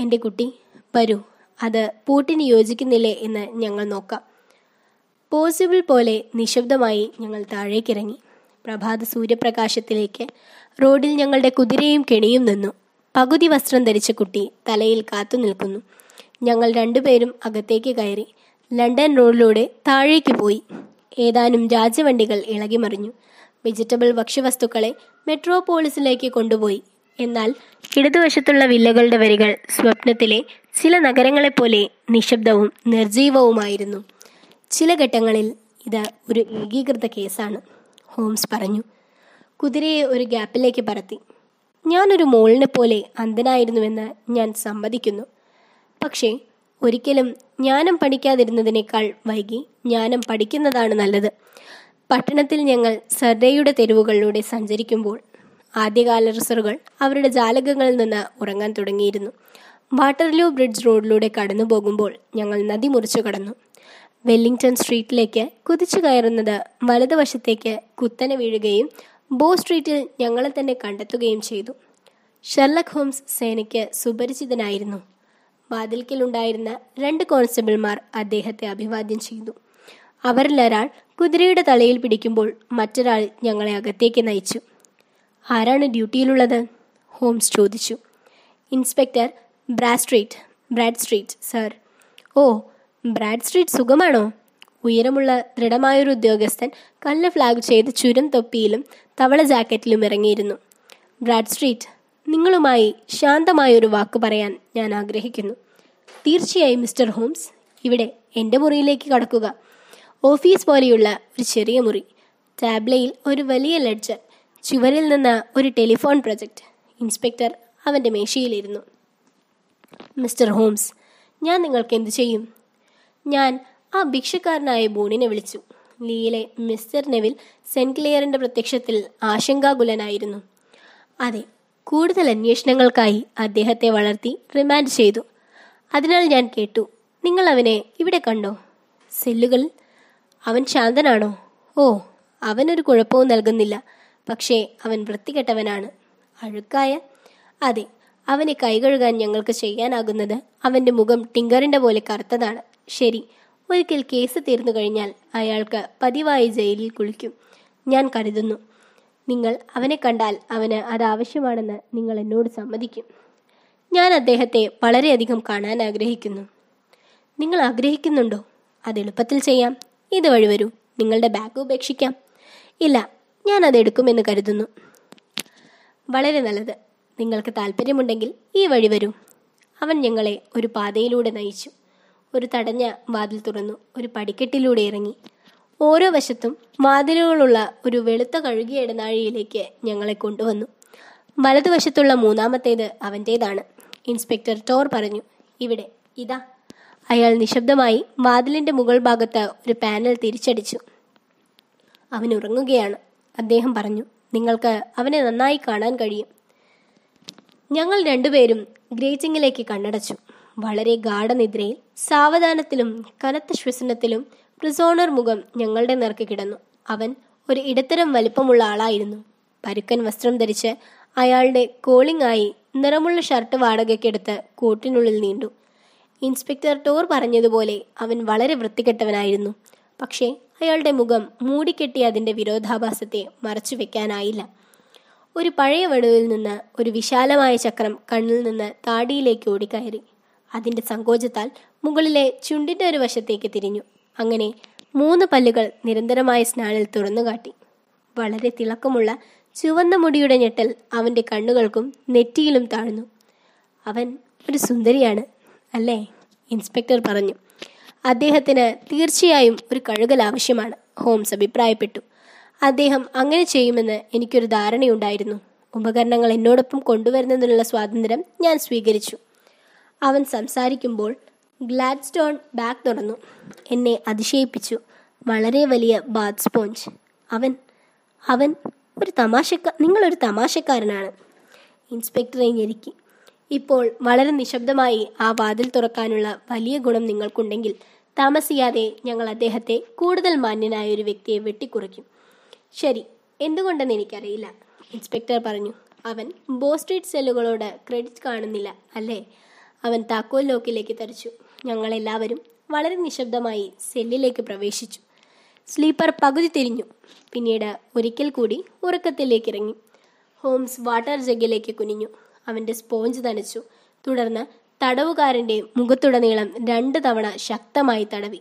S1: എന്റെ കുട്ടി വരൂ. അത് പൂട്ടിന് യോജിക്കുന്നില്ലേ എന്ന് ഞങ്ങൾ നോക്കാം. പോസിബിൾ പോലെ നിശബ്ദമായി ഞങ്ങൾ താഴേക്കിറങ്ങി. പ്രഭാത സൂര്യപ്രകാശത്തിലേക്ക് റോഡിൽ ഞങ്ങളുടെ കുതിരയും കെണിയും നിന്നു. പകുതി വസ്ത്രം ധരിച്ച കുട്ടി തലയിൽ കാത്തു നിൽക്കുന്നു. ഞങ്ങൾ രണ്ടുപേരും അകത്തേക്ക് കയറി ലണ്ടൻ റോഡിലൂടെ താഴേക്ക് പോയി. ഏതാനും രാജവണ്ടികൾ ഇളകിമറിഞ്ഞു. വെജിറ്റബിൾ ഭക്ഷ്യവസ്തുക്കളെ മെട്രോപോളിസിലേക്ക് കൊണ്ടുപോയി. എന്നാൽ ഇടതുവശത്തുള്ള വില്ലകളുടെ വരികൾ സ്വപ്നത്തിലെ ചില നഗരങ്ങളെപ്പോലെ നിശബ്ദവും നിർജീവവുമായിരുന്നു ചില ഘട്ടങ്ങളിൽ ഇത് ഒരു ഏകീകൃത കേസാണ് ഹോംസ് പറഞ്ഞു. കുതിരയെ ഒരു ഗ്യാപ്പിലേക്ക് പറത്തി. ഞാനൊരു മോളിനെ പോലെ അന്ധനായിരുന്നുവെന്ന് ഞാൻ സമ്മതിക്കുന്നു. പക്ഷേ ഒരിക്കലും ജ്ഞാനം പഠിക്കാതിരുന്നതിനേക്കാൾ വൈകി ജ്ഞാനം പഠിക്കുന്നതാണ് നല്ലത്. പട്ടണത്തിൽ ഞങ്ങൾ സർദയുടെ തെരുവുകളിലൂടെ സഞ്ചരിക്കുമ്പോൾ ആദ്യകാല റിസറുകൾ അവരുടെ ജാലകങ്ങളിൽ നിന്ന് ഉറങ്ങാൻ തുടങ്ങിയിരുന്നു. വാട്ടർലൂ ബ്രിഡ്ജ് റോഡിലൂടെ കടന്നു പോകുമ്പോൾ ഞങ്ങൾ നദി മുറിച്ചു കടന്നു. വെല്ലിംഗ്ടൺ സ്ട്രീറ്റിലേക്ക് കുതിച്ചു കയറുന്നത് വലതുവശത്തേക്ക് കുത്തനെ വീഴുകയും ബോ സ്ട്രീറ്റിൽ ഞങ്ങളെ തന്നെ കണ്ടെത്തുകയും ചെയ്തു. ഷെർലക് ഹോംസ് സേനയ്ക്ക് സുപരിചിതനായിരുന്നു. വാതിൽക്കലുണ്ടായിരുന്ന രണ്ട് കോൺസ്റ്റബിൾമാർ അദ്ദേഹത്തെ അഭിവാദ്യം ചെയ്തു. അവരിലൊരാൾ കുതിരയുടെ തലയിൽ പിടിക്കുമ്പോൾ മറ്റൊരാൾ ഞങ്ങളെ അകത്തേക്ക് നയിച്ചു. ആരാണ് ഡ്യൂട്ടിയിലുള്ളത്? ഹോംസ് ചോദിച്ചു. Inspector Bradstreet Bradstreet sir. ഓ ബ്രാഡ് സ്ട്രീറ്റ് സുഖമാണോ? ഉയരമുള്ള ദൃഢമായൊരു ഉദ്യോഗസ്ഥൻ കല്ല് ഫ്ലാഗ് ചെയ്ത് ചുരം തൊപ്പിയിലും തവള ജാക്കറ്റിലും ഇറങ്ങിയിരുന്നു. ബ്രാഡ് സ്ട്രീറ്റ് നിങ്ങളുമായി ശാന്തമായൊരു വാക്ക് പറയാൻ ഞാൻ ആഗ്രഹിക്കുന്നു. തീർച്ചയായും മിസ്റ്റർ ഹോംസ് ഇവിടെ എന്റെ മുറിയിലേക്ക് കടക്കുക. ഓഫീസ് പോലെയുള്ള ഒരു ചെറിയ മുറി. ടാബ്ലയിൽ ഒരു വലിയ ലെഡ്ജർ ചുവരിൽ നിന്ന് ഒരു ടെലിഫോൺ പ്രൊജക്റ്റ് ഇൻസ്പെക്ടർ അവന്റെ മേശയിലിരുന്നു. മിസ്റ്റർ ഹോംസ് ഞാൻ നിങ്ങൾക്ക് എന്തു ചെയ്യും? ഞാൻ ആ ഭിക്ഷക്കാരനായ ബോണിനെ വിളിച്ചു. ലീയിലെ മിസ്റ്റർ നെവിൽ സെന്റ് ക്ലിയറിന്റെ പ്രത്യക്ഷത്തിൽ ആശങ്കാകുലനായിരുന്നു. അതെ കൂടുതൽ അന്വേഷണങ്ങൾക്കായി അദ്ദേഹത്തെ വളർത്തി റിമാൻഡ് ചെയ്തു. അതിനാൽ ഞാൻ കേട്ടു നിങ്ങൾ അവനെ ഇവിടെ കണ്ടോ? സെല്ലുകൾ? അവൻ ശാന്തനാണോ? ഓ അവനൊരു കുഴപ്പവും നൽകുന്നില്ല. പക്ഷേ അവൻ വൃത്തികെട്ടവനാണ്. അഴുക്കായ അതെ അവനെ കൈകഴുകാൻ ഞങ്ങൾക്ക് ചെയ്യാനാകുന്നത് അവന്റെ മുഖം ടിങ്കറിന്റെ പോലെ കറുത്തതാണ്. ശരി ഒരിക്കൽ കേസ് തീർന്നു കഴിഞ്ഞാൽ അയാൾക്ക് പതിവായി ജയിലിൽ കുളിക്കും. ഞാൻ കരുതുന്നു നിങ്ങൾ അവനെ കണ്ടാൽ അവന് അത് ആവശ്യമാണെന്ന് നിങ്ങൾ എന്നോട് സമ്മതിക്കും. ഞാൻ അദ്ദേഹത്തെ വളരെയധികം കാണാൻ ആഗ്രഹിക്കുന്നു. നിങ്ങൾ ആഗ്രഹിക്കുന്നുണ്ടോ? അത് എളുപ്പത്തിൽ ചെയ്യാം. ഇത് വഴി വരൂ. നിങ്ങളുടെ ബാഗ് ഉപേക്ഷിക്കാം. ഇല്ല ഞാൻ അത് എടുക്കുമെന്ന് കരുതുന്നു. വളരെ നല്ലത്. നിങ്ങൾക്ക് താല്പര്യമുണ്ടെങ്കിൽ ഈ വഴി വരൂ. അവൻ ഞങ്ങളെ ഒരു പാതയിലൂടെ നയിച്ചു. ഒരു തടഞ്ഞ വാതിൽ തുറന്നു. ഒരു പടിക്കെട്ടിലൂടെ ഇറങ്ങി. ഓരോ വശത്തും വാതിലുകളുള്ള ഒരു വെളുത്ത കഴുകിയ ഇടനാഴിയിലേക്ക് ഞങ്ങളെ കൊണ്ടുവന്നു. വലതുവശത്തുള്ള മൂന്നാമത്തേത് അവന്റേതാണ് ഇൻസ്പെക്ടർ ടോർ പറഞ്ഞു ഇവിടെ ഇതാ. അയാൾ നിശബ്ദമായി വാതിലിന്റെ മുകൾ ഭാഗത്ത് ഒരു പാനൽ തിരിച്ചടിച്ചു. അവൻ ഉറങ്ങുകയാണ്. അദ്ദേഹം പറഞ്ഞു നിങ്ങൾക്ക് അവനെ നന്നായി കാണാൻ കഴിയും. ഞങ്ങൾ രണ്ടുപേരും ഗ്രേറ്റിംഗിലേക്ക് കണ്ണടച്ചു. വളരെ ഗാഠനിദ്രയിൽ സാവധാനത്തിലും കനത്ത ശ്വസനത്തിലും പ്രിസോണർ മുഖം ഞങ്ങളുടെ നേർക്ക് കിടന്നു. അവൻ ഒരു ഇടത്തരം വലിപ്പമുള്ള ആളായിരുന്നു. പരുക്കൻ വസ്ത്രം ധരിച്ച് അയാളുടെ കോളിംഗ് ആയി നിറമുള്ള ഷർട്ട് വാടകയ്ക്കെടുത്ത് കൂട്ടിനുള്ളിൽ നീണ്ടു. ഇൻസ്പെക്ടർ ടോർ പറഞ്ഞതുപോലെ അവൻ വളരെ വൃത്തികെട്ടവനായിരുന്നു. പക്ഷേ അയാളുടെ മുഖം മൂടിക്കെട്ടി അതിന്റെ വിരോധാഭാസത്തെ മറച്ചു വെക്കാനായില്ല. ഒരു പഴയ വടുവിൽ നിന്ന് ഒരു വിശാലമായ ചക്രം കണ്ണിൽ നിന്ന് താടിയിലേക്ക് ഓടിക്കയറി. അതിന്റെ സങ്കോചത്താൽ മുകളിലെ ചുണ്ടിന്റെ ഒരു വശത്തേക്ക് തിരിഞ്ഞു. അങ്ങനെ മൂന്ന് പല്ലുകൾ നിരന്തരമായ സ്നാനിൽ തുറന്നു കാട്ടി. വളരെ തിളക്കമുള്ള ചുവന്ന മുടിയുടെ ഞെട്ടൽ അവന്റെ കണ്ണുകൾക്കും നെറ്റിയിലും താഴ്ന്നു. അവൻ ഒരു സുന്ദരിയാണ് അല്ലേ? ഇൻസ്പെക്ടർ പറഞ്ഞു. അദ്ദേഹത്തിന് തീർച്ചയായും ഒരു കഴുകൽ ആവശ്യമാണ്. ഹോംസ് അഭിപ്രായപ്പെട്ടു. അദ്ദേഹം അങ്ങനെ ചെയ്യുമെന്ന് എനിക്കൊരു ധാരണയുണ്ടായിരുന്നു. ഉപകരണങ്ങൾ എന്നോടൊപ്പം കൊണ്ടുവരുന്നതിനുള്ള സ്വാതന്ത്ര്യം ഞാൻ സ്വീകരിച്ചു. അവൻ സംസാരിക്കുമ്പോൾ ഗ്ലാഡ്സ്റ്റോൺ ബാഗ് തുറന്നു. എന്നെ അതിശയിപ്പിച്ചു. വളരെ വലിയ ബാത്ത് സ്പോഞ്ച്. അവൻ അവൻ ഒരു തമാശക്ക നിങ്ങളൊരു തമാശക്കാരനാണ്. ഇൻസ്പെക്ടറെ ഞെരുക്കി. ഇപ്പോൾ വളരെ നിശബ്ദമായി ആ വാതിൽ തുറക്കാനുള്ള വലിയ ഗുണം നിങ്ങൾക്കുണ്ടെങ്കിൽ താമസിയാതെ ഞങ്ങൾ അദ്ദേഹത്തെ കൂടുതൽ മാന്യനായ ഒരു വ്യക്തിയെ വെട്ടിക്കുറയ്ക്കും. ശരി എന്തുകൊണ്ടെന്ന് എനിക്കറിയില്ല ഇൻസ്പെക്ടർ പറഞ്ഞു. അവൻ ബോ സ്ട്രീറ്റ് സെല്ലുകളോട് ക്രെഡിറ്റ് കാണുന്നില്ല അല്ലേ? അവൻ താക്കോൽ ലോക്കിലേക്ക് തെറിച്ചു ഞങ്ങളെല്ലാവരും വളരെ നിശബ്ദമായി സെല്ലിലേക്ക് പ്രവേശിച്ചു. സ്ലീപ്പർ പകുതി തിരിഞ്ഞു. പിന്നീട് ഒരിക്കൽ കൂടി ഉറക്കത്തിലേക്ക് ഇറങ്ങി. ഹോംസ് വാട്ടർ ജഗ്ഗിലേക്ക് കുനിഞ്ഞു. അവന്റെ സ്പോഞ്ച് തനച്ചു തുടർന്ന് തടവുകാരന്റെ മുഖത്തുടനീളം രണ്ട് തവണ ശക്തമായി തടവി.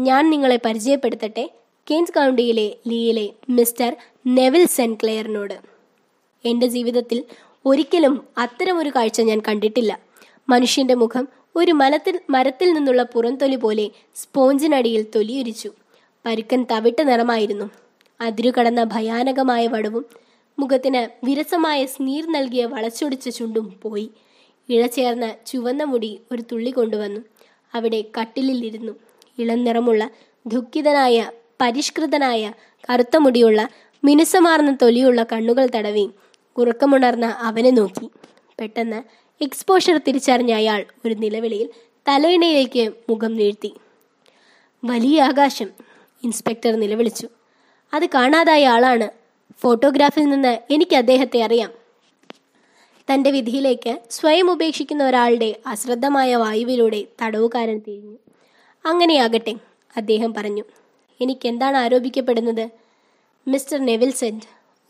S1: ഞാൻ നിങ്ങളെ പരിചയപ്പെടുത്തട്ടെ? കെയ്ൻസ് കൗണ്ടിയിലെ ലീയിലെ മിസ്റ്റർ നെവിൽ സെൻക്ലെയറിനോട്. എന്റെ ജീവിതത്തിൽ ഒരിക്കലും അത്തരമൊരു കാഴ്ച ഞാൻ കണ്ടിട്ടില്ല. മനുഷ്യന്റെ മുഖം ഒരു മലത്തിൽ മരത്തിൽ നിന്നുള്ള പുറംതൊലി പോലെ സ്പോഞ്ചിനടിയിൽ തൊലിയുരിച്ചു പരുക്കൻ തവിട്ട് നിറമായിരുന്നു. അതിരുകടന്ന ഭയാനകമായ വടവും മുഖത്തിന് വിരസമായ സ്നീർ നൽകിയ വളച്ചൊടിച്ച ചുണ്ടും പോയി. ഇഴചേർന്ന ചുവന്ന മുടി ഒരു തുള്ളി കൊണ്ടുവന്നു. അവിടെ കട്ടിലിൽ ഇളം നിറമുള്ള ദുഃഖിതനായ പരിഷ്കൃതനായ കറുത്ത മുടിയുള്ള മിനുസമാർന്ന തൊലിയുള്ള കണ്ണുകൾ തടവി ഉറക്കമുണർന്ന അവനെ നോക്കി. പെട്ടെന്ന് എക്സ്പോഷർ തിരിച്ചറിഞ്ഞ അയാൾ ഒരു നിലവിളിയിൽ തലയിണയിലേക്ക് മുഖം നീഴ്ത്തി. വലിയ ആകാശം ഇൻസ്പെക്ടർ നിലവിളിച്ചു. അത് കാണാതായ ആളാണ്. ഫോട്ടോഗ്രാഫിൽ നിന്ന് എനിക്ക് അദ്ദേഹത്തെ അറിയാം. തന്റെ വിധിയിലേക്ക് സ്വയം ഉപേക്ഷിക്കുന്ന ഒരാളുടെ അശ്രദ്ധമായ വായുവിലൂടെ തടവുകാരൻ തിരിഞ്ഞു. അങ്ങനെയാകട്ടെ അദ്ദേഹം പറഞ്ഞു എനിക്ക് എന്താണ് ആരോപിക്കപ്പെടുന്നത്? മിസ്റ്റർ നെവിൽ സെന്റ്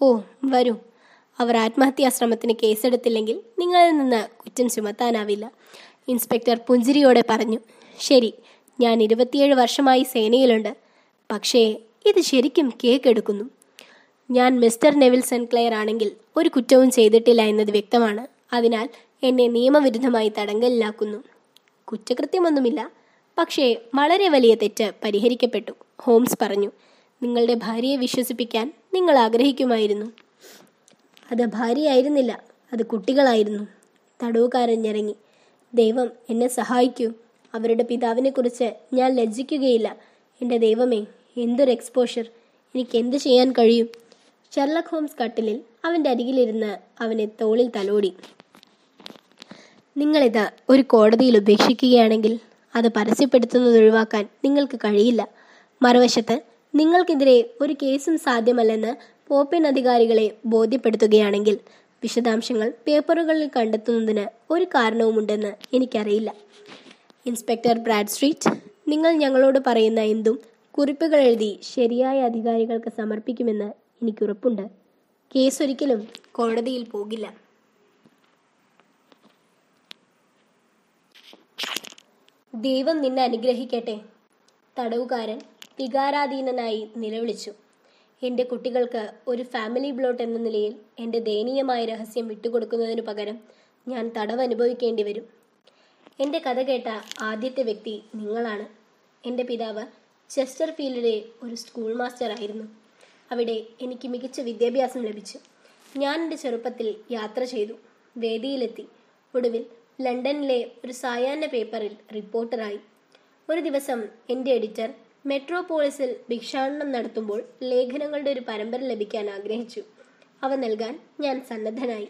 S1: ഓ വരൂ. അവർ ആത്മഹത്യാശ്രമത്തിന് കേസെടുത്തില്ലെങ്കിൽ നിങ്ങളിൽ നിന്ന് കുറ്റം ചുമത്താനാവില്ല. ഇൻസ്പെക്ടർ പുഞ്ചിരിയോടെ പറഞ്ഞു ശരി ഞാൻ ഇരുപത്തിയേഴ് വർഷമായി സേനയിലുണ്ട്. പക്ഷേ ഇത് ശരിക്കും കേക്കെടുക്കുന്നു. ഞാൻ മിസ്റ്റർ നെവിൽ സെൻക്ലെയർ ആണെങ്കിൽ ഒരു കുറ്റവും ചെയ്തിട്ടില്ല എന്നത് വ്യക്തമാണ്. അതിനാൽ എന്നെ നിയമവിരുദ്ധമായി തടങ്കലിലാക്കുന്നു. കുറ്റകൃത്യമൊന്നുമില്ല. പക്ഷേ വളരെ വലിയ തെറ്റ് പരിഹരിക്കപ്പെട്ടു ഹോംസ് പറഞ്ഞു. നിങ്ങളുടെ ഭാര്യയെ വിശ്വസിപ്പിക്കാൻ നിങ്ങൾ ആഗ്രഹിക്കുമായിരുന്നു. അത് ഭാര്യയായിരുന്നില്ല അത് കുട്ടികളായിരുന്നു. തടവുകാരൻ ഞരങ്ങി. ദൈവം എന്നെ സഹായിക്കൂ. അവരുടെ പിതാവിനെക്കുറിച്ച് ഞാൻ ലജ്ജിക്കുകയില്ല. എന്റെ ദൈവമേ എന്തൊരു എക്സ്പോഷർ എനിക്ക് എന്ത് ചെയ്യാൻ കഴിയും? ഷെർലക് ഹോംസ് കട്ടിലിൽ അവന്റെ അരികിലിരുന്ന് അവനെ തോളിൽ തലോടി. നിങ്ങളിത് ഒരു കോടതിയിൽ ഉപേക്ഷിക്കുകയാണെങ്കിൽ അത് പരസ്യപ്പെടുത്തുന്നത് ഒഴിവാക്കാൻ നിങ്ങൾക്ക് കഴിയില്ല. മറുവശത്ത് നിങ്ങൾക്കെതിരെ ഒരു കേസും സാധ്യമല്ലെന്ന് പോപ്പിൻ അധികാരികളെ ബോധ്യപ്പെടുത്തുകയാണെങ്കിൽ വിശദാംശങ്ങൾ പേപ്പറുകളിൽ കണ്ടെത്തുന്നതിന് ഒരു കാരണവുമുണ്ടെന്ന് എനിക്കറിയില്ല. ഇൻസ്പെക്ടർ ബ്രാഡ് സ്ട്രീറ്റ് നിങ്ങൾ ഞങ്ങളോട് പറയുന്ന എന്തും കുറിപ്പുകൾ എഴുതി ശരിയായ അധികാരികൾക്ക് സമർപ്പിക്കുമെന്ന് എനിക്കുറപ്പുണ്ട്. കേസ് ഒരിക്കലും കോടതിയിൽ പോകില്ല. ദൈവം നിന്നെ അനുഗ്രഹിക്കട്ടെ. തടവുകാരൻ വികാരാധീനനായി നിലവിളിച്ചു. എന്റെ കുട്ടികൾക്ക് ഒരു ഫാമിലി ബ്ലോട്ട് എന്ന നിലയിൽ എന്റെ ദയനീയമായ രഹസ്യം വിട്ടുകൊടുക്കുന്നതിനു പകരം ഞാൻ തടവ് അനുഭവിക്കേണ്ടി വരും എന്റെ കഥ കേട്ട ആദ്യത്തെ വ്യക്തി നിങ്ങളാണ്. എന്റെ പിതാവ് ചെസ്റ്റർ ഫീൽഡിലെ ഒരു സ്കൂൾ മാസ്റ്റർ ആയിരുന്നു അവിടെ എനിക്ക് മികച്ച വിദ്യാഭ്യാസം ലഭിച്ചു. ഞാൻ എന്റെ ചെറുപ്പത്തിൽ യാത്ര ചെയ്തു. വേദിയിലെത്തി. ഒടുവിൽ ലണ്ടനിലെ ഒരു സായാഹ്ന പേപ്പറിൽ റിപ്പോർട്ടറായി ഒരു ദിവസം എന്റെ എഡിറ്റർ മെട്രോപോളിസിൽ ഭിക്ഷാടനം നടത്തുമ്പോൾ ലേഖനങ്ങളുടെ ഒരു പരമ്പര ലഭിക്കാൻ ആഗ്രഹിച്ചു. അവ നൽകാൻ ഞാൻ സന്നദ്ധനായി.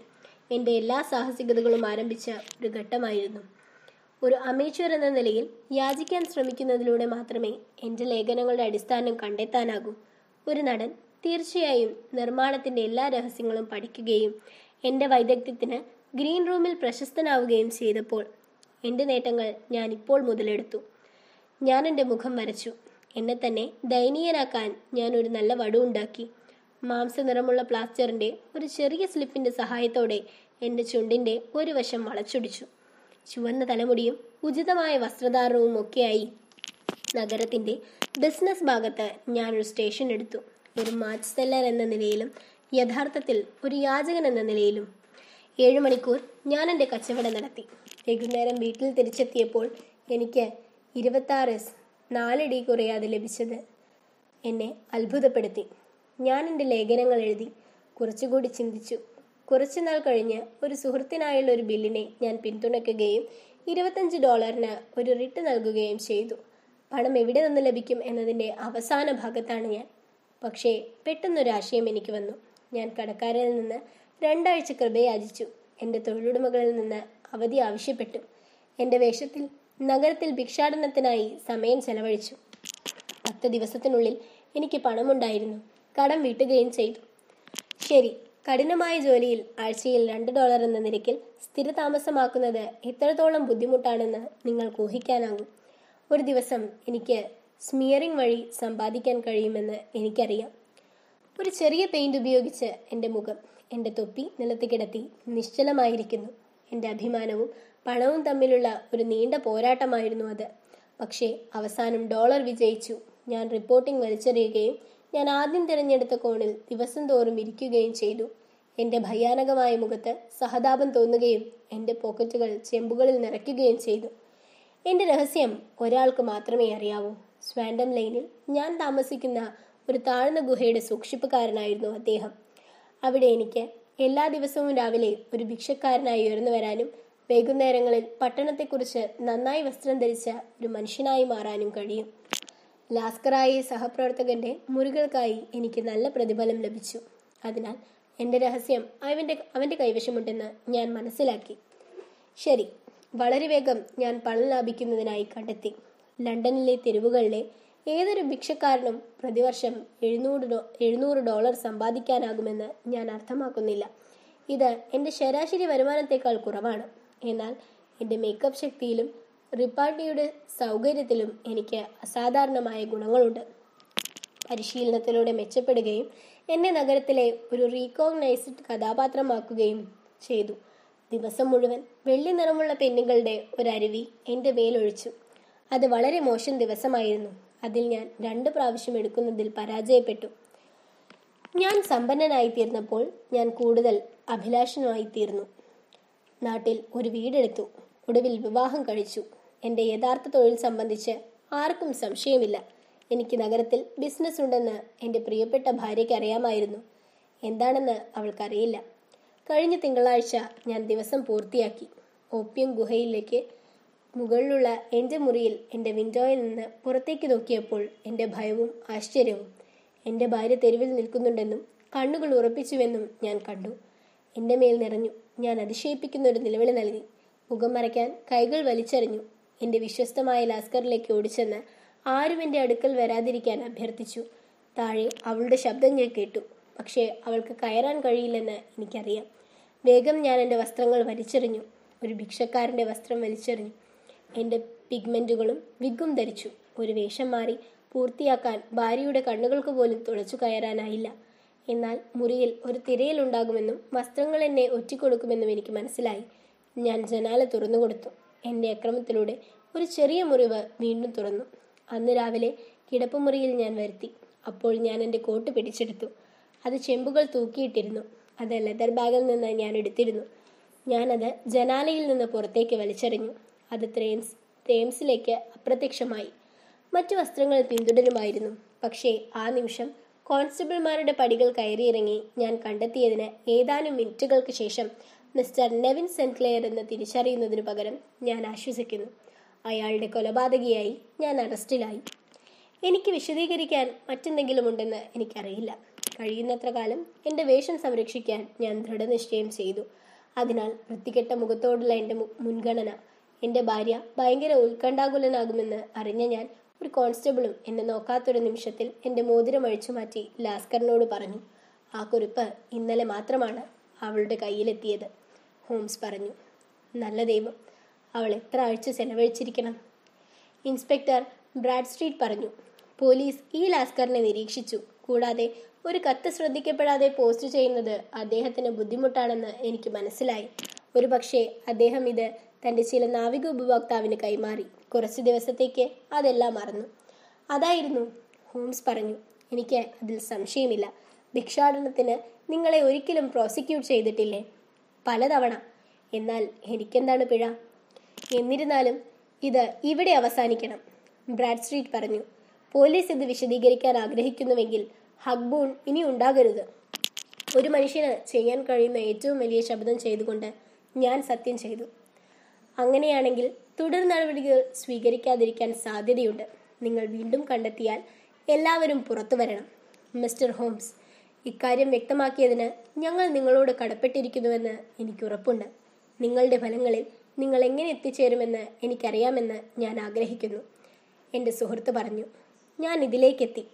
S1: എന്റെ എല്ലാ സാഹസികതകളും ആരംഭിച്ച ഒരു ഘട്ടമായിരുന്നു. ഒരു അമേച്വർ എന്ന നിലയിൽ യാചിക്കാൻ ശ്രമിക്കുന്നതിലൂടെ മാത്രമേ എന്റെ ലേഖനങ്ങളുടെ അടിസ്ഥാനം കണ്ടെത്താനാകൂ. ഒരു നടൻ തീർച്ചയായും നിർമ്മാണത്തിന്റെ എല്ലാ രഹസ്യങ്ങളും പഠിക്കുകയും എന്റെ വൈദഗ്ധ്യത്തിന് ഗ്രീൻ റൂമിൽ പ്രശസ്തനാവുകയും ചെയ്തപ്പോൾ എന്റെ നേട്ടങ്ങൾ ഞാൻ ഇപ്പോൾ മുതലെടുത്തു. ഞാൻ എന്റെ മുഖം വരച്ചു. എന്നെ തന്നെ ദയനീയനാക്കാൻ ഞാൻ ഒരു നല്ല വടു ഉണ്ടാക്കി. മാംസ നിറമുള്ള പ്ലാസ്റ്ററിന്റെ ഒരു ചെറിയ സ്ലിപ്പിന്റെ സഹായത്തോടെ എന്റെ ചുണ്ടിന്റെ ഒരു വശം വളച്ചൊടിച്ചു. ചുവന്ന തലമുടിയും ഉചിതമായ വസ്ത്രധാരണവും ഒക്കെയായി നഗരത്തിന്റെ ബിസിനസ് ഭാഗത്ത് ഞാനൊരു സ്റ്റേഷൻ എടുത്തു. ഒരു മാച്ച് സെല്ലർ എന്ന നിലയിലും യഥാർത്ഥത്തിൽ ഒരു യാചകൻ എന്ന നിലയിലും. ഏഴു മണിക്കൂർ ഞാൻ എന്റെ കച്ചവടം നടത്തി. വൈകുന്നേരം വീട്ടിൽ തിരിച്ചെത്തിയപ്പോൾ എനിക്ക് ഇരുപത്താറ് നാലടി കുറയാതെ ലഭിച്ചത് എന്നെ അത്ഭുതപ്പെടുത്തി. ഞാൻ എന്റെ ലേഖനങ്ങൾ എഴുതി കുറച്ചുകൂടി ചിന്തിച്ചു. കുറച്ചുനാൾ കഴിഞ്ഞ് ഒരു സുഹൃത്തിനായുള്ള ഒരു ബില്ലിനെ ഞാൻ പിന്തുണയ്ക്കുകയും ഇരുപത്തഞ്ച് ഡോളറിന് ഒരു റിട്ട് നൽകുകയും ചെയ്തു. പണം എവിടെ നിന്ന് ലഭിക്കും എന്നതിന്റെ അവസാന ഭാഗത്താണ് ഞാൻ. പക്ഷേ പെട്ടെന്നൊരാശയം എനിക്ക് വന്നു. ഞാൻ കടക്കാരിൽ നിന്ന് രണ്ടാഴ്ച കൃപയാചിച്ചു. എന്റെ തൊഴിലുടമകളിൽ നിന്ന് അവധി ആവശ്യപ്പെട്ടു. എന്റെ വേഷത്തിൽ നഗരത്തിൽ ഭിക്ഷാടനത്തിനായി സമയം ചെലവഴിച്ചു. പത്ത് ദിവസത്തിനുള്ളിൽ എനിക്ക് പണമുണ്ടായിരുന്നു. കടം വീട്ടുകയും ചെയ്തു. ശരി കഠിനമായ ജോലിയിൽ ആഴ്ചയിൽ രണ്ട് ഡോളർ എന്ന നിരക്കിൽ സ്ഥിരതാമസമാക്കുന്നത് എത്രത്തോളം ബുദ്ധിമുട്ടാണെന്ന് നിങ്ങൾക്ക് ഊഹിക്കാനാകും. ഒരു ദിവസം എനിക്ക് സ്മിയറിംഗ് വഴി സമ്പാദിക്കാൻ കഴിയുമെന്ന് എനിക്കറിയാം. ഒരു ചെറിയ പെയിന്റ് ഉപയോഗിച്ച് എന്റെ മുഖം എന്റെ തൊപ്പി നിലത്ത് കിടത്തി നിശ്ചലമായിരിക്കുന്നു. എന്റെ അഭിമാനവും പണവും തമ്മിലുള്ള ഒരു നീണ്ട പോരാട്ടമായിരുന്നു അത്. പക്ഷേ അവസാനം ഡോളർ വിജയിച്ചു. ഞാൻ റിപ്പോർട്ടിംഗ് വലിച്ചെറിയുകയും ഞാൻ ആദ്യം തിരഞ്ഞെടുത്ത കോണിൽ ദിവസം തോറും ഇരിക്കുകയും ചെയ്തു. എന്റെ ഭയാനകമായ മുഖത്ത് സഹതാപം തോന്നുകയും എന്റെ പോക്കറ്റുകൾ ചെമ്പുകളിൽ നിറയ്ക്കുകയും ചെയ്തു. എന്റെ രഹസ്യം ഒരാൾക്ക് മാത്രമേ അറിയാവൂ. സ്വാൻഡം ലൈനിൽ ഞാൻ താമസിക്കുന്ന ഒരു താഴ്ന്ന ഗുഹയുടെ സൂക്ഷിപ്പുകാരനായിരുന്നു അദ്ദേഹം. അവിടെ എനിക്ക് എല്ലാ ദിവസവും രാവിലെ ഒരു ഭിക്ഷക്കാരനായി ഉയർന്നു വരാനും വൈകുന്നേരങ്ങളിൽ പട്ടണത്തെക്കുറിച്ച് നന്നായി വസ്ത്രം ധരിച്ച ഒരു മനുഷ്യനായി മാറാനും കഴിയും. ലാസ്കറായ സഹപ്രവർത്തകന്റെ മുറികൾക്കായി എനിക്ക് നല്ല പ്രതിഫലം ലഭിച്ചു. അതിനാൽ എന്റെ രഹസ്യം അവന്റെ അവന്റെ കൈവശമുണ്ടെന്ന് ഞാൻ മനസ്സിലാക്കി. ശരി വളരെ വേഗം ഞാൻ പണം ലാഭിക്കുന്നതിനായി കണ്ടെത്തി. ലണ്ടനിലെ തെരുവുകളിലെ ഏതൊരു ഭിക്ഷക്കാരനും പ്രതിവർഷം എഴുന്നൂറ് ഡോ എഴുന്നൂറ് ഡോളർ സമ്പാദിക്കാനാകുമെന്ന് ഞാൻ അർത്ഥമാക്കുന്നില്ല. ഇത് എന്റെ ശരാശരി വരുമാനത്തേക്കാൾ കുറവാണ്. എന്നാൽ എന്റെ മേക്കപ്പ് ശക്തിയിലും റിപ്പാർട്ടിയുടെ സൗകര്യത്തിലും എനിക്ക് അസാധാരണമായ ഗുണങ്ങളുണ്ട്. പരിശീലനത്തിലൂടെ മെച്ചപ്പെടുകയും എന്നെ നഗരത്തിലെ ഒരു റീകോഗ്നൈസ്ഡ് കഥാപാത്രമാക്കുകയും ചെയ്തു. ദിവസം മുഴുവൻ വെള്ളി നിറമുള്ള പെന്നുകളുടെ ഒരരുവി എന്റെ മേലൊഴിച്ചു. അത് വളരെ മോശം ദിവസമായിരുന്നു. അതിൽ ഞാൻ രണ്ട് പ്രാവശ്യം എടുക്കുന്നതിൽ പരാജയപ്പെട്ടു. ഞാൻ സമ്പന്നനായി തീർന്നപ്പോൾ ഞാൻ കൂടുതൽ അഭിലാഷനായി തീർന്നു. നാട്ടിൽ ഒരു വീടെടുത്തു. ഒടുവിൽ വിവാഹം കഴിച്ചു. എന്റെ യഥാർത്ഥ തൊഴിൽ സംബന്ധിച്ച് ആർക്കും സംശയമില്ല. എനിക്ക് നഗരത്തിൽ ബിസിനസ് ഉണ്ടെന്ന് എന്റെ പ്രിയപ്പെട്ട ഭാര്യയ്ക്ക് അറിയാമായിരുന്നു. എന്താണെന്ന് അവൾക്കറിയില്ല. കഴിഞ്ഞ തിങ്കളാഴ്ച ഞാൻ ദിവസം പൂർത്തിയാക്കി. ഓപ്യം ഗുഹയിലേക്ക് മുകളിലുള്ള എന്റെ മുറിയിൽ എന്റെ വിൻഡോയിൽ നിന്ന് പുറത്തേക്ക് നോക്കിയപ്പോൾ എന്റെ ഭയവും ആശ്ചര്യവും എന്റെ ഭാര്യ തെരുവിൽ നിൽക്കുന്നുണ്ടെന്നും കണ്ണുകൾ ഉറപ്പിച്ചുവെന്നും ഞാൻ കണ്ടു. എന്റെ മേൽ നിറഞ്ഞു. ഞാൻ അതിശയിപ്പിക്കുന്ന ഒരു നിലവിളി നൽകി. മുഖം മറയ്ക്കാൻ കൈകൾ വലിച്ചെറിഞ്ഞു. എന്റെ വിശ്വസ്തമായ ലാസ്കറിലേക്ക് ഓടിച്ചെന്ന് ആരും എന്റെ അടുക്കൽ വരാതിരിക്കാൻ അഭ്യർത്ഥിച്ചു. താഴെ അവളുടെ ശബ്ദം ഞാൻ കേട്ടു. പക്ഷേ അവൾക്ക് കയറാൻ കഴിയില്ലെന്ന് എനിക്കറിയാം. വേഗം ഞാൻ എന്റെ വസ്ത്രങ്ങൾ വലിച്ചെറിഞ്ഞു. ഒരു ഭിക്ഷക്കാരന്റെ വസ്ത്രം വലിച്ചെറിഞ്ഞു. എന്റെ പിഗ്മെന്റുകളും വിഗും ധരിച്ചു. ഒരു വേഷം മാറി പൂർത്തിയാക്കാൻ ഭാര്യയുടെ കണ്ണുകൾക്ക് പോലും തുളച്ചു കയറാനായില്ല. എന്നാൽ മുറിയിൽ ഒരു തിരയിലുണ്ടാകുമെന്നും വസ്ത്രങ്ങൾ എന്നെ ഒറ്റിക്കൊടുക്കുമെന്നും എനിക്ക് മനസ്സിലായി. ഞാൻ ജനാല തുറന്നു കൊടുത്തു. എന്റെ അക്രമത്തിലൂടെ ഒരു ചെറിയ മുറിവ് വീണ്ടും തുറന്നു. അന്ന് രാവിലെ കിടപ്പുമുറിയിൽ ഞാൻ വരുത്തി. അപ്പോൾ ഞാൻ എന്റെ കോട്ട് പിടിച്ചെടുത്തു. അത് ചെമ്പുകൾ തൂക്കിയിട്ടിരുന്നു. അത് ലെതർ ബാഗിൽ നിന്ന് ഞാൻ എടുത്തിരുന്നു. ഞാനത് ജനാലയിൽ നിന്ന് പുറത്തേക്ക് വലിച്ചെറിഞ്ഞു. അത് ത്രെയിംസ് തേംസിലേക്ക് അപ്രത്യക്ഷമായി. മറ്റു വസ്ത്രങ്ങൾ പിന്തുടരുമായിരുന്നു. പക്ഷേ ആ നിമിഷം കോൺസ്റ്റബിൾമാരുടെ പടികൾ കയറിയിറങ്ങി ഞാൻ കണ്ടെത്തിയതിന് ഏതാനും മിനിറ്റുകൾക്ക് ശേഷം മിസ്റ്റർ നെവിൻ സെൻക്ലെയർ എന്ന് തിരിച്ചറിയുന്നതിനു പകരം ഞാൻ ആശ്വസിക്കുന്നു. അയാളുടെ കൊലപാതകിയായി ഞാൻ അറസ്റ്റിലായി. എനിക്ക് വിശദീകരിക്കാൻ മറ്റെന്തെങ്കിലും ഉണ്ടെന്ന് എനിക്കറിയില്ല. കഴിയുന്നത്ര കാലം എന്റെ വേഷം സംരക്ഷിക്കാൻ ഞാൻ ദൃഢനിശ്ചയം ചെയ്തു. അതിനാൽ വൃത്തികെട്ട മുഖത്തോടുള്ള എന്റെ മുൻഗണന എന്റെ ഭാര്യ ഭയങ്കര ഉത്കണ്ഠാകുലനാകുമെന്ന് അറിഞ്ഞ ഞാൻ ഒരു കോൺസ്റ്റബിളും എന്നെ നോക്കാത്തൊരു നിമിഷത്തിൽ എന്റെ മോതിരം അഴിച്ചു മാറ്റി ലാസ്കറിനോട് പറഞ്ഞു ആ കുറിപ്പ് ഇന്നലെ മാത്രമാണ് അവളുടെ കയ്യിലെത്തിയത്. ഹോംസ് പറഞ്ഞു നല്ല ദൈവം അവൾ എത്ര ആഴ്ച ചെലവഴിച്ചിരിക്കണം? ഇൻസ്പെക്ടർ ബ്രാഡ് സ്ട്രീറ്റ് പറഞ്ഞു പോലീസ് ഈ ലാസ്കറിനെ നിരീക്ഷിച്ചു. കൂടാതെ ഒരു കത്ത് ശ്രദ്ധിക്കപ്പെടാതെ പോസ്റ്റ് ചെയ്യുന്നത് അദ്ദേഹത്തിന് ബുദ്ധിമുട്ടാണെന്ന് എനിക്ക് മനസ്സിലായി. ഒരു പക്ഷേ അദ്ദേഹം ഇത് തന്റെ ചില നാവിക ഉപഭോക്താവിന് കൈമാറി. കുറച്ച് ദിവസത്തേക്ക് അതെല്ലാം മറന്നു. അതായിരുന്നു ഹോംസ് പറഞ്ഞു. എനിക്ക് അതിൽ സംശയമില്ല. ഭിക്ഷാടനത്തിന് നിങ്ങളെ ഒരിക്കലും പ്രോസിക്യൂട്ട് ചെയ്തിട്ടില്ലേ? പലതവണ. എന്നാൽ എനിക്കെന്താണ് പിഴ? എന്നിരുന്നാലും ഇത് ഇവിടെ അവസാനിക്കണം. ബ്രാഡ് സ്ട്രീറ്റ് പറഞ്ഞു. പോലീസ് ഇത് വിശദീകരിക്കാൻ ആഗ്രഹിക്കുന്നുവെങ്കിൽ ഹക്ബൂൺ ഇനി ഉണ്ടാകരുത്. ഒരു മനുഷ്യന് ചെയ്യാൻ കഴിയുന്ന ഏറ്റവും വലിയ ശബ്ദം ചെയ്തുകൊണ്ട് ഞാൻ സത്യം ചെയ്തു. അങ്ങനെയാണെങ്കിൽ തുടർ നടപടികൾ സ്വീകരിക്കാതിരിക്കാൻ സാധ്യതയുണ്ട്. നിങ്ങൾ വീണ്ടും കണ്ടെത്തിയാൽ എല്ലാവരും പുറത്തു വരണം. മിസ്റ്റർ ഹോംസ് ഇക്കാര്യം വ്യക്തമാക്കിയതിന് ഞങ്ങൾ നിങ്ങളോട് കടപ്പെട്ടിരിക്കുന്നുവെന്ന് എനിക്ക് ഉറപ്പുണ്ട്. നിങ്ങളുടെ ഫലങ്ങളിൽ നിങ്ങൾ എങ്ങനെ എത്തിച്ചേരുമെന്ന് എനിക്കറിയാമെന്ന് ഞാൻ ആഗ്രഹിക്കുന്നു. എന്റെ സുഹൃത്ത് പറഞ്ഞു. ഞാൻ ഇതിലേക്കെത്തി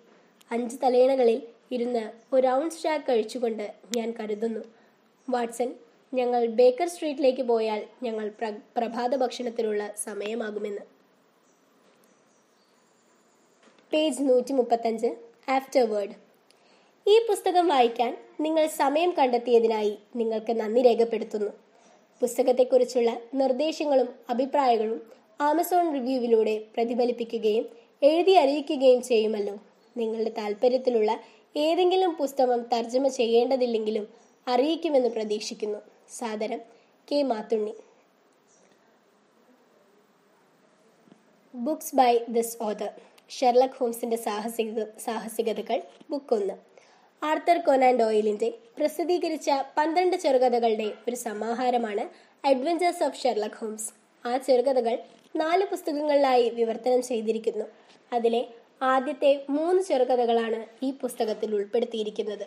S1: അഞ്ച് തലയിണകളിൽ ഇരുന്ന് ഒരു റൗണ്ട് സ്റ്റാക്ക് കഴിച്ചുകൊണ്ട് ഞാൻ കരുതുന്നു. വാട്സൺ ഞങ്ങൾ ബേക്കർ സ്ട്രീറ്റിലേക്ക് പോയാൽ ഞങ്ങൾ പ്ര- പ്രഭാത ഭക്ഷണത്തിനുള്ള സമയമാകുമെന്ന്. പേജ് നൂറ്റി മുപ്പത്തഞ്ച് ആഫ്റ്റർ വേർഡ് ഈ പുസ്തകം വായിക്കാൻ നിങ്ങൾ സമയം കണ്ടെത്തിയതിനായി നിങ്ങൾക്ക് നന്ദി രേഖപ്പെടുത്തുന്നു. പുസ്തകത്തെക്കുറിച്ചുള്ള നിർദ്ദേശങ്ങളും അഭിപ്രായങ്ങളും ആമസോൺ റിവ്യൂവിലൂടെ പ്രതിഫലിപ്പിക്കുകയും എഴുതി അറിയിക്കുകയും ചെയ്യുമല്ലോ. നിങ്ങളുടെ താല്പര്യത്തിലുള്ള ഏതെങ്കിലും പുസ്തകം തർജമ ചെയ്യേണ്ടതില്ലെങ്കിലും അറിയിക്കുമെന്ന് പ്രതീക്ഷിക്കുന്നു. സാദരം K Mathunni. Books by this author Sherlock ഹോംസിന്റെ സാഹസിക സാഹസികതകൾ ബുക്ക് ഒന്ന്. ആർത്തർ കൊനാൻ ഡോയിലിന്റെ പ്രസിദ്ധീകരിച്ച പന്ത്രണ്ട് ചെറുകഥകളുടെ ഒരു സമാഹാരമാണ് അഡ്വഞ്ചേഴ്സ് ഓഫ് ഷെർലക് ഹോംസ് ആ ചെറുകഥകൾ നാല് പുസ്തകങ്ങളിലായി വിവർത്തനം ചെയ്തിരിക്കുന്നു. അതിലെ ആദ്യത്തെ മൂന്ന് ചെറുകഥകളാണ് ഈ പുസ്തകത്തിൽ ഉൾപ്പെടുത്തിയിരിക്കുന്നത്.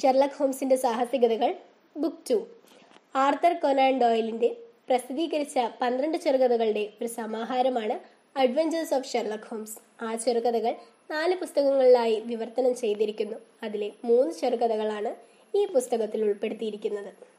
S1: ഷെർലക് ഹോംസിന്റെ സാഹസികതകൾ ബുക്ക് ടു. ആർത്തർ കൊനാൻ ഡോയിലിന്റെ പ്രസിദ്ധീകരിച്ച പന്ത്രണ്ട് ചെറുകഥകളുടെ ഒരു സമാഹാരമാണ് അഡ്വഞ്ചേഴ്സ് ഓഫ് ഷെർലക് ഹോംസ്. ആ ചെറുകഥകൾ നാല് പുസ്തകങ്ങളിലായി വിവർത്തനം ചെയ്തിരിക്കുന്നു. അതിലെ മൂന്ന് ചെറുകഥകളാണ് ഈ പുസ്തകത്തിൽ ഉൾപ്പെടുത്തിയിരിക്കുന്നത്.